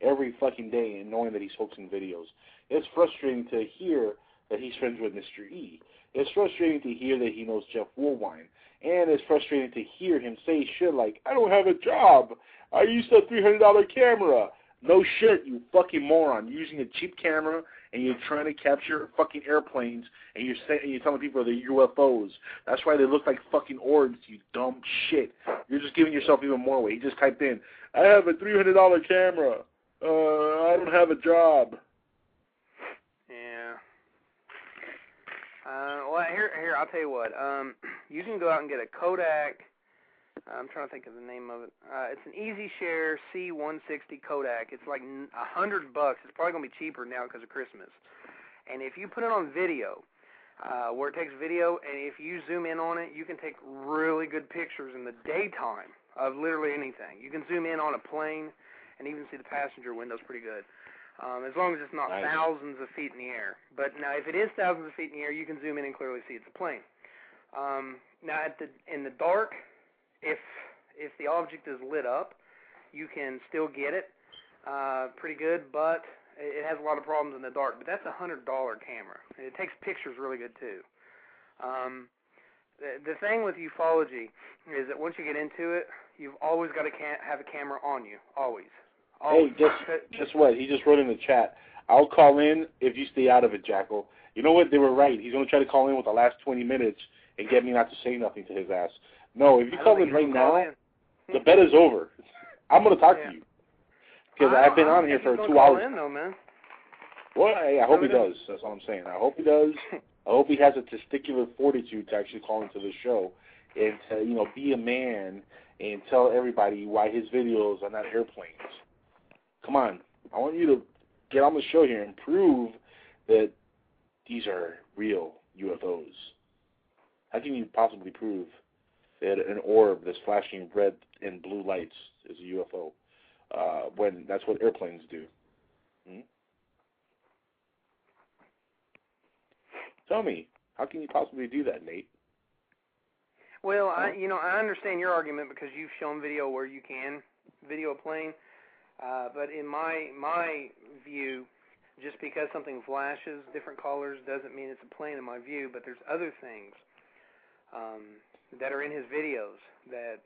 every fucking day and knowing that he's hoaxing videos. It's frustrating to hear that he's friends with Mr. E. It's frustrating to hear that he knows Jeff Woolwine. And it's frustrating to hear him say shit like, I don't have a job. I used a $300 camera. No shit, you fucking moron. You're using a cheap camera and you're trying to capture fucking airplanes and you're saying you're telling people they're UFOs. That's why they look like fucking orbs, you dumb shit. You're just giving yourself even more weight. He just typed in, I have a $300 camera. Uh, I don't have a job. Yeah. Uh, well, here, here, I'll tell you what. Um, you can go out and get a Kodak. I'm trying to think of the name of it. Uh, it's an Easy Share C160 Kodak. It's like a hundred bucks. It's probably gonna be cheaper now because of Christmas. And if you put it on video, uh, where it takes video, and if you zoom in on it, you can take really good pictures in the daytime of literally anything. You can zoom in on a plane and even see the passenger windows pretty good. Um, as long as it's not thousands of feet in the air. But now, if it is thousands of feet in the air, you can zoom in and clearly see it's a plane. Um, now, at the in the dark, if if the object is lit up, you can still get it uh, pretty good, but it it has a lot of problems in the dark. But that's a hundred dollar camera, it takes pictures really good too. Um, the the thing with ufology is that once you get into it, you've always got to ca- have a camera on you, always. Hey, guess, guess what? He just wrote in the chat. I'll call in if you stay out of it, Jackal. You know what? They were right. He's going to try to call in with the last 20 minutes and get me not to say nothing to his ass. No, if you call in right gonna now, in. the bet is over. I'm going to talk Yeah. to you. Because I've been on here for gonna two call hours. In, though, man. Well, I, I hope No, he does. That's all I'm saying. I hope he does. I hope he has a testicular fortitude to actually call into the show and to, you know, be a man and tell everybody why his videos are not airplanes. Come on. I want you to get on the show here and prove that these are real UFOs. How can you possibly prove that an orb that's flashing red and blue lights is a UFO uh, when that's what airplanes do? Hmm? Tell me, how can you possibly do that, Nate? Well, I you know I understand your argument because you've shown video where you can video a plane, uh, but in my my view, just because something flashes different colors doesn't mean it's a plane in my view. But there's other things um, that are in his videos that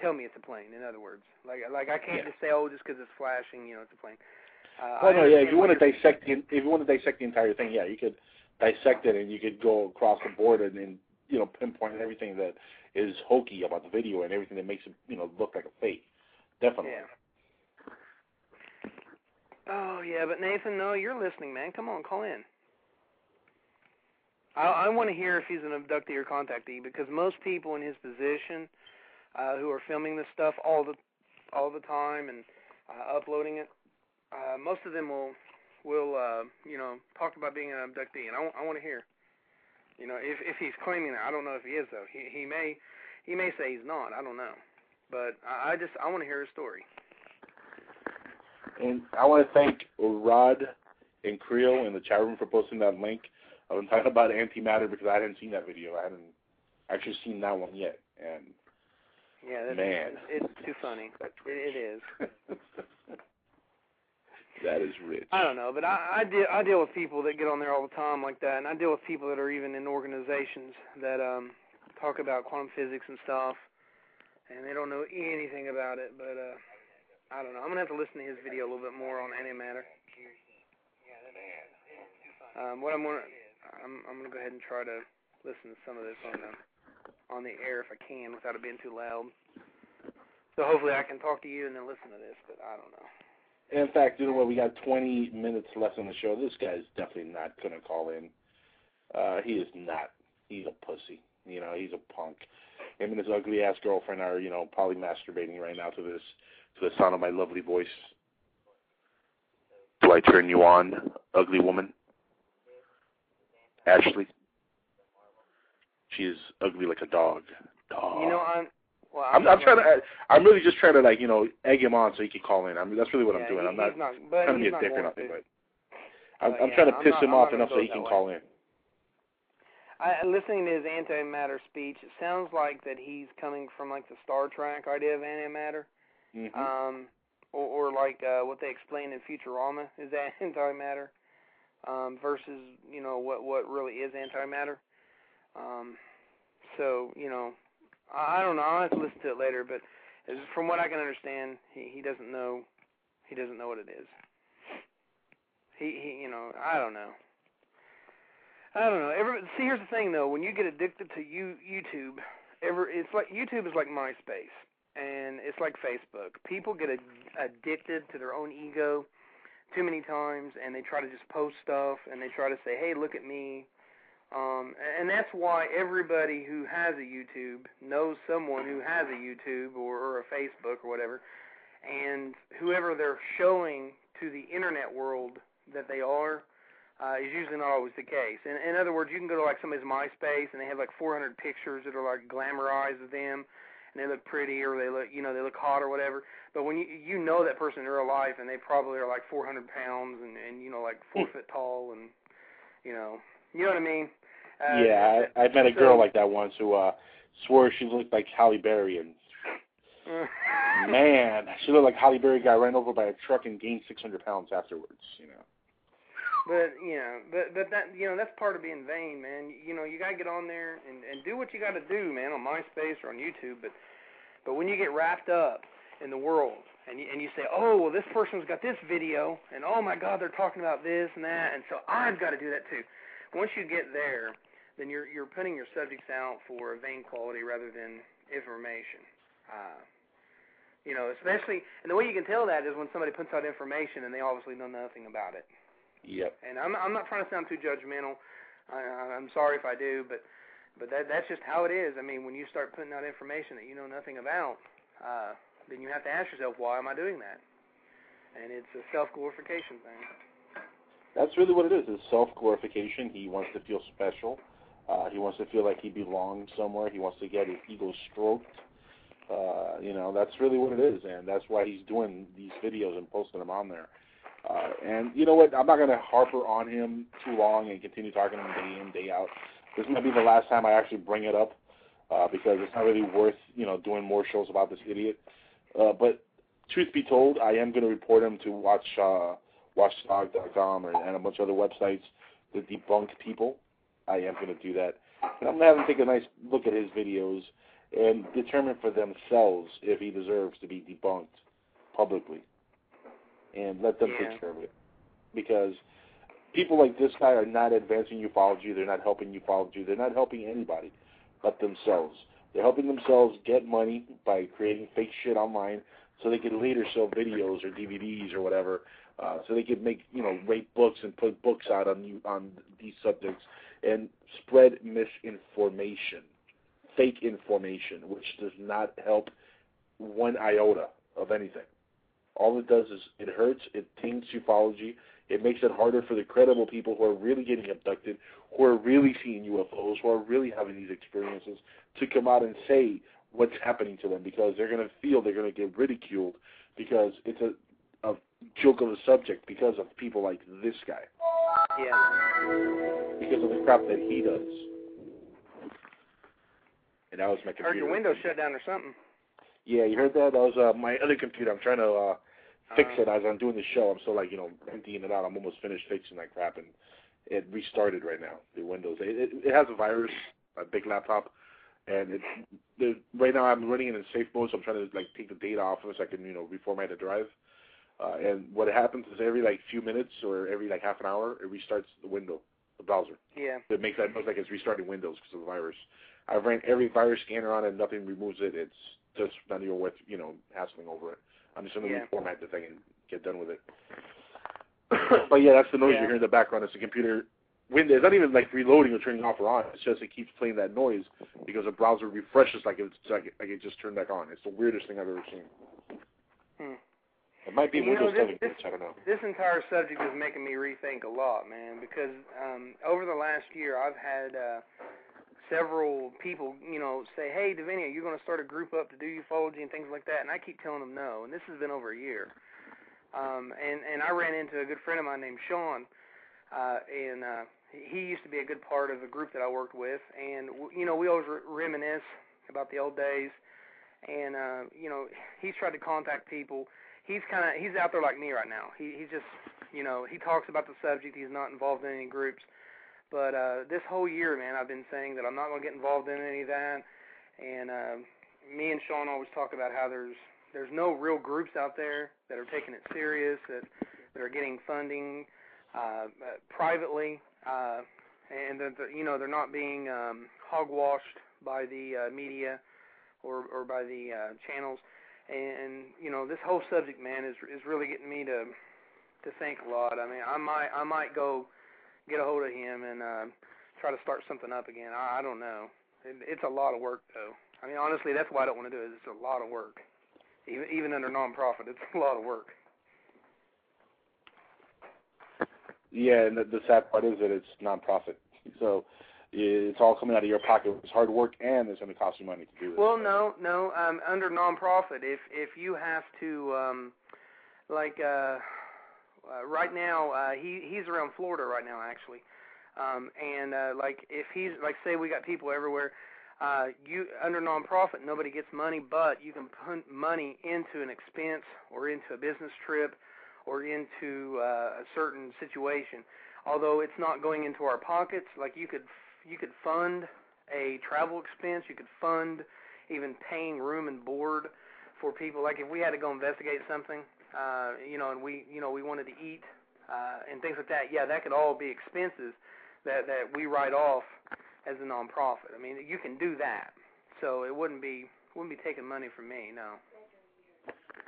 tell me it's a plane. In other words, like like I can't Yeah. just say oh just because it's flashing, you know, it's a plane. Uh, Well, no, yeah. If you want to dissect the if you want to dissect the entire thing, yeah, you could dissect it and you could go across the board and, and you know pinpoint everything that is hokey about the video and everything that makes it you know look like a fake. Definitely. Yeah. Oh yeah, but Nathan, no, you're listening, man. Come on, call in. I, I want to hear if he's an abductee or contactee because most people in his position uh, who are filming this stuff all the all the time and uh, uploading it, uh, most of them will will uh, you know talk about being an abductee, and I, I want to hear. You know, if if he's claiming that, I don't know if he is though. He he may he may say he's not. I don't know, but I, I just I want to hear his story. And I want to thank Rod and Creel in the chat room for posting that link. I've been talking about antimatter because I hadn't seen that video. I hadn't actually seen that one yet. And Yeah, that's, Man. it's, it's too funny. It, it is. that is rich. I don't know, but I I deal I deal with people that get on there all the time like that, and I deal with people that are even in organizations that um talk about quantum physics and stuff, and they don't know anything about it. But uh I don't know. I'm gonna have to listen to his video a little bit more on antimatter. Um, what I'm gonna I'm I'm gonna go ahead and try to listen to some of this on the on the air if I can without it being too loud. So hopefully I can talk to you and then listen to this, but I don't know. In fact, you know what? We got 20 minutes left on the show. This guy's definitely not to call in. Uh, he is not. He's a pussy. You know, he's a punk. Him and his ugly ass girlfriend are, you know, probably masturbating right now to this, to the sound of my lovely voice. Do I turn you on, ugly woman? Ashley. She is ugly like a dog. Dog. You know, I'm well. I'm, I'm trying to. I'm really just trying to like you know egg him on so he can call in. I mean that's really what Yeah, I'm doing. he- I'm not, not- trying to be a dick or nothing, but oh, I'm, But I'm yeah, trying to I'm piss not- him I'm off enough so he can that call in. I, listening to his antimatter speech, it sounds like that he's coming from like the Star Trek idea of antimatter, Mhm. um, or, or like uh, what they explained in Futurama is that antimatter, um, versus you know what what really is antimatter. Um, so you know, I, I don't know. I'll have to listen to it later, but from what I can understand, he he doesn't know he doesn't know what it is. He he you know I don't know. I don't know. Every, see, here's the thing though. When you get addicted to you YouTube, ever it's like YouTube is like MySpace, and it's like Facebook. People get ad- addicted to their own ego too many times, and they try to just post stuff, and they try to say, "Hey, look at me." Um, and that's why everybody who has a YouTube knows someone who has a YouTube or, or a Facebook or whatever, and whoever they're showing to the internet world that they are uh, is usually not always the case. In, in other words, you can go to like somebody's MySpace and they have like 400 pictures that are like glamorized of them, they look pretty or they look, you know, they look hot or whatever. But when you you know that person in real life and they probably are like 400 pounds and and you know like four foot tall and you know, you know what I mean? Uh, yeah, I, I met a so- girl like that once who uh swore she looked like Halle Berry, and man, she looked like Halle Berry got ran over by a truck and gained 600 pounds afterwards. You know. But you know, but but that you know that's part of being vain, man. You know, you gotta get on there and and do what you gotta do, man, on MySpace or on YouTube. But but when you get wrapped up in the world and you and you say, oh well, this person's got this video, and oh my God, they're talking about this and that, and so I've got to do that too. Once you get there, then you're you're putting your subjects out for vain quality rather than information. Uh, you know, especially and the way you can tell that is when somebody puts out information and they obviously know nothing about it. Yep. And I'm I'm not trying to sound too judgmental, I, I'm sorry if I do, but but that that's just how it is. I mean, when you start putting out information that you know nothing about, uh, then you have to ask yourself, why am I doing that? And it's a self glorification thing. That's really what it is. It's self glorification. He wants to feel special. Uh, he wants to feel like he belongs somewhere. He wants to get his ego stroked. Uh, you know, that's really what it is, and that's why he's doing these videos and posting them on there. Uh, and you know what? I'm not going to harper on him too long and continue talking to him day in, day out. This might be the last time I actually bring it up uh, because it's not really worth, you know, doing more shows about this idiot. Uh, but truth be told, I am going to report him to watch uh, watchdog.com and, and a bunch of other websites that debunk people. I am going to do that. And I'm going to have them take a nice look at his videos and determine for themselves if he deserves to be debunked publicly. And let them Yeah. take care of it. Because people like this guy are not advancing ufology. They're not helping ufology. They're not helping anybody but themselves. They're helping themselves get money by creating fake shit online so they can later sell videos or DVDs or whatever. Uh, so they can make you know rate books and put books out on you on these subjects and spread misinformation, fake information, which does not help one iota of anything. All it does is it hurts, it taints ufology, it makes it harder for the credible people who are really getting abducted, who are really seeing UFOs, who are really having these experiences, to come out and say what's happening to them because they're going to feel they're going to get ridiculed because it's a, a joke of a subject because of people like this guy, Yeah. because of the crap that he does. And that was my computer. Heard your window shut down or something. Yeah, you heard that? That was uh, my other computer. I'm trying to uh, fix Uh. it as I'm doing the show. I'm still like you know emptying it out. I'm almost finished fixing that crap, and it restarted right now. The Windows. It, it, it has a virus. A big laptop, and it the, right now I'm running it in safe mode. So I'm trying to like take the data off of it so I can you know reformat the drive. Uh, and what happens is every like few minutes or every like half an hour, it restarts the window, the browser. Yeah. It makes that noise like it's restarting Windows because of the virus. I've ran every virus scanner on it, and nothing removes it. It's just not even worth, you know, hassling over it. I'm just going to Yeah. reformat the thing and get done with it. but yeah, that's the noise Yeah. you hear in the background. It's the computer window. It's not even like reloading or turning off or on. It's just it keeps playing that noise because the browser refreshes like it's like, like it just turned back on. It's the weirdest thing I've ever seen. Hmm. It might be You know, Windows this- 7 this-. I don't know. This entire subject is making me rethink a lot, man, because um, over the last year I've had uh, several people, you know, say, "Hey, Davinia, you're going to start a group up to do ufology and things like that," and I keep telling them no, and this has been over a year. Um, and and I ran into a good friend of mine named Sean, uh, and uh, he used to be a good part of the group that I worked with, and you know, we always re- reminisce about the old days, and uh, you know, he's tried to contact people he's kind of he's out there like me right now. He he's just you know he talks about the subject. He's not involved in any groups. But uh, this whole year, man, I've been saying that I'm not going to get involved in any of that. And uh, me and Sean always talk about how there's there's no real groups out there that are taking it serious that that are getting funding uh, uh, privately, uh, and that you know they're not being um, hogwashed by the uh, media or or by the uh, channels and you know this whole subject man is is really getting me to to think a lot i mean i might i might go get a hold of him and uh try to start something up again i, I don't know it, it's a lot of work though i mean honestly that's why i don't want to do it it's a lot of work even even under nonprofit it's a lot of work Yeah, and the, the sad part is that it's nonprofit, so it's all coming out of your pocket. It's hard work, and it's going to cost you money to do this. Well, no, no. Um, under nonprofit, if if you have to, um, like, uh, uh, right now, uh, he he's around Florida right now, actually, um, and uh, like if he's like, say we got people everywhere. Uh, you under nonprofit, nobody gets money, but you can put money into an expense or into a business trip or into uh, a certain situation. Although it's not going into our pockets, like you could you could fund a travel expense. You could fund even paying room and board for people. Like if we had to go investigate something, uh, you know, and we, you know, we wanted to eat uh, and things like that. Yeah, that could all be expenses that that we write off as a nonprofit. I mean, you can do that. So it wouldn't be wouldn't be taking money from me. No.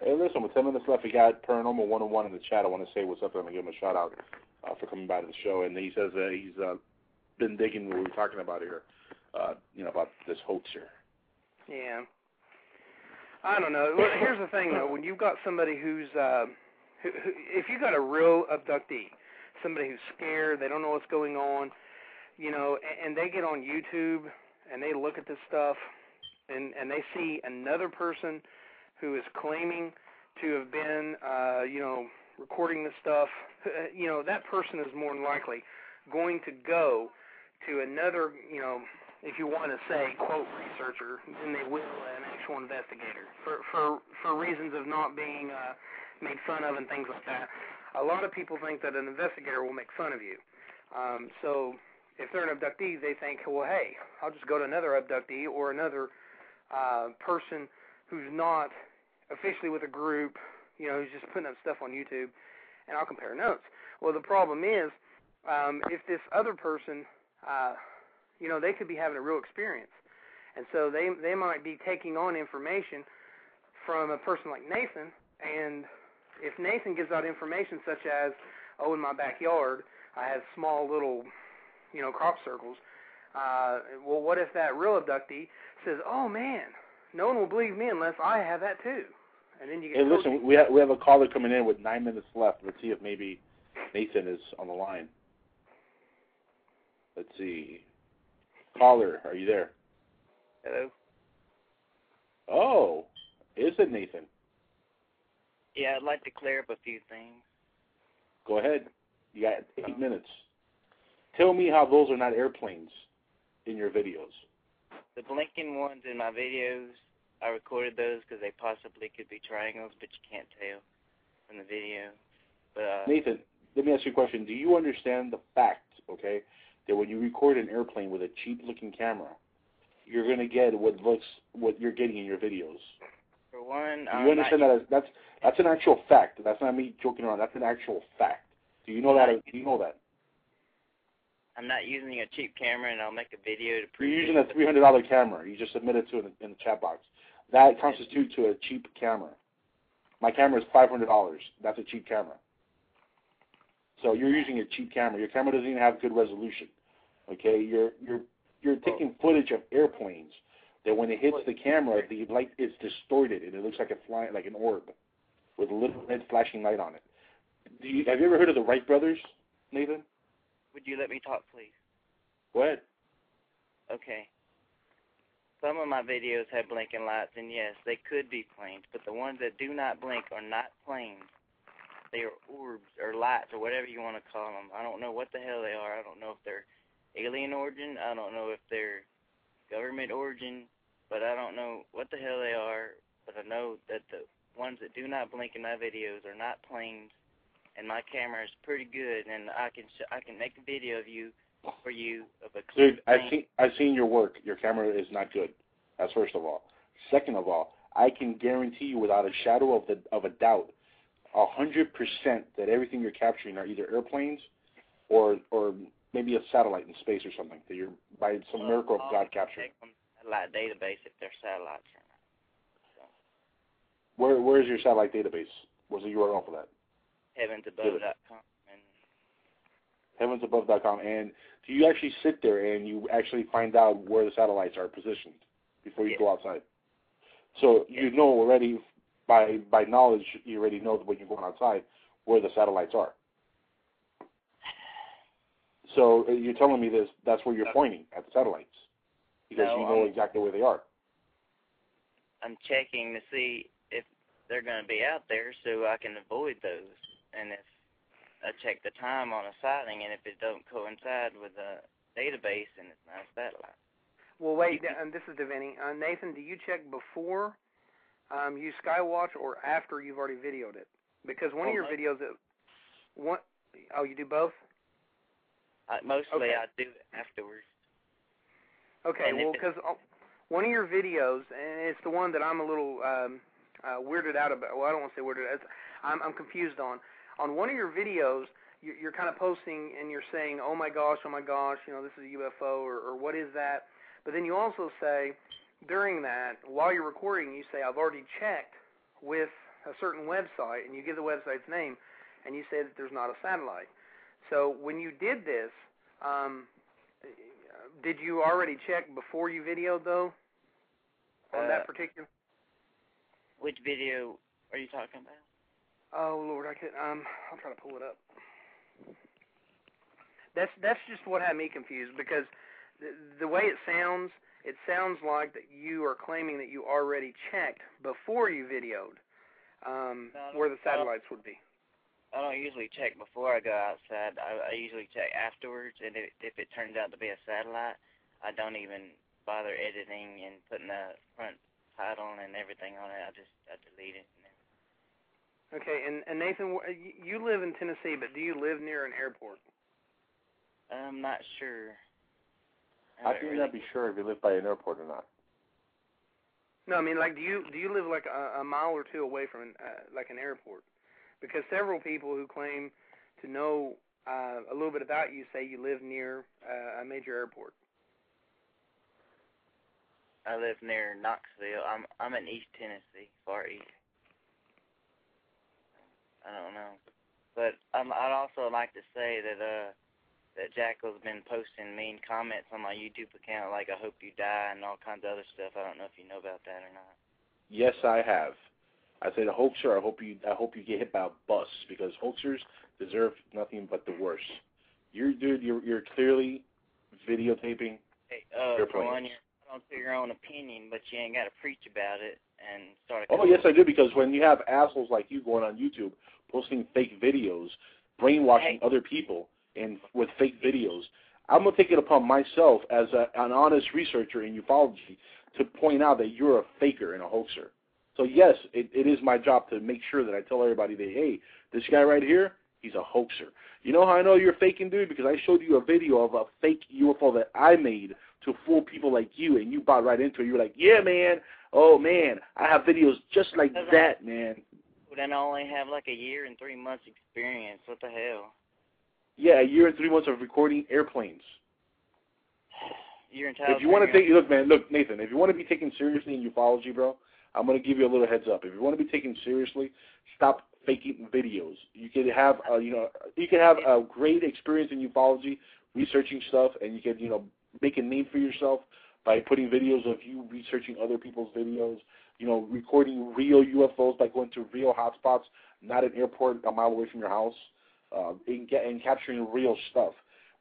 Hey, listen, with 10 minutes left, we got Paranormal 101 in the chat. I want to say what's up and I'm going to give him a shout out uh, for coming by to the show. And he says uh, he's uh, been digging what we were talking about here. Uh, you know about this hoax here. Yeah. I don't know. Here's the thing though, when you've got somebody who's uh who, who if you got a real abductee, somebody who's scared, they don't know what's going on, you know, and, and they get on YouTube and they look at this stuff and and they see another person who is claiming to have been uh, you know, recording this stuff, you know, that person is more than likely going to go to another, you know, if you want to say quote researcher, then they will an actual investigator for for for reasons of not being uh, made fun of and things like that. A lot of people think that an investigator will make fun of you. Um, so if they're an abductee, they think, well, hey, I'll just go to another abductee or another uh, person who's not officially with a group, you know, who's just putting up stuff on YouTube, and I'll compare notes. Well, the problem is, um, if this other person uh, you know, they could be having a real experience. And so they they might be taking on information from a person like Nathan and if Nathan gives out information such as, oh, in my backyard I have small little, you know, crop circles, uh, well, what if that real abductee says, oh man, no one will believe me unless I have that too, and then you get. Hey, listen, we have we have a caller coming in with nine minutes left. Let's see if maybe Nathan is on the line. Let's see. Caller, are you there? Hello. Oh, is it Nathan? Yeah, I'd like to clear up a few things. Go ahead. You got eight minutes. Tell me how those are not airplanes in your videos. The blinking ones in my videos, I recorded those because they possibly could be triangles, but you can't tell from the video. But uh, Nathan, let me ask you a question. Do you understand the fact, okay, that when you record an airplane with a cheap looking camera, you're going to get what looks what you're getting in your videos? for one, you um, understand not, that as, that's that's an actual fact. That's not me joking around. That's an actual fact. Do you know that? Do you know that? I'm not using a cheap camera, and I'll make a video to You're using a three hundred dollar camera. You just submitted to it in the chat box. That constitutes to a cheap camera. My camera is five hundred dollars. That's a cheap camera. So you're using a cheap camera. Your camera doesn't even have good resolution. Okay, you're you're you're oh. taking footage of airplanes that when it hits the camera, the light is distorted and it looks like a flying like an orb with a little red flashing light on it. Do you, have you ever heard of the Wright brothers, Nathan? Would you let me talk, please? Go ahead. Okay. Some of my videos have blinking lights, and yes, they could be planes, but the ones that do not blink are not planes. They are orbs or lights or whatever you want to call them. I don't know what the hell they are. I don't know if they're alien origin. I don't know if they're government origin, but I don't know what the hell they are. But I know that the ones that do not blink in my videos are not planes, and my camera is pretty good, and I can sh- I can make a video of you for you of a clear Dude, I've seen I've seen your work. Your camera is not good. That's first of all. Second of all, I can guarantee you without a shadow of the of a doubt, a hundred percent that everything you're capturing are either airplanes or or maybe a satellite in space or something that you're by some miracle of God captured. Satellite database if they're satellites or not. Where where is your satellite database? What's the URL for that? Heavensabove.com. And Heavensabove.com. And do you actually sit there and you actually find out where the satellites are positioned before you go outside? So you know already by by knowledge you already know when you're going outside where the satellites are. So uh, you're telling me this that's where you're pointing at the satellites because No, you know I'm- exactly where they are. I'm checking to see if they're going to be out there so I can avoid those. And if I check the time on a sighting, and if it don't coincide with the database, then it's not a satellite. Well, wait, and this is Devaney. Uh, Nathan, do you check before um, you Skywatch or after you've already videoed it? Because one of Oh, your both. videos, it, one, oh, you do both. I, mostly Okay. I do it afterwards. Okay, And well, because one of your videos, and it's the one that I'm a little um, uh, weirded out about. Well, I don't want to say weirded out. I'm, I'm confused on. On one of your videos, you're, you're kind of posting and you're saying, "Oh my gosh, oh my gosh, you know, this is a UFO," or, or "What is that?" But then you also say, during that, while you're recording, you say, "I've already checked with a certain website," and you give the website's name, and you say that there's not a satellite. So when you did this, um, Did you already check before you videoed though? On Uh, that particular. Which video are you talking about? Oh Lord, I could. Um, I'll try to pull it up. That's that's just what had me confused because the, the way it sounds, it sounds like that you are claiming that you already checked before you videoed um, where the satellites would be. I don't usually check before I go outside. I, I usually check afterwards, and if, if it turns out to be a satellite, I don't even bother editing and putting the front title and everything on it. I just I delete it. Okay, and, and Nathan, you you live in Tennessee, but do you live near an airport? I'm not sure. How can you not be sure if you live by an airport or not? No, I mean like, do you do you live like a, a mile or two away from an, uh, like an airport? Because several people who claim to know uh, a little bit about you say you live near uh, a major airport. I live near Knoxville. I'm I'm in East Tennessee, far east. I don't know, but um, I'd also like to say that uh that Jackal's been posting mean comments on my YouTube account, like "I hope you die" and all kinds of other stuff. I don't know if you know about that or not. Yes, I have. I said hoaxer. I hope you. I hope you get hit by a bus because hoaxers deserve nothing but the worst. You're dude. You're you're clearly videotaping. Hey, uh, Airplane. one, you're entitled to your own opinion, but you ain't got to preach about it and start a. Oh yes, I do because when you have assholes like you going on YouTube posting fake videos, brainwashing other people, and with fake videos, I'm gonna take it upon myself as a, an honest researcher in ufology to point out that you're a faker and a hoaxer. So yes, it, it is my job to make sure that I tell everybody that hey, this guy right here, he's a hoaxer. You know how I know you're faking, dude? Because I showed you a video of a fake UFO that I made to fool people like you, and you bought right into it. You were like, yeah, man. Oh man, I have videos just like that, man. Then I only have like a year and three months experience. What the hell? Yeah, a year and three months of recording airplanes. You're entitled. If you want to take, look, man, look, Nathan. If you want to be taken seriously in ufology, bro, I'm gonna give you a little heads up. If you want to be taken seriously, stop faking videos. You can have, uh, you know, you can have a great experience in ufology, researching stuff, and you can, you know, make a name for yourself by putting videos of you researching other people's videos. You know, recording real UFOs by going to real hotspots, not an airport a mile away from your house, uh, and, get, and capturing real stuff.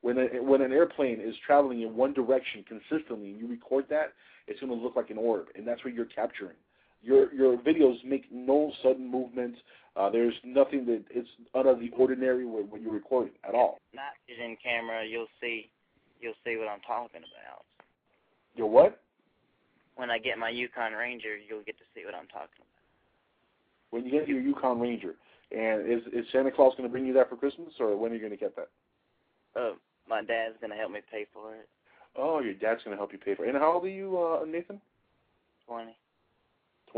When a, when an airplane is traveling in one direction consistently, and you record that, it's going to look like an orb, and that's what you're capturing. Your your videos make no sudden movements. Uh, there's nothing that it's out of the ordinary when, when you're recording at all. Not in camera. You'll see. You'll see what I'm talking about. Your what? When I get my Yukon Ranger, you'll get to see what I'm talking about. When you get your Yukon Ranger, and is is Santa Claus going to bring you that for Christmas, or when are you going to get that? Uh, my dad's gonna help me pay for it. Oh, your dad's going to help you pay for it. And how old are you, uh, Nathan? Twenty.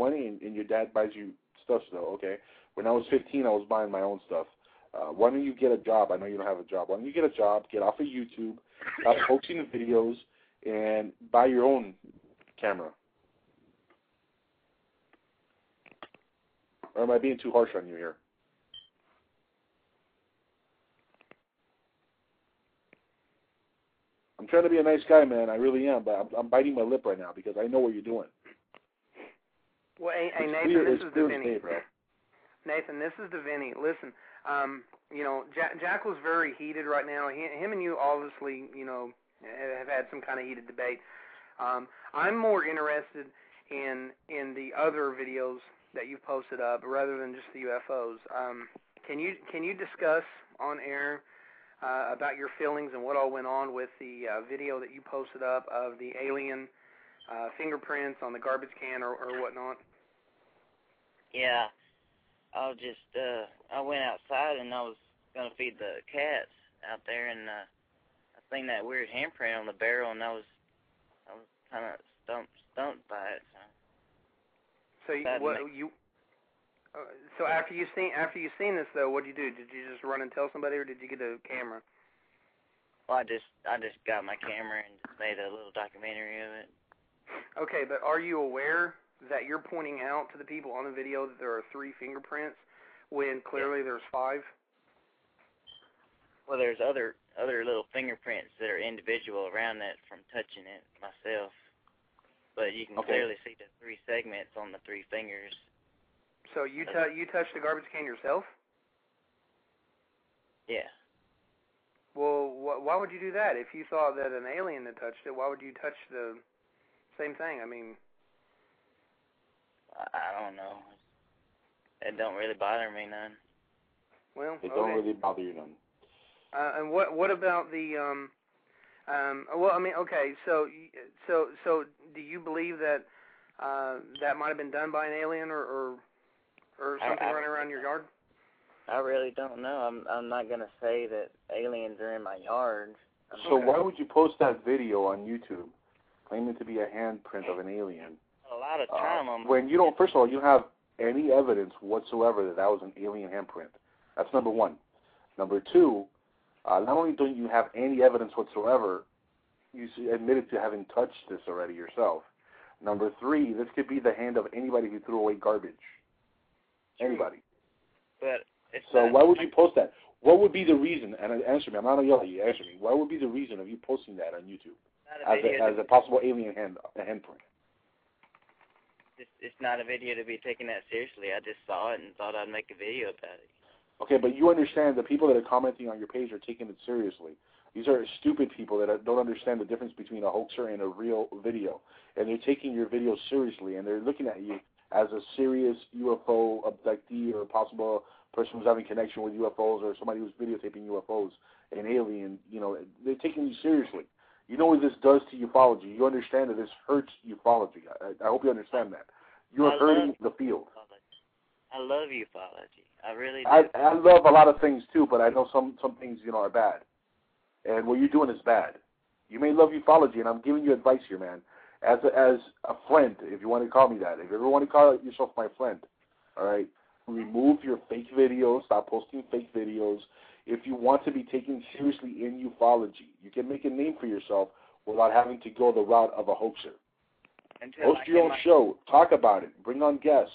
20 and, and your dad buys you stuff still. Okay. When I was 15, I was buying my own stuff. Uh, why don't you get a job? I know you don't have a job. Why don't you get a job, get off of YouTube, stop posting the videos, and buy your own camera? Or am I being too harsh on you here? I'm trying to be a nice guy, man. I really am, but I'm, I'm biting my lip right now because I know what you're doing. Well, hey, hey Nathan, this is clear as Devinny. day, bro. Nathan, this is Devinny. Listen, um, you know, Jack, Jack was very heated right now. He, him and you obviously, you know, have had some kind of heated debate. Um, I'm more interested in in the other videos that you've posted up rather than just the UFOs. Um, can you can you discuss on air uh, about your feelings and what all went on with the uh, video that you posted up of the alien uh, fingerprints on the garbage can or, or whatnot? Yeah. I was just uh I went outside and I was gonna feed the cats out there and uh I seen that weird handprint on the barrel and I was I was kinda stumped stumped by it, so So you, what makes- you? Uh, so after you seen after you seen this though, what did you do? Did you just run and tell somebody, or did you get a camera? well I just I just got my camera and just made a little documentary of it. Okay, but are you aware that you're pointing out to the people on the video that there are three fingerprints when clearly there's five? Well there's other other little fingerprints that are individual around that from touching it myself. But you can Okay. clearly see the three segments on the three fingers. So you tou you touched the garbage can yourself? Yeah. Well, wh- why would you do that? If you thought that an alien had touched it, why would you touch the same thing? I mean, I, I don't know. It don't really bother me none. well, It okay. don't really bother you none. Uh, and what what about the um um well I mean okay so so so do you believe that uh that might have been done by an alien or or, or something I- running around your yard? I really don't know. I'm I'm not gonna say that aliens are in my yard. I'm So not- why would you post that video on YouTube claiming to be a handprint of an alien a lot of uh, time on when you don't? First of all, you have any evidence whatsoever that that was an alien handprint. That's number one. Number two, uh, not only don't you have any evidence whatsoever, you admitted to having touched this already yourself. Number three, this could be the hand of anybody who threw away garbage. Anybody. but it's So why would you post that? What would be the reason? And answer me. I'm not gonna yell at you. Answer me. What would be the reason of you posting that on YouTube as a, as a possible alien hand a handprint? It's, it's not a video to be taken that seriously. I just saw it and thought I'd make a video about it. Okay, but you understand the people that are commenting on your page are taking it seriously. These are stupid people that don't understand the difference between a hoaxer and a real video, and they're taking your video seriously, and they're looking at you as a serious UFO abductee or possible person who's having connection with UFOs or somebody who's videotaping UFOs, an alien. You know, they're taking you seriously. You know what this does to ufology. You understand that this hurts ufology. I, I hope you understand that. You're I hurting the field. I love ufology. I really do. I I love a lot of things too, but I know some some things you know are bad, and what you're doing is bad. You may love ufology, and I'm giving you advice here, man. As a, as a friend, if you want to call me that, if you ever want to call yourself my friend, all right, remove your fake videos. Stop posting fake videos. If you want to be taken seriously in ufology, you can make a name for yourself without having to go the route of a hoaxer. Until Host your own show. Talk about it. Bring on guests.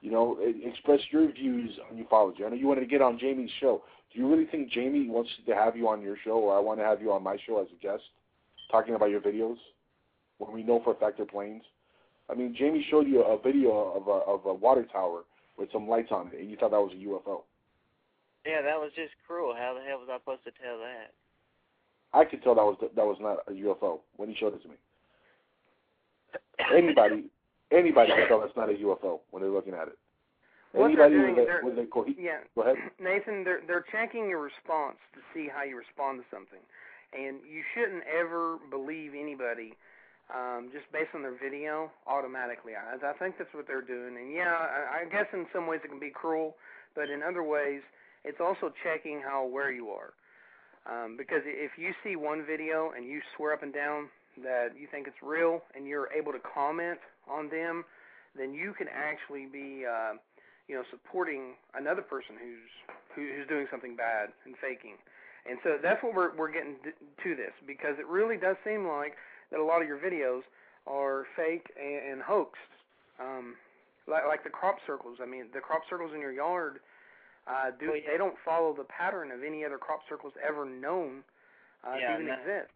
You know, express your views on ufology. I know you wanted to get on Jamie's show. Do you really think Jamie wants to have you on your show, or I want to have you on my show as a guest, talking about your videos, when we know for a fact they're planes? I mean, Jamie showed you a video of a of a water tower with some lights on it, and you thought that was a UFO. Yeah, that was just cruel. How the hell was I supposed to tell that? I could tell that was that was not a UFO when he showed it to me. Anybody, anybody can tell that's not a UFO when they're looking at it. What they're Anybody doing with they're- with a cohe- yeah, Go ahead. Nathan, they're they're checking your response to see how you respond to something, and you shouldn't ever believe anybody um, just based on their video automatically. I, I think that's what they're doing, and yeah, I, I guess in some ways it can be cruel, but in other ways it's also checking how aware you are. Um, because if you see one video and you swear up and down that you think it's real and you're able to comment on them, then you can actually be uh, you know, supporting another person who's who, who's doing something bad and faking. And so that's what we're we're getting to this because it really does seem like that a lot of your videos are fake and, and hoaxed. Um, like like the crop circles. I mean, the crop circles in your yard uh, do yeah. they don't follow the pattern of any other crop circles ever known uh, Yeah, to even no. exist.